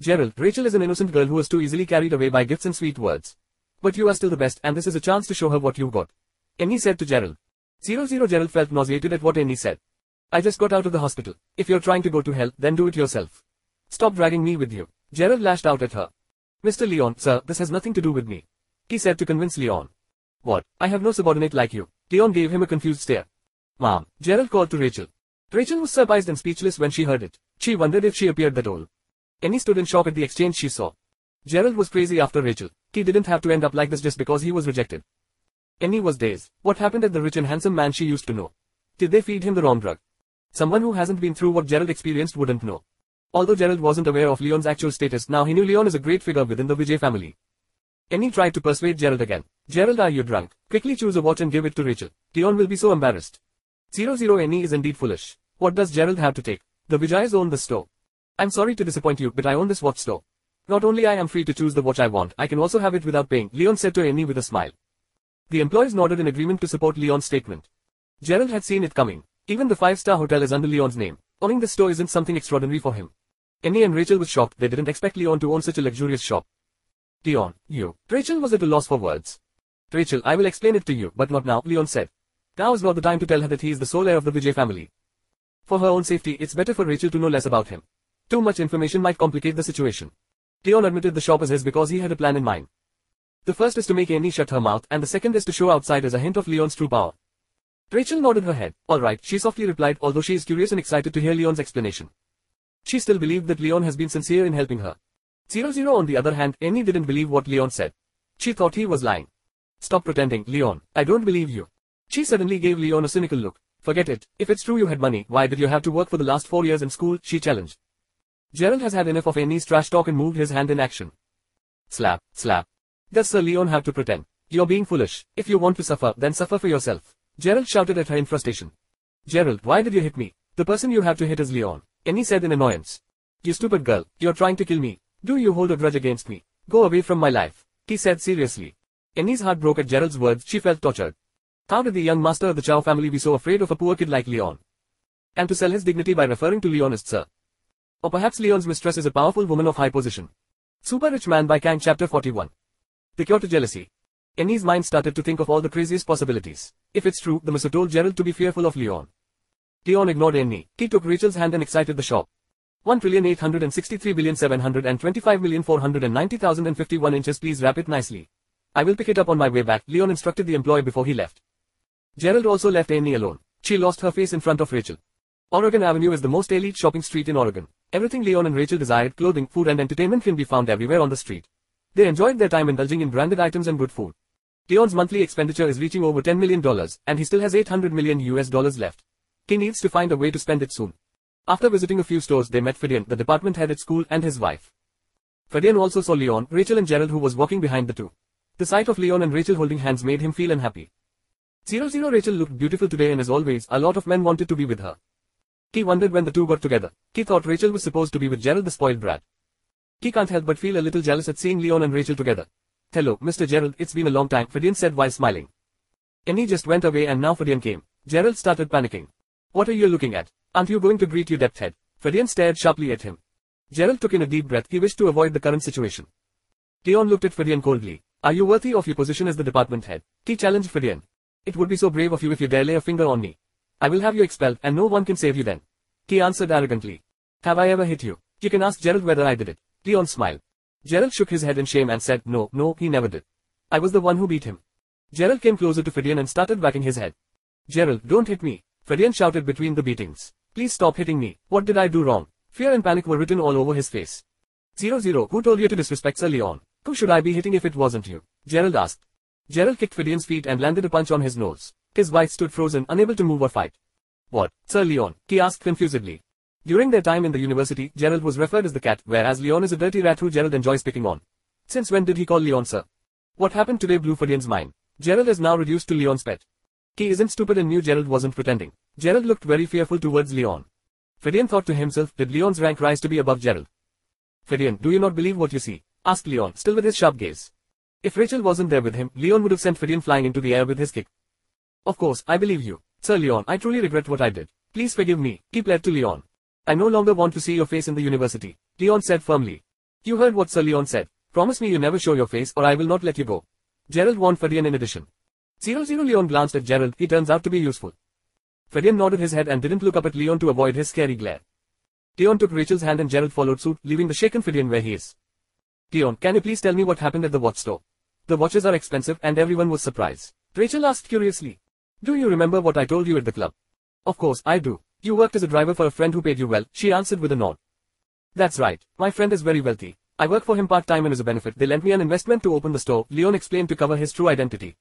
Gerald, Rachel is an innocent girl who was too easily carried away by gifts and sweet words. But you are still the best and this is a chance to show her what you've got. Annie said to Gerald. Zero Zero Gerald felt nauseated at what Annie said. I just got out of the hospital. If you're trying to go to hell, then do it yourself. Stop dragging me with you. Gerald lashed out at her. Mr. Leon, sir, this has nothing to do with me. He said to convince Leon. What? I have no subordinate like you. Leon gave him a confused stare. Mom, Gerald called to Rachel. Rachel was surprised and speechless when she heard it. She wondered if she appeared that old. Annie stood in shock at the exchange she saw. Gerald was crazy after Rachel. He didn't have to end up like this just because he was rejected. Annie was dazed. What happened at the rich and handsome man she used to know? Did they feed him the wrong drug? Someone who hasn't been through what Gerald experienced wouldn't know. Although Gerald wasn't aware of Leon's actual status, now he knew Leon is a great figure within the Vijay family. Annie tried to persuade Gerald again. Gerald are you drunk? Quickly choose a watch and give it to Rachel. Leon will be so embarrassed. 00 Annie is indeed foolish. What does Gerald have to take? The Vijayas own the store. I'm sorry to disappoint you, but I own this watch store. Not only I am free to choose the watch I want, I can also have it without paying, Leon said to Annie with a smile. The employees nodded in agreement to support Leon's statement. Gerald had seen it coming. Even the five-star hotel is under Leon's name. Owning the store isn't something extraordinary for him. Annie and Rachel was shocked they didn't expect Leon to own such a luxurious shop. Leon, you. Rachel was at a loss for words. Rachel, I will explain it to you, but not now, Leon said. Now is not the time to tell her that he is the sole heir of the Vijay family. For her own safety, it's better for Rachel to know less about him. Too much information might complicate the situation. Leon admitted the shop is his because he had a plan in mind. The first is to make Annie shut her mouth and the second is to show outsiders a hint of Leon's true power. Rachel nodded her head. Alright, she softly replied although she is curious and excited to hear Leon's explanation. She still believed that Leon has been sincere in helping her. Zero Zero on the other hand, Annie didn't believe what Leon said. She thought he was lying. Stop pretending, Leon. I don't believe you. She suddenly gave Leon a cynical look. Forget it. If it's true you had money, why did you have to work for the last four years in school, she challenged. Gerald has had enough of Annie's trash talk and moved his hand in action. Slap, slap. Does Sir Leon have to pretend? You're being foolish. If you want to suffer, then suffer for yourself. Gerald shouted at her in frustration. Gerald, why did you hit me? The person you have to hit is Leon. Annie said in annoyance. You stupid girl, you're trying to kill me. Do you hold a grudge against me? Go away from my life. He said seriously. Annie's heart broke at Gerald's words, she felt tortured. How did the young master of the Chow family be so afraid of a poor kid like Leon? And to sell his dignity by referring to Leon as sir. Or perhaps Leon's mistress is a powerful woman of high position. Super Rich Man by Kiang Chapter 41 The cure to jealousy. Annie's mind started to think of all the craziest possibilities. If it's true, the Mr. told Gerald to be fearful of Leon. Leon ignored Annie. He took Rachel's hand and excited the shop. 1,863,725,490,051 inches please wrap it nicely. I will pick it up on my way back, Leon instructed the employee before he left. Gerald also left Annie alone. She lost her face in front of Rachel. Oregon Avenue is the most elite shopping street in Oregon. Everything Leon and Rachel desired, clothing, food and entertainment can be found everywhere on the street. They enjoyed their time indulging in branded items and good food. Leon's monthly expenditure is reaching over $10 million, and he still has 800 million US dollars left. He needs to find a way to spend it soon. After visiting a few stores they met Fidian, the department head at school, and his wife. Fidian also saw Leon, Rachel and Gerald who was walking behind the two. The sight of Leon and Rachel holding hands made him feel unhappy. Zero Zero Rachel looked beautiful today and as always, a lot of men wanted to be with her. He wondered when the two got together. He thought Rachel was supposed to be with Gerald the spoiled brat. He can't help but feel a little jealous at seeing Leon and Rachel together. Hello, Mr. Gerald, it's been a long time, Fidian said while smiling. Annie just went away and now Fidian came. Gerald started panicking. What are you looking at? Aren't you going to greet your depth head? Fidian stared sharply at him. Gerald took in a deep breath, he wished to avoid the current situation. Leon looked at Fidian coldly. Are you worthy of your position as the department head? He challenged Fidian. It would be so brave of you if you dare lay a finger on me. I will have you expelled and no one can save you then. He answered arrogantly. Have I ever hit you? You can ask Gerald whether I did it. Leon smiled. Gerald shook his head in shame and said no, no, he never did. I was the one who beat him. Gerald came closer to Fidian and started whacking his head. Gerald, don't hit me. Fidian shouted between the beatings. Please stop hitting me. What did I do wrong? Fear and panic were written all over his face. Zero zero, who told you to disrespect Sir Leon? Who should I be hitting if it wasn't you? Gerald asked. Gerald kicked Fidian's feet and landed a punch on his nose. His wife stood frozen, unable to move or fight. What, Sir Leon? He asked confusedly. During their time in the university, Gerald was referred as the cat, whereas Leon is a dirty rat who Gerald enjoys picking on. Since when did he call Leon sir? What happened today blew Fidian's mind. Gerald is now reduced to Leon's pet. He isn't stupid and knew Gerald wasn't pretending. Gerald looked very fearful towards Leon. Fidian thought to himself, did Leon's rank rise to be above Gerald? Fidian, do you not believe what you see? asked Leon, still with his sharp gaze. If Rachel wasn't there with him, Leon would have sent Fidian flying into the air with his kick. Of course, I believe you. Sir Leon, I truly regret what I did. Please forgive me, he pled to Leon. I no longer want to see your face in the university, Leon said firmly. You heard what Sir Leon said. Promise me you never show your face or I will not let you go. Gerald warned Fidian in addition. Zero Zero Leon glanced at Gerald, he turns out to be useful. Fidian nodded his head and didn't look up at Leon to avoid his scary glare. Leon took Rachel's hand and Gerald followed suit, leaving the shaken Fidian where he is. Leon, can you please tell me what happened at the watch store? The watches are expensive and everyone was surprised. Rachel asked curiously. Do you remember what I told you at the club? Of course, I do. You worked as a driver for a friend who paid you well, she answered with a nod. That's right. My friend is very wealthy. I work for him part-time and as a benefit, they lent me an investment to open the store, Leon explained to cover his true identity.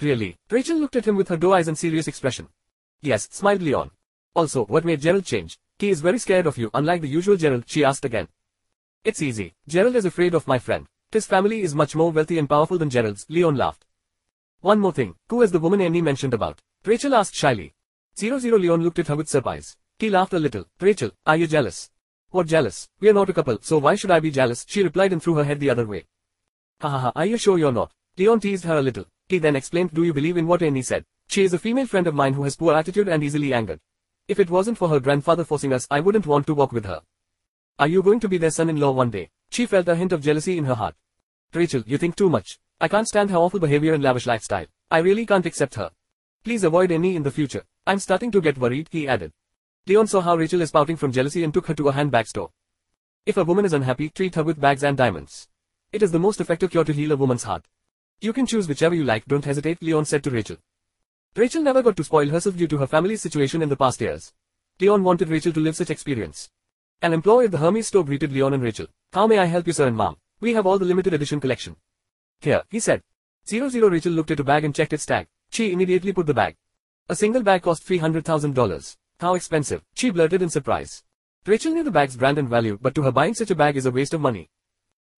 Really? Rachel looked at him with her doe eyes and serious expression. Yes, smiled Leon. Also, what made Gerald change? He is very scared of you, unlike the usual Gerald, she asked again. It's easy. Gerald is afraid of my friend. His family is much more wealthy and powerful than Gerald's, Leon laughed. One more thing, who is the woman Annie mentioned about? Rachel asked shyly. Zero Zero Leon looked at her with surprise. He laughed a little. Rachel, are you jealous? What jealous? We are not a couple, so why should I be jealous? She replied and threw her head the other way. Ha ha ha, are you sure you're not? Leon teased her a little. He then explained, do you believe in what Annie said? She is a female friend of mine who has poor attitude and easily angered. If it wasn't for her grandfather forcing us, I wouldn't want to walk with her. Are you going to be their son-in-law one day? She felt a hint of jealousy in her heart. Rachel, you think too much. I can't stand her awful behavior and lavish lifestyle. I really can't accept her. Please avoid any in the future. I'm starting to get worried, he added. Leon saw how Rachel is pouting from jealousy and took her to a handbag store. If a woman is unhappy, treat her with bags and diamonds. It is the most effective cure to heal a woman's heart. You can choose whichever you like, don't hesitate, Leon said to Rachel. Rachel never got to spoil herself due to her family's situation in the past years. Leon wanted Rachel to live such experience. An employee at the Hermes store greeted Leon and Rachel. How may I help you sir and mom? We have all the limited edition collection. Here, he said. 00 Rachel looked at a bag and checked its tag. She immediately put the bag. A single bag cost $300,000. How expensive, she blurted in surprise. Rachel knew the bag's brand and value, but to her buying such a bag is a waste of money.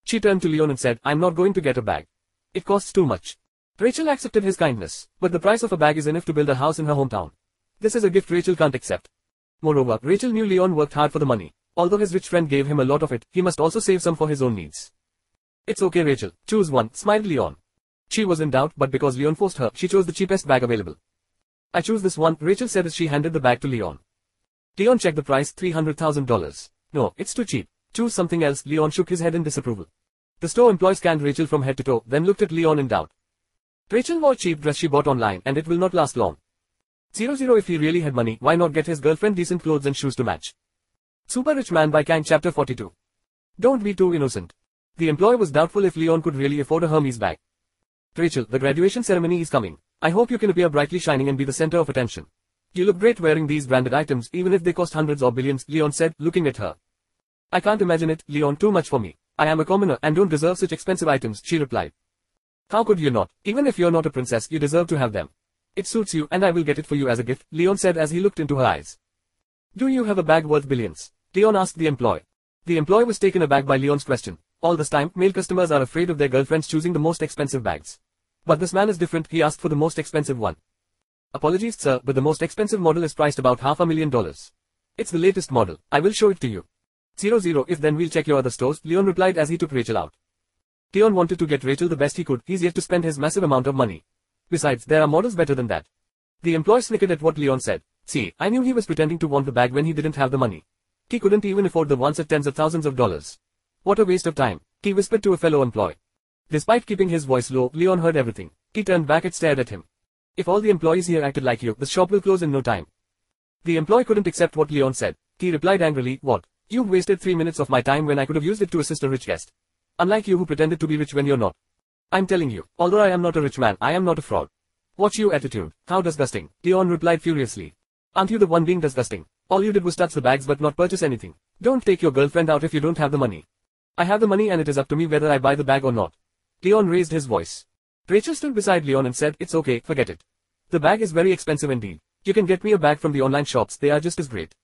She turned to Leon and said, I'm not going to get a bag. It costs too much. Rachel accepted his kindness, but the price of a bag is enough to build a house in her hometown. This is a gift Rachel can't accept. Moreover, Rachel knew Leon worked hard for the money. Although his rich friend gave him a lot of it, he must also save some for his own needs. It's okay Rachel, choose one, smiled Leon. She was in doubt, but because Leon forced her, she chose the cheapest bag available. I choose this one, Rachel said as she handed the bag to Leon. Leon checked the price, $300,000. No, it's too cheap. Choose something else, Leon shook his head in disapproval. The store employee scanned Rachel from head to toe, then looked at Leon in doubt. Rachel wore cheap dress she bought online, and it will not last long. 00 If he really had money, why not get his girlfriend decent clothes and shoes to match? Super Rich Man by Kiang Chapter 42. Don't be too innocent. The employee was doubtful if Leon could really afford a Hermes bag. Rachel, the graduation ceremony is coming. I hope you can appear brightly shining and be the center of attention. You look great wearing these branded items even if they cost hundreds or billions, Leon said, looking at her. I can't imagine it, Leon, too much for me. I am a commoner and don't deserve such expensive items, she replied. How could you not? Even if you're not a princess, you deserve to have them. It suits you and I will get it for you as a gift, Leon said as he looked into her eyes. Do you have a bag worth billions? Leon asked the employee. The employee was taken aback by Leon's question. All this time, male customers are afraid of their girlfriends choosing the most expensive bags. But this man is different, he asked for the most expensive one. Apologies sir, but the most expensive model is priced about half a million dollars. It's the latest model, I will show it to you. 00 if then we'll check your other stores, Leon replied as he took Rachel out. Leon wanted to get Rachel the best he could, he's yet to spend his massive amount of money. Besides, there are models better than that. The employee snickered at what Leon said. See, I knew he was pretending to want the bag when he didn't have the money. He couldn't even afford the ones at tens of thousands of dollars. What a waste of time, he whispered to a fellow employee. Despite keeping his voice low, Leon heard everything. He turned back and stared at him. If all the employees here acted like you, the shop will close in no time. The employee couldn't accept what Leon said. He replied angrily, what? You've wasted three minutes of my time when I could have used it to assist a rich guest. Unlike you who pretended to be rich when you're not. I'm telling you, although I am not a rich man, I am not a fraud. What's your attitude? How disgusting. Leon replied furiously. Aren't you the one being disgusting? All you did was touch the bags but not purchase anything. Don't take your girlfriend out if you don't have the money. I have the money and it is up to me whether I buy the bag or not. Leon raised his voice. Rachel stood beside Leon and said, it's okay, forget it. The bag is very expensive indeed. You can get me a bag from the online shops, they are just as great.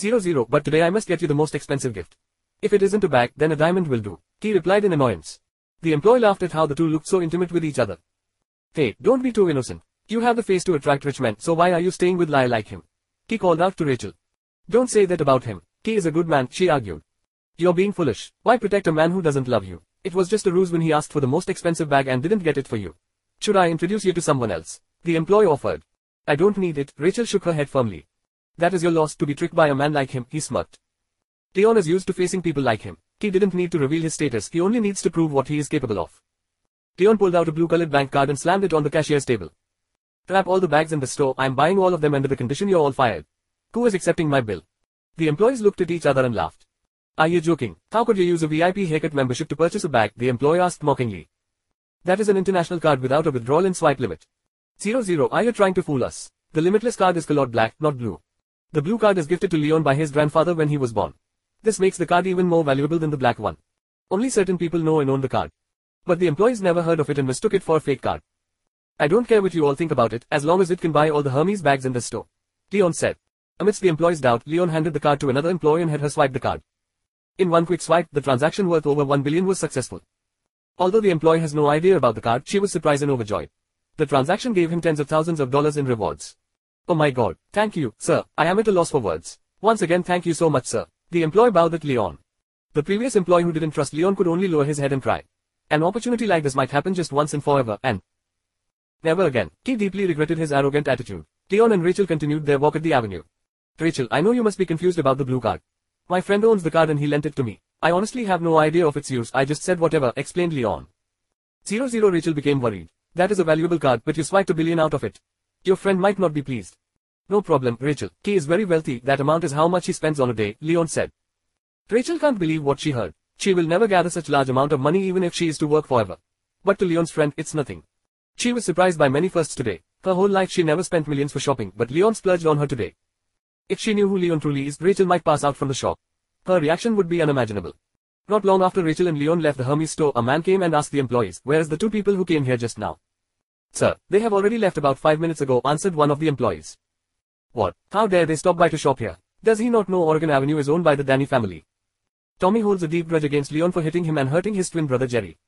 Zero zero, but today I must get you the most expensive gift. If it isn't a bag, then a diamond will do. He replied in annoyance. The employee laughed at how the two looked so intimate with each other. Hey, don't be too innocent. You have the face to attract rich men, so why are you staying with Lie like him? He called out to Rachel. Don't say that about him. He is a good man, she argued. You're being foolish. Why protect a man who doesn't love you? It was just a ruse when he asked for the most expensive bag and didn't get it for you. Should I introduce you to someone else? The employee offered. I don't need it, Rachel shook her head firmly. That is your loss to be tricked by a man like him, he smirked. Leon is used to facing people like him. He didn't need to reveal his status, he only needs to prove what he is capable of. Leon pulled out a blue-colored bank card and slammed it on the cashier's table. Trap all the bags in the store, I'm buying all of them under the condition you're all fired. Who is accepting my bill? The employees looked at each other and laughed. Are you joking? How could you use a VIP haircut membership to purchase a bag? The employee asked mockingly. That is an international card without a withdrawal and swipe limit. 00 Are you trying to fool us? The limitless card is colored black, not blue. The blue card is gifted to Leon by his grandfather when he was born. This makes the card even more valuable than the black one. Only certain people know and own the card. But the employees never heard of it and mistook it for a fake card. I don't care what you all think about it, as long as it can buy all the Hermes bags in the store. Leon said. Amidst the employee's doubt, Leon handed the card to another employee and had her swipe the card. In one quick swipe, the transaction worth over 1 billion was successful. Although the employee has no idea about the card, she was surprised and overjoyed. The transaction gave him tens of thousands of dollars in rewards. Oh my god, thank you, sir, I am at a loss for words. Once again thank you so much sir. The employee bowed at Leon. The previous employee who didn't trust Leon could only lower his head and cry. An opportunity like this might happen just once and forever, and Never again. He deeply regretted his arrogant attitude. Leon and Rachel continued their walk at the avenue. Rachel, I know you must be confused about the blue card. My friend owns the card and he lent it to me. I honestly have no idea of its use, I just said whatever, explained Leon. 00 Rachel became worried. That is a valuable card, but you swiped a billion out of it. Your friend might not be pleased. No problem, Rachel. He is very wealthy, that amount is how much he spends on a day, Leon said. Rachel can't believe what she heard. She will never gather such large amount of money even if she is to work forever. But to Leon's friend, it's nothing. She was surprised by many firsts today. Her whole life she never spent millions for shopping, but Leon splurged on her today. If she knew who Leon truly is, Rachel might pass out from the shock. Her reaction would be unimaginable. Not long after Rachel and Leon left the Hermes store, a man came and asked the employees, where is the two people who came here just now? Sir, they have already left about five minutes ago, answered one of the employees. What? How dare they stop by to shop here? Does he not know Oregon Avenue is owned by the Danny family? Tommy holds a deep grudge against Leon for hitting him and hurting his twin brother Jerry.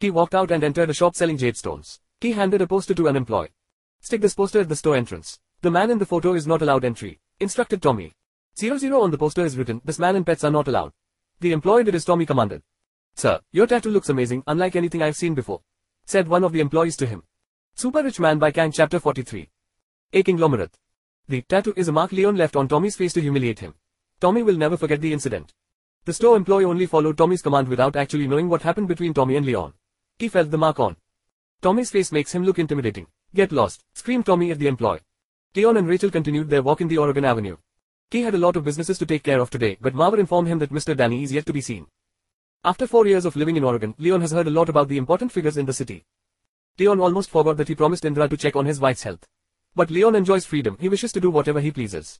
He walked out and entered a shop selling jade stones. He handed a poster to an employee. Stick this poster at the store entrance. The man in the photo is not allowed entry, instructed Tommy. 00 on the poster is written, this man and pets are not allowed. The employee did as Tommy commanded. Sir, your tattoo looks amazing, unlike anything I've seen before. Said one of the employees to him. Super Rich Man by Kiang Chapter 43. A conglomerate. The tattoo is a mark Leon left on Tommy's face to humiliate him. Tommy will never forget the incident. The store employee only followed Tommy's command without actually knowing what happened between Tommy and Leon. He felt the mark on. Tommy's face makes him look intimidating. Get lost, screamed Tommy at the employee. Leon and Rachel continued their walk in the Oregon Avenue. He had a lot of businesses to take care of today, but Mawar informed him that Mr. Danny is yet to be seen. After four years of living in Oregon, Leon has heard a lot about the important figures in the city. Leon almost forgot that he promised Indra to check on his wife's health. But Leon enjoys freedom, he wishes to do whatever he pleases.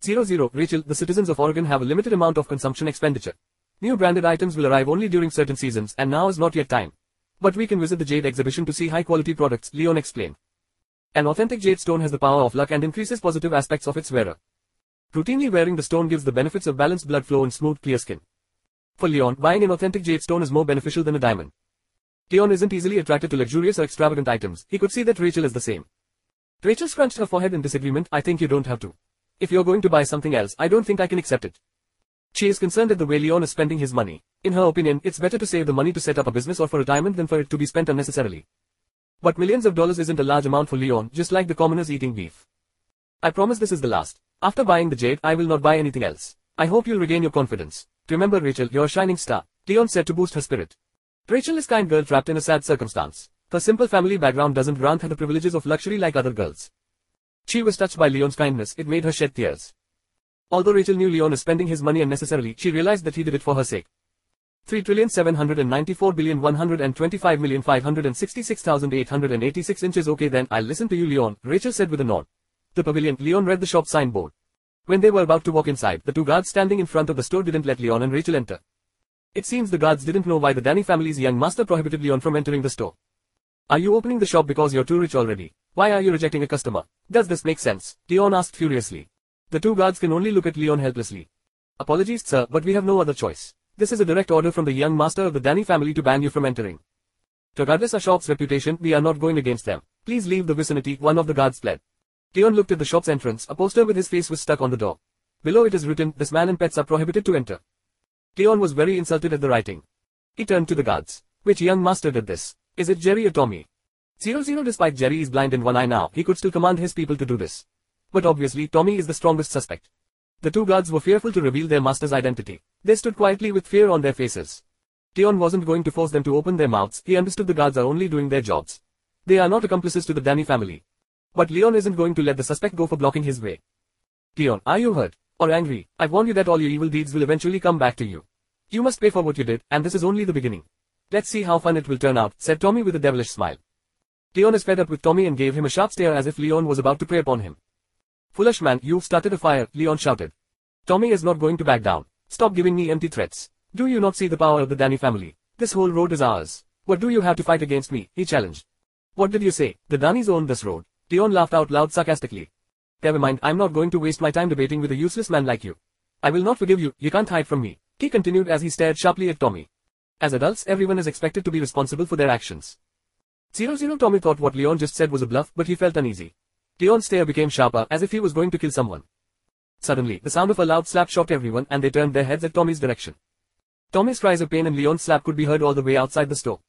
00 Rachel, the citizens of Oregon have a limited amount of consumption expenditure. New branded items will arrive only during certain seasons and now is not yet time. But we can visit the Jade exhibition to see high quality products, Leon explained. An authentic jade stone has the power of luck and increases positive aspects of its wearer. Routinely wearing the stone gives the benefits of balanced blood flow and smooth clear skin. For Leon, buying an authentic jade stone is more beneficial than a diamond. Leon isn't easily attracted to luxurious or extravagant items, he could see that Rachel is the same. Rachel scrunched her forehead in disagreement, I think you don't have to. If you're going to buy something else, I don't think I can accept it. She is concerned at the way Leon is spending his money. In her opinion, it's better to save the money to set up a business or for retirement than for it to be spent unnecessarily. But millions of dollars isn't a large amount for Leon, just like the commoners eating beef. I promise this is the last. After buying the jade, I will not buy anything else. I hope you'll regain your confidence. Remember Rachel, you're a shining star. Leon said to boost her spirit. Rachel is kind girl trapped in a sad circumstance. Her simple family background doesn't grant her the privileges of luxury like other girls. She was touched by Leon's kindness, it made her shed tears. Although Rachel knew Leon is spending his money unnecessarily, she realized that he did it for her sake. 3 trillion 794 billion 125 million 566,886 inches Okay then, I'll listen to you Leon, Rachel said with a nod. The pavilion, Leon read the shop signboard. When they were about to walk inside, the two guards standing in front of the store didn't let Leon and Rachel enter. It seems the guards didn't know why the Danny family's young master prohibited Leon from entering the store. Are you opening the shop because you're too rich already? Why are you rejecting a customer? Does this make sense? Leon asked furiously. The two guards can only look at Leon helplessly. Apologies, sir, but we have no other choice. This is a direct order from the young master of the Danny family to ban you from entering. Regardless our shop's reputation, we are not going against them. Please leave the vicinity, one of the guards pled. Leon looked at the shop's entrance, a poster with his face was stuck on the door. Below it is written, this man and pets are prohibited to enter. Leon was very insulted at the writing. He turned to the guards. Which young master did this? Is it Jerry or Tommy? Zero Zero Despite Jerry is blind in one eye now, he could still command his people to do this. But obviously Tommy is the strongest suspect. The two guards were fearful to reveal their master's identity. They stood quietly with fear on their faces. Leon wasn't going to force them to open their mouths, he understood the guards are only doing their jobs. They are not accomplices to the Danny family. But Leon isn't going to let the suspect go for blocking his way. Leon, are you hurt? Or angry? I've warned you that all your evil deeds will eventually come back to you. You must pay for what you did, and this is only the beginning. Let's see how fun it will turn out, said Tommy with a devilish smile. Leon is fed up with Tommy and gave him a sharp stare as if Leon was about to prey upon him. Foolish man, you've started a fire, Leon shouted. Tommy is not going to back down. Stop giving me empty threats. Do you not see the power of the Danny family? This whole road is ours. What do you have to fight against me? He challenged. What did you say? The Dannys own this road. Leon laughed out loud sarcastically. Never mind, I'm not going to waste my time debating with a useless man like you. I will not forgive you, you can't hide from me. He continued as he stared sharply at Tommy. As adults, everyone is expected to be responsible for their actions. Zero Zero Tommy thought what Leon just said was a bluff, but he felt uneasy. Leon's stare became sharper, as if he was going to kill someone. Suddenly, the sound of a loud slap shocked everyone and they turned their heads at Tommy's direction. Tommy's cries of pain and Leon's slap could be heard all the way outside the store.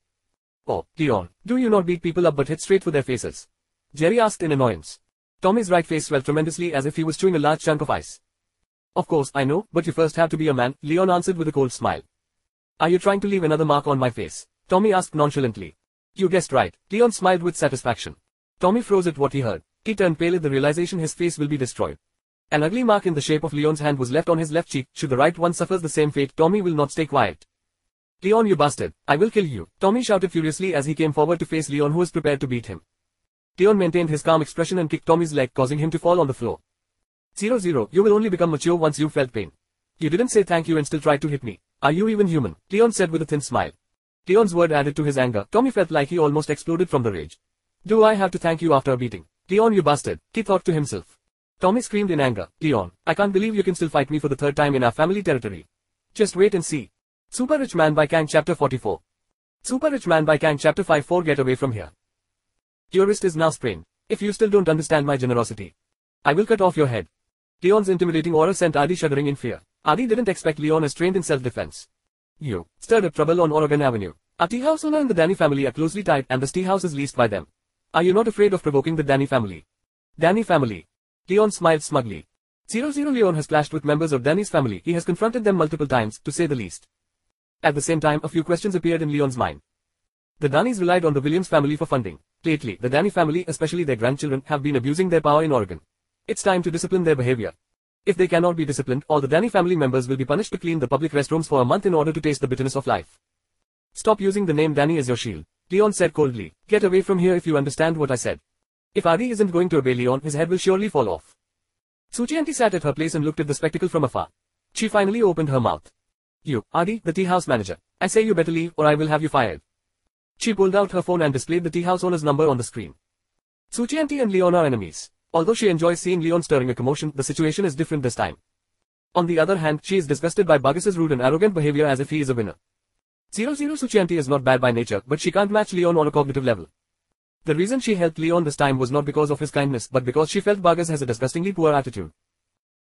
Oh, Leon, do you not beat people up but hit straight for their faces? Jerry asked in annoyance. Tommy's right face swelled tremendously as if he was chewing a large chunk of ice. Of course, I know, but you first have to be a man, Leon answered with a cold smile. Are you trying to leave another mark on my face? Tommy asked nonchalantly. You guessed right. Leon smiled with satisfaction. Tommy froze at what he heard. He turned pale at the realization his face will be destroyed. An ugly mark in the shape of Leon's hand was left on his left cheek. Should the right one suffers the same fate, Tommy will not stay quiet. Leon you bastard, I will kill you, Tommy shouted furiously as he came forward to face Leon who was prepared to beat him. Leon maintained his calm expression and kicked Tommy's leg causing him to fall on the floor. Zero zero, you will only become mature once you felt pain. You didn't say thank you and still tried to hit me. Are you even human? Leon said with a thin smile. Leon's word added to his anger. Tommy felt like he almost exploded from the rage. Do I have to thank you after a beating? Leon you bastard, he thought to himself. Tommy screamed in anger. Leon, I can't believe you can still fight me for the third time in our family territory. Just wait and see. Super Rich Man by Kiang Chapter 44. Super Rich Man by Kiang Chapter 5 4 Get away from here. Your wrist is now sprained. If you still don't understand my generosity, I will cut off your head. Leon's intimidating aura sent Adi shuddering in fear. Adi didn't expect Leon as trained in self-defense. You stirred up trouble on Oregon Avenue. A tea house owner and the Danny family are closely tied and the tea house is leased by them. Are you not afraid of provoking the Danny family? Danny family. Leon smiled smugly. Zero Zero Leon has clashed with members of Danny's family. He has confronted them multiple times, to say the least. At the same time, a few questions appeared in Leon's mind. The Dannys relied on the Williams family for funding. Lately, the Danny family, especially their grandchildren, have been abusing their power in Oregon. It's time to discipline their behavior. If they cannot be disciplined, all the Danny family members will be punished to clean the public restrooms for a month in order to taste the bitterness of life. Stop using the name Danny as your shield. Leon said coldly. Get away from here if you understand what I said. If Adi isn't going to obey Leon, his head will surely fall off. Suchianti sat at her place and looked at the spectacle from afar. She finally opened her mouth. You, Adi, the tea house manager. I say you better leave or I will have you fired. She pulled out her phone and displayed the tea house owner's number on the screen. Suchianti and Leon are enemies. Although she enjoys seeing Leon stirring a commotion, the situation is different this time. On the other hand, she is disgusted by Burgess's rude and arrogant behavior as if he is a winner. 00 Suchianti is not bad by nature, but she can't match Leon on a cognitive level. The reason she helped Leon this time was not because of his kindness but because she felt Burgess has a disgustingly poor attitude.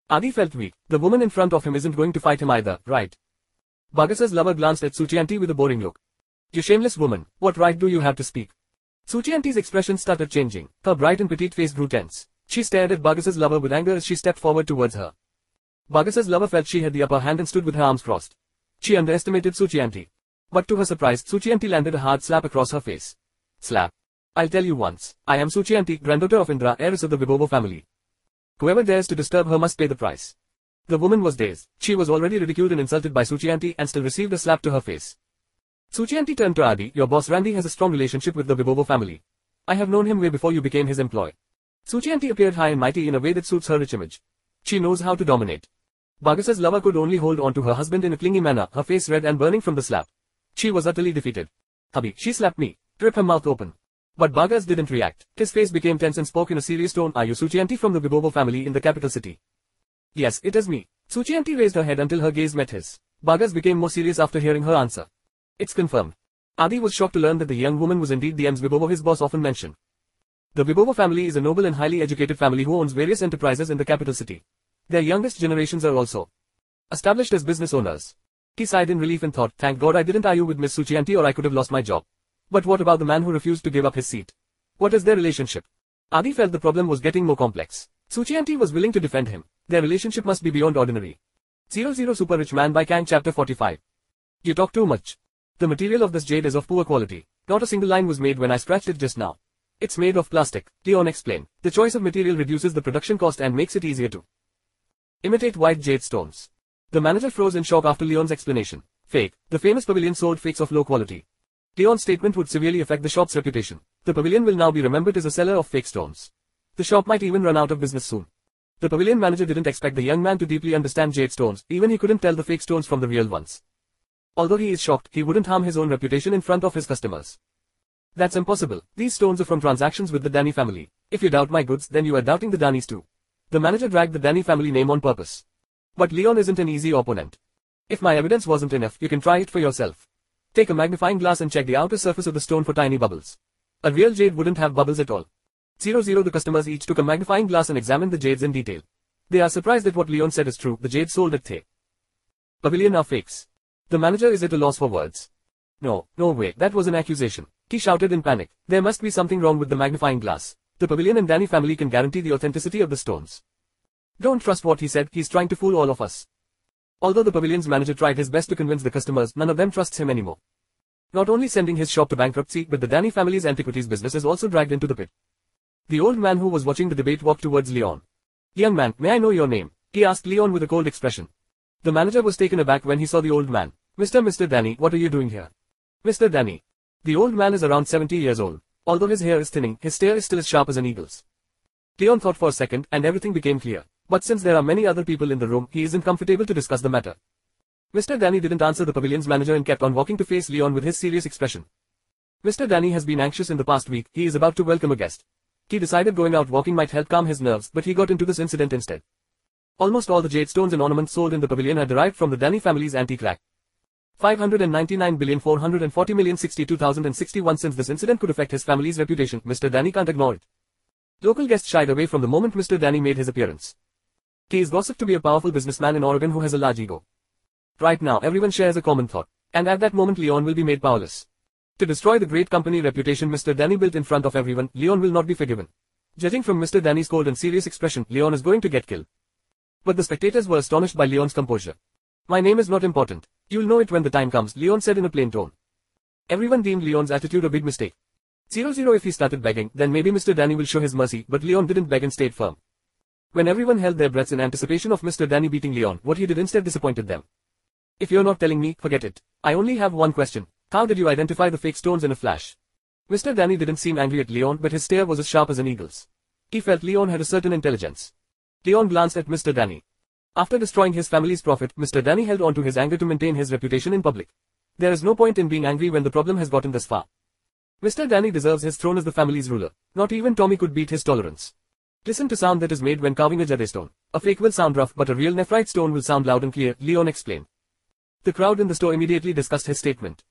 Adi felt weak. The woman in front of him isn't going to fight him either, right? Burgess's lover glanced at Suchianti with a boring look. You shameless woman, what right do you have to speak? Suchianti's expression started changing. Her bright and petite face grew tense. She stared at Burgess's lover with anger as she stepped forward towards her. Burgess's lover felt she had the upper hand and stood with her arms crossed. She underestimated Suchianti. But to her surprise, Suchianti landed a hard slap across her face. Slap. I'll tell you once. I am Suchianti, granddaughter of Indra, heiress of the Vibovo family. Whoever dares to disturb her must pay the price. The woman was dazed. She was already ridiculed and insulted by Suchianti and still received a slap to her face. Suchianti turned to Adi, your boss Randy has a strong relationship with the Vibovo family. I have known him way before you became his employee. Suchianti appeared high and mighty in a way that suits her rich image. She knows how to dominate. Burgess's lover could only hold on to her husband in a clingy manner, her face red and burning from the slap. She was utterly defeated. Hubby, she slapped me. Rip her mouth open. But Burgess didn't react. His face became tense and spoke in a serious tone. Are you Suchianti from the Vibovo family in the capital city? Yes, it is me. Suchianti raised her head until her gaze met his. Burgess became more serious after hearing her answer. It's confirmed. Adi was shocked to learn that the young woman was indeed the Ems Vibovo his boss often mentioned. The Vibovo family is a noble and highly educated family who owns various enterprises in the capital city. Their youngest generations are also established as business owners. He sighed in relief and thought, thank God I didn't argue with Miss Suchianti or I could have lost my job. But what about the man who refused to give up his seat? What is their relationship? Adi felt the problem was getting more complex. Suchianti was willing to defend him. Their relationship must be beyond ordinary. 00 Super Rich Man by Kiang Chapter 45. You talk too much. The material of this jade is of poor quality. Not a single line was made when I scratched it just now. It's made of plastic, Leon explained. The choice of material reduces the production cost and makes it easier to imitate white jade stones. The manager froze in shock after Leon's explanation. Fake. The famous pavilion sold fakes of low quality. Leon's statement would severely affect the shop's reputation. The pavilion will now be remembered as a seller of fake stones. The shop might even run out of business soon. The pavilion manager didn't expect the young man to deeply understand jade stones, even he couldn't tell the fake stones from the real ones. Although he is shocked, he wouldn't harm his own reputation in front of his customers. That's impossible. These stones are from transactions with the Danny family. If you doubt my goods, then you are doubting the Dannys too. The manager dragged the Danny family name on purpose. But Leon isn't an easy opponent. If my evidence wasn't enough, you can try it for yourself. Take a magnifying glass and check the outer surface of the stone for tiny bubbles. A real jade wouldn't have bubbles at all. 00 The customers each took a magnifying glass and examined the jades in detail. They are surprised that what Leon said is true, the jade sold at The Pavilion are fakes. The manager is at a loss for words. No, no way, that was an accusation. He shouted in panic. There must be something wrong with the magnifying glass. The pavilion and Danny family can guarantee the authenticity of the stones. Don't trust what he said, he's trying to fool all of us. Although the pavilion's manager tried his best to convince the customers, none of them trusts him anymore. Not only sending his shop to bankruptcy, but the Danny family's antiquities business is also dragged into the pit. The old man who was watching the debate walked towards Leon. Young man, may I know your name? He asked Leon with a cold expression. The manager was taken aback when he saw the old man. Mr. Mr. Danny, what are you doing here? Mr. Danny. The old man is around 70 years old. Although his hair is thinning, his stare is still as sharp as an eagle's. Leon thought for a second, and everything became clear. But since there are many other people in the room, he isn't comfortable to discuss the matter. Mr. Danny didn't answer the pavilion's manager and kept on walking to face Leon with his serious expression. Mr. Danny has been anxious in the past week, he is about to welcome a guest. He decided going out walking might help calm his nerves, but he got into this incident instead. Almost all the jade stones and ornaments sold in the pavilion are derived from the Danny family's antique rack. 599,440,062,061 since this incident could affect his family's reputation, Mr. Danny can't ignore it. Local guests shied away from the moment Mr. Danny made his appearance. He is gossiped to be a powerful businessman in Oregon who has a large ego. Right now everyone shares a common thought, and at that moment Leon will be made powerless. To destroy the great company reputation Mr. Danny built in front of everyone, Leon will not be forgiven. Judging from Mr. Danny's cold and serious expression, Leon is going to get killed. But the spectators were astonished by Leon's composure. My name is not important. You'll know it when the time comes, Leon said in a plain tone. Everyone deemed Leon's attitude a big mistake. 0-0 if he started begging, then maybe Mr. Danny will show his mercy, but Leon didn't beg and stayed firm. When everyone held their breaths in anticipation of Mr. Danny beating Leon, what he did instead disappointed them. If you're not telling me, forget it. I only have one question. How did you identify the fake stones in a flash? Mr. Danny didn't seem angry at Leon, but his stare was as sharp as an eagle's. He felt Leon had a certain intelligence. Leon glanced at Mr. Danny. After destroying his family's profit, Mr. Danny held on to his anger to maintain his reputation in public. There is no point in being angry when the problem has gotten this far. Mr. Danny deserves his throne as the family's ruler. Not even Tommy could beat his tolerance. Listen to sound that is made when carving a jade stone. A fake will sound rough but a real nephrite stone will sound loud and clear, Leon explained. The crowd in the store immediately discussed his statement.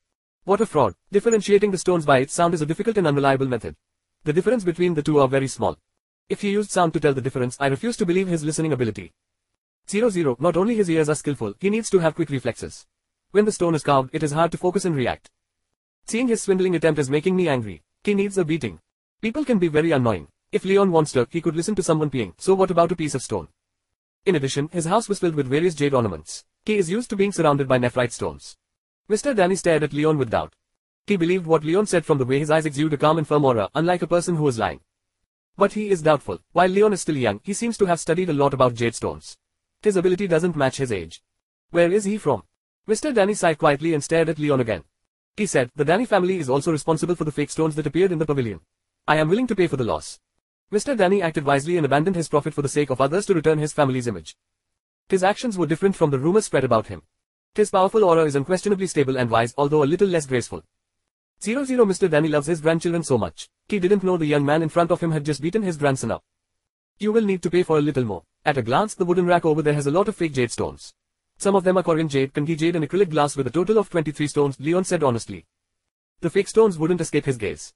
What a fraud. Differentiating the stones by its sound is a difficult and unreliable method. The difference between the two are very small. If he used sound to tell the difference, I refuse to believe his listening ability. 0 0. Not only his ears are skillful, he needs to have quick reflexes. When the stone is carved, it is hard to focus and react. Seeing his swindling attempt is making me angry. He needs a beating. People can be very annoying. If Leon wants to, he could listen to someone peeing, so what about a piece of stone? In addition, his house was filled with various jade ornaments. He is used to being surrounded by nephrite stones. Mr. Danny stared at Leon with doubt. He believed what Leon said from the way his eyes exude a calm and firm aura, unlike a person who is lying. But he is doubtful. While Leon is still young, he seems to have studied a lot about jade stones. His ability doesn't match his age. Where is he from? Mr. Danny sighed quietly and stared at Leon again. He said, the Danny family is also responsible for the fake stones that appeared in the pavilion. I am willing to pay for the loss. Mr. Danny acted wisely and abandoned his profit for the sake of others to return his family's image. His actions were different from the rumors spread about him. His powerful aura is unquestionably stable and wise, although a little less graceful. 00 Mr. Danny loves his grandchildren so much. He didn't know the young man in front of him had just beaten his grandson up. You will need to pay for a little more. At a glance, the wooden rack over there has a lot of fake jade stones. Some of them are Korean jade, Kangi jade and acrylic glass with a total of 23 stones, Leon said honestly. The fake stones wouldn't escape his gaze.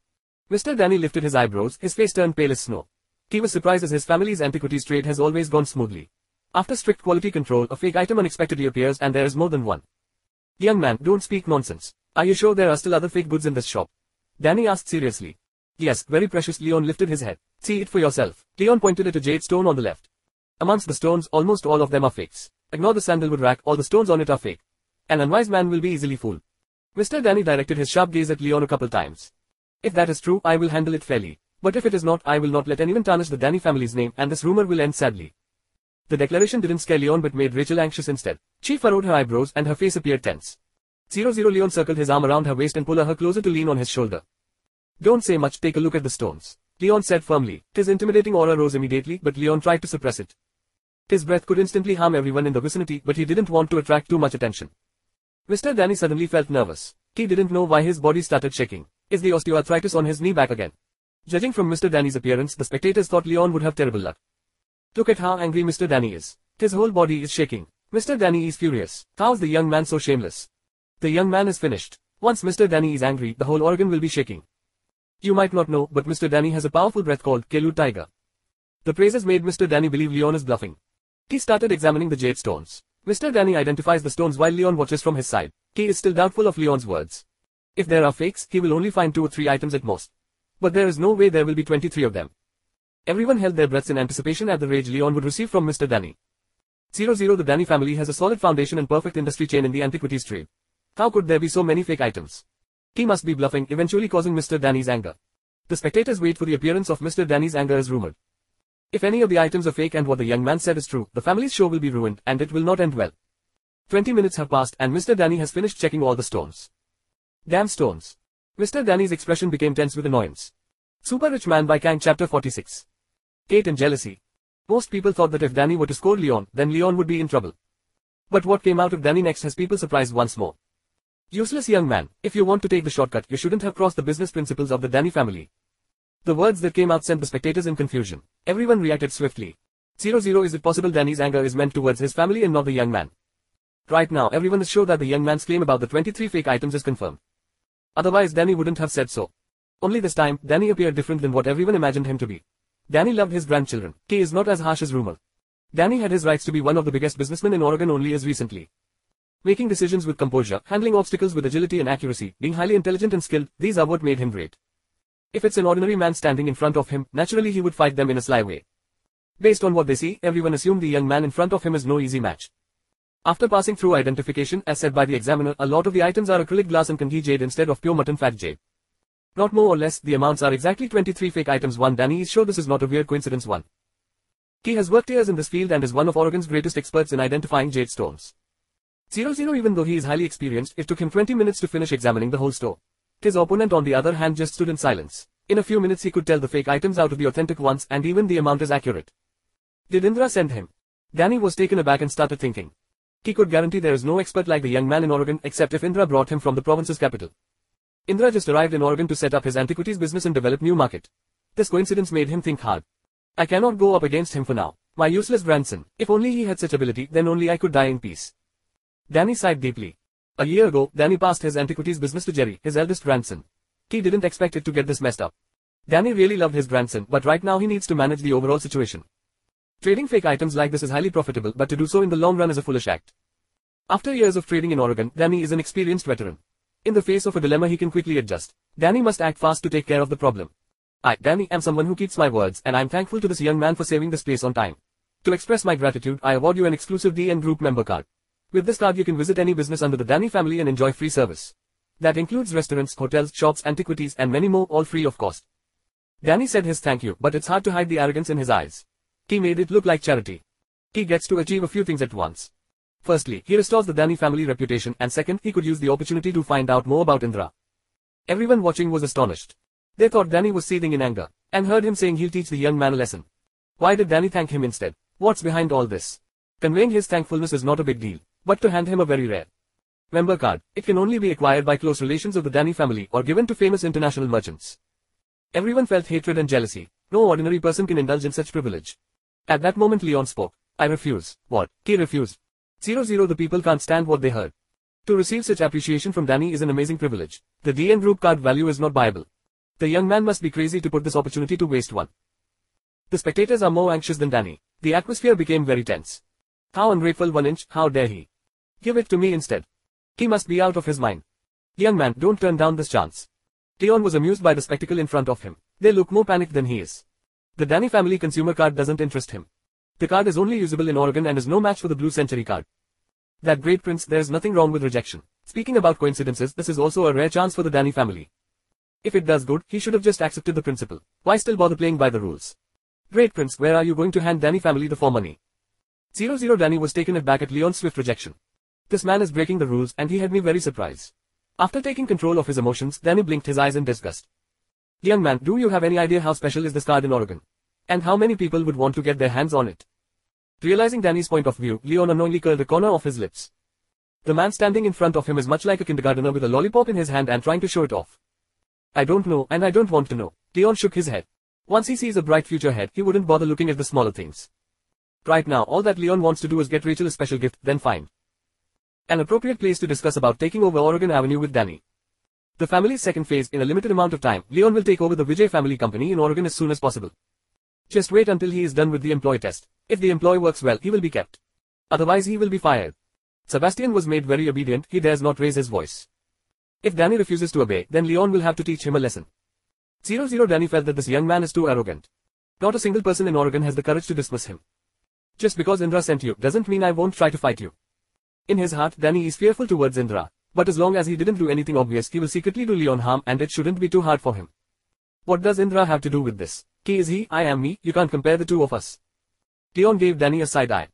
Mr. Danny lifted his eyebrows, his face turned pale as snow. He was surprised as his family's antiquities trade has always gone smoothly. After strict quality control, a fake item unexpectedly appears and there is more than one. Young man, don't speak nonsense. Are you sure there are still other fake goods in this shop? Danny asked seriously. Yes, very precious Leon lifted his head. See it for yourself. Leon pointed at a jade stone on the left. Amongst the stones, almost all of them are fakes. Ignore the sandalwood rack, all the stones on it are fake. An unwise man will be easily fooled. Mr. Danny directed his sharp gaze at Leon a couple times. If that is true, I will handle it fairly. But if it is not, I will not let anyone tarnish the Danny family's name and this rumor will end sadly. The declaration didn't scare Leon but made Rachel anxious instead. She furrowed her eyebrows and her face appeared tense. 00 Leon circled his arm around her waist and pulled her closer to lean on his shoulder. Don't say much, take a look at the stones. Leon said firmly. His intimidating aura rose immediately, but Leon tried to suppress it. His breath could instantly harm everyone in the vicinity, but he didn't want to attract too much attention. Mr. Danny suddenly felt nervous. He didn't know why his body started shaking. Is the osteoarthritis on his knee back again? Judging from Mr. Danny's appearance, the spectators thought Leon would have terrible luck. Look at how angry Mr. Danny is. His whole body is shaking. Mr. Danny is furious. How's the young man so shameless? The young man is finished. Once Mr. Danny is angry, the whole organ will be shaking. You might not know, but Mr. Danny has a powerful breath called Kelu Tiger. The praises made Mr. Danny believe Leon is bluffing. He started examining the jade stones. Mr. Danny identifies the stones while Leon watches from his side. He is still doubtful of Leon's words. If there are fakes, he will only find two or three items at most. But there is no way there will be 23 of them. Everyone held their breaths in anticipation at the rage Leon would receive from Mr. Danny. 00 The Danny family has a solid foundation and perfect industry chain in the antiquities trade. How could there be so many fake items? He must be bluffing, eventually causing Mr. Danny's anger. The spectators wait for the appearance of Mr. Danny's anger as rumored. If any of the items are fake and what the young man said is true, the family's show will be ruined and it will not end well. 20 minutes have passed and Mr. Danny has finished checking all the stones. Damn stones. Mr. Danny's expression became tense with annoyance. Super Rich Man by Kiang Chapter 46 Kate and Jealousy Most people thought that if Danny were to score Leon, then Leon would be in trouble. But what came out of Danny next has people surprised once more. Useless young man, if you want to take the shortcut, you shouldn't have crossed the business principles of the Danny family. The words that came out sent the spectators in confusion. Everyone reacted swiftly. 00 Is it possible Danny's anger is meant towards his family and not the young man? Right now everyone is sure that the young man's claim about the 23 fake items is confirmed. Otherwise Danny wouldn't have said so. Only this time, Danny appeared different than what everyone imagined him to be. Danny loved his grandchildren. He is not as harsh as rumor. Danny had his rights to be one of the biggest businessmen in Oregon only as recently. Making decisions with composure, handling obstacles with agility and accuracy, being highly intelligent and skilled, these are what made him great. If it's an ordinary man standing in front of him, naturally he would fight them in a sly way. Based on what they see, everyone assumed the young man in front of him is no easy match. After passing through identification, as said by the examiner, a lot of the items are acrylic glass and kangi jade instead of pure mutton fat jade. Not more or less, the amounts are exactly 23 fake items 1 Danny is sure this is not a weird coincidence 1. He has worked years in this field and is one of Oregon's greatest experts in identifying jade stones. 00 Even though he is highly experienced, it took him 20 minutes to finish examining the whole store. His opponent on the other hand just stood in silence. In a few minutes he could tell the fake items out of the authentic ones and even the amount is accurate. Did Indra send him? Danny was taken aback and started thinking. He could guarantee there is no expert like the young man in Oregon except if Indra brought him from the province's capital. Indra just arrived in Oregon to set up his antiquities business and develop new market. This coincidence made him think hard. I cannot go up against him for now. My useless grandson, if only he had such ability, then only I could die in peace. Danny sighed deeply. A year ago, Danny passed his antiquities business to Jerry, his eldest grandson. He didn't expect it to get this messed up. Danny really loved his grandson, but right now he needs to manage the overall situation. Trading fake items like this is highly profitable, but to do so in the long run is a foolish act. After years of trading in Oregon, Danny is an experienced veteran. In the face of a dilemma he can quickly adjust. Danny must act fast to take care of the problem. I, Danny, am someone who keeps my words, and I'm thankful to this young man for saving this place on time. To express my gratitude, I award you an exclusive DN Group member card. With this card you can visit any business under the Danny family and enjoy free service. That includes restaurants, hotels, shops, antiquities and many more all free of cost. Danny said his thank you, but it's hard to hide the arrogance in his eyes. He made it look like charity. He gets to achieve a few things at once. Firstly, he restores the Danny family reputation and second, he could use the opportunity to find out more about Indra. Everyone watching was astonished. They thought Danny was seething in anger, and heard him saying he'll teach the young man a lesson. Why did Danny thank him instead? What's behind all this? Conveying his thankfulness is not a big deal but to hand him a very rare member card. It can only be acquired by close relations of the Danny family or given to famous international merchants. Everyone felt hatred and jealousy. No ordinary person can indulge in such privilege. At that moment Leon spoke. I refuse. What? He refused. Zero zero the people can't stand what they heard. To receive such appreciation from Danny is an amazing privilege. The DN group card value is not viable. The young man must be crazy to put this opportunity to waste one. The spectators are more anxious than Danny. The atmosphere became very tense. How ungrateful one inch, how dare he. Give it to me instead. He must be out of his mind. Young man, don't turn down this chance. Leon was amused by the spectacle in front of him. They look more panicked than he is. The Danny family consumer card doesn't interest him. The card is only usable in Oregon and is no match for the Blue Century card. That great prince, there's nothing wrong with rejection. Speaking about coincidences, this is also a rare chance for the Danny family. If it does good, he should have just accepted the principle. Why still bother playing by the rules? Great prince, where are you going to hand Danny family the for money? 00 Danny was taken aback at Leon's swift rejection. This man is breaking the rules and he had me very surprised. After taking control of his emotions, Danny blinked his eyes in disgust. Young man, do you have any idea how special is this card in Oregon? And how many people would want to get their hands on it? Realizing Danny's point of view, Leon unknowingly curled the corner of his lips. The man standing in front of him is much like a kindergartner with a lollipop in his hand and trying to show it off. I don't know, and I don't want to know. Leon shook his head. Once he sees a bright future ahead, he wouldn't bother looking at the smaller things. Right now, all that Leon wants to do is get Rachel a special gift, then fine. An appropriate place to discuss about taking over Oregon Avenue with Danny. The family's second phase, in a limited amount of time, Leon will take over the Vijay family company in Oregon as soon as possible. Just wait until he is done with the employee test. If the employee works well, he will be kept. Otherwise he will be fired. Sebastian was made very obedient, he dares not raise his voice. If Danny refuses to obey, then Leon will have to teach him a lesson. 00 Danny felt that this young man is too arrogant. Not a single person in Oregon has the courage to dismiss him. Just because Indra sent you doesn't mean I won't try to fight you. In his heart, Danny is fearful towards Indra. But as long as he didn't do anything obvious, he will secretly do Leon harm and it shouldn't be too hard for him. What does Indra have to do with this? He is he, I am me, you can't compare the two of us. Leon gave Danny a side eye.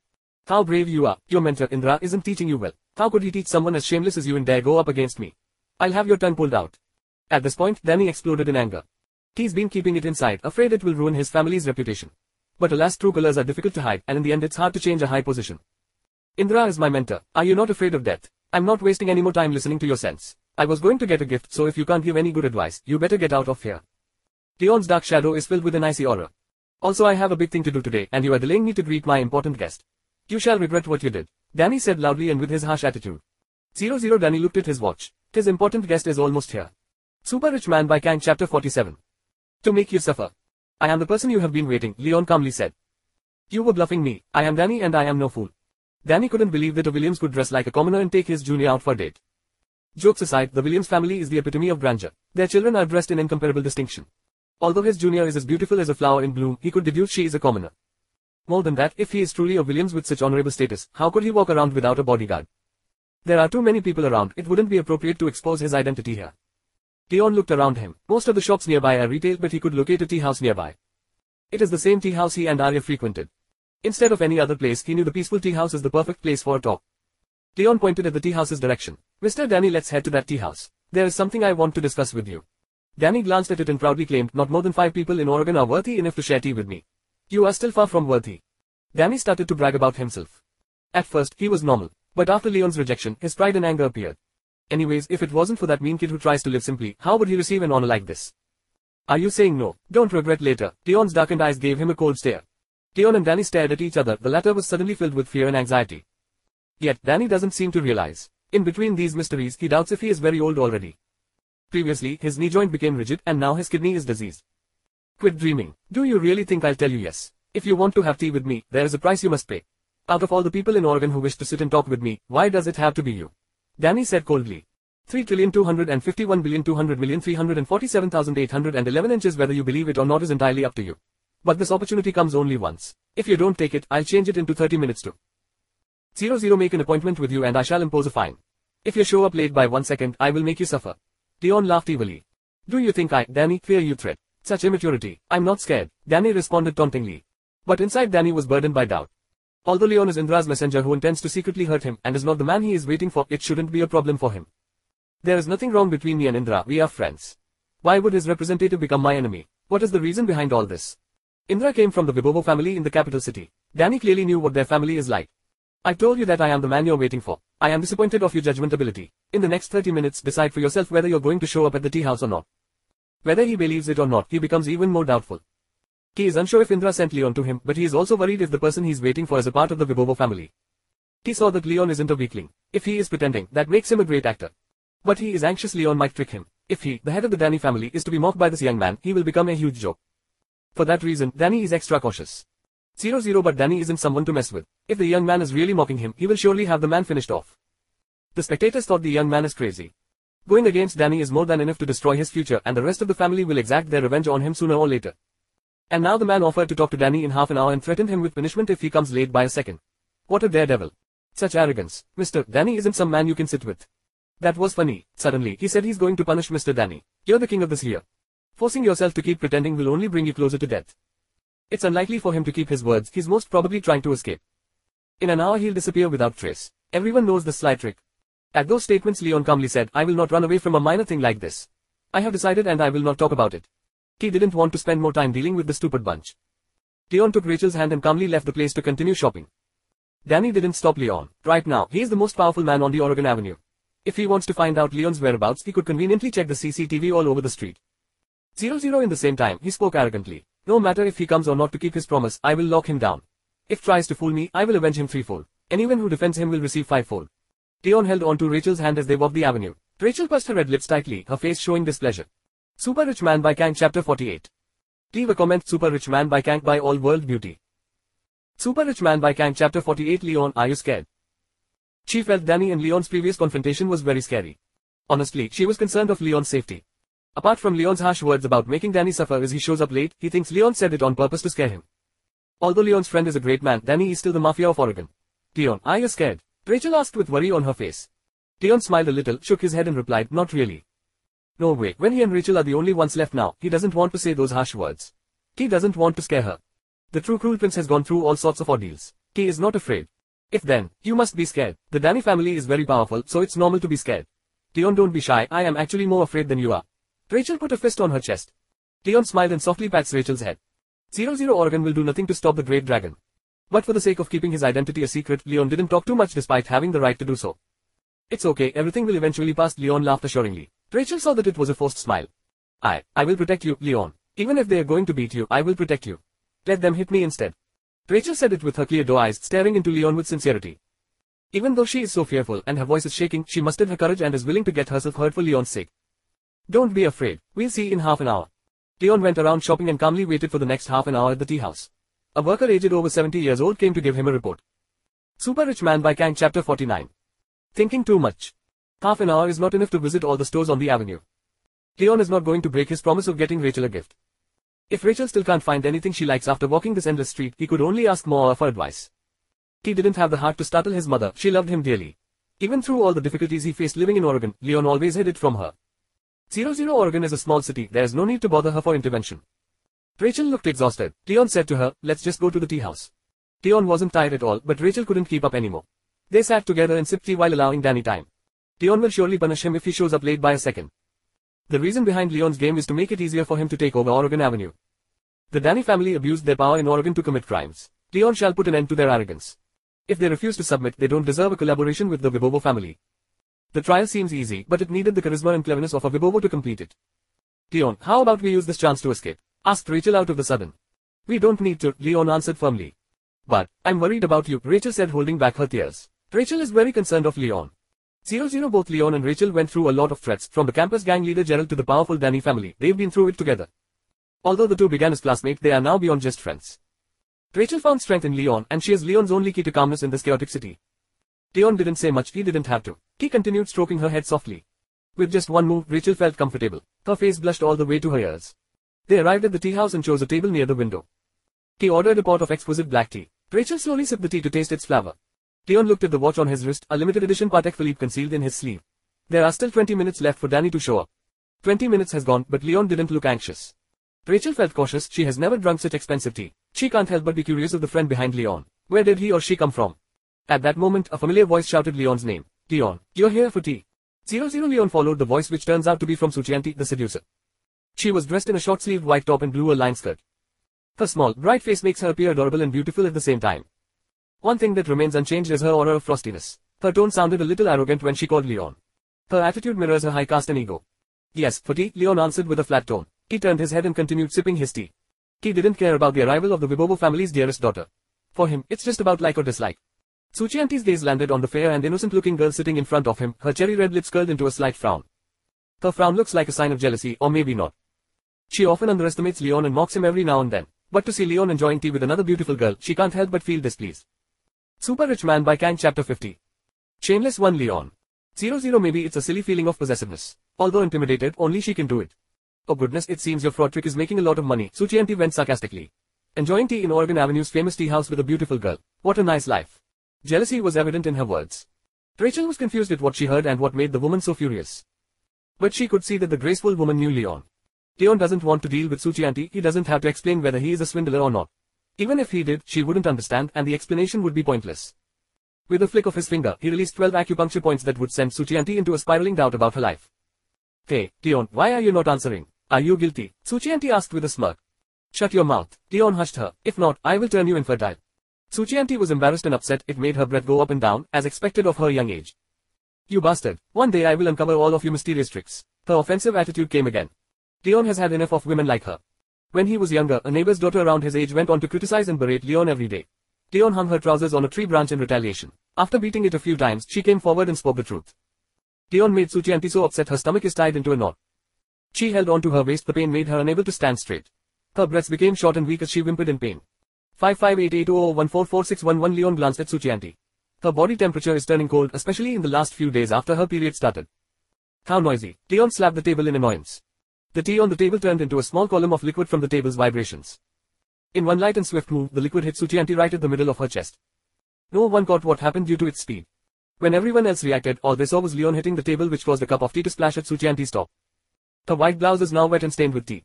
How brave you are, your mentor Indra isn't teaching you well. How could he teach someone as shameless as you and dare go up against me? I'll have your tongue pulled out. At this point, Danny exploded in anger. He's been keeping it inside, afraid it will ruin his family's reputation. But alas true colors are difficult to hide and in the end it's hard to change a high position. Indra is my mentor, are you not afraid of death? I'm not wasting any more time listening to your sense. I was going to get a gift so if you can't give any good advice, you better get out of here. Leon's dark shadow is filled with an icy aura. Also I have a big thing to do today and you are delaying me to greet my important guest. You shall regret what you did. Danny said loudly and with his harsh attitude. Zero zero Danny looked at his watch. His important guest is almost here. Super Rich Man by Kiang Chapter 47. To make you suffer. I am the person you have been waiting, Leon calmly said. You were bluffing me, I am Danny and I am no fool. Danny couldn't believe that a Williams could dress like a commoner and take his junior out for a date. Jokes aside, the Williams family is the epitome of grandeur. Their children are dressed in incomparable distinction. Although his junior is as beautiful as a flower in bloom, he could deduce she is a commoner. More than that, if he is truly a Williams with such honorable status, how could he walk around without a bodyguard? There are too many people around, it wouldn't be appropriate to expose his identity here. Leon looked around him. Most of the shops nearby are retail but he could locate a tea house nearby. It is the same tea house he and Arya frequented. Instead of any other place, he knew the peaceful tea house is the perfect place for a talk. Leon pointed at the tea house's direction. Mr. Danny let's head to that tea house. There is something I want to discuss with you. Danny glanced at it and proudly claimed not more than five people in Oregon are worthy enough to share tea with me. You are still far from worthy. Danny started to brag about himself. At first, he was normal. But after Leon's rejection, his pride and anger appeared. Anyways, if it wasn't for that mean kid who tries to live simply, how would he receive an honor like this? Are you saying no? Don't regret later. Leon's darkened eyes gave him a cold stare. Leon and Danny stared at each other, the latter was suddenly filled with fear and anxiety. Yet, Danny doesn't seem to realize. In between these mysteries, he doubts if he is very old already. Previously, his knee joint became rigid and now his kidney is diseased. Quit dreaming. Do you really think I'll tell you yes? If you want to have tea with me, there is a price you must pay. Out of all the people in Oregon who wish to sit and talk with me, why does it have to be you? Danny said coldly. 3,251,200,347,811 inches whether you believe it or not is entirely up to you. But this opportunity comes only once. If you don't take it, I'll change it into 30 minutes to 00 make an appointment with you and I shall impose a fine. If you show up late by one second, I will make you suffer. Leon laughed evilly. Do you think I, Danny, fear you threat? Such immaturity. I'm not scared, Danny responded tauntingly. But inside Danny was burdened by doubt. Although Leon is Indra's messenger who intends to secretly hurt him and is not the man he is waiting for, it shouldn't be a problem for him. There is nothing wrong between me and Indra, we are friends. Why would his representative become my enemy? What is the reason behind all this? Indra came from the Vibovo family in the capital city. Danny clearly knew what their family is like. I told you that I am the man you're waiting for. I am disappointed of your judgment ability. In the next 30 minutes decide for yourself whether you're going to show up at the tea house or not. Whether he believes it or not, he becomes even more doubtful. He is unsure if Indra sent Leon to him, but he is also worried if the person he's waiting for is a part of the Vibovo family. He saw that Leon isn't a weakling. If he is pretending, that makes him a great actor. But he is anxious Leon might trick him. If he, the head of the Danny family, is to be mocked by this young man, he will become a huge joke. For that reason, Danny is extra cautious. 0-0 but Danny isn't someone to mess with. If the young man is really mocking him, he will surely have the man finished off. The spectators thought the young man is crazy. Going against Danny is more than enough to destroy his future and the rest of the family will exact their revenge on him sooner or later. And now the man offered to talk to Danny in half an hour and threatened him with punishment if he comes late by a second. What a daredevil. Such arrogance. Mr. Danny isn't some man you can sit with. That was funny. Suddenly, he said he's going to punish Mr. Danny. You're the king of this here. Forcing yourself to keep pretending will only bring you closer to death. It's unlikely for him to keep his words, he's most probably trying to escape. In an hour he'll disappear without trace. Everyone knows the sly trick. At those statements Leon calmly said, I will not run away from a minor thing like this. I have decided and I will not talk about it. He didn't want to spend more time dealing with the stupid bunch. Leon took Rachel's hand and calmly left the place to continue shopping. Danny didn't stop Leon. Right now, he is the most powerful man on the Oregon Avenue. If he wants to find out Leon's whereabouts, he could conveniently check the CCTV all over the street. Zero zero in the same time, he spoke arrogantly. No matter if he comes or not to keep his promise, I will lock him down. If tries to fool me, I will avenge him threefold. Anyone who defends him will receive fivefold. Leon held onto Rachel's hand as they walked the avenue. Rachel pursed her red lips tightly, her face showing displeasure. Super Rich Man by Kiang Chapter 48. Leave a comment Super Rich Man by Kiang by All World Beauty. Super Rich Man by Kiang Chapter 48 Leon, are you scared? She felt Danny and Leon's previous confrontation was very scary. Honestly, she was concerned of Leon's safety. Apart from Leon's harsh words about making Danny suffer as he shows up late, he thinks Leon said it on purpose to scare him. Although Leon's friend is a great man, Danny is still the mafia of Oregon. Leon, are you scared? Rachel asked with worry on her face. Leon smiled a little, shook his head and replied, not really. No way, when he and Rachel are the only ones left now, he doesn't want to say those harsh words. He doesn't want to scare her. The true cruel prince has gone through all sorts of ordeals. He is not afraid. If then, you must be scared. The Danny family is very powerful, so it's normal to be scared. Leon don't be shy, I am actually more afraid than you are. Rachel put a fist on her chest. Leon smiled and softly pats Rachel's head. Zero Zero Oregon will do nothing to stop the great dragon. But for the sake of keeping his identity a secret, Leon didn't talk too much despite having the right to do so. It's okay, everything will eventually pass, Leon laughed assuringly. Rachel saw that it was a forced smile. I, I will protect you, Leon. Even if they are going to beat you, I will protect you. Let them hit me instead. Rachel said it with her clear doe eyes staring into Leon with sincerity. Even though she is so fearful and her voice is shaking, she mustered her courage and is willing to get herself hurt for Leon's sake. Don't be afraid, we'll see in half an hour. Leon went around shopping and calmly waited for the next half an hour at the tea house. A worker aged over 70 years old came to give him a report. Super Rich Man by Kiang Chapter 49. Thinking too much. Half an hour is not enough to visit all the stores on the avenue. Leon is not going to break his promise of getting Rachel a gift. If Rachel still can't find anything she likes after walking this endless street, he could only ask Moa for advice. He didn't have the heart to startle his mother, she loved him dearly. Even through all the difficulties he faced living in Oregon, Leon always hid it from her. Zero Zero Oregon is a small city, there is no need to bother her for intervention. Rachel looked exhausted. Leon said to her, let's just go to the tea house. Leon wasn't tired at all, but Rachel couldn't keep up anymore. They sat together and sipped tea while allowing Danny time. Leon will surely punish him if he shows up late by a second. The reason behind Leon's game is to make it easier for him to take over Oregon Avenue. The Danny family abused their power in Oregon to commit crimes. Leon shall put an end to their arrogance. If they refuse to submit, they don't deserve a collaboration with the Vibovo family. The trial seems easy, but it needed the charisma and cleverness of a Vibovo to complete it. Leon, how about we use this chance to escape? asked Rachel out of the sudden. We don't need to, Leon answered firmly. But, I'm worried about you, Rachel said holding back her tears. Rachel is very concerned of Leon. Zero Zero both Leon and Rachel went through a lot of threats, from the campus gang leader Gerald to the powerful Danny family, they've been through it together. Although the two began as classmates, they are now beyond just friends. Rachel found strength in Leon, and she is Leon's only key to calmness in this chaotic city. Leon didn't say much, he didn't have to. He continued stroking her head softly. With just one move, Rachel felt comfortable. Her face blushed all the way to her ears. They arrived at the tea house and chose a table near the window. He ordered a pot of exquisite black tea. Rachel slowly sipped the tea to taste its flavor. Leon looked at the watch on his wrist, a limited edition Patek Philippe concealed in his sleeve. There are still 20 minutes left for Danny to show up. 20 minutes has gone, but Leon didn't look anxious. Rachel felt cautious, she has never drunk such expensive tea. She can't help but be curious of the friend behind Leon. Where did he or she come from? At that moment, a familiar voice shouted Leon's name. Leon, you're here for tea. Zero Zero Leon followed the voice which turns out to be from Suchianti, the seducer. She was dressed in a short-sleeved white top and blue line skirt. Her small, bright face makes her appear adorable and beautiful at the same time. One thing that remains unchanged is her aura of frostiness. Her tone sounded a little arrogant when she called Leon. Her attitude mirrors her high caste and ego. Yes, for tea, Leon answered with a flat tone. He turned his head and continued sipping his tea. He didn't care about the arrival of the Vibovo family's dearest daughter. For him, it's just about like or dislike. Suchianti's gaze landed on the fair and innocent-looking girl sitting in front of him, her cherry-red lips curled into a slight frown. Her frown looks like a sign of jealousy, or maybe not. She often underestimates Leon and mocks him every now and then. But to see Leon enjoying tea with another beautiful girl, she can't help but feel displeased. Super Rich Man by Kiang Chapter 50. Shameless 1 Leon. 00 Maybe it's a silly feeling of possessiveness. Although intimidated, only she can do it. Oh goodness, it seems your fraud trick is making a lot of money, Suchianti went sarcastically. Enjoying tea in Oregon Avenue's famous tea house with a beautiful girl. What a nice life. Jealousy was evident in her words. Rachel was confused at what she heard and what made the woman so furious. But she could see that the graceful woman knew Leon. Leon doesn't want to deal with Suchianti, he doesn't have to explain whether he is a swindler or not. Even if he did, she wouldn't understand and the explanation would be pointless. With a flick of his finger, he released 12 acupuncture points that would send Suchianti into a spiraling doubt about her life. Hey, Leon, why are you not answering? Are you guilty? Suchianti asked with a smirk. Shut your mouth. Leon hushed her. If not, I will turn you infertile. Suchianti was embarrassed and upset, it made her breath go up and down, as expected of her young age. You bastard. One day I will uncover all of your mysterious tricks. Her offensive attitude came again. Leon has had enough of women like her. When he was younger, a neighbor's daughter around his age went on to criticize and berate Leon every day. Leon hung her trousers on a tree branch in retaliation. After beating it a few times, she came forward and spoke the truth. Leon made Suchianti so upset her stomach is tied into a knot. She held on to her waist, the pain made her unable to stand straight. Her breaths became short and weak as she whimpered in pain. 558820144611 Leon glanced at Suchianti. Her body temperature is turning cold, especially in the last few days after her period started. How noisy. Leon slapped the table in annoyance. The tea on the table turned into a small column of liquid from the table's vibrations. In one light and swift move, the liquid hit Suchianti right at the middle of her chest. No one caught what happened due to its speed. When everyone else reacted, all they saw was Leon hitting the table which caused a cup of tea to splash at Suchianti's top. Her white blouse is now wet and stained with tea.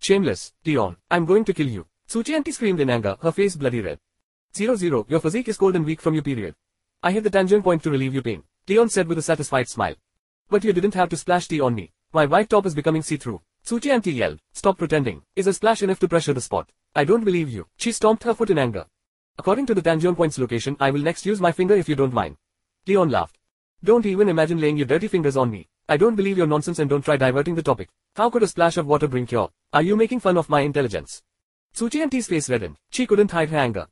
Shameless, Leon, I'm going to kill you. Suchianti screamed in anger, her face bloody red. Zero zero, your physique is cold and weak from your period. I hit the tangent point to relieve your pain. Leon said with a satisfied smile. But you didn't have to splash tea on me. My white top is becoming see-through. Suchianti yelled, stop pretending. Is a splash enough to pressure the spot? I don't believe you. She stomped her foot in anger. According to the tangent point's location, I will next use my finger if you don't mind. Leon laughed. Don't even imagine laying your dirty fingers on me. I don't believe your nonsense and don't try diverting the topic. How could a splash of water bring cure? Are you making fun of my intelligence? Suchianti's face reddened. She couldn't hide her anger.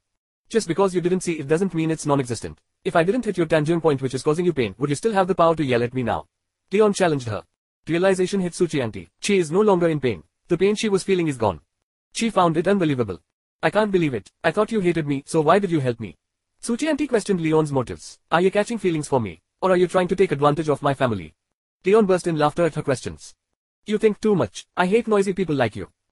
Just because you didn't see it doesn't mean it's non-existent. If I didn't hit your tangent point which is causing you pain, would you still have the power to yell at me now? Leon challenged her. Realization hit Suchianti. She is no longer in pain. The pain she was feeling is gone. She found it unbelievable. I can't believe it. I thought you hated me, so why did you help me? Suchianti questioned Leon's motives. Are you catching feelings for me? Or are you trying to take advantage of my family? Leon burst in laughter at her questions. You think too much. I hate noisy people like you.